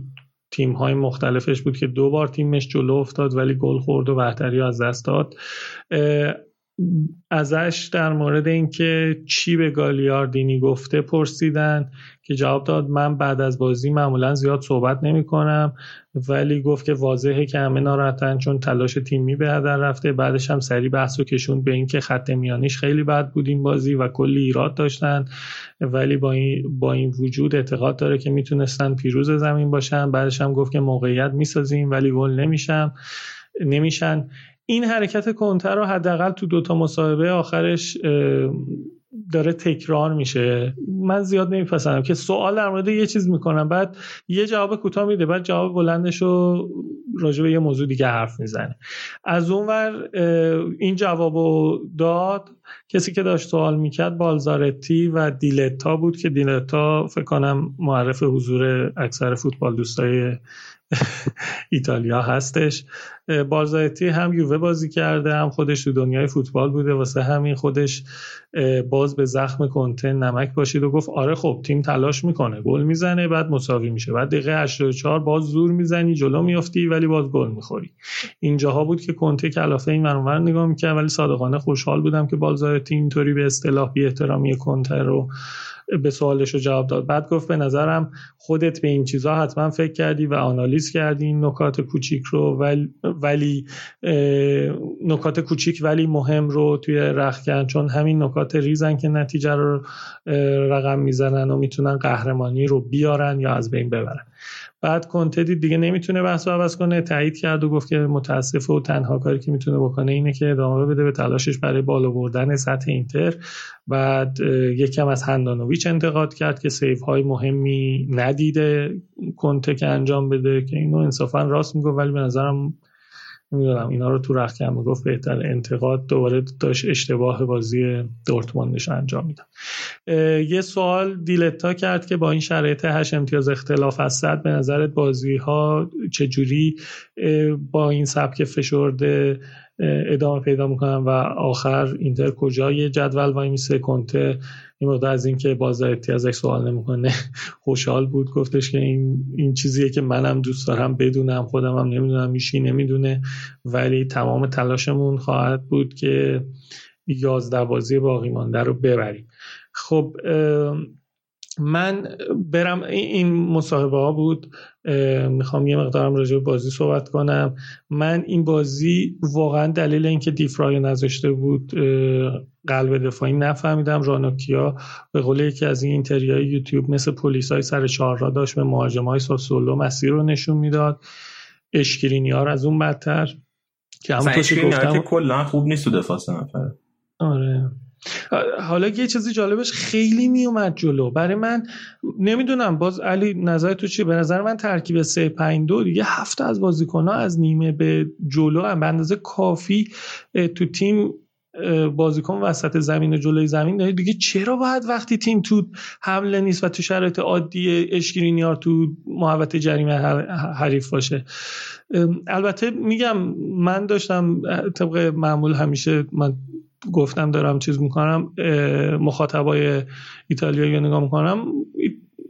تیم های مختلفش بود که دو بار تیمش جلو افتاد ولی گل خورد و برتری از دست داد. ازش در مورد اینکه چی به گالیاردینی گفته پرسیدن که جواب داد من بعد از بازی معمولا زیاد صحبت نمی کنم ولی گفت که واضحه که همه ناراحتن چون تلاش تیمی به هدر رفته. بعدش هم سری بحث و کشون به اینکه خط میانیش خیلی بد بود این بازی و کلی ایراد داشتن ولی با این, با این وجود اعتقاد داره که می‌تونستن پیروز زمین باشن. بعدش هم گفت که موقعیت می‌سازیم ولی گل نمیشم نمیشن. این حرکت کنتر رو حداقل تو دوتا مصاحبه آخرش داره تکرار میشه. من زیاد نمیپسندم که سوال در مورد یه چیز می‌کنم بعد یه جواب کوتاه میده بعد جواب بلندش رو راجع به یه موضوع دیگه حرف می‌زنه. از اونور این جواب داد. کسی که داشت سوال می‌کرد بالزارتی و دیلتا بود که دیلتا فکر کنم معرف حضور اکثر فوتبال دوستای <laughs> ایتالیا هستش. بارزایتی هم یووه بازی کرده هم خودش تو دنیای فوتبال بوده واسه همین خودش باز به زخم کنته نمک باشید و گفت آره خب تیم تلاش می‌کنه گل می‌زنه بعد مساوی میشه. بعد دقیقه 84 باز زور می‌زنی جلو میافتی ولی باز گل می‌خوری. اینجاها بود که کنته کلافه این منور نگاه می‌کرد ولی صادقانه خوشحال بودم که بالزایتی اینطوری به اصطلاح بی احترامی کنته رو به سوالش رو جواب داد. بعد گفت به نظرم خودت به این چیزها حتما فکر کردی و آنالیز کردی این نکات کوچیک رو ولی نکات کوچیک ولی مهم رو توی رخ چون همین نکات ریزن که نتیجه رو رقم می‌زنن و می‌تونن قهرمانی رو بیارن یا از بین ببرن. بعد کنته دیگه نمی‌تونه بحث عوض کنه. تایید کرد و گفت که متاسفه و تنها کاری که می‌تونه بکنه اینه که ادامه بده به تلاشش برای بالا بردن سطح اینتر. بعد یکم از هندانویچ انتقاد کرد که سیف های مهمی ندیده کنته که انجام بده که اینو انصافا راست می‌گفت ولی به نظرم نمی‌دونم اینا رو تو رخکم می‌گفت بهتر. انتقاد دوباره داشت اشتباه بازی دورتموندش انجام میدم یه سوال دیلتا کرد که با این شرایط هش امتیاز اختلاف از صد به نظرت بازی ها چجوری با این سبک فشرده ادامه پیدا می‌کنن؟ و آخر اینتر کجای جدول وای میسه کنته این مقدار از اینکه بازایتی ازش سوال نمی‌کنه خوشحال بود. گفتش که این این چیزیه که منم دوست دارم بدونم خودم هم نمی‌دونم میشی نمی‌دونه. ولی تمام تلاشمون خواهد بود که یازده بازی باقی مانده رو ببریم. خب من برم این مصاحبه ها بود می‌خوام یه مقدارم راجع به بازی صحبت کنم. من این بازی واقعا دلیل اینکه دیفرای نذاشته بود قلب دفاعی نفهمیدم. رانوکیا به قول یکی از این اینتریای یوتیوب مثل پلیس های سر چهار را داشت به مهاجم های ساسولو مسیر رو نشون می‌داد. اشکرینیار از اون بدتر. که همون گفتم که کلا خوب نیست تو دفاع نفره. آره. حالا یه چیزی جالبش خیلی میومد جلو. برای من نمی‌دونم باز علی نظر تو چیه؟ به نظر من ترکیب 3 5 2 دیگه هفته از بازیکن ها از نیمه به جلو هم. به اندازه کافی تو تیم بازیکن وسط زمین و جلوی زمین داره دیگه چرا باید وقتی تیم تو حمله نیست و تو شرایط عادی اشکرینیار تو محوطه جریمه حریف باشه؟ البته میگم من داشتم طبق معمول همیشه من گفتم دارم چیز می‌کنم مخاطبای ایتالیایی نگاه می‌کنم.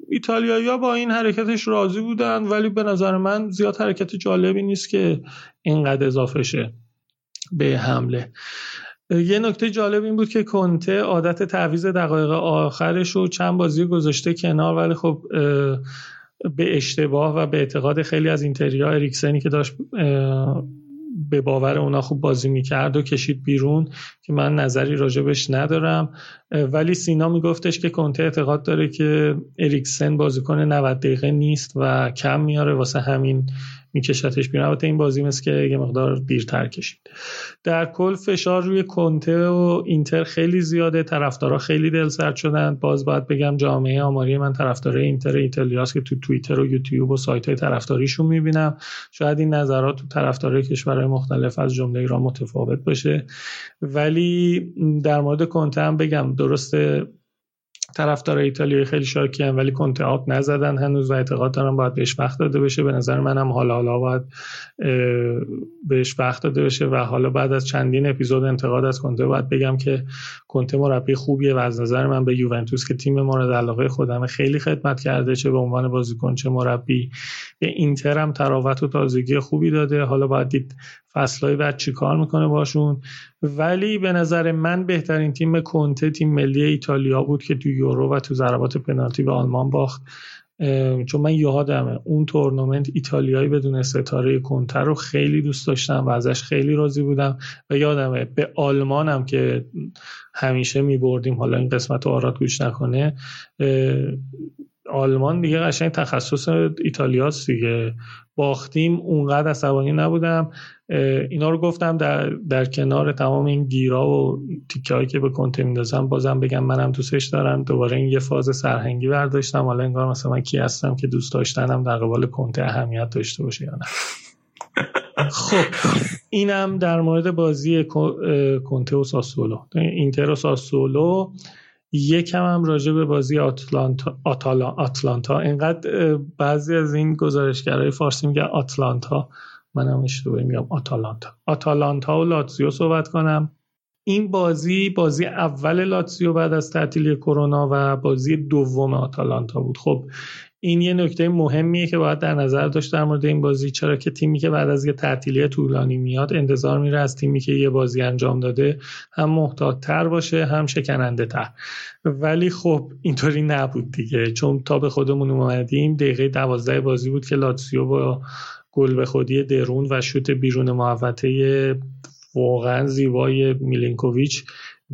ایتالیایی با این حرکتش راضی بودن ولی به نظر من زیاد حرکت جالبی نیست که اینقدر اضافه شه به حمله. یه نکته جالب این بود که کنته عادت تعویز دقایق آخرش رو چند بازی گذاشته کنار ولی خب به اشتباه و به اعتقاد خیلی از اینتریا اریکسنی که داشت به باور اونا خوب بازی می‌کرد و کشید بیرون که من نظری راجبش ندارم. ولی سینا میگفتش که کنته اعتقاد داره که اریکسن بازیکن 90 دقیقه نیست و کم میاره واسه همین میکشتش بیرون. البته این بازی مثل که یه مقدار دیرتر کشید. در کل فشار روی کنته و اینتر خیلی زیاده. طرفدارا خیلی دل سرد شدن باز باید بگم جامعه آماری من طرفدارای اینتر ایتالیاست که تو توییتر و یوتیوب و سایت های طرفداریشون می‌بینم. شاید این نظرات تو طرفدارای کشورهای مختلف از جمله ایران متفاوت باشه. ولی در مورد کنته هم بگم درسته طرفدار ایتالیایی خیلی شاکی هم ولی کنته آت نزدن هنوز و اعتقاد دارم باید بهش وقت داده بشه. به نظر منم حالا حالا باید بهش وقت داده بشه و حالا بعد از چندین اپیزود انتقاد از کنته باید بگم که کنته مربی خوبیه و از نظر من به یوونتوس که تیم مورد علاقه خودم خیلی خدمت کرده چه به عنوان بازیکن چه مربی. به اینتر هم تراوت و تازگی خوبی داده. حالا باید دید فصلهای بعد چی کار می‌کنه باشون. ولی به نظر من بهترین تیم کنته تیم ملی ایتالیا بود که تو یورو و تو ضربات پنالتی به آلمان باخت. چون من یادمه اون تورنمنت ایتالیایی بدون ستاره کنته رو خیلی دوست داشتم و ازش خیلی راضی بودم و یادمه به آلمانم که همیشه می بردیم حالا این قسمت آراد گوش نکنه آلمان دیگه قشنگ تخصص ایتالیاست دیگه. باختیم اونقدر عصبانی نبودم. اینا رو گفتم در, در کنار تمام این گیرا و تیکه هایی که به کنته میندازم بازم بگم منم دوستش دارم. دوباره این یه فاز سرهنگی برداشتم. حالا انگار مثلا من کی هستم که دوست داشتنم در قبال کنته اهمیت داشته باشه یا نه. خب اینم در مورد بازی کنته و ساسولو. اینتر و ساسولو یکم هم راجع به بازی آتلانتا آتالا آتلانتا. اینقدر بعضی از این گزارشگرای فارسی میگن آتلانتا. منم اشتباهی میگم آتالانتا. آتالانتا و لاتزیو صحبت کنم. این بازی بازی اول لاتزیو بعد از تعطیلی کرونا و بازی دوم آتالانتا بود. خب این یه نکته مهمیه که باید در نظر داشت در مورد این بازی. چرا که تیمی که بعد از یه تعطیلی طولانی میاد انتظار میره از تیمی که یه بازی انجام داده هم محتاط تر باشه هم شکننده تر ولی خب اینطوری نبود دیگه. چون تا به خودمون اومدیم دقیقه دوازده بازی بود که لاتسیو با گل به خودی درون و شوت بیرون محوطه واقعا زیبای میلینکوویچ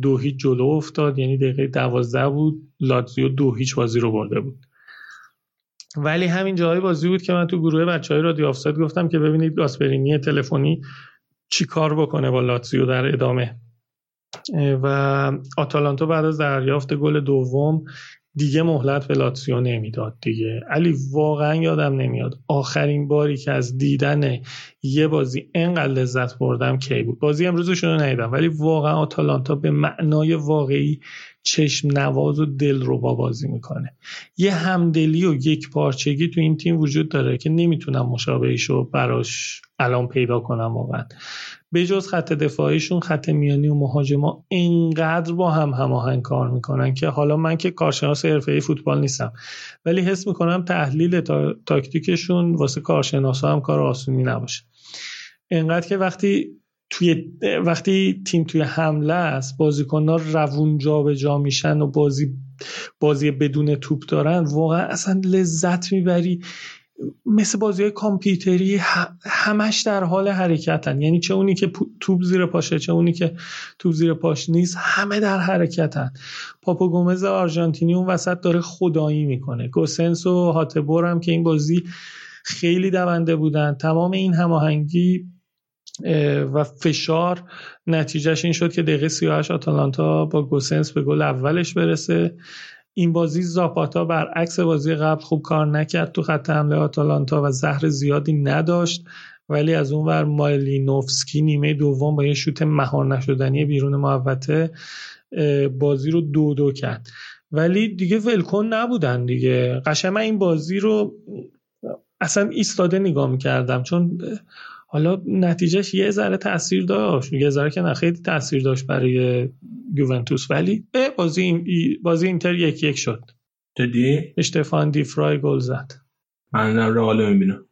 دو هیچ جلو افتاد. یعنی دقیقه دوازده بود لاتزیو دو هیچ بازی رو برده بود. ولی همین جای بازی بود که من تو گروه بچه های رادیو آفساید گفتم که ببینید گاسپرینی تلفنی چی کار بکنه با لاتزیو در ادامه. و آتالانتا بعد از دریافت گل دوم دیگه مهلت به لاتسیو نمی‌داد دیگه. علی واقعا یادم نمیاد آخرین باری که از دیدن یه بازی انقدر لذت بردم کی بود. بازی امروزش رو ندیدم ولی واقعا آتالانتا به معنای واقعی چشم نواز و دل رو با بازی می‌کنه. یه همدلی و یک پارچگی تو این تیم وجود داره که نمی‌تونم مشابهیشو براش الان پیدا کنم واقعا. به جز خط دفاعیشون خط میانی و مهاجما انقدر با هم هماهنگ کار می‌کنن که حالا من که کارشناس حرفه فوتبال نیستم ولی حس می‌کنم تحلیل تا... تاکتیکشون واسه کارشناسا هم کار آسونی نباشه. انقدر که وقتی توی وقتی تیم توی حمله است بازیکن‌ها روون جا جا میشن و بازی بازی بدون توپ دارن واقعا اصلا لذت می‌بری. مثل بازی کامپیوتری همش در حال حرکتن. یعنی چه اونی که توپ زیر پاشه چه اونی که توپ زیر پاش نیست همه در حرکتن. پاپو گومز آرژانتینی اون وسط داره خدایی می‌کنه. گوسنس و هاتبور هم که این بازی خیلی دونده بودن. تمام این هماهنگی و فشار نتیجهش این شد که دقیقه 38 آتالانتا با گوسنس به گل اولش برسه. این بازی زاپاتا برعکس بازی قبل خوب کار نکرد تو خط حمله آتالانتا و زهر زیادی نداشت. ولی از اون ور مالینوفسکی نیمه دوم با یه شوت مهار نشدنی بیرون محوطه بازی رو دو دو کرد. ولی دیگه ولکن نبودن دیگه. قشنگ این بازی رو اصلا ایستاده نگاه می‌کردم چون حالا نتیجهش یه ذره تاثیر داشت. یه ذره که نه خیلی تاثیر داشت برای یوونتوس. ولی بازی بازی اینتر یک یک شد. جدی؟ اشتفان دیفرای گل زد. من رئال می‌بینم.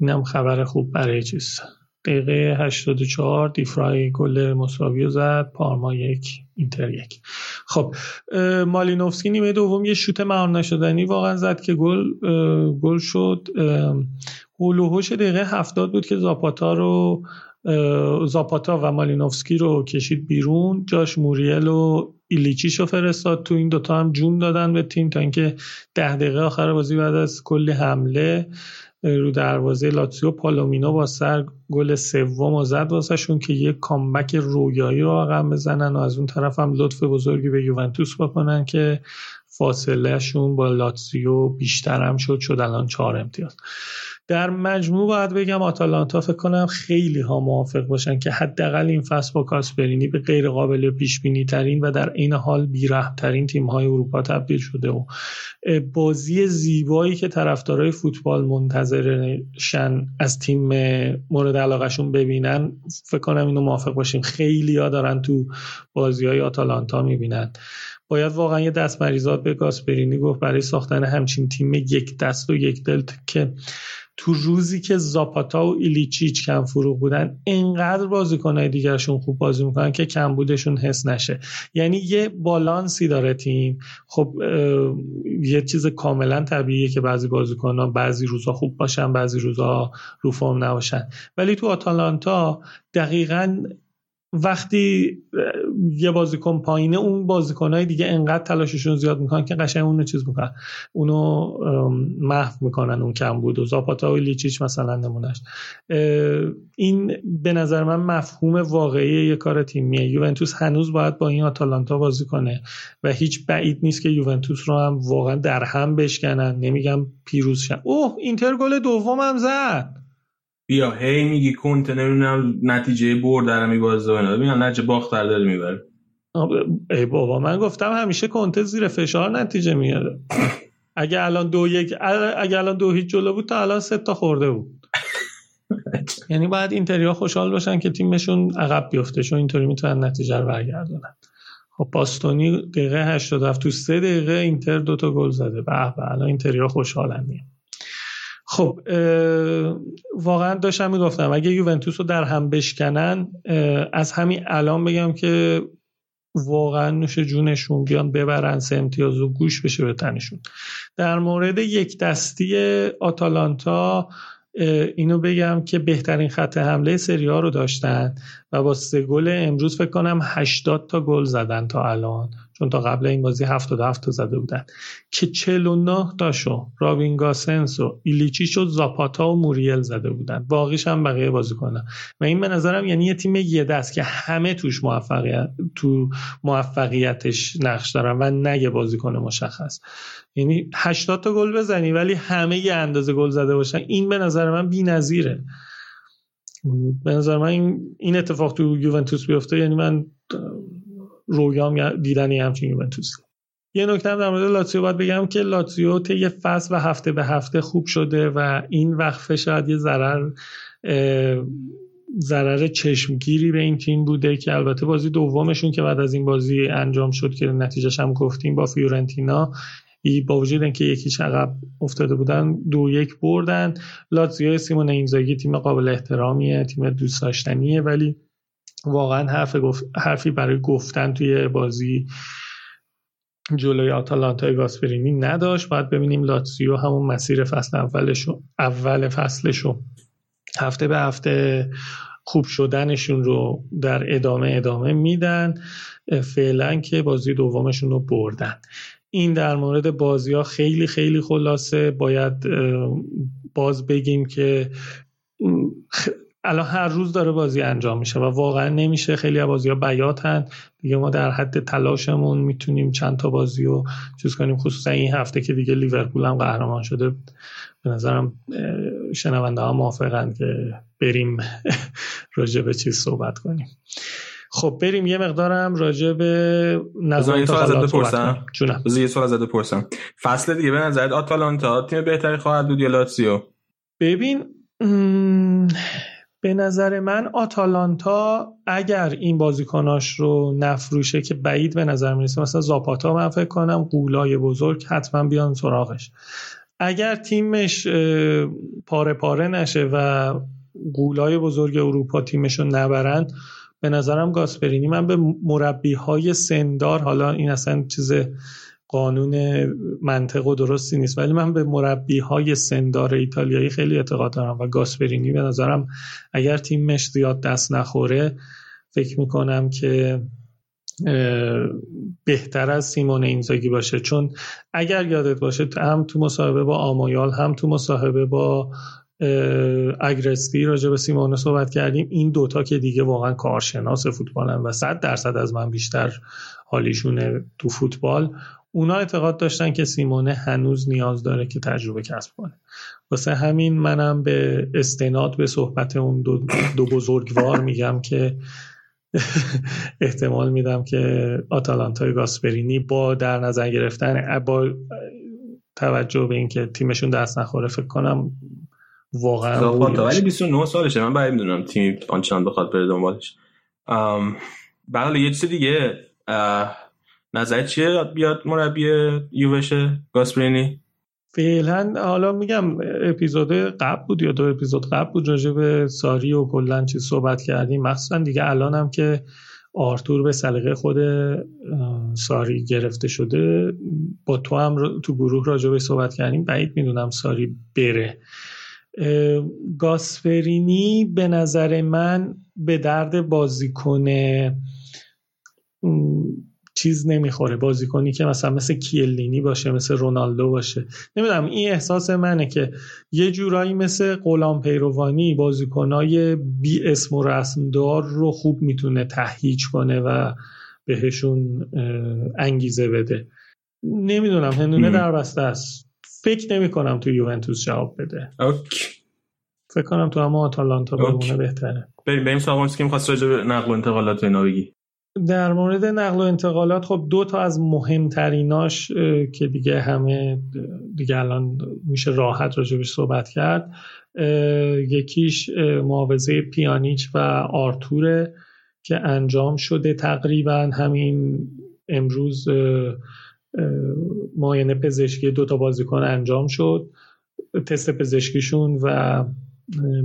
اینم خبر خوب برای چیز. دقیقه 84 دیفرای گل مساوی زد. پارما یک اینتر یک. خب مالینوفسکی نیمه دوم یه شوت مهار نشدنی واقعا زد که گل گل شد. هولوهوش دقیقه هفتاد بود که زاپاتا رو زاپاتا و مالینوفسکی رو کشید بیرون. جاش موریل و ایلیچیش رو فرستاد. تو این دوتا هم جون دادن به تیم تا اینکه ده دقیقه آخر بازی بعد از کلی حمله رو دروازه لاتسیو پالومینو با سر گل سوم و زد واسهشون که یک comeback رویایی رو رقم بزنن و از اون طرف هم لطف بزرگی به یوونتوس بکنن که فاصلهشون با لاتسیو بیشتر هم شد شد الان چهار امتیاز. در مجموع باید بگم آتالانتا فکر کنم خیلی ها موافق باشن که حداقل این فصل با کاسپرینی به غیر قابل پیش بینی ترین و در این حال بیره ترین تیم های اروپا تبدیل شده و بازی زیبایی که طرفدارای فوتبال منتظرشن از تیم مورد علاقهشون ببینن فکر کنم اینو موافق باشیم. خیلی ها دارن تو بازی های آتالانتا می‌بینن. باید واقعا یه دست مریضات به گاسپرینی گفت برای ساختن همچین تیم یک دست و یک دل که تو روزی که زاپاتا و ایلیچیچ کم فروغ بودن انقدر بازیکنهای دیگرشون خوب بازی می‌کنن که کمبودشون حس نشه. یعنی یه بالانسی داره تیم. خب یه چیز کاملا طبیعیه که بعضی ها بعضی روزا خوب باشن بعضی روزا رو فرم نباشن. ولی تو آتالانتا دقیقا وقتی یه بازیکن پایینه اون بازیکنهای دیگه انقدر تلاششون زیاد می‌کنن که قشنگ اونو چیز می‌کنن. اونو محو می‌کنن اون کم بود. و زاپاتا و لیچیچ مثلا نمونش این به نظر من مفهوم واقعی یه کار تیمیه. یوونتوس هنوز باید با این آتالانتا بازی کنه و هیچ بعید نیست که یوونتوس رو هم واقعا در هم بشکنن. نمیگم پیروز شن. اوه اینتر گل هم زد. بیا هی میگی کنت نمی‌دونم نتیجه برد در میبازه اینا. ببینم نتیجه باخت در داره می‌بره ای بابا من گفتم همیشه کنته زیر فشار نتیجه میاره. اگه الان دو یک اگه الان دو هیچ جلو بود تا الان سه تا خورده بود. <laughs> یعنی باید اینتریا خوشحال باشن که تیمشون عقب بیفته چون اینطوری می‌تونن نتیجه رو برگردونن. خب باستونی دقیقه 87 تو سه دقیقه اینتر دوتا گل زده. به به الان اینتریا خوشحالن میه خب واقعا داشتم می‌گفتم اگه یوونتوس رو در هم بشکنن از همین الان بگم که واقعا نوش جونشون بیان ببرن سه امتیاز و گوش بشه به تنشون. در مورد یک دستی آتالانتا اینو بگم که بهترین خط حمله سری رو داشتن و با سه گل امروز فکر کنم 80 تا گل زدن تا الان. چون تا قبل این بازی 77 تا زده بودن. که 49 تاشو رابین گاسنس و ایلیچیش و زاپاتا و موریل زده بودن. باقیش هم بقیه بازی کنن و این به نظرم یعنی یه تیم یه دست که همه توش موفقیت تو موفقیتش نقش دارن و نگه بازیکن مشخص. یعنی 80 تا گل بزنی ولی همه یه اندازه گل زده باشن. این به نظر من بی‌نظیره. به نظر من این اتفاق تو یوونتوس بیفته یعنی من رویام دیدن همچین یوونتوسی. یه نکته در مورد لاتزیو باید بگم که لاتزیو طی فصل و هفته به هفته خوب شده و این وقفه شاید یه ضرر ضرر چشمگیری به این تیم بوده که البته بازی دومشون که بعد از این بازی انجام شد که نتیجهش هم گفتیم با فیورنتینا با وجود اینکه یکی عقب افتاده بودن دو یک بردن. لاتزیو سیمون اینزاگی تیم قابل احترامیه تیم دوست داشتنیه ولی واقعا حرف حرفی برای گفتن توی بازی جلوی آتالانتای گاسپرینی نداشت. باید ببینیم لاتسیو همون مسیر فصل اولشو اول فصلشو هفته به هفته خوب شدنشون رو در ادامه ادامه میدن. فعلا که بازی دومشون رو بردن. این در مورد بازی ها خیلی خیلی خلاصه. باید باز بگیم که الان هر روز داره بازی انجام میشه و واقعا نمیشه. خیلی از بازی ها بیاتن دیگه ما در حد تلاشمون می‌تونیم چند تا بازی رو چیز کنیم. خصوصا این هفته که دیگه لیورپول هم قهرمان شده. به نظرم شنونده ها موافقن که بریم <laughs> راجع به چیز صحبت کنیم. خب بریم. یه مقدارم راجع به نظر یه سوال بپرسم. یه سوال ازت بپرسم. فصل دیگه به نظرت آتالانتا تیم بهتری خواهد بود یا لاتسیو ببین به نظر من آتالانتا اگر این بازیکناش رو نفروشه که بعید به نظر می‌رسه مثلا زاپاتا من فکر کنم قولای بزرگ حتما بیان سراغش. اگر تیمش پاره پاره نشه و قولای بزرگ اروپا تیمش رو نبرند به نظرم گاسپرینی من به مربی های سندار حالا این اصلا چیز قانون منطق و درستی نیست. ولی من به مربی های سندار ایتالیایی خیلی اعتقاد دارم و گاسپرینی به نظرم اگر تیمش زیاد دست نخوره فکر می‌کنم که بهتر از سیمون اینزاگی باشه. چون اگر یادت باشه هم تو مصاحبه با آمایال هم تو مصاحبه با اگرستی راجع به سیمونه صحبت کردیم. این دوتا که دیگه واقعا کارشناس فوتبالن و صد درصد از من بیشتر حالیشونه تو فوتبال. اونا اعتقاد داشتن که سیمونه هنوز نیاز داره که تجربه کسب کنه. واسه همین منم به استناد به صحبت اون دو, دو بزرگوار میگم که <laughs> احتمال میدم که آتالانتای گاسپرینی با در نظر گرفتن با توجه به اینکه تیمشون دست نخوره فکر کنم واقعا ولی 29 سالشه. من باید می‌دونم تیم آنچنان بخواد بره دنبالش. بله یه چیز دیگه نظر چیه؟ بیاد مربی یووشه گاسپرینی؟ فعلا حالا میگم اپیزود قبل بود یا دو اپیزود قبل بود راجع به ساری و کلا چیز صحبت کردیم. مخصوصا دیگه الانم که آرتور به سلیقه خود ساری گرفته شده با تو هم تو گروه راجع به صحبت کردیم. بعید می‌دونم ساری بره. گاسپرینی به نظر من به درد بازیکن چیز نمی‌خوره. بازیکنی که مثلا مثل کیلینی باشه مثل رونالدو باشه. نمی‌دونم این احساس منه که یه جورایی مثل غلام پیروانی بازیکنای بی اسم و رسم دار رو خوب می‌تونه تهیج کنه و بهشون انگیزه بده. نمی‌دونم هندونه در بسته است. فکر نمی کنم تو یوونتوس جواب بده. اوکی. فکر کنم تو همه آتالانتا بمونه بهتره. بریم بریم سراغ که می‌خواست راجع به نقل و انتقالات اینا بگی. در مورد نقل و انتقالات خب دو تا از مهمتریناش که دیگه همه دیگه الان میشه راحت راجبش صحبت کرد. یکیش معاوضه پیانیچ و آرتوره که انجام شده تقریبا همین امروز معاینه پزشکی دو تا بازیکن انجام شد. تست پزشکیشون و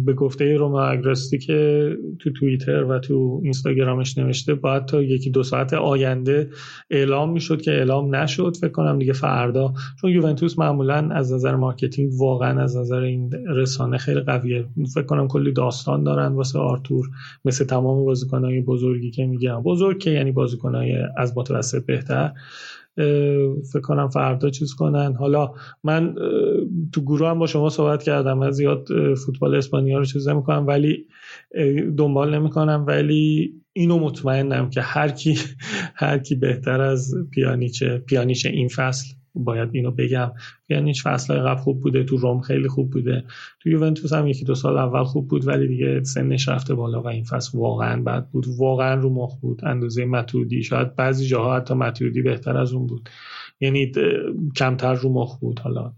به گفته رومئو آگرستی که تو توییتر و تو اینستاگرامش نوشته باید تا یکی دو ساعت آینده اعلام می‌شد که اعلام نشد. فکر کنم دیگه فردا. چون یوونتوس معمولا از نظر marketing واقعا از نظر این رسانه خیلی قویه. فکر کنم کلی داستان دارن واسه آرتور مثل تمام بازیکنهای بزرگی که میگم. بزرگ که یعنی بازیکنهای از متوسط بهتر. فکر کنم فردا چیز کنن. حالا من تو گروه هم با شما صحبت کردم. من زیاد فوتبال اسپانیا رو چیز نمی‌کنم ولی دنبال نمی‌کنم. ولی اینو مطمئنم که هر کی هر کی بهتر از پیانیچه پیانیچه این فصل باید اینو بگم. یعنی فصلهای قبل خوب بوده تو روم خیلی خوب بوده. تو یوونتوس هم یکی دو سال اول خوب بود ولی دیگه سنش رفته بالا و این فصل واقعا بد بود. واقعا رو مخ بود. اندازه متودی شاید بعضی جاها حتی متودی بهتر از اون بود. یعنی کمتر رو مخ بود. حالا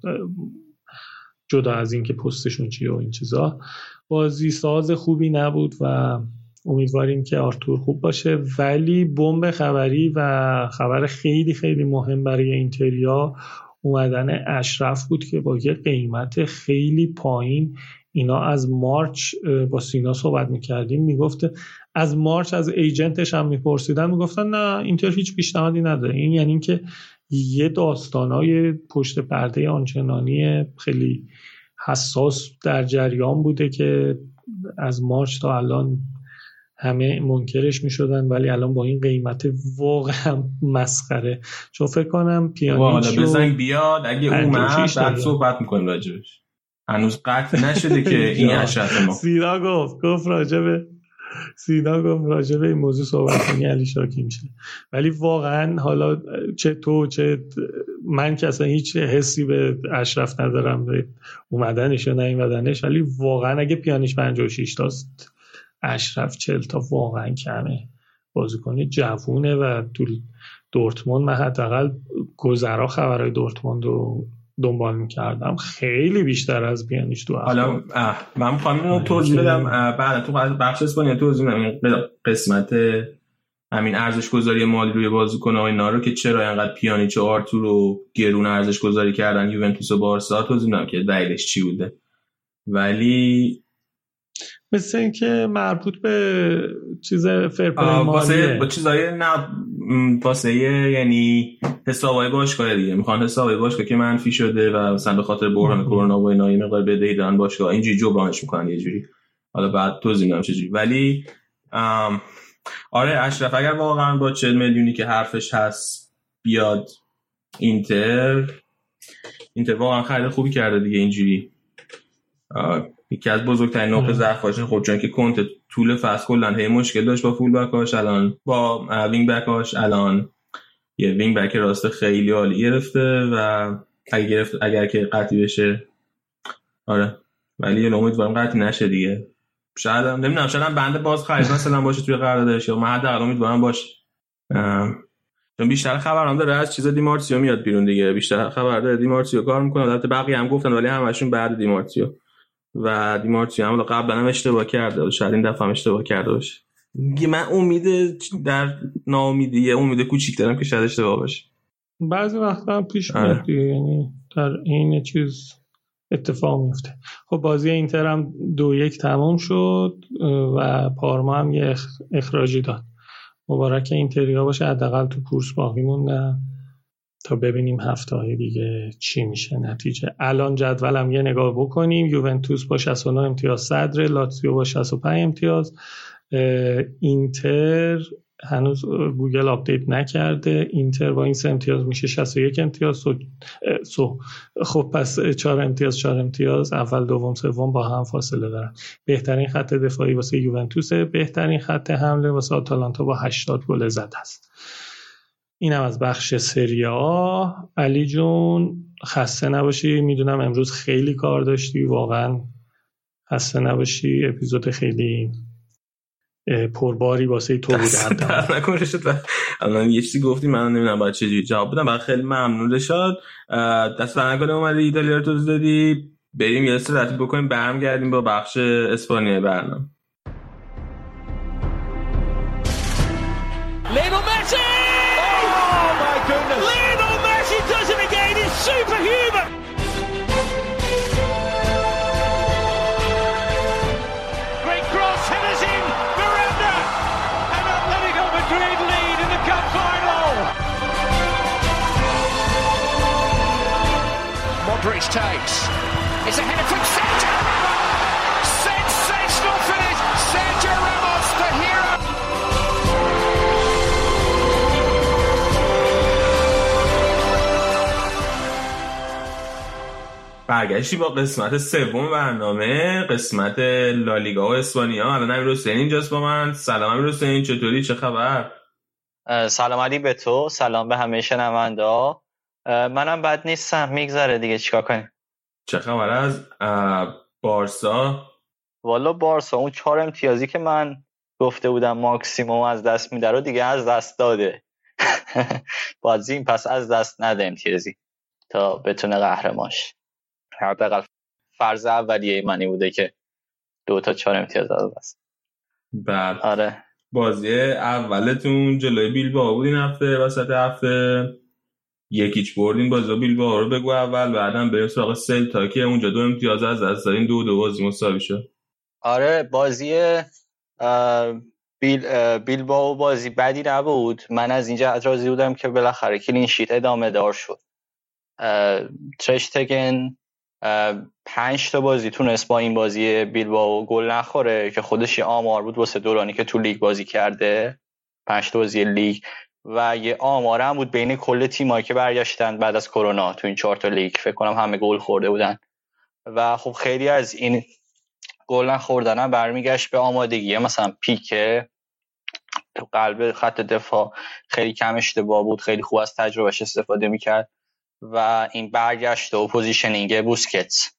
جدا از اینکه پستشون چیه و این چیزا. بازی ساز خوبی نبود و امیدواریم که آرتور خوب باشه. ولی بمب خبری و خبر خیلی خیلی مهم برای اینتریا اومدن اشرف بود که با یه قیمت خیلی پایین اینا از مارچ با سینا صحبت می‌کردیم می‌گفت از مارچ از ایجنتش هم میپرسیدن می‌گفتن نه اینتر هیچ پیشنهادی نداره. این یعنی اینکه یه داستانای پشت پرده آنچنانی خیلی حساس در جریان بوده که از مارچ تا الان همه منکرش می شدن ولی الان با این قیمت واقعا مسخره. چون فکر کنم پیانیچ حالا بزنگ بیاد. اگه اومد بعد صحبت می‌کنیم راجبش. هنوز قطع نشده که <laughs> این اشرف ما. سینا گفت گفت راجبه سینا گفت راجبه این موضوع صحبت کنی علی شاکی میشه. ولی واقعا حالا چه تو چه من که اصلا هیچ حسی به اشرف ندارم به اومدنش یا نیومدنش ولی واقعا اگه پیانیش 56 تاست اشرف چل تا واقعا کمه بازیکن جوونه و تو دورتموند من حداقل گذرا خبرهای دورتموند رو دنبال می‌کردم. خیلی بیشتر از بیانیش تو حالا من می‌خوام اینو توضیح بدم. بعد تو بخش اسپانیا توضیح بدم قسمت همین ارزش گذاری مالی روی بازیکن اینا رو که چرا اینقدر پیانیچ و آرتور رو گرون ارزش گذاری کردن یوونتوس و بارسا توضیح بدم که دلیلش چی بوده. ولی مثل اینکه مربوط به چیز فرپلی واسه با چیزای نه واسه یعنی حسابای باشگاه دیگه. می‌خوان حسابای باشگاه که منفی شده و مثلا به خاطر بحران کرونا و اینا یه مقدار بدهی دارن باشگاه. اینجوری جبرانش می‌کنن یه جوری. حالا بعد توضیح میدم چجوری ولی آره اشرف اگر واقعا با 40 میلیونی که حرفش هست بیاد اینتر اینتر واقعا خرید خوبی کرده دیگه اینجوری. یکی از بزرگترین نقطه ضعفاش خب چون که کنته طول فصل کلا هی مشکل داشت با full back اش الان با wing back اش الان یه wing back راست خیلی عالی گرفته و اگر گرفت اگر که قطعی بشه آره ولی یه امیدوارم قطعی نشه دیگه. شاید نمی‌دونم شاید بند باز خرید مثلا باشه توی قراردادش یا من حداقل امیدوارم باشه. چون بیشتر خبرام داره از چیز دیمارتیو میاد بیرون دیگه. بیشتر خبر داره دیمارتیو کار می‌کنه. البته بقیه هم گفتن ولی همشون بعد دیمارتیو. و دیمارتیو هم قبلا هم اشتباه کرده. و شاید این دفعه هم اشتباه کرده باشه. من امید در ناامیدی امید کوچیک دارم که شاید اشتباه باشه. بعضی وقتا هم پیش آره. میاد یعنی در این چیز اتفاق میفته. خب بازی اینتر هم دو یک تمام شد و پارما هم یه اخراجی داد. مبارک اینتریا باشه حداقل تو کورس باقی موندن تا ببینیم هفته دیگه چی میشه نتیجه. الان جدولم یه نگاه بکنیم. یوونتوس با 69 امتیاز صدر لاتزیو با 65 امتیاز. اینتر هنوز گوگل update نکرده. اینتر با این سه امتیاز میشه 61 امتیاز. so, so خب پس 4 امتیاز 4 امتیاز. اول دوم سوم با هم فاصله دارن. بهترین خط دفاعی واسه یوونتوس بهترین خط حمله واسه آتالانتا با 80 گل زد است. اینم از بخش سریا علی جون خسته نباشی. می‌دونم امروز خیلی کار داشتی. واقعا خسته نباشی. اپیزود خیلی پرباری واسه تو بوده نکنه شد. الان یه چیزی گفتی من نمی‌دونم باید چجوری جواب بدم. من خیلی ممنون. رشاد دست در نکنه اومدی ایتالیا رو توضیح دادی. بریم یه استراحتی بکنیم. برمیگردیم با بخش اسپانیا برنامه. Takes. It's a header from Sergio Ramos! Sensational finish! Sergio Ramos, the hero! برگشتی با قسمت سوم برنامه قسمت لالیگا و اسپانیا الان امیر حسین اینجاست با من سلام امیر حسین چطوری چه خبر سلام علی به تو سلام به همه شنونده منم بد نیستم. میگذره دیگه. چیکار کنیم؟ چه خبر از بارسا. والا بارسا اون چهار امتیازی که من گفته بودم ماکسیموم از دست میده رو دیگه از دست داده. <laughs> بازی این پس از دست نده امتیازی تا بتونه قهرماش حداقل فرض اولیه منی بوده که دو تا چهار امتیاز از دست. بعد آره. بازی اولتون جلوی بیلبائو بود این هفته وسط هفته. یکیچ بردین بازی؟ بیلبائو رو بگو اول بعدم بریم سراغ سلتا که اونجا دو امتیاز از دست دادین دو دو بازی مساوی شد. آره بازی بیل بیلبائو بازی بدی نبود. من از اینجا راضی بودم که بالاخره کلین شیت ادامه دار شد. ترشتگن پنج تا بازی تونست با این بازی بیلبائو گل نخوره که خودش آمار بود واسه دورانی که تو لیگ بازی کرده. پنج تا بازی لیگ. و یه آمار هم بود بین کل تیمایی که برگشتن بعد از کرونا تو این چهار تا لیگ. فکر کنم همه گل خورده بودن. و خب خیلی از این گل نخوردن هم برمیگشت به آمادگی. مثلا پیکه تو قلب خط دفاع خیلی کم اشتباه بود خیلی خوب از تجربهش استفاده می‌کرد. و این برگشت و positioning بوسکتس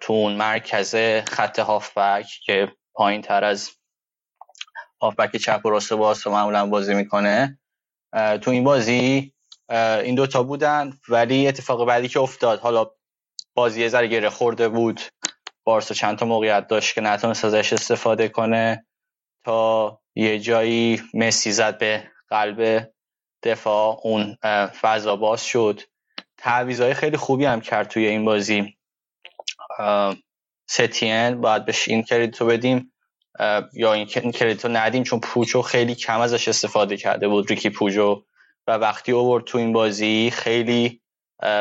تو اون مرکز خط هافبک که پایین تر از هافبک چپ و راست و معمولا بازی می‌کنه. تو این بازی این دوتا بودن ولی اتفاق بعدی که افتاد حالا بازی یه ذره گره خورده بود. بارسا چند تا موقعیت داشت که نتونست ازش استفاده کنه. تا یه جایی مسی زد به قلب دفاع اون فضا باز شد. تعویضای خیلی خوبی هم کرد توی این بازی. ستین باید بهش این کردیتو بدیم. یا این کردیتو ندیم چون پوچو خیلی کم ازش استفاده کرده بود ریکی پوجو. و وقتی اوورد تو این بازی خیلی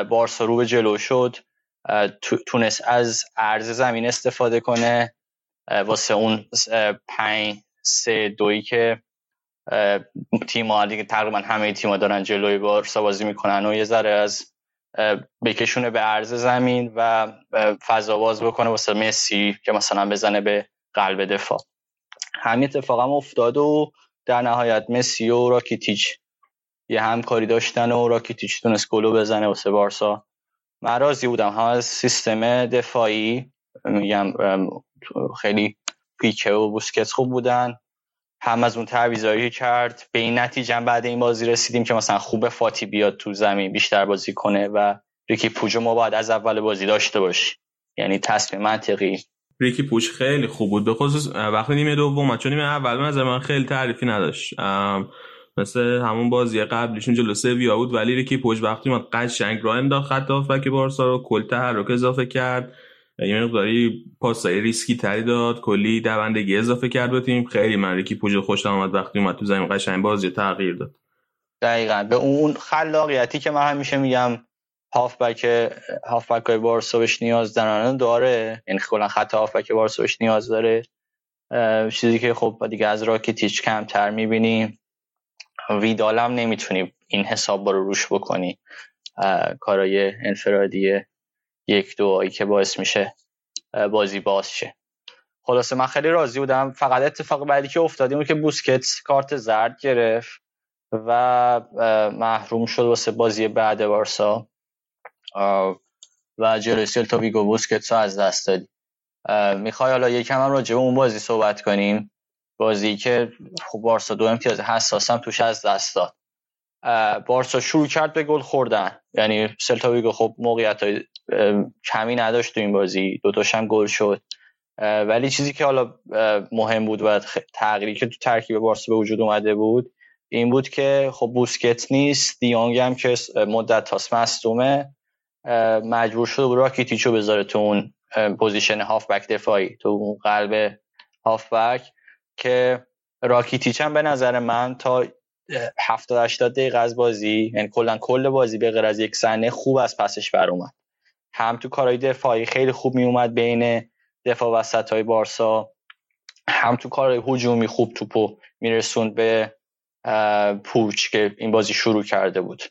بارسا رو به جلو شد. تونست از عرض زمین استفاده کنه. واسه اون پنج سه دویی که تیم ها دیگه تقریبا همه تیم ها دارن جلوی بارسا بازی می‌کنن و یه ذره از بکشونه به عرض زمین و فضا باز بکنه واسه مسی که مثلا بزنه به قلب دفاع. همین اتفاق هم افتاد و در نهایت مسی و راکیتیچ یه همکاری داشتن و راکیتیچ تونست گلو بزنه واسه بارسا. من راضی بودم. هم از سیستم دفاعی میگم خیلی پیکه و بوسکت خوب بودن. هم از اون تعویضایی کرد. به این نتیجه بعد این بازی رسیدیم که مثلا خوب فاتی بیاد تو زمین بیشتر بازی کنه و ریکی پوچ ما باید از اول بازی داشته باشی یعنی تصمیم منطقی. ریکی پوچ خیلی خوب بود. به خصوص وقتی نیمه دوم چون نیمه اول من من خیلی تعریفی نداشت. مثل همون بازی قبلیشون جلو سویا بود ولی ریکی پوچ وقتی ما قشنگ راه انداخت خط که بارسا رو کل تحرک اضافه کرد. یه مقداری پاسای ریسکی تری داد کلی دوندگی اضافه کرد به تیم. خیلی من ریکی پوچ خوش آمد وقتی اومد تو زمین قشنگ بازی تغییر داد. دقیقا. به اون خلاقیتی که من همیشه میگم هافبک هافبک های بارسا بهش نیاز دارن. داره یعنی کلا خط هافبک بارسا بهش نیاز داره. چیزی که خب دیگه از راکیتیچ کمتر می‌بینیم ویدالم نمی‌تونی این حساب رو روش بکنی. کارای انفرادی یک دو که باعث میشه بازی باز شه. خلاصه من خیلی راضی بودم. فقط اتفاق بعدی که افتادیم که بوسکتس کارت زرد گرفت و محروم شد واسه بازی بعد بارسا. و جلوی سلتا ویگو بوسکتس از دست دادی. می‌خوای حالا یکم هم راجع به اون بازی صحبت کنیم؟ بازی که خب بارسا دو امتیاز حساسم توش از دست داد. بارسا شروع کرد به گل خوردن. یعنی سلتا ویگو خب موقعیت های کمی نداشت تو این بازی. دوتاش هم گل شد. ولی چیزی که حالا مهم بود و تغییری که تو ترکیب بارسا به وجود اومده بود این بود که خب بوسکتس نیست دیانگ هم که مدت هاست مصدومه مجبور شده بود راکیتیچو بذاره تو اون position هافبک دفاعی تو اون قلب هافبک که راکیتیچ هم به نظر من تا 70 80 دقیقه از بازی یعنی کلا کل بازی به غیر از یک صحنه خوب از پسش بر اومد. هم تو کارهای دفاعی خیلی خوب می اومد بین دفاع وسط های بارسا هم تو کارهای هجومی خوب توپو میرسوند به پوچ که این بازی شروع کرده بود.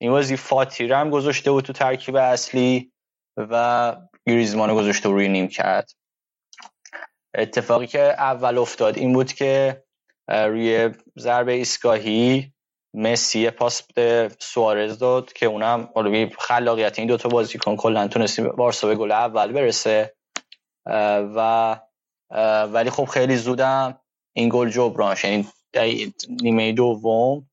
این بازی فاتیره هم گذاشته بود تو ترکیب اصلی و گریزمان گذاشته روی نیم کرد. اتفاقی که اول افتاد این بود که روی ضربه ایستگاهی مسی پاس به سوارز داد که اونم خلاقیت این دوتا بازیکن کلا تونستی بارسا به گل اول برسه. و ولی خب خیلی زودم این گل جبران یعنی نیمه دوم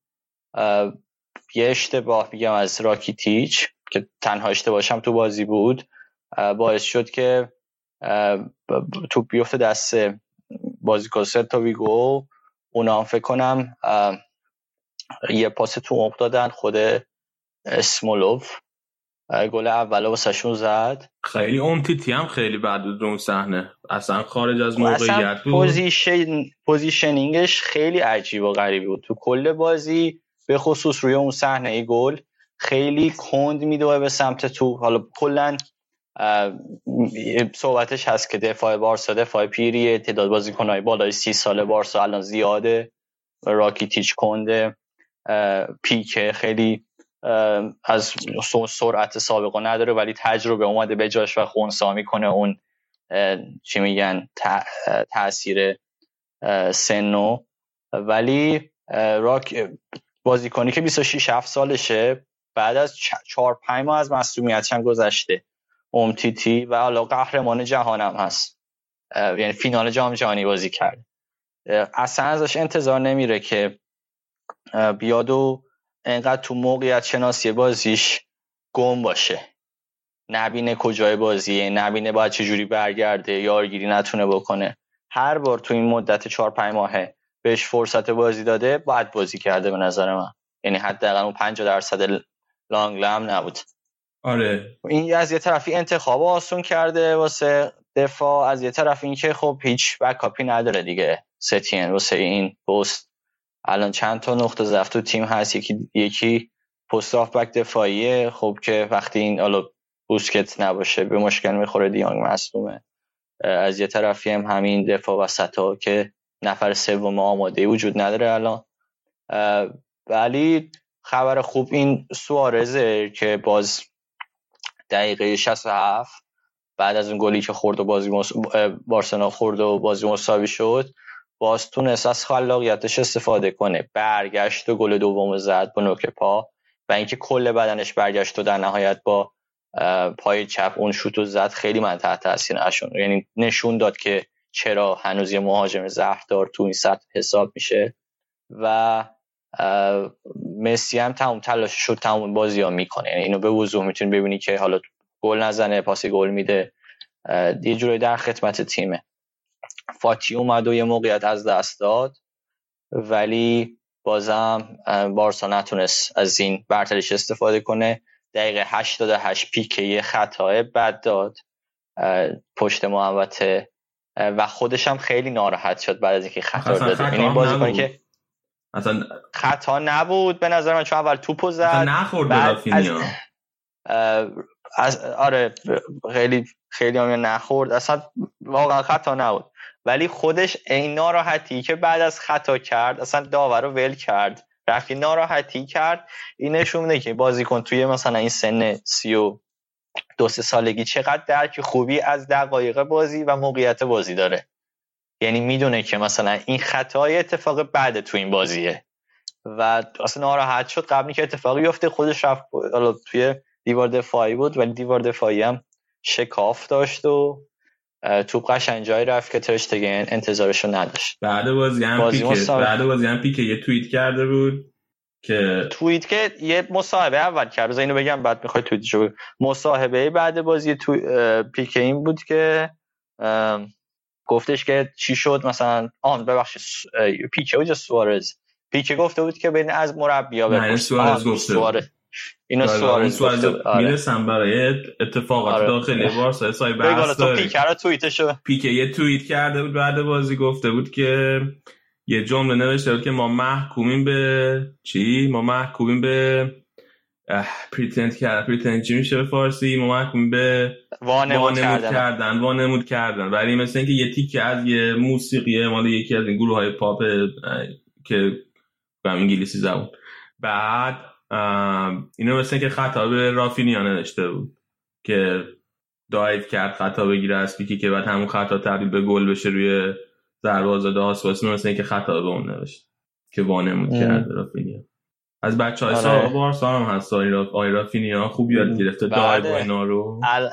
یه اشتباه میگم از راکیتیچ که تنها اشتباهشم تو بازی بود باعث شد که توپ بیفته دست بازیکن سلتا ویگو اونا هم فکر کنم یه پاس تو عمق دادن خود اسمولوف. گل اول واسهشون زد. خیلی امتیتی هم خیلی بعد اون صحنه. اصلا خارج از موقعیت بود. position positioning ش خیلی عجیب و غریبی بود. تو کل بازی به خصوص روی اون صحنه گل خیلی کند میدوه به سمت تو. حالا کلا صحبتش هست که دفاع بارسا دفاع پیریه تعداد بازیکنهای بالای سی سال بارسا الان زیاده. راکیتیچ کنده. پیک خیلی از سرعت سابقه نداره ولی تجربه اومده به جاش و خونسا می‌کنه اون چی میگن تاثیر سنو. ولی راک بازیکنی که 26 7 سالشه. بعد از 4 5 ماه از مصونیتش هم گذشته. امتیتی و حالا قهرمان جهانم هست. یعنی فینال جام جهانی بازی کرد. اصلا ازش انتظار نمیره که بیاد و انقدر تو موقعیت شناسی بازیش گم باشه. نبینه کجای بازیه نبینه باید چجوری برگرده یارگیری نتونه بکنه. هر بار تو این مدت چهار پنج ماهه بهش فرصت بازی داده باید بازی کرده به نظر من. یعنی حداقل اون 50 درصد لانگ لم نبود. آره. این از یه طرفی انتخاب آسون کرده واسه دفاع از یه طرف این که خب هیچ بکاپی نداره دیگه. ستین واسه این پست. الان چند تا نقطه ضعف تو تیم هست؟ یکی یکی پست آف بک دفاعیه. خب که وقتی این حالا بوسکت نباشه به مشکل می‌خوره دیانگ مصدومه از یه طرفی هم همین دفاع وسط ها که نفر سوم آماده وجود نداره الان. ولی خبر خوب این سوارزه که باز دقیقه 67 بعد از اون گلی که خورد و بازی مص... بارسلونا خورد و بازی مساوی شد باز تونست از خلاقیتش استفاده کنه. برگشت و گل دوم زد با نوک پا و اینکه کل بدنش برگشت و در نهایت با پای چپ اون شوتو زد خیلی من تحت تاثیر نشون یعنی نشون داد که چرا هنوز یه مهاجم زهردار تو این سطح حساب میشه و مسی هم تمام تلاش شد تمام بازی ها می‌کنه. یعنی اینو به وضوح می‌تونی ببینی که حالا گل نزنه پاسی گل میده. یه جوری در خدمت تیمه. فاتی اومد و یه موقعیت از دست داد ولی بازم بارسا نتونست از این برتریش استفاده کنه. دقیقه 88 پیکه یه خطاه بد داد. پشت محوطه و خودش هم خیلی ناراحت شد بعد از اینکه خطا این یعنی بازی که اصلا خطا نبود به نظر من چون اول توپو زد نخورد رافینیا. از آره خیلی خیلی هم نخورد. اصلا واقعا خطا نبود. ولی خودش این ناراحتی که بعد از خطا کرد اصلا داور رو ول کرد. رفتی ناراحتی کرد. این نشون میده که بازیکن توی مثلا این سن سی و دو سه سالگی چقدر درک خوبی از دقایق بازی و موقعیت بازی داره. یعنی می‌دونه که مثلا این خطای اتفاق بعد تو این بازیه. و اصلا ناراحت شد قبلی که اتفاقی بیفته خودش رفت توی دیوار دفاعی بود ولی دیوار دفاعی هم شکاف داشت و توپ قشنگ جایی رفت که ترشتگن انتظارشو نداشت. بعد بازی هم بازی پیکه مسابقه. بعد بازی هم پیکه یه توییت کرده بود. که توییت که یه مصاحبه اول کرد اینو بگم بعد می‌خوای توییتشو بگم مصاحبه بعد بازی تو اه، پیکه این بود که گفتش که چی شد مثلا آن ببخشید پیکه یا سوارز پیکه گفته بود که بین از مربیا بپرس سوارز آه، گفته. سوارز. اینو آره، سوارز سوارز آره. می‌رسم برای اتفاقات آره. داخلی بارسا سای بحث تو داریم پیکه رو توییتشو پیکه یه توییت کرده بود بعد بازی گفته بود که یه جمله نوشته بود که ما محکومیم به چی؟ ما محکومیم به پریتند کردن پریتند چی میشه به فارسی؟ ما محکومیم به وانمود وانمود کردن. کردن وانمود کردن. ولی مثل اینکه یه تیکه از یه موسیقی مال یکی از این گروه های پاپ که به انگلیسی زبون. بعد اینو مثل اینکه خطا به رافینیا نوشته بود که دایو کرد خطا بگیره از پیکی که بعد همون خطا تبدیل به گل بشه روی ضربه آزاده آسپاس مثل اینکه خطا به اون نوشت که وانمود. کرد رافینیا. از بچه های آره. بارسا هم هست آی را- آی رافینیا. خوب یاد گرفته. اینا رو ال...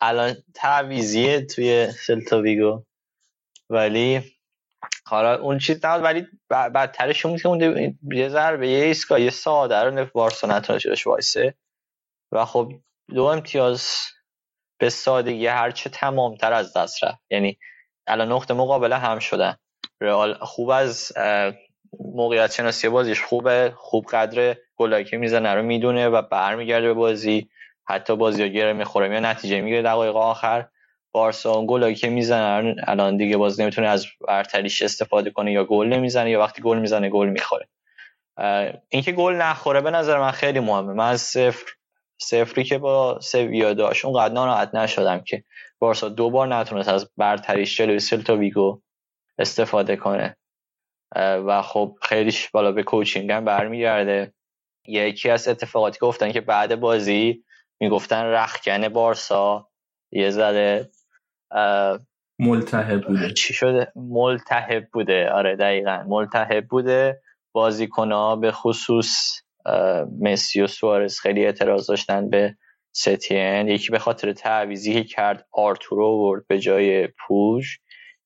الان تعویزیه توی سلتا ویگو. ولی حالا اون چیز نبود ولی بدترش اون بود که اون یه ضربه یه ایسکا یه ساده رو بارسا نتونست وایسه. و خب دو امتیاز به سادگی هرچه تمامتر از دست رفت. یعنی الان نقطه مقابله هم شدن رئال خوب از موقعیت شناسی بازیش خوبه خوب قدر گلایی که می‌زنه رو می‌دونه و برمیگرده به بازی. حتی بازی رو گره می‌خوره یا نتیجه می‌گیره دقایق آخر. بارسا اون گلایی که می‌زنه. الان دیگه باز نمی‌تونه از برتریش استفاده کنه یا گل نمی‌زنه یا وقتی گل می‌زنه گل می‌خوره. اینکه گل نخوره به نظر من خیلی مهمه. من از صفر صفری که با سویا داشت اونقدر ناراحت نشدم که بارسا دو بار نتونست از برتریش جلوی سلتا ویگو استفاده کنه. و خب خیلیش بالا به کوچینگ هم برمیگرده. یکی از اتفاقاتی که گفتن که بعد بازی می‌گفتن رخکن بارسا. یه ذره ملتهب بوده. چی شده؟ ملتهب بوده. آره دقیقا. ملتهب بوده. بازیکنها به خصوص مسی و سوارز خیلی اعتراض داشتن به ستین یکی به خاطر تعویزی که کرد آرتورو ورد به جای پوش.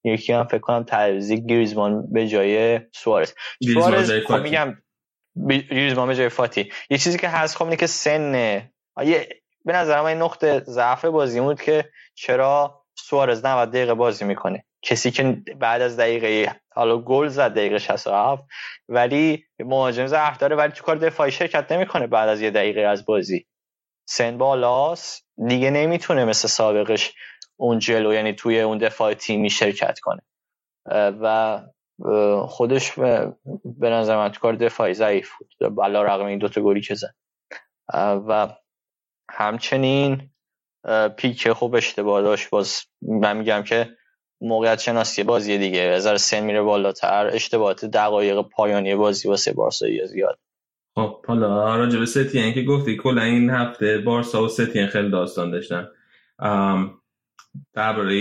یکی هم فکر کنم تعویزی گریزمان به جای سوارز. سوارز خب. میگم گریزمان به جای فاتی. یه چیزی که هست خب اینه که سنه یه به نظر من این نقطه ضعف بازی بود که چرا سوارز 90 دقیقه بازی می‌کنه. کسی که بعد از دقیقه حالا گل زد دقیقه 67 ولی مهاجم ضعف داره ولی تو کار دفاعی شرکت نمی‌کنه بعد از یه دقیقه از بازی. سن بالاست دیگه نمی‌تونه مثل سابقش اون جلو یعنی توی اون دفاع تیمی شرکت کنه. و خودش به نظر من کار دفاعی ضعیف بود. علا رقم این دوتا گلی که زد. و همچنین پیک خوب اشتباه داشت. باز من میگم که موقعیت شناسی بازی دیگه. از سن میره بالاتر. اشتباهات دقایق پایانی بازی واسه بارسایی زیاد. خب حالا راجع به ستین که گفتی کلا این هفته بارسا و ستین خیلی داستان داشتن. درباره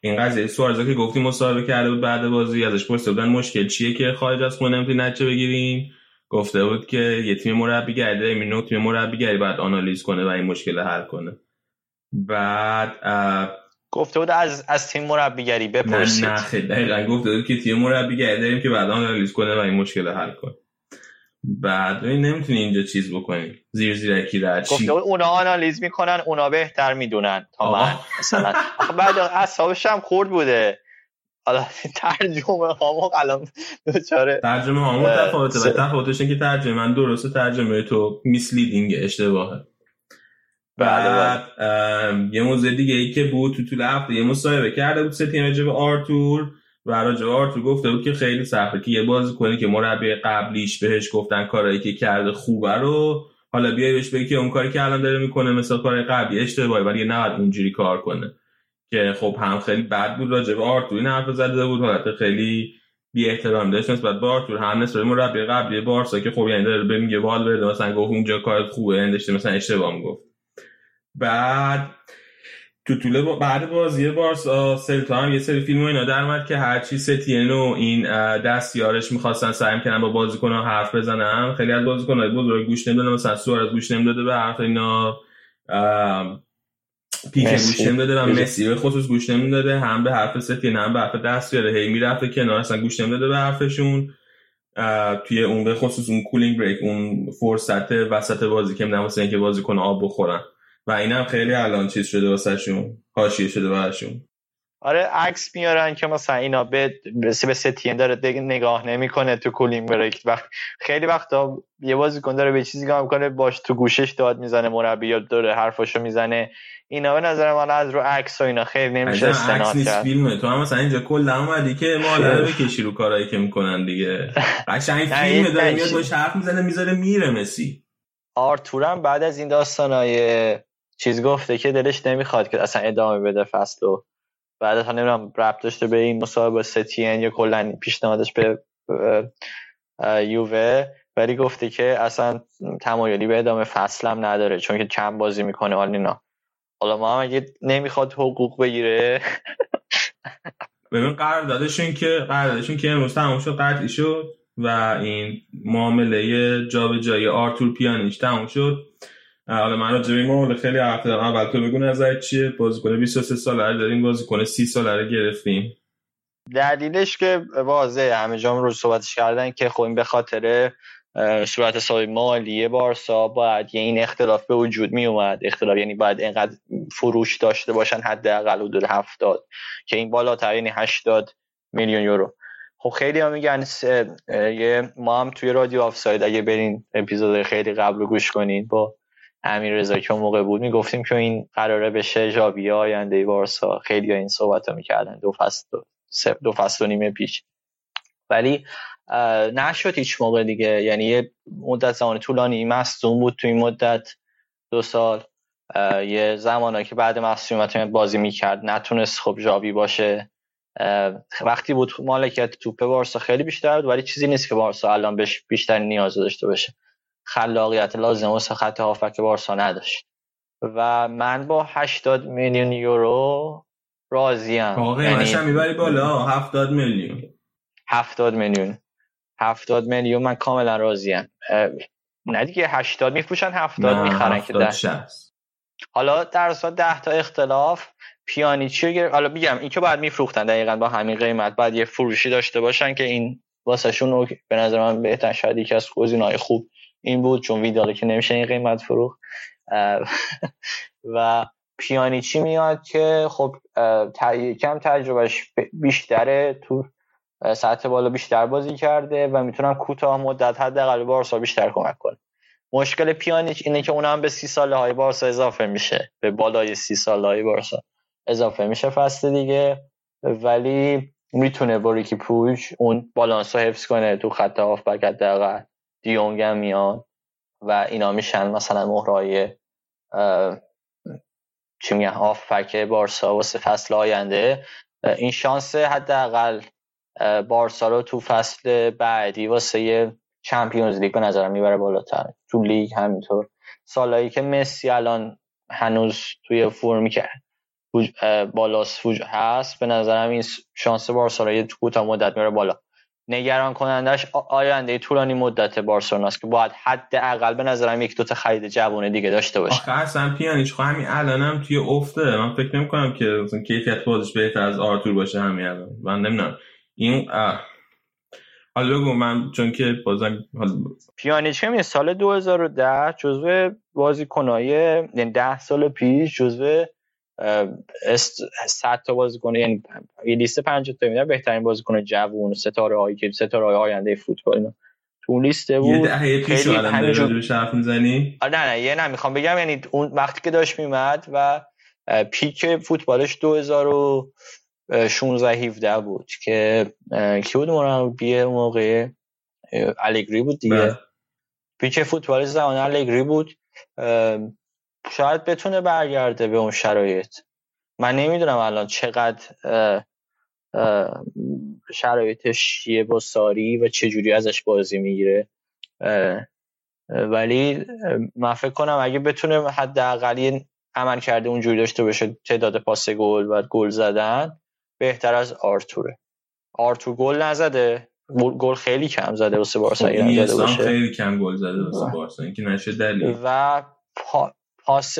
این قضیه سوارزا که گفتی مصاحبه کرده بود بعد بازی ازش پرسیده بودن مشکل چیه که خارج از خونه نمی‌تونی نتیجه بگیرین گفته بود که یه تیم مربیگری داره این تیم مربیگری باید آنالیز کنه و این مشکل حل کنه. بعد گفته بود از از تیم مربیگری نه بپرسید. نه خیلی دقیقا گفته بود که تیم مربیگری داریم که بعد آنالیز کنه و این مشکل حل کنه. بعد نمی‌تونی اینجا چیز بکنی. زیر زیرکی رد اونا آنالیز می‌کنن اونا بهتر می‌دونن. تا آقا. من مثلا. بعد اعصابش هم خورد بوده. حالا ترجمه ها الان دوچاره ترجمه ها اه، متفاوته و تفاوتش که ترجمه من درسته ترجمه تو میسلیدینگ اشتباهه. بله، بعد ام، یه موضوع دیگه ای که بود تو طول هفته یه مصاحبه کرده بود ستین راجع به آرتور. و آرتور گفته بود که خیلی سخته که یه بازی کنی که مربی قبلیش بهش گفتن کارایی که کرده خوبه رو. حالا بیای بهش بگی که اون کاری که الان داره می‌کنه مثل کار قبلی اشتباهه ولی نه اونجوری کار کنه. که خب هم خیلی بد بود راجع به آرتور این حرف زده بود. حالت خیلی بی احترام داشت نسبت به آرتور. هم نسبت به مربی قبلی بارسا که خب یعنی داره به میگه والورده مثلا گفت اونجا کارت خوبه اندشته مثلا اشتباه می‌گفت. بعد تو طول با... بعد بازی بارسا سلتا هم یه سری فیلم و اینا در اومد که هرچی ستین و این دستیارش می‌خواستن سعی کنن با بازیکن حرف بزنن. خیلی از بازیکن های بزرگ گوش نمی‌دادن مثلا سوارز گوش نمی‌داده به حرف اینا. ام، پیک مسی. گوش نمی‌داده و. مسی به خصوص گوش نمی‌داده. هم به حرف ستین هم به حرف دستیاره هی می‌رفته کنار اصلا گوش نمی‌داده به حرفشون. توی اون به خصوص اون cooling break اون فرصت وسط بازی که واسه اینکه بازی کنه آب بخورن. و اینم خیلی الان چیز شده واسهشون. حاشیه شده براشون آره عکس میارن که مثلا اینا به به به ستین داره دیگه نگاه نمی‌کنه تو کولینگ بریک. و خیلی وقتا یه بازیکن داره به چیزی نگاه می‌کنه باش تو گوشش داد می‌زنه مربی یا داره حرفاشو می‌زنه. اینا به نظر من از رو عکس و اینا خیلی نمیشه استناد نیست کرد. فیلمه. تو هم مثلا اینجا کل اومدی که رو بکشی رو کارهایی که می‌کنن دیگه. <laughs> قشنگ فیلمه داره میاد باش حرف می‌زنه می‌ذاره میره مسی. آرتورم بعد از این داستانای چیز گفته که دلش نمی‌خواد که اصلا ادامه بده فصل و بعد از نمی‌دونم ربط داشته به این مصاحبه ستین یا کلا پیشنهادش به یووه. ولی گفته که اصلا تمایلی به ادامه فصل هم نداره چون که کم بازی می‌کنه حال اینا حالا ما هم اگه نمی‌خواد حقوق بگیره. ببین قراردادشون که قراردادشون که امروز تموم شد قطعی شد و این معامله جابجایی آرتور پیانیش تموم شد. حالا من راجع به خیلی حرف دارم اول تو بگو نظرت چیه؟ بازیکن 23 ساله داریم بازیکن 30 ساله گرفتیم. دلیلش که واضحه. همه جام رو صحبتش کردن که خب این به خاطر صورت حساب مالی بارسا باید یه این اختلاف به وجود می اومد اختلاف یعنی باید اینقدر فروش داشته باشن حداقل حدود 70 که این بالاتر یعنی 80 میلیون یورو. خب خیلی ها میگن یه ما هم توی رادیو آفساید اگه برین اپیزود خیلی قبل رو گوش کنین با امیر رضا که موقع بود می‌گفتیم که این قراره بشه ژاوی آینده بارسا خیلی این صحبت ها می‌کردن. دو فصل دو, فصل و نیمه پیش ولی نشد هیچ موقع دیگه. یعنی یه مدت زمان طولانی مصدوم بود تو این مدت. دو سال. یه زمانایی که بعد مصدومیت بازی می‌کرد. نتونست خب ژاوی باشه. وقتی بود مالکیت توپ بارسا خیلی بیشتر بود ولی چیزی نیست که بارسا الان بیشتر نیاز داشته باشه. خلاقیت لازم واسه خط هافک بارسا نداشت. و من با 80 میلیون یورو راضیم آقا یعنی می‌بری بالا؟ 70 میلیون. 70 میلیون. 70 میلیون من کاملا راضیم نه دیگه 80 میفروشن 70 نه می‌خرن که 70 ده. 60 حالا در اصل 10 تا اختلاف. پیانیچی رو گرفت. حالا میگم این که باید میفروختن دقیقا با همین قیمت. بعد یه فروشی داشته باشن که این واسه شون. به نظر من بهتر شاید یکی از گزینه‌های خوب این بود چون ویداله که نمیشه این قیمت فروخت. اه، <laughs> و پیانیچی میاد که خب یکم تجربهش بیشتره تو سطح بالا بیشتر بازی کرده و می‌تونم کوتاه مدت حداقل به بارسا بیشتر کمک کنه. مشکل پیانیچ اینه که اونم به سی ساله های بارسا اضافه میشه. به بالای سی ساله های بارسا اضافه میشه فصل دیگه. ولی می‌تونه با ریکی پوش اون بالانس رو حفظ کنه تو خط هافبک حداقل. دیونگ هم میاد و اینا میشن. مثلا مهرای چی میگن هافبک بارسا واسه فصل آینده. این شانس حداقل بارسا رو تو فصل بعدی واسه چمپیونز لیگ به نظرم می‌بره بالاتر. تو لیگ همینطور. سالایی که مسی الان هنوز توی فرمی که وج- اه، بالاست وج- هست به نظرم این شانس بارسا رو یه تو کوتاه مدت می‌بره بالا. نگران کنندش آینده طولانی مدت بارسلوناست که باید حداقل به نظرم یک دو تا خرید جوونه دیگه داشته باشه. آخه اصلا پیانیچ خب همین الانم توی افته. من فکر نمی کنم که مثلا کیفیت بازش بهتر از آرتور باشه همین الان. من نمی‌دونم. این اه. حالا بگو من چون که بازم پیانیچ هم سال 2010 جزو بازیکنای یعنی 10 سال پیش جزو اه، است 100 تا بازیکن یعنی یه لیست 50 تا میدن بهترین بازیکن جوون ستاره هایی که ستاره های آینده فوتبال اینا. تو اون لیسته یه بود دهه پیش حرف می‌زنی؟ آه، نه نه یه نه می‌خوام بگم یعنی اون وقتی که داشت میمد و پیک فوتبالش 2016 17 بود که کی بود مربی موقع الگری بود دیگه. بله. پیک فوتبال زمان الگری بود. شاید بتونه برگرده به اون شرایط. من نمی‌دونم الان چقدر شرایطش چیه با ساری و چجوری ازش بازی می‌گیره. ولی من فکر کنم اگه بتونه حداقل یه عمل کرده اونجوری داشته باشه تعداد پاس گل و گل زدن بهتر از آرتوره. آرتور گل نزده. گل خیلی کم زده واسه خب بارسا باشه. خیلی کم گل زده واسه بارسا اینکه نشه دلیل. و پا... پاس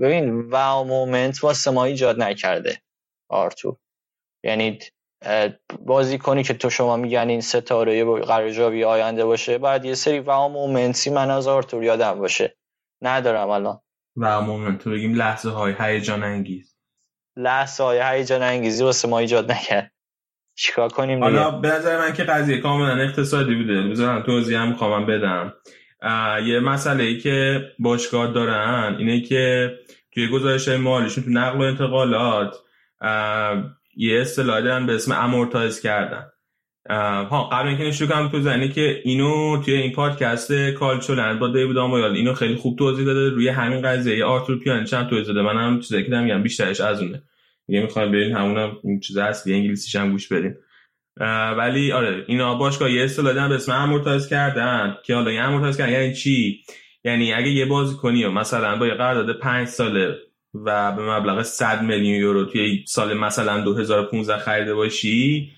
ببین و moment واسه ما ایجاد نکرده آرتور. یعنی بازی کنی که تو شما میگن این ستاره قرار جاوی آینده باشه بعد یه سری و momentی من از آرتور یادم باشه. ندارم الان. و moment تو بگیم لحظه های هیجان انگیز. لحظه های هیجان انگیزی واسه ما ایجاد نکرد. چیکار کنیم حالا به نظر من که قضیه کاملا اقتصادی بوده. بذارم توضیح هم کاملا بدم. یه مسئله ای که باشگاه دارن اینه که توی گزارش مالیشون تو نقل و انتقالات یه اصطلاحی دارن به اسم amortize کردن. ها قبل اینکه شروع کنم تو زنی که اینو توی این پادکست کالچولند با دیوید آمویال اینو خیلی خوب توضیح داده روی همین قضیه آرتور پیانیچ هم توضیح داده. منم چیزایی که میگم بیشترش از اونه. میگه می‌خوایم برین همون این چیز اصلی انگلیسیش هم گوش بدین ولی آره اینا باشگاه یه اصطلاح به اسم amortize کردن که حالا این amortize کردن یعنی چی؟ یعنی اگه یه بازی کنی و مثلا با یه قرارداد 5 ساله و به مبلغ 100 میلیون یورو توی سال مثلا 2015 خریده باشی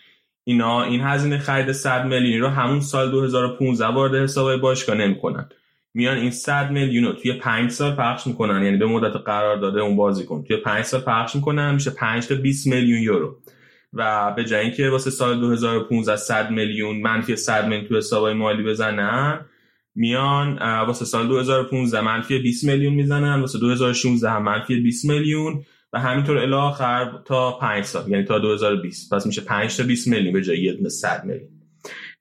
اینا این هزینه خرید 100 میلیون رو همون سال 2015 وارد حساب باشگاه نمی‌کنن. میان این 100 میلیون رو توی 5 سال پخش می‌کنن یعنی به مدت قرار داده اون بازیکن. توی 5 سال پخش می‌کنن میشه 5 تا 20 میلیون یورو. و به جای اینکه واسه سال 2015 100 میلیون منفی 100 میلیون تو حسابای مالی بزنن میان واسه سال 2015 منفی 20 میلیون می‌زنن واسه 2016 هم منفی 20 میلیون و همینطور الی آخر تا 5 سال یعنی تا 2020 پس میشه 5 تا 20 میلیون به جای یه دونه 100 میلیون.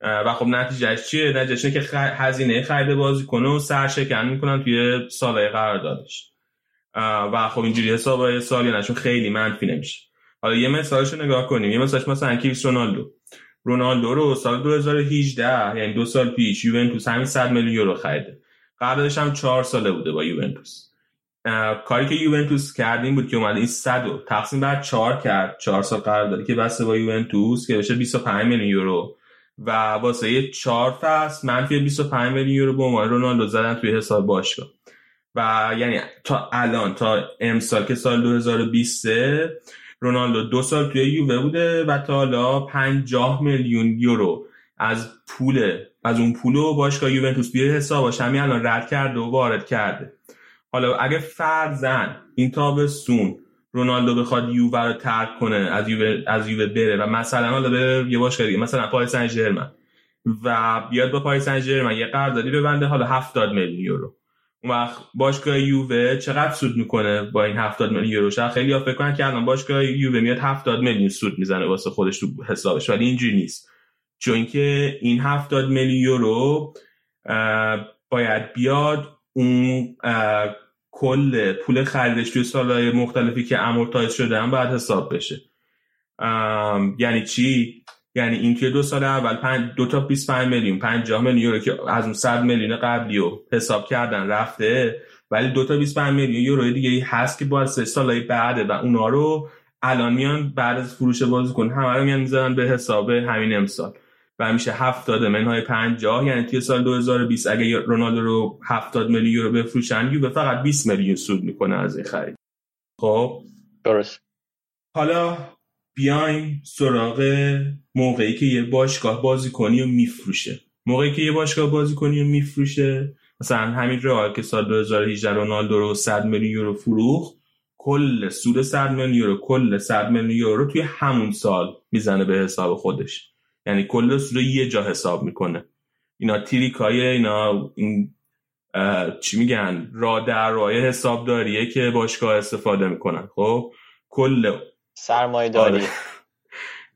و خب نتیجهش چیه؟ نتیجهش که هزینه خرید بازیکن رو سرشکن می‌کنن توی سالهای قراردادش. و خب اینجوری حساب سالیانشون خیلی منفی نمیشه. حالا یه مثالش رو نگاه کنیم. یه مثالش مثلا کریس رونالدو. رونالدو رو سال 2018 یعنی دو سال پیش یوونتوس همین 100 میلیون یورو خریده. قبلش هم 4 ساله بوده با یوونتوس. کاری که یوونتوس کرد این بود که اومد این 100 رو تقسیم بر 4 کرد. 4 سال قرار داره که بسته با یوونتوس که بشه 25 میلیون یورو. و واسه 4 فصل منفی 25 میلیون یورو به عنوان رونالدو زدن توی حساب باشگاه. و یعنی تا الان تا امسال که سال 2020 رونالدو دو سال توی یووه بوده و تا حالا 50 میلیون یورو از پول از اون پول و باشگاه یوونتوس توی حسابش همین الان رد کرده و وارد کرده. حالا اگه فرزن این تابستون رونالدو بخواد یووه رو ترک کنه از یووه از یووه بره و مثلا حالا به یه باشگاه دیگه مثلا پاریس سن ژرمن و بیاد با پاریس سن ژرمن یه قراردادی ببنده حالا 70 میلیون یورو. اون وقت باشگاه یووه چقدر سود می‌کنه با این 70 میلیون یورو؟ شاید خیلی فکر کنن که الان باشگاه یووه میاد 70 میلیون سود می‌زنه واسه خودش تو حسابش ولی اینجوری نیست. چون که این 70 میلیون یورو باید بیاد اون کل پول خریدش توی سالهای مختلفی که amortize شدن باید حساب بشه. یعنی چی؟ یعنی این توی دو سال اول پنج دو تا 25 میلیون 50 میلیون یورو که از اون 100 میلیون قبلی رو حساب کردن رفته ولی دو تا 25 میلیون یورو دیگه هست که باید سه سالهای بعده و اونا رو الان میان بعد از فروش بازیکن همه رو میان می‌ذارن به حساب همین امسال. و میشه 70 منهای 50 یعنی توی سال 2020 اگه رونالدو رو 70 میلیون یورو بفروشن یو به فقط 20 میلیون سود می‌کنه از این خرید. خب؟ درست. حالا بیایم سراغ موقعی که یه باشگاه بازیکنی رو میفروشه. موقعی که یه باشگاه بازیکنی رو میفروشه مثلا همین رئال که سال 2018 رونالدو رو 100 میلیون یورو فروخت کل سود 100 میلیون یورو کل 100 میلیون یورو توی همون سال می‌زنه به حساب خودش. یعنی کل سود رو یه جا حساب می‌کنه. اینا تریکای اینا این چی میگن؟ را در راه حسابداریه که باشگاه استفاده می‌کنن. خب؟ کل سرمایه داری. آره.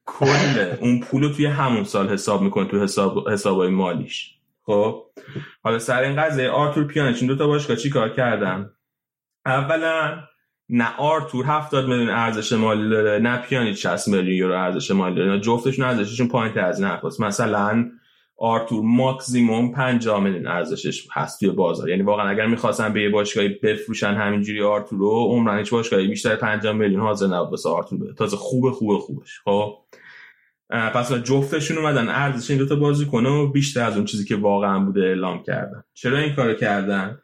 کل اون پول توی همون سال حساب می‌کنه تو حساب حسابای مالیش. خب؟ حالا سر این قضیه آرتور پیانیچ این دو تا باشگاه چی کار کردن؟ اولا نه آرتور 70 میلیون ارزش مالی داره نه پیانیچ 60 میلیون یورو ارزش مالی داره جفتشون ارزششون پایین از این مثلا آرتور ماکسیموم 50 میلیون ارزشش هست توی بازار. یعنی واقعا اگر می‌خواستن به یه باشگاهی بفروشن همینجوری آرتور رو عمرن هیچ باشگاهی بیشتر 50 میلیون حاضر نبود واسه آرتور بده تازه خوبه خوبه خوبش. خب؟ پس جفتشون اومدن. ارزش این دوتا بازی کنه و بیشتر از اون چیزی که واقعا بوده اعلام کردن. چرا این کارو کردن؟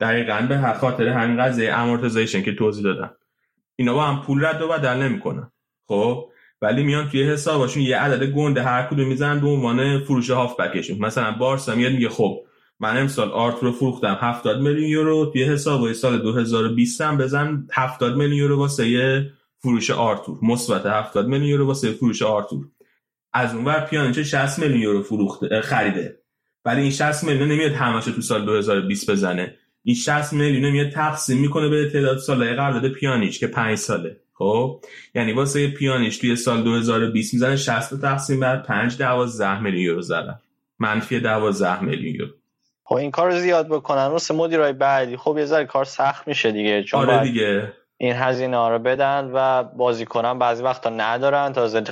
دقیقا به خاطر همین قضیه amortization که توضیح دادن اینا با هم پول رد و بدل نمی‌کنن. خب؟ ولی میان توی حسابشون یه عدد گنده هر کدوم می‌زنن به عنوان فروش هافبکشون. مثلا بارسا میاد میگه خب من امسال آرتور رو فروختم 70 میلیون یورو توی حسابای سال 2020 هم بزن 70 میلیون یورو واسه فروش آرتور. مثبت 70 میلیون یورو واسه فروش آرتور. از اون ور پیانیچ 60 میلیون یورو فروخته خریده. ولی این 60 میلیون نمیاد همش تو سال 2020 بزنه. این 60 میلیون میاد تقسیم می‌کنه به تعداد سالهای قرارداد پیانیچ که 5 ساله. خب؟ یعنی واسه پیانیچ توی سال 2020 می‌زنه 60 تقسیم بر 5 12 میلیون یورو زدن. منفی 12 میلیون یورو. خب این کار رو زیاد بکنن. واسه مدیرای بعدی. خب یه ذره کار سخت میشه دیگه. چون آره دیگه. این هزینه ها رو بدن و بازیکنان بعضی وقتا ندارن. تازه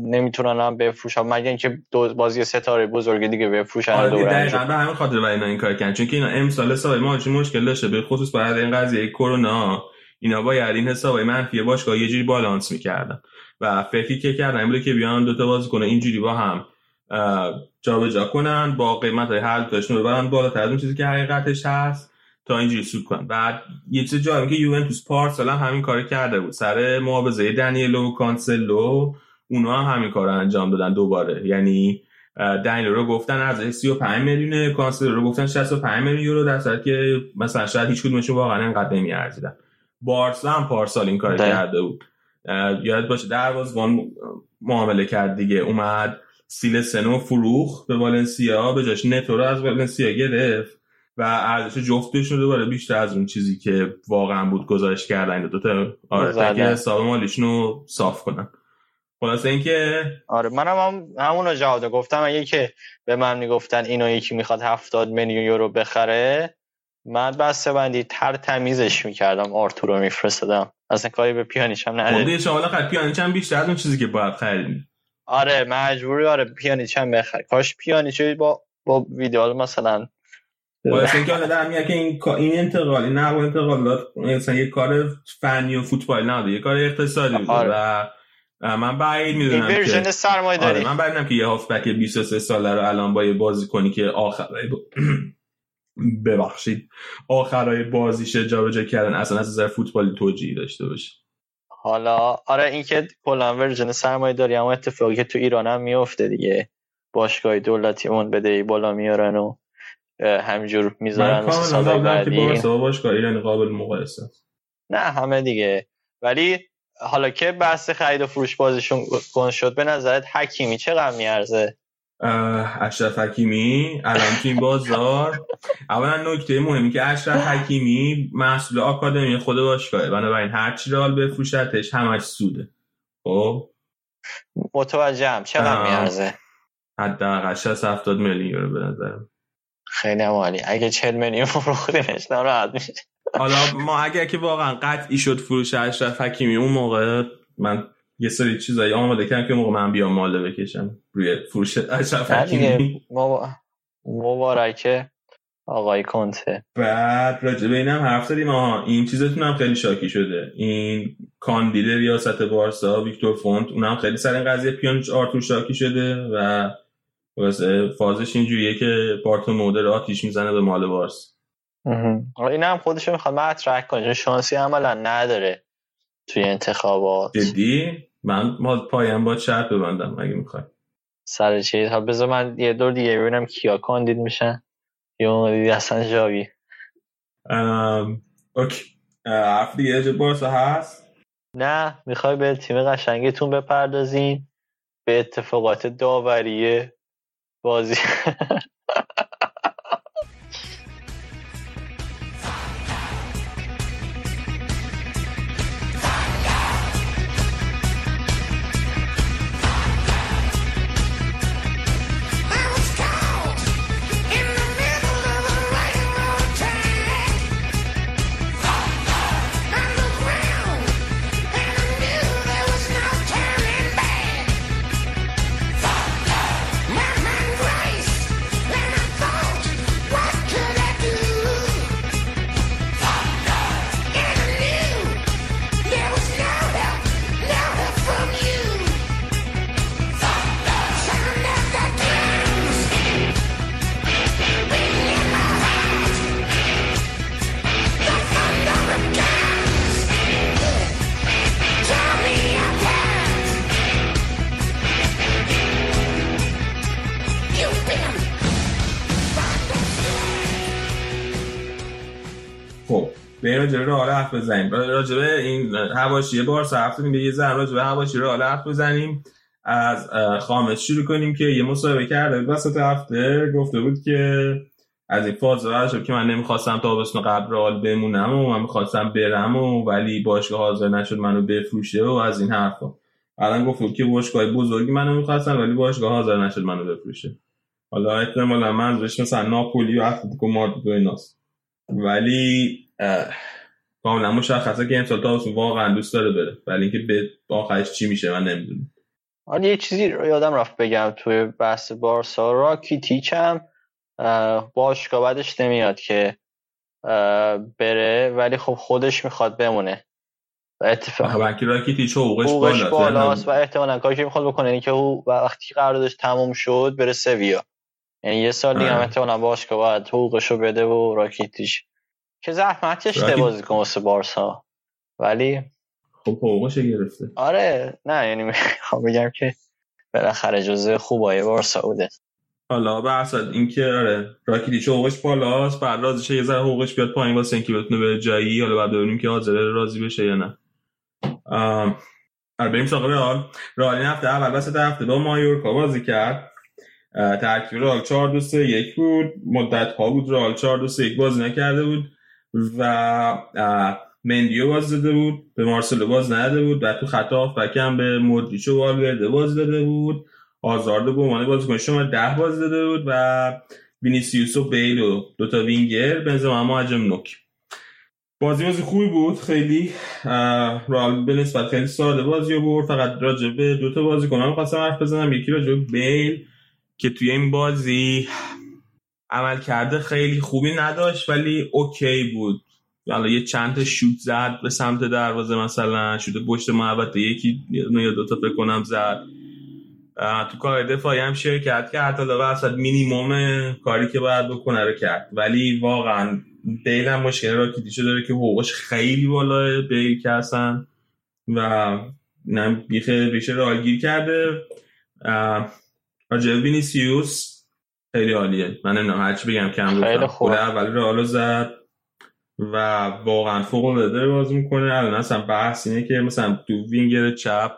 نمی‌تونن هم بفروشن. مگه اینکه بازی ستاره بزرگ دیگه بفروشن آره دقیقاً به همین خاطر اینا این کار کردن. چون که اینا امسال سال ما مشکل داشته؟ به خصوص بعد این قضیه کرونا. اینا باید این حسابای منفی باشگاه یه جوری بالانس می‌کردن. و فکری که کردن این که بیان دو تا بازیکن اینجوری با هم جابجا کنن با قیمت های هر دوتاشون ببرن بالاتر. از اون چیزی که حقیقتش هست تا اینجوری سود کنن. بعد یه چیز جالبه که یوونتوس پارسال هم همین کار کرده بود. سر معاوضه دنیلو و کانسلو اونا هم همین کار انجام دادن دوباره. یعنی دنیلو رو گفتن از 35 میلیون کانسلو رو گفتن 65 میلیون یورو در که مثلا شاید هیچ کدومشون واقعا انقدر نمیارزیدن. بارسا هم پارسال این کار کرده بود. یاد باشه دروازه‌بان معامله کرد دیگه. اومد سیل سنو فروخ به والنسیا به جاش نتو رو از والنسیا گرفت و ارزش جفتشون دوباره بیشتر از اون چیزی که واقعا بود گزارش کردن. دو تا آره تا حساب مالیشون رو صاف کنن. خلاصه اینکه آره منم هم همون جواب گفتم. اگه که به من می‌گفتن اینو یکی می‌خواد هفتاد میلیون یورو بخره من بسته بندی تر تمیزش می‌کردم. آرتور رو میفرستدم اصلا کاری به پیانیچ هم نداره خب شما خرید پیانیچ هم بیشتر از اون چیزی که باید خرید آره مجبوری آره پیانیچ هم بخر. کاش پیانیچ با با ویدیو مثلا باعث اینکه حالا در میاد که این این انتقال این نقل انتقالات مثلا یه کار فنی و فوتبال نه یه کار اقتصادی آره. و من بعید می‌دونم که ورژن آره من بعید می‌دونم که یه هافبک 23 ساله رو الان با یه بازیکنی که آخرای ببخشید. آخرای بازیش جابجا کردن. اصلا از نظر فوتبالی توجیهی داشته باشه حالا آره این که کلا ورژن سرمایه داری اما اتفاقی که تو ایران هم میفته دیگه. باشگاه دولتی اون بده بالا میارن و همینجور می‌ذارن سال بعدی. باشگاه ایران قابل مقایسه. نه همه دیگه. ولی حالا که بحث خرید و فروش بازیشون گن شد به نظرت حکیمی چقدر میارزه؟ اشرف حکیمی. الان تو این بازار. اولا نکته مهمی که اشرف حکیمی محصول آکادمی خود باشگاهه. بنابراین هر چی رال بفروشتش همش سوده. خب؟ متوجهم. چقدر میارزه؟ حداقل 60 70 میلیون یورو به نظرم. خیلی عالی. اگه 40 میلیون فروختیمش ناراحت میشه. حالا ما اگر که واقعا قطعی شد فروش اشرف حکیمی اون موقع من یه سری چیزایی آماده کردم که موقع من بیام ماله بکشم روی فروش اشرف حکیمی. مبارکه آقای کنته. بعد راجع به اینم حرف زدیم. آها این چیزتون هم خیلی شاکی شده. این کاندید ریاست بارسا ویکتور فونت اونم خیلی سر این قضیه پیانیچ آرتور شاکی شده و واسه فازش اینجوریه که بارتو مودر آتیش می‌زنه به مال بارس. این هم خودشو می‌خواد. مطرح کنه شانسی عملا نداره. توی انتخابات. جدی؟ من ما پایم با شرط ببندم اگه می‌خوای. سر چیز. ها بذار من یه دور دیگه ببینم کیا کاندید میشن. یا دیدی اصلا جاوی اوکی. حرف دیگه بارسا هست؟ نه می‌خوای به تیم قشنگتون بپردازیم به اتفاقات داوریه بازی. <laughs> بزنیم. راجع به این حواشی بارسا حرف به یه ذره راجع به حواشی رئال حرف بزنیم. از خامس شروع کنیم که یه مصاحبه کرده وسط هفته. گفته بود که از این فاز شد که من نمی‌خواستم تا بسن قبل رئال بمونم و من می‌خواستم برم و ولی باشگاه حاضر نشد منو بفروشه و از این حرفا. الان گفت که باشگاه بزرگی منو می‌خواستن ولی باشگاه حاضر نشد منو بفروشه. حالا احتمالا منظورش مثلا ناپولی و اتلتیکو مادرید و ایناست. ولی کاملا مشخصه که امسال تابستون واقعا دوست داره بره. ولی اینکه به آخرش چی میشه من نمی‌دونم. آره یه چیزی رو یادم رفت بگم توی بحث بارسا. را کیتیچ هم باشگاه بعدش نمیاد که بره ولی خب خودش می‌خواد بمونه. و اتفاق بلکه راکیتیچ حقوقش بالاست و احتمالا کاری که می‌خواد بکنه این که او وقتی قراردادش تموم شد بره سویا. یعنی یه سال دیگه هم احتمالا باشگاه باید حقوقش رو بده و راکیتیچ که زحمتش ده بازی کن واسه بارسا. ولی خب حقوقش گرفته. آره نه یعنی می‌خوام <laughs> بگم که بالاخره جزء خوبای بارسا بوده. حالا به اصلا اینکه آره راکیتیچ حقوقش بالاست بعد رازش یه ذره حقوقش بیاد پایین واسه اینکه بتونه به جایی حالا بعد ببینیم که حاضر راضی بشه یا نه. آره بریم سراغ رئال. رئال این هفته اول وسط هفته با مایورکا بازی کرد. ترکیب رئال 4 2 3 1 بود. مدت ها بود رئال 4 2 3 1 بازی نکرده بود. و مندیو باز داده بود به مارسلو باز نداده بود و تو خطا فکم به مودریچ و والورده باز داده بود آزارد به عنوان بازیکن شما ده باز داده بود و وینیسیوس و بیل و دوتا وینگر بنزما اما عجم نوک. بازی بازی خوبی بود خیلی رال به نسبت خیلی ساده بازی بود فقط راجع به دوتا بازی کنم خواستم حرف بزنم یکی راجع به بیل که توی این بازی عمل کرده خیلی خوبی نداشت ولی اوکی بود. حالا یه چند تا شوت زد به سمت دروازه مثلا شوت پشت محوطه یکی یا دو تا فکر کنم زد. تو کار دفاعی هم شرکت کرد حالا وسط مینیموم کاری که باید بکنه رو کرد. ولی واقعا بیل هم مشکل رادیشه داره که حقوقش خیلی بالاه بیل که هستن و بیخ ریش رئال گیر کرده. راجع وینیسیوس خیلی عالیه. من نمی‌دونم هرچی بگم کم خیلی خوبه اولی رئال زد و واقعا فوق العاده بازی می‌کنه. الان اصلا بحث اینه که مثلا تو وینگر چپ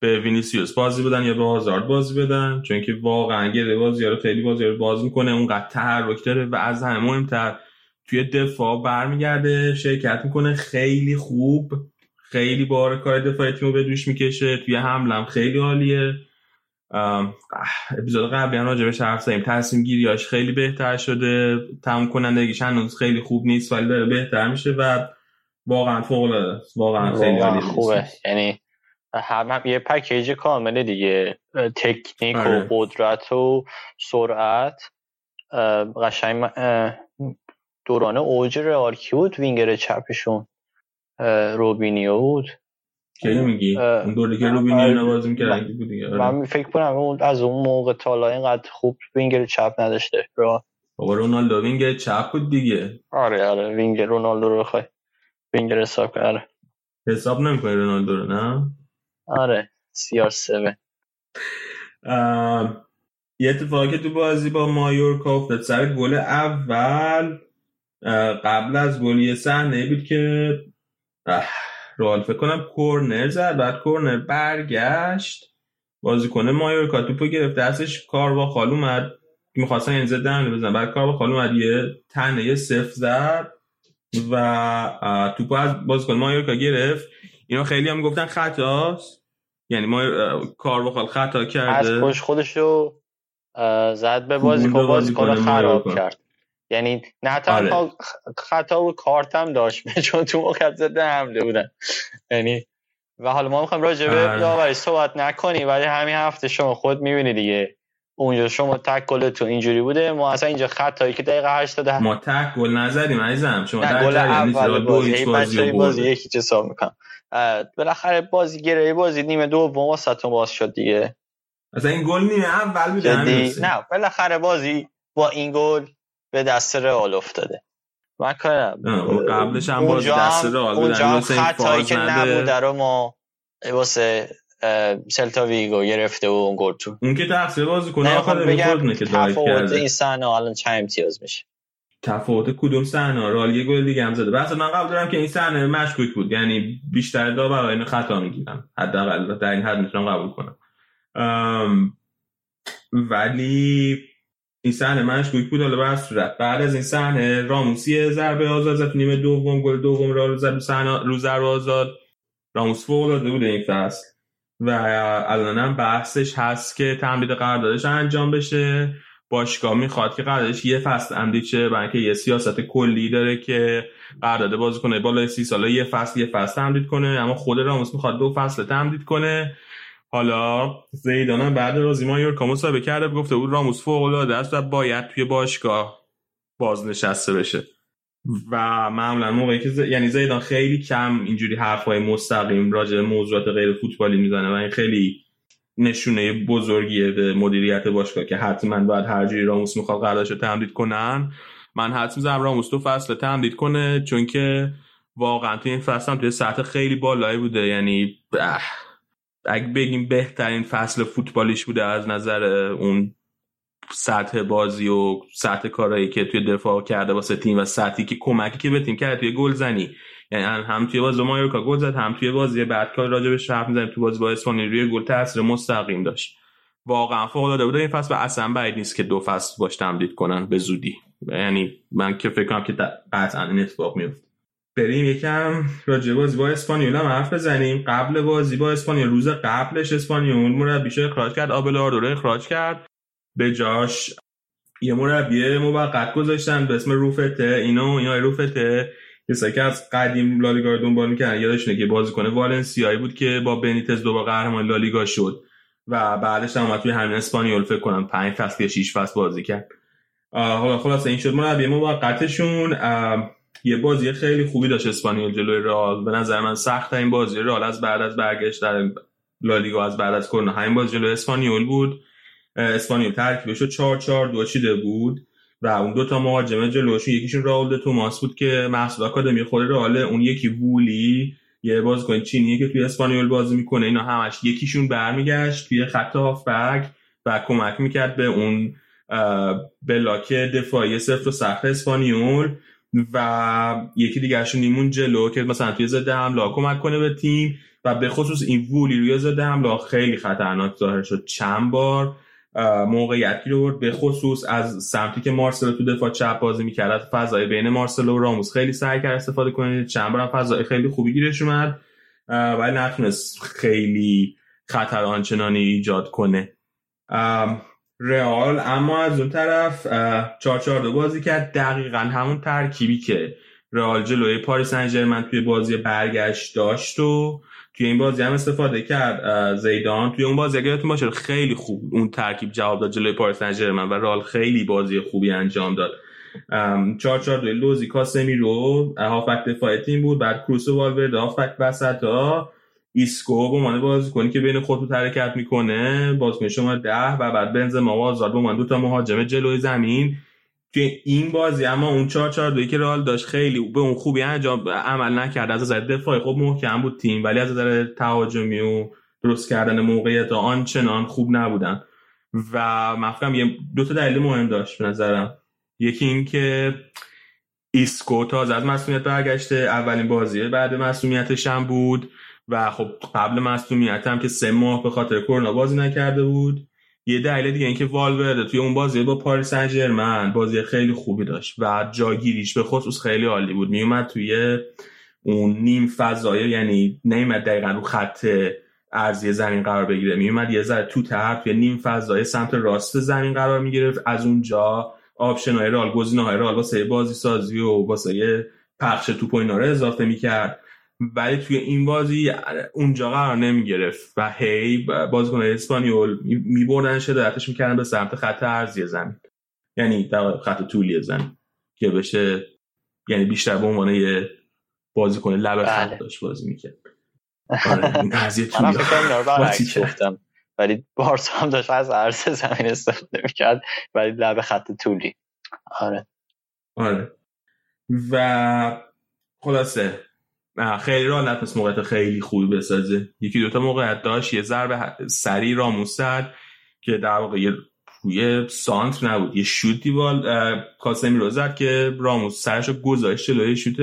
به وینیسیوس بازی بدن یا به هازارد بازی بدن چون که واقعا گره بازی رو خیلی بازی رو باز می‌کنه. اونقدر تحرک داره و از همه مهمتر. توی دفاع برمیگرده شرکت می‌کنه. خیلی خوب. خیلی بار کار دفاعی تیمو به دوش می‌کشه. توی حملم خیلی عالیه. اپیزود قبلی هم راجبش حرف زدیم. تصمیم گیریاش خیلی بهتر شده. تموم کنندگیش هنوز خیلی خوب نیست ولی داره بهتر میشه و واقعا فوق العاده واقعا خیلی خوبه. یعنی هم یه پکیج کامله دیگه. تکنیک و آره. قدرت و سرعت. قشنگ دوران اوج رئال کی بود؟ وینگر چپشون. روبینیو بود. کی میگی؟ اون دوره که روبینیو نوازی می‌کرد بود دیگه آره. من فکر کنم اون از اون موقع تا اینقدر خوب وینگر چپ نداشته بابا رونالدو وینگر چپ بود دیگه. آره آره وینگر رونالدو رو بخوای. وینگر حساب کنه آره. حساب نمی‌کنه رونالدو رو نه؟ آره سی آر 7 یه اتفاقی که تو بازی با مایورکا افتاد. سر گل اول قبل از گل یه صحنه بود که رال فکر کنم کورنر زد بعد کورنر برگشت. بازیکن مایورکا توپو گرفت دستش کار با خال اومد. می‌خواستن این زده حمله بزن بعد کار با خال اومد یه تنه صفر زد و توپو از بازیکن مایورکا گرفت. اینا خیلی هم گفتن خطاست. یعنی ما کار بخواد خطا کرده. از پشت خودشو زد به بازیکن بازیکن خراب کرد. یعنی نه تنها آره. خطا و کارت هم داشت <laughs> چون تو موقع زده حمله بودن. یعنی و حالا ما می‌خوایم راجع به داوری صحبت نکنیم ولی همین هفته شما خود می‌بینی دیگه. اونجا شما تک گلتون اینجوری بوده ما اصلا اینجا خطایی که دقیقه 80 ما تک گل نزدیم عزیزم. شما در گل اول بازی. بازی, بازی یکی چه حساب می‌کنم بالاخره بازی گره بازی نیمه دوم واسهتون باز شد دیگه. مثلا این گل نیمه اول بود نه بالاخره بازی با این گل به دست رئال افتاده. من کنم قبلش هم بازی دست رئال اونجا خطایی که نبوده رو ما واسه سلتا ویگو گرفته و اون گل تو. اون که تقصیر بازی کنه آخر بگم که تفاوت این صحنه الان چند امتیاز میشه؟ تفاوت کدوم صحنه؟ رال یه گل دیگه هم زده. بس من قبول دارم که این صحنه مشکوک بود. یعنی بیشتر داورا اینو خطا می‌گیرن حداقل. در این حد می‌تونم قبول کنم. ولی این صحنه مشکوک بود حالا بر صورت بعد از این صحنه راموسی ضربه آزاد زد نیمه دوم گل دوم را رو زد رو ضربه آزاد. راموس فوق العاده بود این فصل. و الانم بحثش هست که تمدید قراردادش انجام بشه. باشگاه می‌خواد که قراردادش یه فصل تمدید شه برای اینکه یه سیاست کلی داره که قرارداد بازی کنه. بالای سی ساله یه فصل یه فصل تمدید کنه. اما خود راموس می‌خواد دو فصل تمدید کنه. حالا زیدان بعد روزیما یورکا مصاحبه کرده گفته بود راموس فوق العاده است و باید توی باشگاه بازنشسته بشه. و معمولا موقعی که ز... یعنی زیدان خیلی کم اینجوری حرفای مستقیم راجع به موضوعات غیر فوتبالی می‌زنه و این خیلی نشونه بزرگیه به مدیریت باشگاه که حتما باید هر جوری راموس می‌خواد قراردادش رو تمدید کنن. من حتما می‌زنم راموس تو فصل تمدید کنه چون که واقعا تو این فصل هم توی سطح خیلی بالایی بوده. یعنی اگه بگیم بهترین فصل فوتبالیش بوده از نظر اون سطح بازی و سطح کارهایی که توی دفاع کرده واسه تیم و سطحی که کمکی که به تیم کرده توی گلزنی یعنی هم توی بازی مایورکا گل زد هم توی بازی بعد کار راجع به شرف می‌زنیم تو بازی با اسپانیا روی گل تاثیر مستقیم داشت. واقعا فوق العاده بود. این فصل و اصلا بعید نیست که دو فصل باش تمدید کنن به زودی. یعنی من که فکر کنم که قطعا این اتفاق میفته بریم یکم راجع بازی با اسپانیول هم حرف بزنیم. قبل بازی با اسپانیول روز قبلش اسپانیول مربیش اخراج کرد آبلاردو رو اخراج کرد. به جاش یه مربی موقت گذاشتن به اسم روفته. اینو اینا روفته. کسایی که از قدیم لالیگا رو دنبال می‌کنن یادشونه که بازیکن والنسیایی بود که با بنیتز دوبار قهرمان لالیگا شد. و بعدش هم توی همین اسپانیول فکر کنم 5 فصل یا 6 فصل بازی کرد. حالا خلاص این شد مربی موقتشون. یه بازی خیلی خوبی داشت اسپانیول جلوی رئال. به نظر من سخت این بازی رئال از بعد از برگشت در لالیگا از بعد از کرونا. همین بازی جلوی اسپانیول بود. اسپانیول ترکیبش رو 4 4 2 چیده بود و اون دو تا مهاجم جلوشون یکیشون راول توماس بود که محصول آکادمی خود رئال اون یکی وولی. یه بازیکن چینیه که توی اسپانیول بازی می‌کنه. اینا همش یکیشون برمیگشت توی خط هافبک و کمک می‌کرد به اون بلاک دفاعی صفر و سخت اسپانیول. و یکی دیگرشون نیمون جلو که مثلا توی ضد حمله کمک کنه به تیم و به خصوص این وولی روی ضد حمله خیلی خطرناک ظاهر شد. چند بار موقعیتی رو برد. به خصوص از سمتی که مارسلو تو دفاع چپ بازی می‌کرد فضای بین مارسلو و راموس خیلی سعی کرد استفاده کنه. چند بار فضای خیلی خوبی گیرش اومد ولی نتونست خیلی خطر آنچنانی ایجاد کنه. رئال اما از اون طرف 4 بازی کرد. دقیقا همون ترکیبی که رئال جلوی پاریس سن توی بازی برگشت داشت و توی این بازی هم استفاده کرد. زیدان توی اون بازی اگه باشه خیلی خوب اون ترکیب جواب داد جلوی پاریس سن و رئال خیلی بازی خوبی انجام داد. 4 4 2 لوزی کاسمی رو هافبک دفاعی تیم بود. بعد کروس و والورده هافبک وسطا. ایسکو به عنوان بازیکنی که بین خطوط حرکت می‌کنه بازیکن شماره ده و بعد بنزما و هازارد به عنوان دو تا مهاجم جلوی زمین. که این بازی اما اون 4 4 2 که رئال داشت خیلی به اون خوبی انجام عمل نکرد. از نظر دفاعی خب محکم بود تیم ولی از نظر تهاجمی و درست کردن موقعیت آنچنان خوب نبودن. و مفکرم یه دو تا دلیل مهم داشت به نظرم. یکی این که ایسکو تازه از مصدومیت برگشته اولین بازی بعد مصدومیتش هم بود. و خب قبل مصدومیت هم که سه ماه به خاطر کرونا بازی نکرده بود. یه دلیل دیگه اینکه والورده توی اون بازی با پاریس سن بازی خیلی خوبی داشت و جاگیریش به خصوص خیلی عالی بود. میومد توی اون نیم فضایی یعنی نیومد دقیقا رو خط عرضی زمین قرار بگیره. میومد یه ذره تو طرف توی نیم فضای سمت راست زمین قرار می‌گرفت. از اونجا option های رئال گزینه های رئال واسه بازی سازی و واسه پخش توپ و اینا رو اضافه می‌کرد. ولی توی این بازی اونجا قرار نمی گرفت و هی بازیکن اسپانیول میبردن شدتش می‌کردن به سمت خط ارزی زمین. یعنی در خط طولی زمین که بشه یعنی بیشتر به عنوان یه بازیکن لب خط بله. داشت بازی می‌کرد. گفتم. ولی بارسا هم داشت از عرض زمین استفاده می‌کرد ولی لب خط طولی. آره. آره. و خلاصه خیلی راه نتونست موقعیت خیلی خوبی بسازه. یکی دوتا موقعیت داشت یه ضربه سری راموس زد که در واقع یه روی سانت نبود یه شوتی بال کاسمی رو زد که راموس سرش رو گذاشت جلوی شوت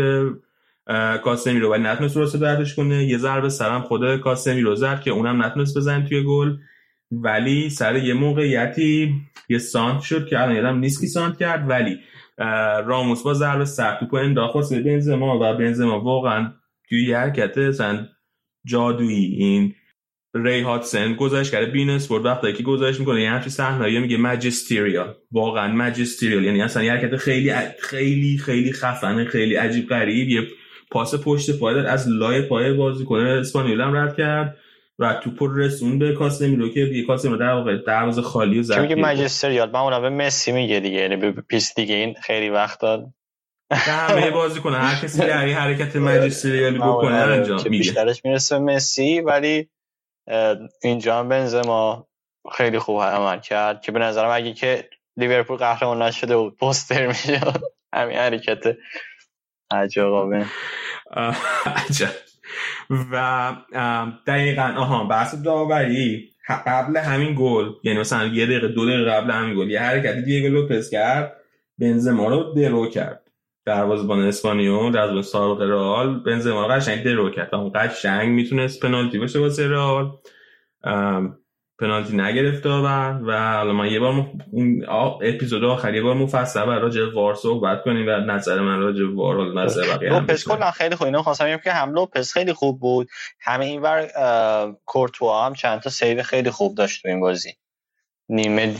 کاسمی رو ولی نتونست درست دردش کنه. یه ضربه سرم خود کاسمی رو زد که اونم نتونست بزنه توی گل. ولی سر یه موقعیتی یه سانت شد که الان یادم نیست کی سانت کرد ولی راموس با ضربه سر توپ انداخت. واسه بنزما و بنزما واقعا توی یه حرکت مثلا جادویی این ری هاتسن گذاشت کرده بین اسپورت وقتی که گذاشت می‌کنه یه همچین صحنه‌ای میگه ماجستریال. واقعا ماجستریال یعنی اصلا یه حرکت خیلی خیلی خیلی خفنه خیلی عجیب غریب. یه پاس پشت پای از لای پای بازیکن اسپانیول هم رد کرد و توپ رسون به کاسمیرو که دیگه کاسمیرو در واقع دروازه خالی و زد میگه ماجستریال من اونم به مسی میگه دیگه یعنی به پیس دیگه این خیلی وقت داد. همه بازی کنه. هر کسی که این حرکت ماجستریالی بکنه انجام میگه بیشترش می‌رسه مسی ولی اینجا هم بنزما خیلی خوب عمل کرد که به نظرم اگه که لیورپول قهرمان نشده بود پوستر میشه همین حرکت عجقابه عجب. و دقیقا آها بحث داوری. قبل همین گل یعنی مثلا یه دقیقه دو دقیقه قبل همین گل یه حرکتی دیگه لوپز کرد بنزما رو درو کرد. دروازه‌بان اسپانیول دروازه‌بان سابق رئال. بنزما رو قشنگ درو کرد. اون قشنگ می‌تونست پنالتی باشه واسه رئال. پنالتی نگرفت داور و حالا من یه بار اون اپیزود آخر یه بار مفصل بر راجع وار صحبت کنیم و نظر من راجع وار و نظر بقیه لوپس کلا خیلی خوب. اینو خواستم بگم که هم لوپس خیلی خوب بود. هم اینور کورتوا هم چند تا save خیلی خوب داشت تو این بازی. نیمه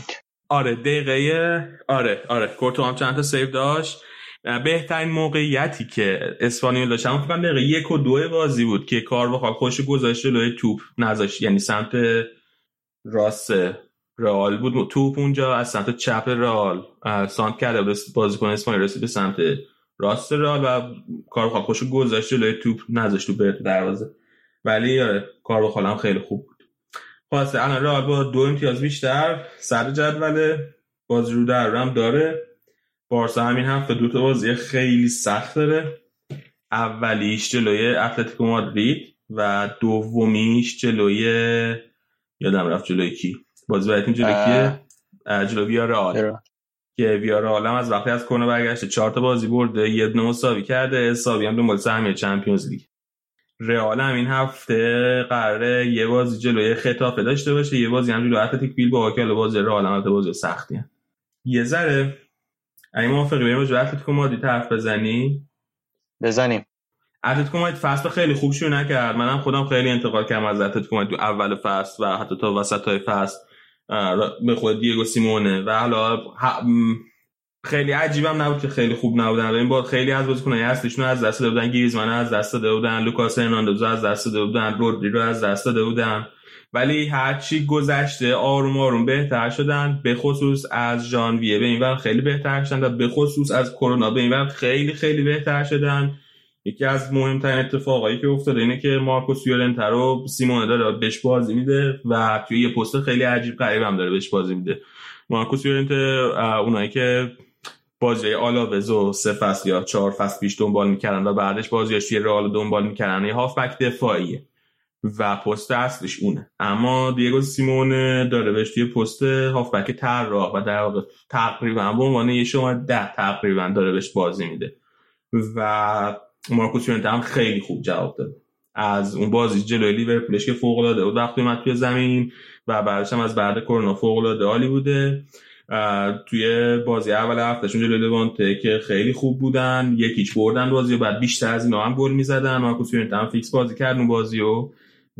آره دقیقه آره آره. کورتوا هم چند تا save داشت. بهترین موقعیتی که اسپانیول داشت. هم فکر دقیقه یک و دو بازی بود که کارواخال خودش گذاشته جلوی توپ نذاشت. یعنی سمت راست رئال بود. توپ اونجا از سمت چپ رئال سانت کرده بود بازیکن اسپانیول رسید به سمت راست رئال و کار خوش گذاشته جلوی توپ نذاشت تو برت دروازه. ولی آره کار هم خیلی خوب بود. خواسته الان رئال با دو امتیاز بیشتر سر جدول بازی رو در هم داره. بارسا همین هفته دو تا بازی خیلی سخت داره. اولیش جلوی اتلتیکو مادرید و دومیش جلوی یادم رفت جلوی کی. بازی براتون جلوی کیه؟ جلوی ویارال که ویارال هم از وقتی از کرونا برگشته چهار تا بازی برده یه دونه مساوی کرده حسابی هم دنبال سهمیه Champions League. رئال هم این هفته قراره یه بازی جلوی ختافه داشته باشه یه بازی هم جلوی اتلتیک بیلبائو که بازی رئال هم بازی سختی هم. یه ذره اگه موافقی؟ بریم جلوی اتلتیکو مادرید حرف بزنی بزنیم. اتلتیکو مادرید فصل خیلی خوب شروع نکرد. منم خودم خیلی انتقاد کردم از اتلتیکو مادرید. تو اول فصل و حتی تا وسط های فصل به خود دیگو سیمونه. و حالا خیلی عجیبم نبود که خیلی خوب نبودن. این بود خیلی از بازیکنای اصلیشون از دست داده بودن. گریزمان از دست داده بودن. لوکاس هرناندز از دست داده بودن. رودری رو از دست داده بودن. ولی هرچی گذشته آروم آروم بهتر شدن به خصوص از ژانویه. به این خیلی بهتر شدن و به خصوص از کرونا به این خیلی خیلی بهتر شدن. یکی از مهمترین اتفاقایی که افتاده اینه که مارکوس یورنتا رو سیمونه داره بهش بازی میده و توی یه پست خیلی عجیب غریب هم داره بهش بازی میده. مارکوس یورنتا اونایی که بازی آلاوز و سه فصل یا چهار فصل پیش دنبال می‌کردن و بعدش بازیش توی رئال دنبال می‌کردن یه هافبک دفاعیه. و پست اصلش اونه. اما دیگو سیمون داره بهش توی پست هافبک طراح و در واقع تقریبا به عنوان یه شما ده تقریبا داره بهش بازی میده. و مارکوس یورنتا هم خیلی خوب جواب داد از اون بازی جلوی لیورپولش که فوق العاده بود وقتی اومد توی زمین و بعدش هم از بعد کرونا فوق العاده عالی بوده توی بازی اول هفتهشون جلوی لوانته که خیلی خوب بودن یک هیچ بردن بازی و بعد بیشتر از اینا هم گل می‌زدن. مارکوس یورنته هم fix بازی کرد اون بازی و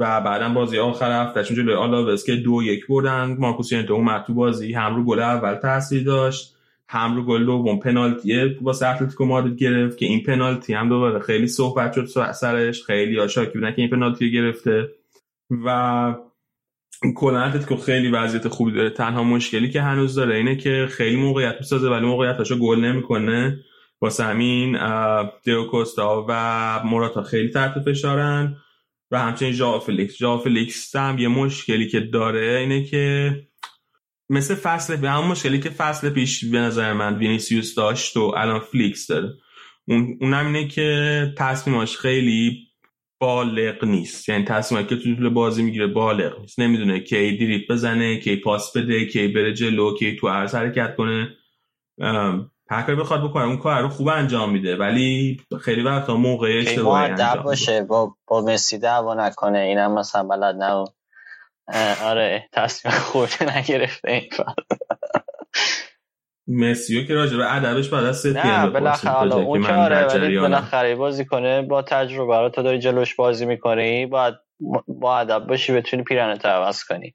و بعدا بازی آخر هفتهشون جلوی آلاوز که دو یک بردن. مارکوس یورنته اومد تو بازی هم رو گل اول تاثیر داشت هم رو گل دوم پنالتی واسه اتلتیکو مادرید گرفت که این پنالتی هم دوباره خیلی صحبت شد سرش. خیلیا شاکی بودن که این پنالتی گرفته. و کلا اتلتیکو خیلی وضعیت خوبی داره. تنها مشکلی که هنوز داره اینه که خیلی موقعیت می‌سازه ولی موقعیتاشو گل نمی‌کنه. واسه همین دیگو کوستا و موراتا خیلی تحت فشارن. و همچنین ژائو فلیکس. ژائو فلیکس هم یه مشکلی که داره اینه که مثل فصل به همون مشکلی که فصل پیش به نظر من وینیسیوس داشت و الان فلیکس داره. اون اونم اینه که تصمیماش خیلی بالغ نیست. یعنی تصمیماتی که تو طول بازی می‌گیره بالغ نیست. نمی‌دونه کی دریپ بزنه کی پاس بده کی بره جلو کی تو عرض حرکت کنه. هر بخواد بکنه اون کار رو خوب انجام میده. ولی خیلی وقتا موقع اشتباهی انجام باشه با با مسی دعوا نکنه. اینم مثلا بلد نه آره تصمیم خورده نگرفته این مسیو که راجع به ادبش بعد از ست نه بالاخره حالا اون که آره ولی بالاخره بازی کنه با تجربه رو تو داری جلوش بازی می‌کنی باید با ادب باشی بتونی پیرهنت عوض کنی.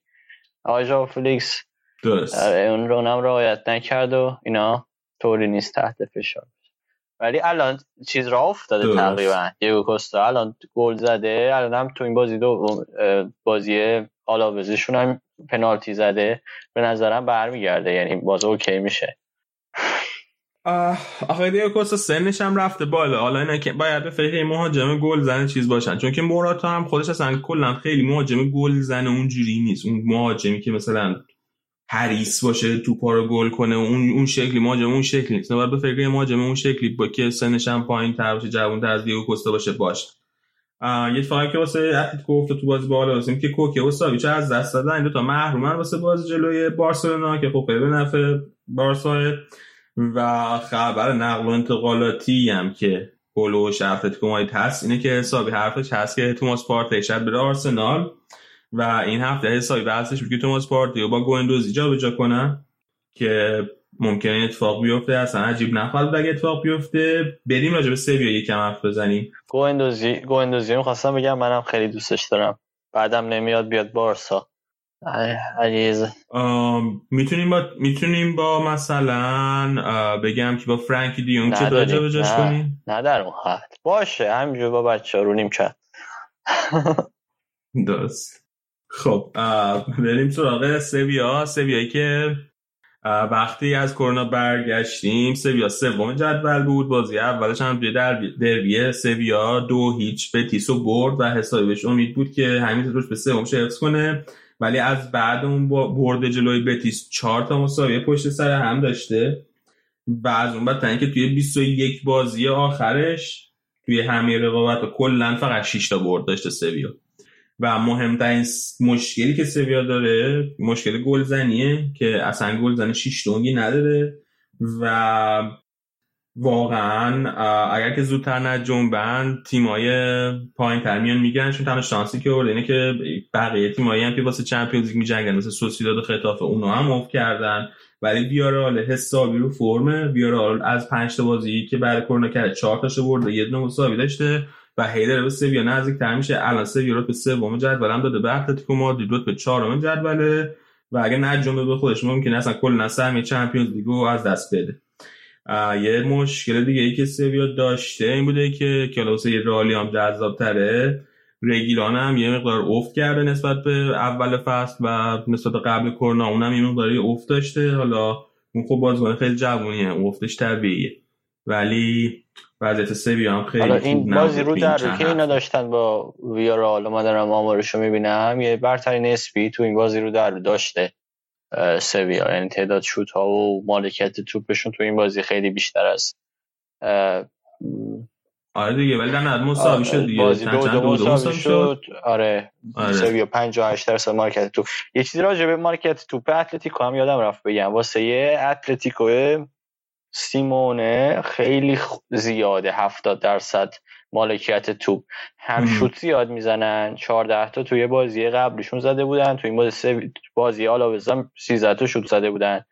آقای ژائو فلیکس درست. آره اون رو هم رعایت نکرد و اینا. طوری نیست تحت فشار ولی الان چیز راه افتاده تقریبا. دیگو کوستا الان گل زده الان هم تو این بازی دو بازی آلاوزشون هم پنالتی زده. به نظرم برمیگرده یعنی باز OK میشه. آقای دیگو کوستا سنش هم رفته بالا. حالا اینا که باید به فکر مهاجم گل زن چیز باشن. چون که موراتا هم خودش اصلا کلا خیلی مهاجم گل زن اونجوری نیست. اون مهاجمی که مثلا حریص باشه توپا رو گل کنه اون اون شکلی مهاجم اون شکلی نیست. باید به فکر مهاجم اون شکلی با که سنش هم پایین تر باشه جوان تر از دیگو کوستا باشه باشه یه اتفاقی که واسه اتلتیکو افتاد تو بازی بالا واسه که کوکه و ساویچ از دست دادن دو تا محرومن واسه بازی جلوی بارسلونا که خب به نفع بارسا و خبر نقل و انتقالاتی هم که پولو اتلتیکو مایت هست اینه که حسابی حرفش هست که توماس پارتی شب بره آرسنال. و این هفته حسابی بحثش بود که توماس پارتی با گوندوزی جا به جا کنن که ممکنه اتفاق بیفته. اصلا عجیب نخواهد بود اگه اتفاق بیفته. بریم راجع به سویا یکم حرف بزنیم. گوندوزی گوندوزی خواستم بگم منم خیلی دوستش دارم. بعدم نمیاد بیاد بارسا. عزیز. می‌تونیم با می‌تونیم با مثلا بگم که با فرانکی دیون چه درجه بجاش کنیم؟ نه در اون حد. باشه همینجور با بچه رو نیم کرد. <laughs> درست. خب بریم سراغ سویا. سویایی که وقتی از کرونا برگشتیم سویا سوم جدول بود. بازی اولش هم توی دربی سویا دو هیچ به تیسو برد و حسابی بهش امید بود که همین روش به سوم حفظ کنه. ولی از بعد اون برد جلوی بتیس چهار تا مساوی پشت سر هم داشته. و از اون بعد اینکه توی 21 بازی آخرش توی همه رقابت کلا فقط 6 تا برد داشته سویا. و مهمترین مشکلی که سویا داره مشکل گلزنیه که اصلا گلزنی شیش دونگی نداره و واقعا اگر که زودتر نه جنبن تیمای پایین تر میان میگن چون تنها شانسی که آورده اینه که بقیه تیمایی هم که واسه چمپیونز لیگ میجنگن مثل سوسیداد و خطاف اونا هم اوف کردن. ولی بیارال حسابی رو فرمه بیارال از پنج تا بازی که برای کرونا کرد چهار تاشو برده یه دونه مساوی داشته. و هیدر به سویا نزدیک تر میشه. الان سویا به سوم جدول. هم داده به اتلتیکو مادرید به چهارم جدوله. و اگه نه جنبه به خودش ممکنه اصلا کل نسل چمپیونز لیگو از دست بده. یه مشکل دیگه ای که سویا داشته این بوده که کلاس رالی هم جذاب تره رگیلان هم یه مقدار افت کرده نسبت به اول فصل و نسبت قبل کرونا. اونم یه مقداری افت داشته. حالا اون خب بازیکن خیلی جوونیه افتش طبیعیه. ولی وضعیت سویا هم خیلی حالا این بازی رو در رو که اینا داشتن با ویارال؟ ما دارم آمارشو می‌بینم. یه برتری نسبی تو این بازی رو در رو داشته سویا. یعنی تعداد شوت ها و مالکیت توپشون تو این بازی خیلی بیشتر است آره دیگه ولی در مساوی شد دیگه. بازی دو دو, مساوی شد. آره, آره. سویا 58 درصد مالکیت توپ. یه چیزی راجع به مالکیت توپ اتلتیکو هم یادم رفت بگم. واسه یه اتلتیکو سیمئونه خیلی زیاده 70 درصد مالکیت توپ. هم شوت زیاد می‌زنن 14 تا توی بازی قبلشون زده بودن توی این بازی بازی آلاوزا 13 تا شوت زده بودن.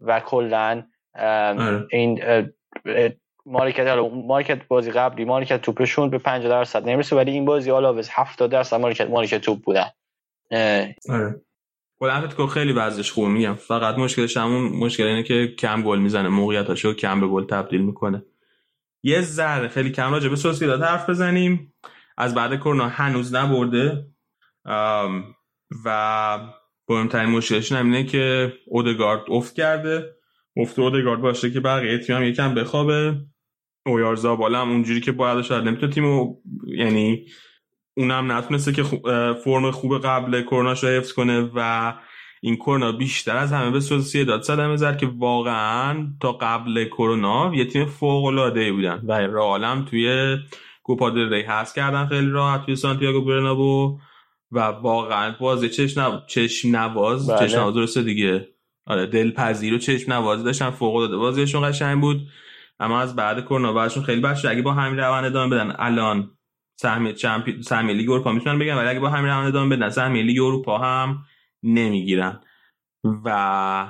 و کلا آره. این مالکیت مارکت بازی قبلی مالکیت توپشون به 50 درصد نمی‌رسه ولی این بازی آلاوز 70 درصد مالکیت مالکیت توپ بودن. گل اتلتیکو خیلی وضعش خوبه میگم. فقط مشکلش همون مشکل اینه که کم گل می‌زنه موقعیتاشو کم به گل تبدیل می‌کنه. یه ذره خیلی کم. راجع به سوسیداد حرف بزنیم. از بعد کرونا هنوز نبرده. و مهمترین مشکلش اینه که اودگارد افت کرده. افت اودگارد باشه که بقیه تیم هم یکم بخوابه. اویارزا بالا هم اونجوری که باید شاید نمی‌تونه تیم یعنی اونم نتونسته که فرم خوب قبل کرونا رو حفظ کنه و این کرونا بیشتر از همه به سوسیه داد. صدمه زد که واقعا تا قبل کرونا یه تیم فوق العاده بودن و رئالم توی کوپا دل ری هست کردن. خیلی راحت توی سانتیاگو برنابو و واقعا بازی چشم نواز چشم نواز بله. چشم نواز درسته دیگه. آره دلپذیر و چشم نواز داشتن. فوق العاده بازیشون قشنگ بود. اما از بعد کرونا وایرسشون خیلی شد اگه با همین روند ادامه بدن الان سهمیه چمپی... سهمیه لیگ اروپا می‌تونن بگن ولی اگه با همین روند ادامه بدن سهمیه لیگ اروپا هم نمی‌گیرن. و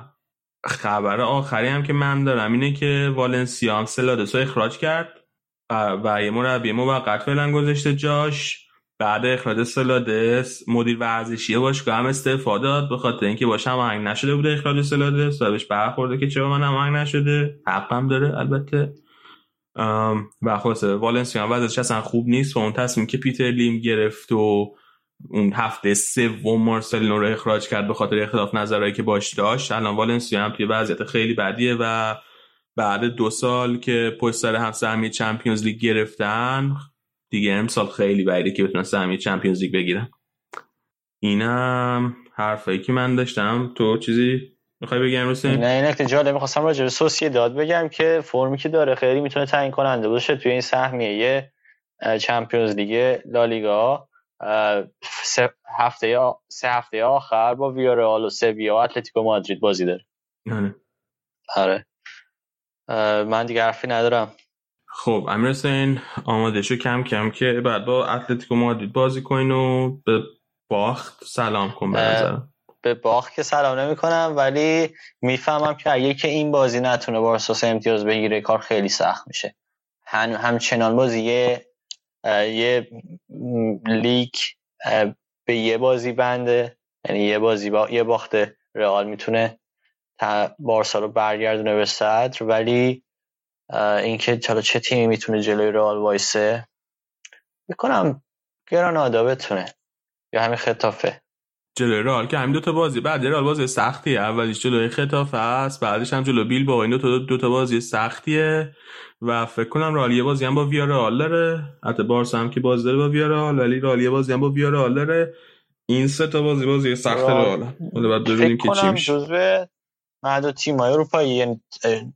خبر آخری هم که من دارم اینه که والنسیا هم سلادس رو اخراج کرد. و- یه مربی موقت فعلا گذاشته جاش. بعد اخراج سلادس مدیر ورزشی باشگاه هم استعفا داد به خاطر اینکه باش هماهنگ نشده بوده اخراج سلادس و بهش برخورده که چرا من هماهنگ نشده؟ حقم داره البته. و خلاصه والنسیا هم وضعش اصلا خوب نیست و اون تصمیم که پیتر لیم گرفت و اون هفته سوم مارسلینو رو اخراج کرد به خاطر اختلاف نظرهایی که باش داشت. الان والنسیا هم توی وضعیت خیلی بدیه و بعد دو سال که پشت سر هم سهمیه Champions League گرفتن دیگه امسال خیلی بعیده که بتونن سهمیه Champions League بگیرن. اینم حرفایی که من داشتم. تو چیزی؟ می‌خوای بگی امروز نه این نکته جالب می‌خواستم راجع به سوسییداد بگم که فرمی که داره خیلی می‌تونه تعیین کننده باشه توی این سهمیه اه، Champions League لالیگا سه هفته سه هفته آخر با ویارال و سویا و اتلتیکو مادرید بازی داره. آره. آره. اه، من دیگه حرفی ندارم. خب امیر حسین آماده شو کم کم که بعد با اتلتیکو مادرید بازی کنین و به باخت سلام کن به نظرم. به باخت که سلام نمی کنم ولی می‌فهمم که اگه که این بازی نتونه بارسا امتیاز بگیره کار خیلی سخت میشه. هم همچنان بازی یه یه لیگ به یه بازی بنده یعنی یه بازی با یه باخت رئال می‌تونه بارسا رو برگردونه به صدر ولی اینکه حالا چه تیمی می‌تونه جلوی رئال وایسه می‌کنم گرانادا بتونه. یا همین خطافه. جلوی رئال که همین دو تا بازی بعد رئال بازی سختیه. اولیش جلوی خطافه است بعدش هم جلو بیل با این دو تا دو تا بازی سختیه و فکر کنم رئال یه بازی هم با ویارال داره. حتی بارسا هم که بازی داره با ویارال ولی رئال یه بازی هم با ویارال داره. این سه تا بازی بازی سخت رئال. حالا بعد ببینیم که چی میشه. جزو معدود تیم های اروپایی. یعنی،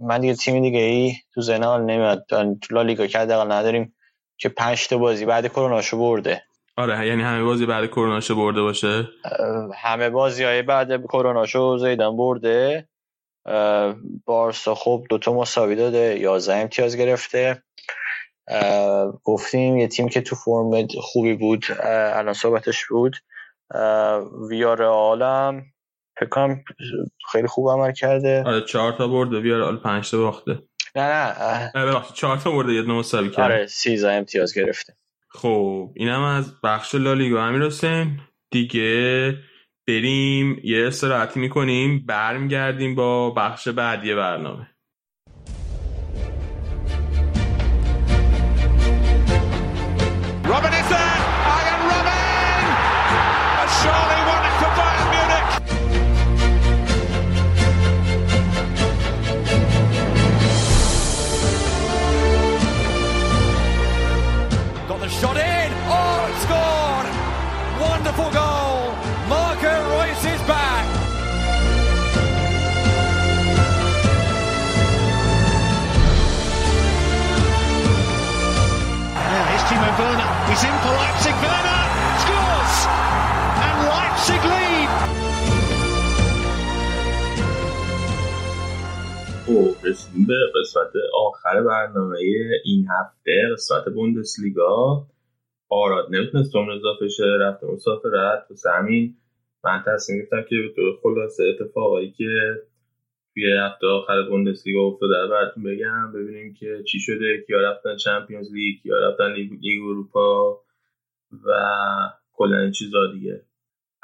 من دیگه تیم دیگه ای تو زنال نمیاد. تو لالیگا که حداقل نداریم که پنج تا بازی بعد کروناشو برده. آره یعنی همه بازی بعد کروناشو برده باشه؟ همه بازی های بعد کروناشو زیدان برده. بارسا خب دوتا مساوی داده 11 امتیاز گرفته. گفتیم یه تیم که تو فرم خوبی بود الان صحبتش بود. ویارال هم فکر کنم خیلی خوب عمل کرده. آره چهار تا برده ویارال پنج تا باخته. نه نه نه چهار تا برده یه مساوی کرد. آره 13 امتیاز گرفته. خب اینم از بخش لالیگا. امیر حسین دیگه بریم یه استراحتی می‌کنیم برمیگردیم با بخش بعدی برنامه. رسیدیم به قسمت آخر برنامه این هفته قسمت بوندسلیگا. آراد نمی‌تونست دوم اضافه شه رفته مسافرت و همین من تصمیم گرفتم که طور خلاصه اتفاقایی که توی هفته آخر بوندسلیگا افتاده براتون بگم. ببینیم که چی شده کیا رفتن چمپیونز لیگ کیا رفتن لیگ, اروپا و کلا چیزا دیگه.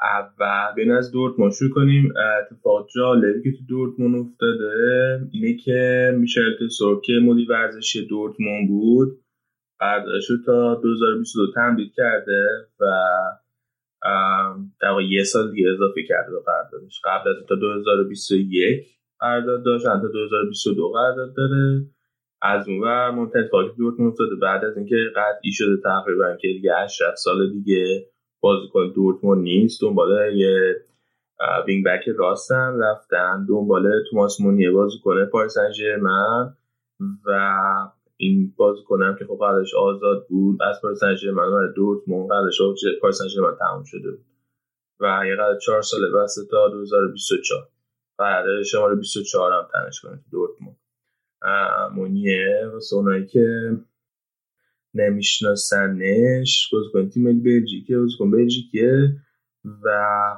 اول بین از دورتموند شروع کنیم. اتفاق جالبی که تو دورتموند افتاده اینه که میشل تسور که مدیر ورزشی دورتموند بود رو تا 2022 تمدید کرده و در یه سال دیگه اضافه کرده به قراردادش. قبل از تا 2021 قرارداد داشت تا 2022 قرارداد داره. از اون ور منتهی دورتموند افتاده بعد از اینکه قطعی شده تقریبا که دیگه 8 سال دیگه بازیکن دورتموند نیست دنبال یه wing back راستن رفتن دنبال توماس مونیه بازیکن پاریس ژرمن و این بازیکنم که خب قراردادش آزاد بود از پاریس سن ژرمن و دورتموند قراردادش پاریس سن ژرمن تموم شده و یه قرارداد 4 ساله بسته تا 2024 قرارداد شماره 24 هم تنش کنه دورتموند. مونیه واسه اونایی که نمیشناسنش. بازیکن تیم ملی بلژیکه بازیکن بلژیکیه. و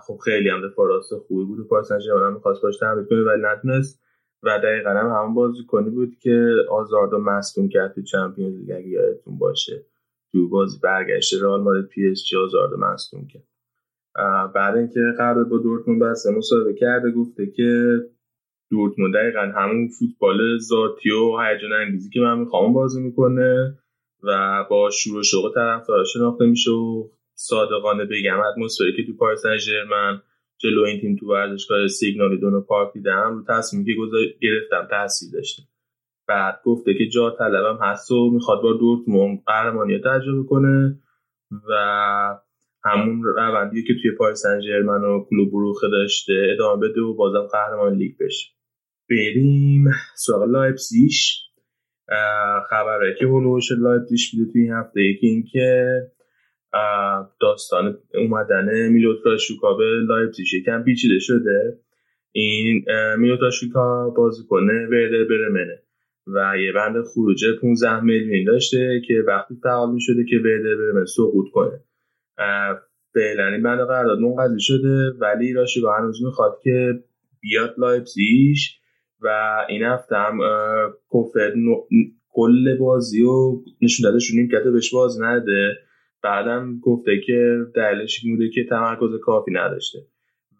خب خیلی هم دفاع راست خوبی بود. و پاریس ژرمن می‌خواست باش تمدید کنه ولی نتونست. و دقیقا هم همون بازیکنی بود که آزاردو مصدوم کرد تو Champions League اگه یادتون باشه. تو بازی برگشت رئال مادرید PSG آزاردو مصدوم کرد. بعد اینکه قرارداد با دورتموند بسته مصاحبه کرده گفته که دورتموند دقیقا همون فوتبال ذاتی و هیجان انگیزی که من می‌خوام بازی می‌کنه. و با شور و شوق طرفدارا شناخته میشه و صادقانه بگم اتمسفری که تو پاریس سن جلو این تیم تو ورزشگاه سیگنال دونو پارک دیدم رو تصمیمی که گرفتم تاثیر داشته. بعد گفته که جا طلبم هست و می‌خواد با دورتموند قهرمانی تجربه کنه و همون روندی که توی پاریس سن و کلوب بروخه داشته ادامه بده و بازم قهرمان لیگ بشه. بریم سراغ لایپزیگ خبره. که حول و حوش لایپزیگ بوده توی این هفته. یکی اینکه داستان اومدن میلوت راشیکا به لایپزیگ. یکم پیچیده شده. این میلوت راشیکا بازیکن وردر برمنه و یه بند خروج 15 میلیون داشته که وقتی فعال شده که وردر برمن سقوط کنه. فعلا این بند قرارداد منقضی شده ولی راشیکا هنوز می‌خواد که بیاد لایپزیگ. و این هفته هم کوفر کل بازی و نشون داده شونیم که بهش باز نده. بعدم گفته که دلیلش بوده که تمرکز کافی نداشته.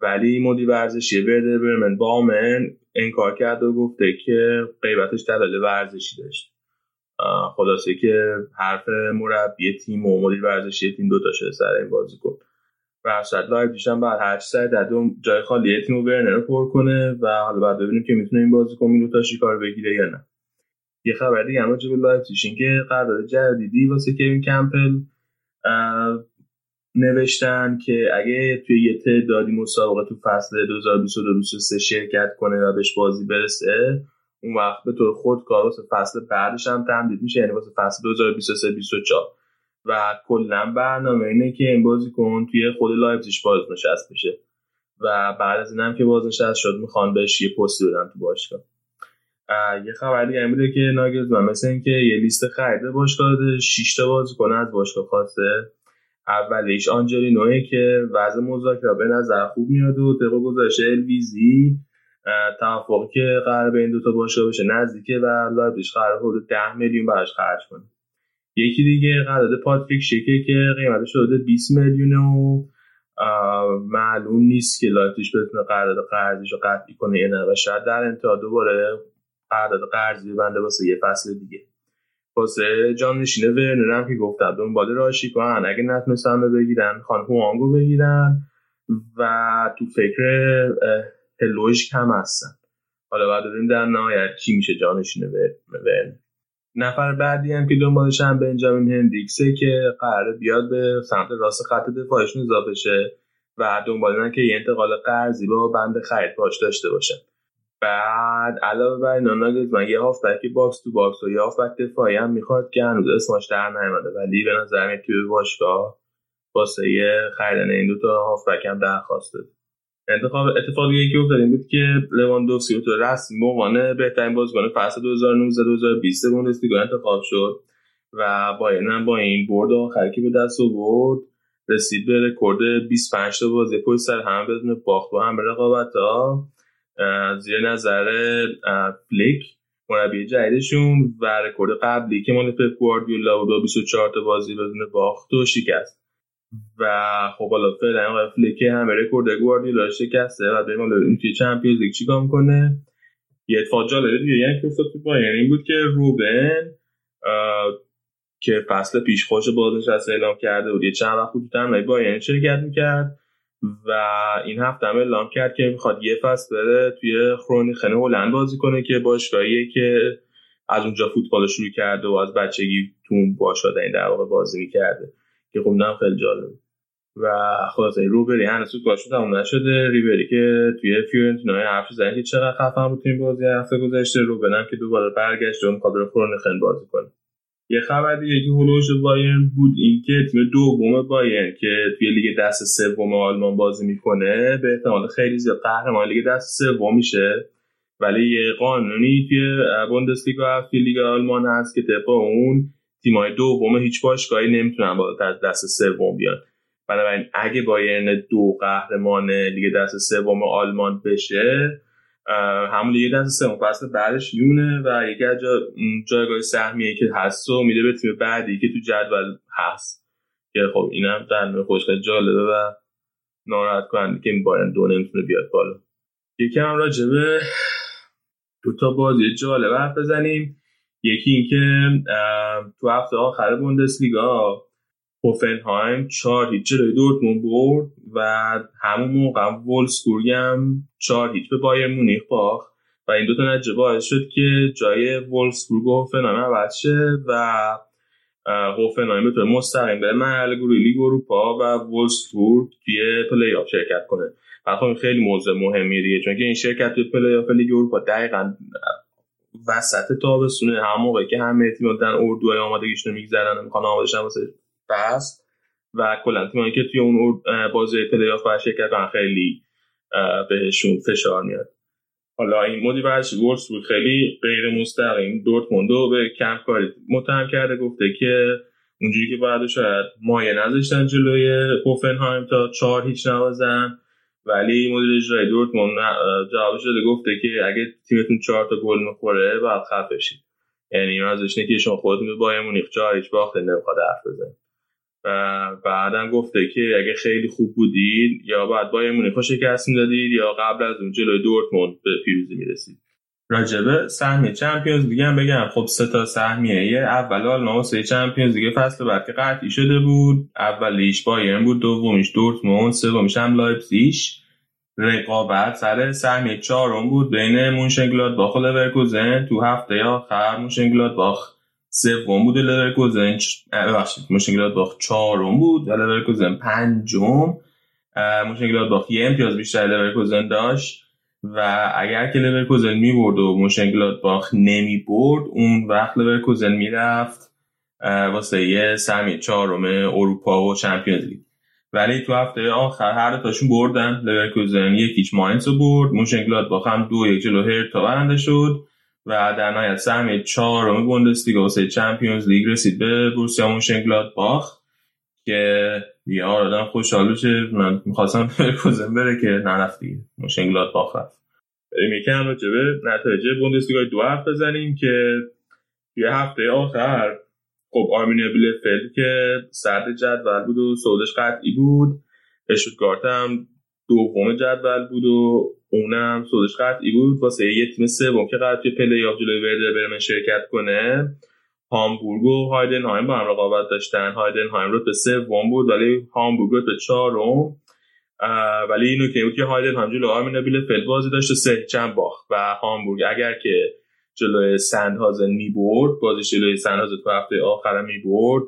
ولی مدیر ورزشی ورده برمن بامن انکار کرد و گفته که غیبتش دلایل ورزشی داشت. خلاصه که حرف مربی تیم و مدیر ورزشی تیم دوتا شده سر این بازیکن. و شاید لایو هم بعد هر سر در جای خالی تیم ورنر رو پر کنه و حالا بعد ببینیم که می‌تونه این بازیکن میلوتا کار بگیره یا نه. یه خبر دیگه هم به لایو که قرارداد جدیدی واسه کوین کمپل نوشتن که اگه توی یه تعدادی مسابقه تو فصل 2022-2023 شرکت کنه و بهش بازی برسه اون وقت به طور خود کار واسه فصل بعدش هم تمدید میشه یعنی واسه فصل 2023-2024 و کلا برنامه اینه که این بازی کن توی خود لایپزیگ باز نشست بشه و بعد از اینم که بازنشست شد می‌خوان بهش یه پستی بدن تو باشگاه. یه خبر دیگه بوده که ناگلزمن مثل اینکه یه لیست خرید به باشگاه داده 6 تا بازیکن از باشگاه خواسته. اولیش آنجلینوه که وضع مذاکره به نظر خوب میاد و طبق گزارش LVZ توافقی که قرار به این دوتا باشگاه بشه نزدیکه و لایپزیگ قرار حدود 10 میلیون براش خرج کنه. یکی دیگه قرارداد پاتریک شیکه که قیمتش حدود 20 میلیون و معلوم نیست که لایپزیگ بتونه قرارداد قرضیش رو قطعی کنه یا نه و شاید در انتها دوباره قرارداد قرضی بنده واسه یه فصل دیگه. واسه جان نشینه ورنر هم که گفتم دنبال راشی کنن اگه نتونستن بگیرن خان هوانگو بگیرن و تو فکر هلوش کم هستن. حالا بعد ببینیم در نهایت کی میشه جانشین ورنر. نفر بعدی هم که دنبالش هم بنجامین هندریکسه که قراره بیاد به سمت راست خط دفاعشون اضافه شه و دنبال که یه انتقال قرضی با بند خرید باش داشته باشن بعد علاوه بر اینا من یه هافبک box to box و یه هافبک دفاعی هم می‌خواد که هنوز اسمش در نیومده ولی به نظر توی باشگاه واسه خریدن این دو تا هافبک هم درخواست داد انتخاب اتفاقی که افتاد این بود که لواندوفسکی تو رسمی به عنوان بهترین بازیکن فصل 2019 2020 بوندسلیگا انتخاب شد و با این با این برد آخری که به دست آورد رسید به رکورد 25 تا بازی پشت سر هم بدون باخت تو همه رقابت ها. زیر نظر فلیک مربی جدیدشون و رکورد قبلی که مال پپ گواردیولا بود 24 تا بازی بدون باخت و شکست. و خب حالا فعلا فلیک هم رکورد گواردیولا شکسته و بریم حالا توی چمپیونز لیگ چیکار کنه یه اتفاق جالب دیگه یعنی که افتاد تو بایرن این بود که روبن که فصل پیش خودش بازنشست اعلام کرده بود. یه چند وقت بود تو بایرن شرکت می‌کرد؟ و این هفته هم اعلام کرد که می‌خواد یه فصل بره توی خونه هلند بازی کنه که باشگاهیه که از اونجا فوتبال شروع کرده و از بچگی تو اون باشگاه این در واقع بازی می‌کرده. که خب خیلی جالبه و خلاصه روبری هنوز باشو تموم نشده. ریبری که توی فیورنتینا حرف زدیم که چقدر خفن بود تیم بازی هفته گذشته. روبنم که دوباره برگشت و می‌خواد خرونینگن بازی کنه. یه خبر دیگه که حول و حوش بایرن بود این که تیم دوم بایرن که توی لیگ دست سوم آلمان بازی می‌کنه به احتمال خیلی زیاد قهرمان لیگ دست سوم میشه. ولی یه قانونی توی بوندسلیگا توی لیگ آلمان هست که طبق اون تیمای دوم هیچ باشگاهی نمی‌تونن بالاتر از دست سوم بیان. بنابراین اگه بایرن دو قهرمان لیگ دست سوم آلمان بشه همون لیگ دست سوم. فصل بعدش میونه و یکی از جا جایگاه سهمیه که هست و میده به تیم بعدی که تو جدول هست. که خب اینم در خوش جالبه و ناراحت کننده که این بایرن دو نمی‌تونه بیاد بالا. یکی هم راجبه دو تا بازی جالب حرف بزنیم. یکی اینکه تو هفته آخر بوندسلیگا هوفنهایم چهار هیچ جلوی دورتموند برد و همون موقع ولفسبورگ هم چهار هیچ به بایرن مونیخ باخت و این دوتا نتیجه باعث شد که جای ولفسبورگ و هوفنهایم عوض شه و هوفنهایم به مستقیم به مرحله گروه لیگ اروپا و ولفسبورگ توی پلی آف شرکت کنه. خب خیلی موضوع مهمیه دیگه چون که این شرکت توی پلی آف لیگ اروپا دقیقا وسط تابستونه. هم موقع که همه تیم‌ها در اردوهای آمادگیشون میگذرن می‌خوان آماده واسه فصل و کلا تیمایی که توی اون بازی پلی آف شرکت کنن خیلی بهشون فشار میاد. حالا این مدیر ورزشی بود خیلی غیر مستقیم. دورتموندو به کم کاری متهم کرده گفته که اونجوری که باید شاید مایه نذاشتن جلوی هوفنهایم تا چهار هیچ نبازن. ولی مدیر اجرایی دورتموند جوابش داده گفته که اگه تیمتون چهار تا گل می‌خوره باید خفه شید یعنی ازش که شما خودتون به بایرن مونیخ چهار هیچ باخته نمی‌خواد حرف بزنید. و بعدا گفته که اگه خیلی خوب بودید یا بعد بایرن مونیخ شکست می‌دادید یا قبل از اون جلوی دورتموند به پیروزی می‌رسید. راجبه سهمیه چمپیونز لیگ هم بگم. خب سه تا سهمیه. اول آلمان سه چمپیونز لیگ. فصل بعد که قطعی شده بود. اولیش بایرن بود دومیش دورتموند سومیش هم لایپزیگ. رقابت سر سهمیه چهارم بود بین مونشنگلادباخ و لورکوزن. تو هفته آخر مونشنگلادباخ سوم بود لورکوزن ببخشید مونشنگلادباخ چهارم بود لورکوزن پنجم. مونشنگلادباخ یه امتیاز بیشتر لورکوزن داشت. و اگر که لورکوزن می‌برد و مونشنگلادباخ نمی برد اون وقت لورکوزن می‌رفت واسه یه سهمیه چهارم اروپا و چمپیونز لیگ. ولی تو هفته آخر هر تاشون بردن. لورکوزن یک هیچ ماینز رو برد مونشنگلادباخ هم دو یک جلو هرتا برنده شد و در نهایت سهمیه چهارم بوندسلیگا واسه چمپیونز لیگ رسید به بورسیا مونشنگلادباخ که دیگه. آدم خوشحال بشه من می‌خواستم لورکوزن <laughs> بره که نرفت دیگه مونشنگلادباخ رفت بریم یکم راجع به نتایج بوندسلیگا دو حرف بزنیم که یه هفته آخر. خب آرمینیا بیلفلد که صدر جدول بود و صعودش قطعی بود. اشوتگارت هم دوم جدول بود و اونم صعودش قطعی بود. واسه یه تیم سوم که قرار توی پلی آف جلوی وردر برمن شرکت کنه. هامبورگ و هایدنهایم با هم رقابت داشتن. هایدنهایم رو به سوم بود ولی هامبورگ رو به چهارم ولی اینو که بود که هایدنهایم جلو آرمینیا بیلفلد بازی داشته سه هیچ باخت و هامبورگ اگر که جلوی زاندهاوزن می‌برد بازی جلوی زاندهاوزن تو هفته آخر می‌برد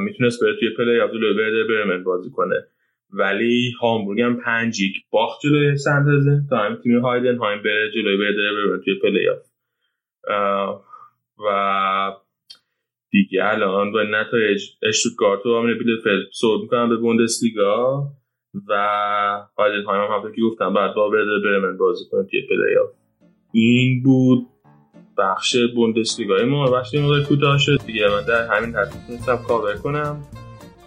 می‌تونست بره توی پلی آف جلوی وردر برمن بازی کنه. ولی هامبورگ هم پنج یک باخت جلوی زاندهاوزن تا هم تیم هایدن هایم بره جلوی وردر برمن توی پلی آف. و دیگه الان با نتایج اشتوتگارت و آرمینیا بیلفلد صعود می‌کنن به بوندسلیگا و هایدن هایم هم همونطور که گفتم بعد با وردر برمن بازی کنه توی پلی این بود بخش بوندسلیگای ما. بخش مقدار کوتاه شد دیگه. من در همین حد می‌تونستم کاور کنم.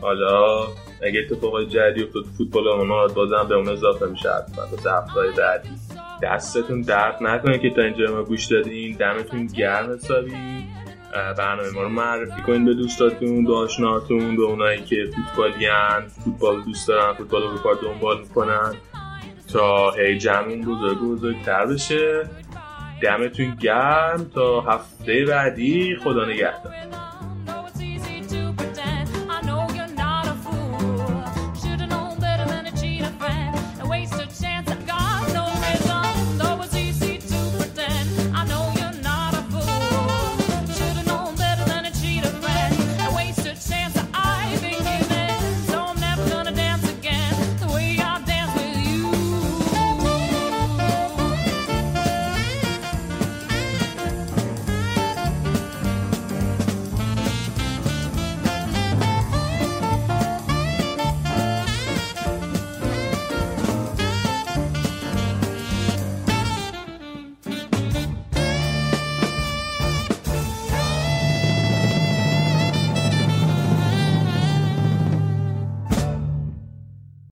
حالا اگه اتفاقای جدی افتاد فوتبال ما بازم به اون اضافه میشه حتما. واسه هفته‌های بعدی. دستتون درد نکنه که تا اینجا ما گوش دادین. دمتون گرم حسابی. برنامه ما رو معرفی کنین به دوستاتون به آشناتون به اونایی که فوتبالیان فوتبال دوست دارن فوتبال رو دنبال می‌کنن. تا هی جمعون بزرگ بزرگتر بشه. دمتون گرم. تا هفته بعدی خدا نگهدار.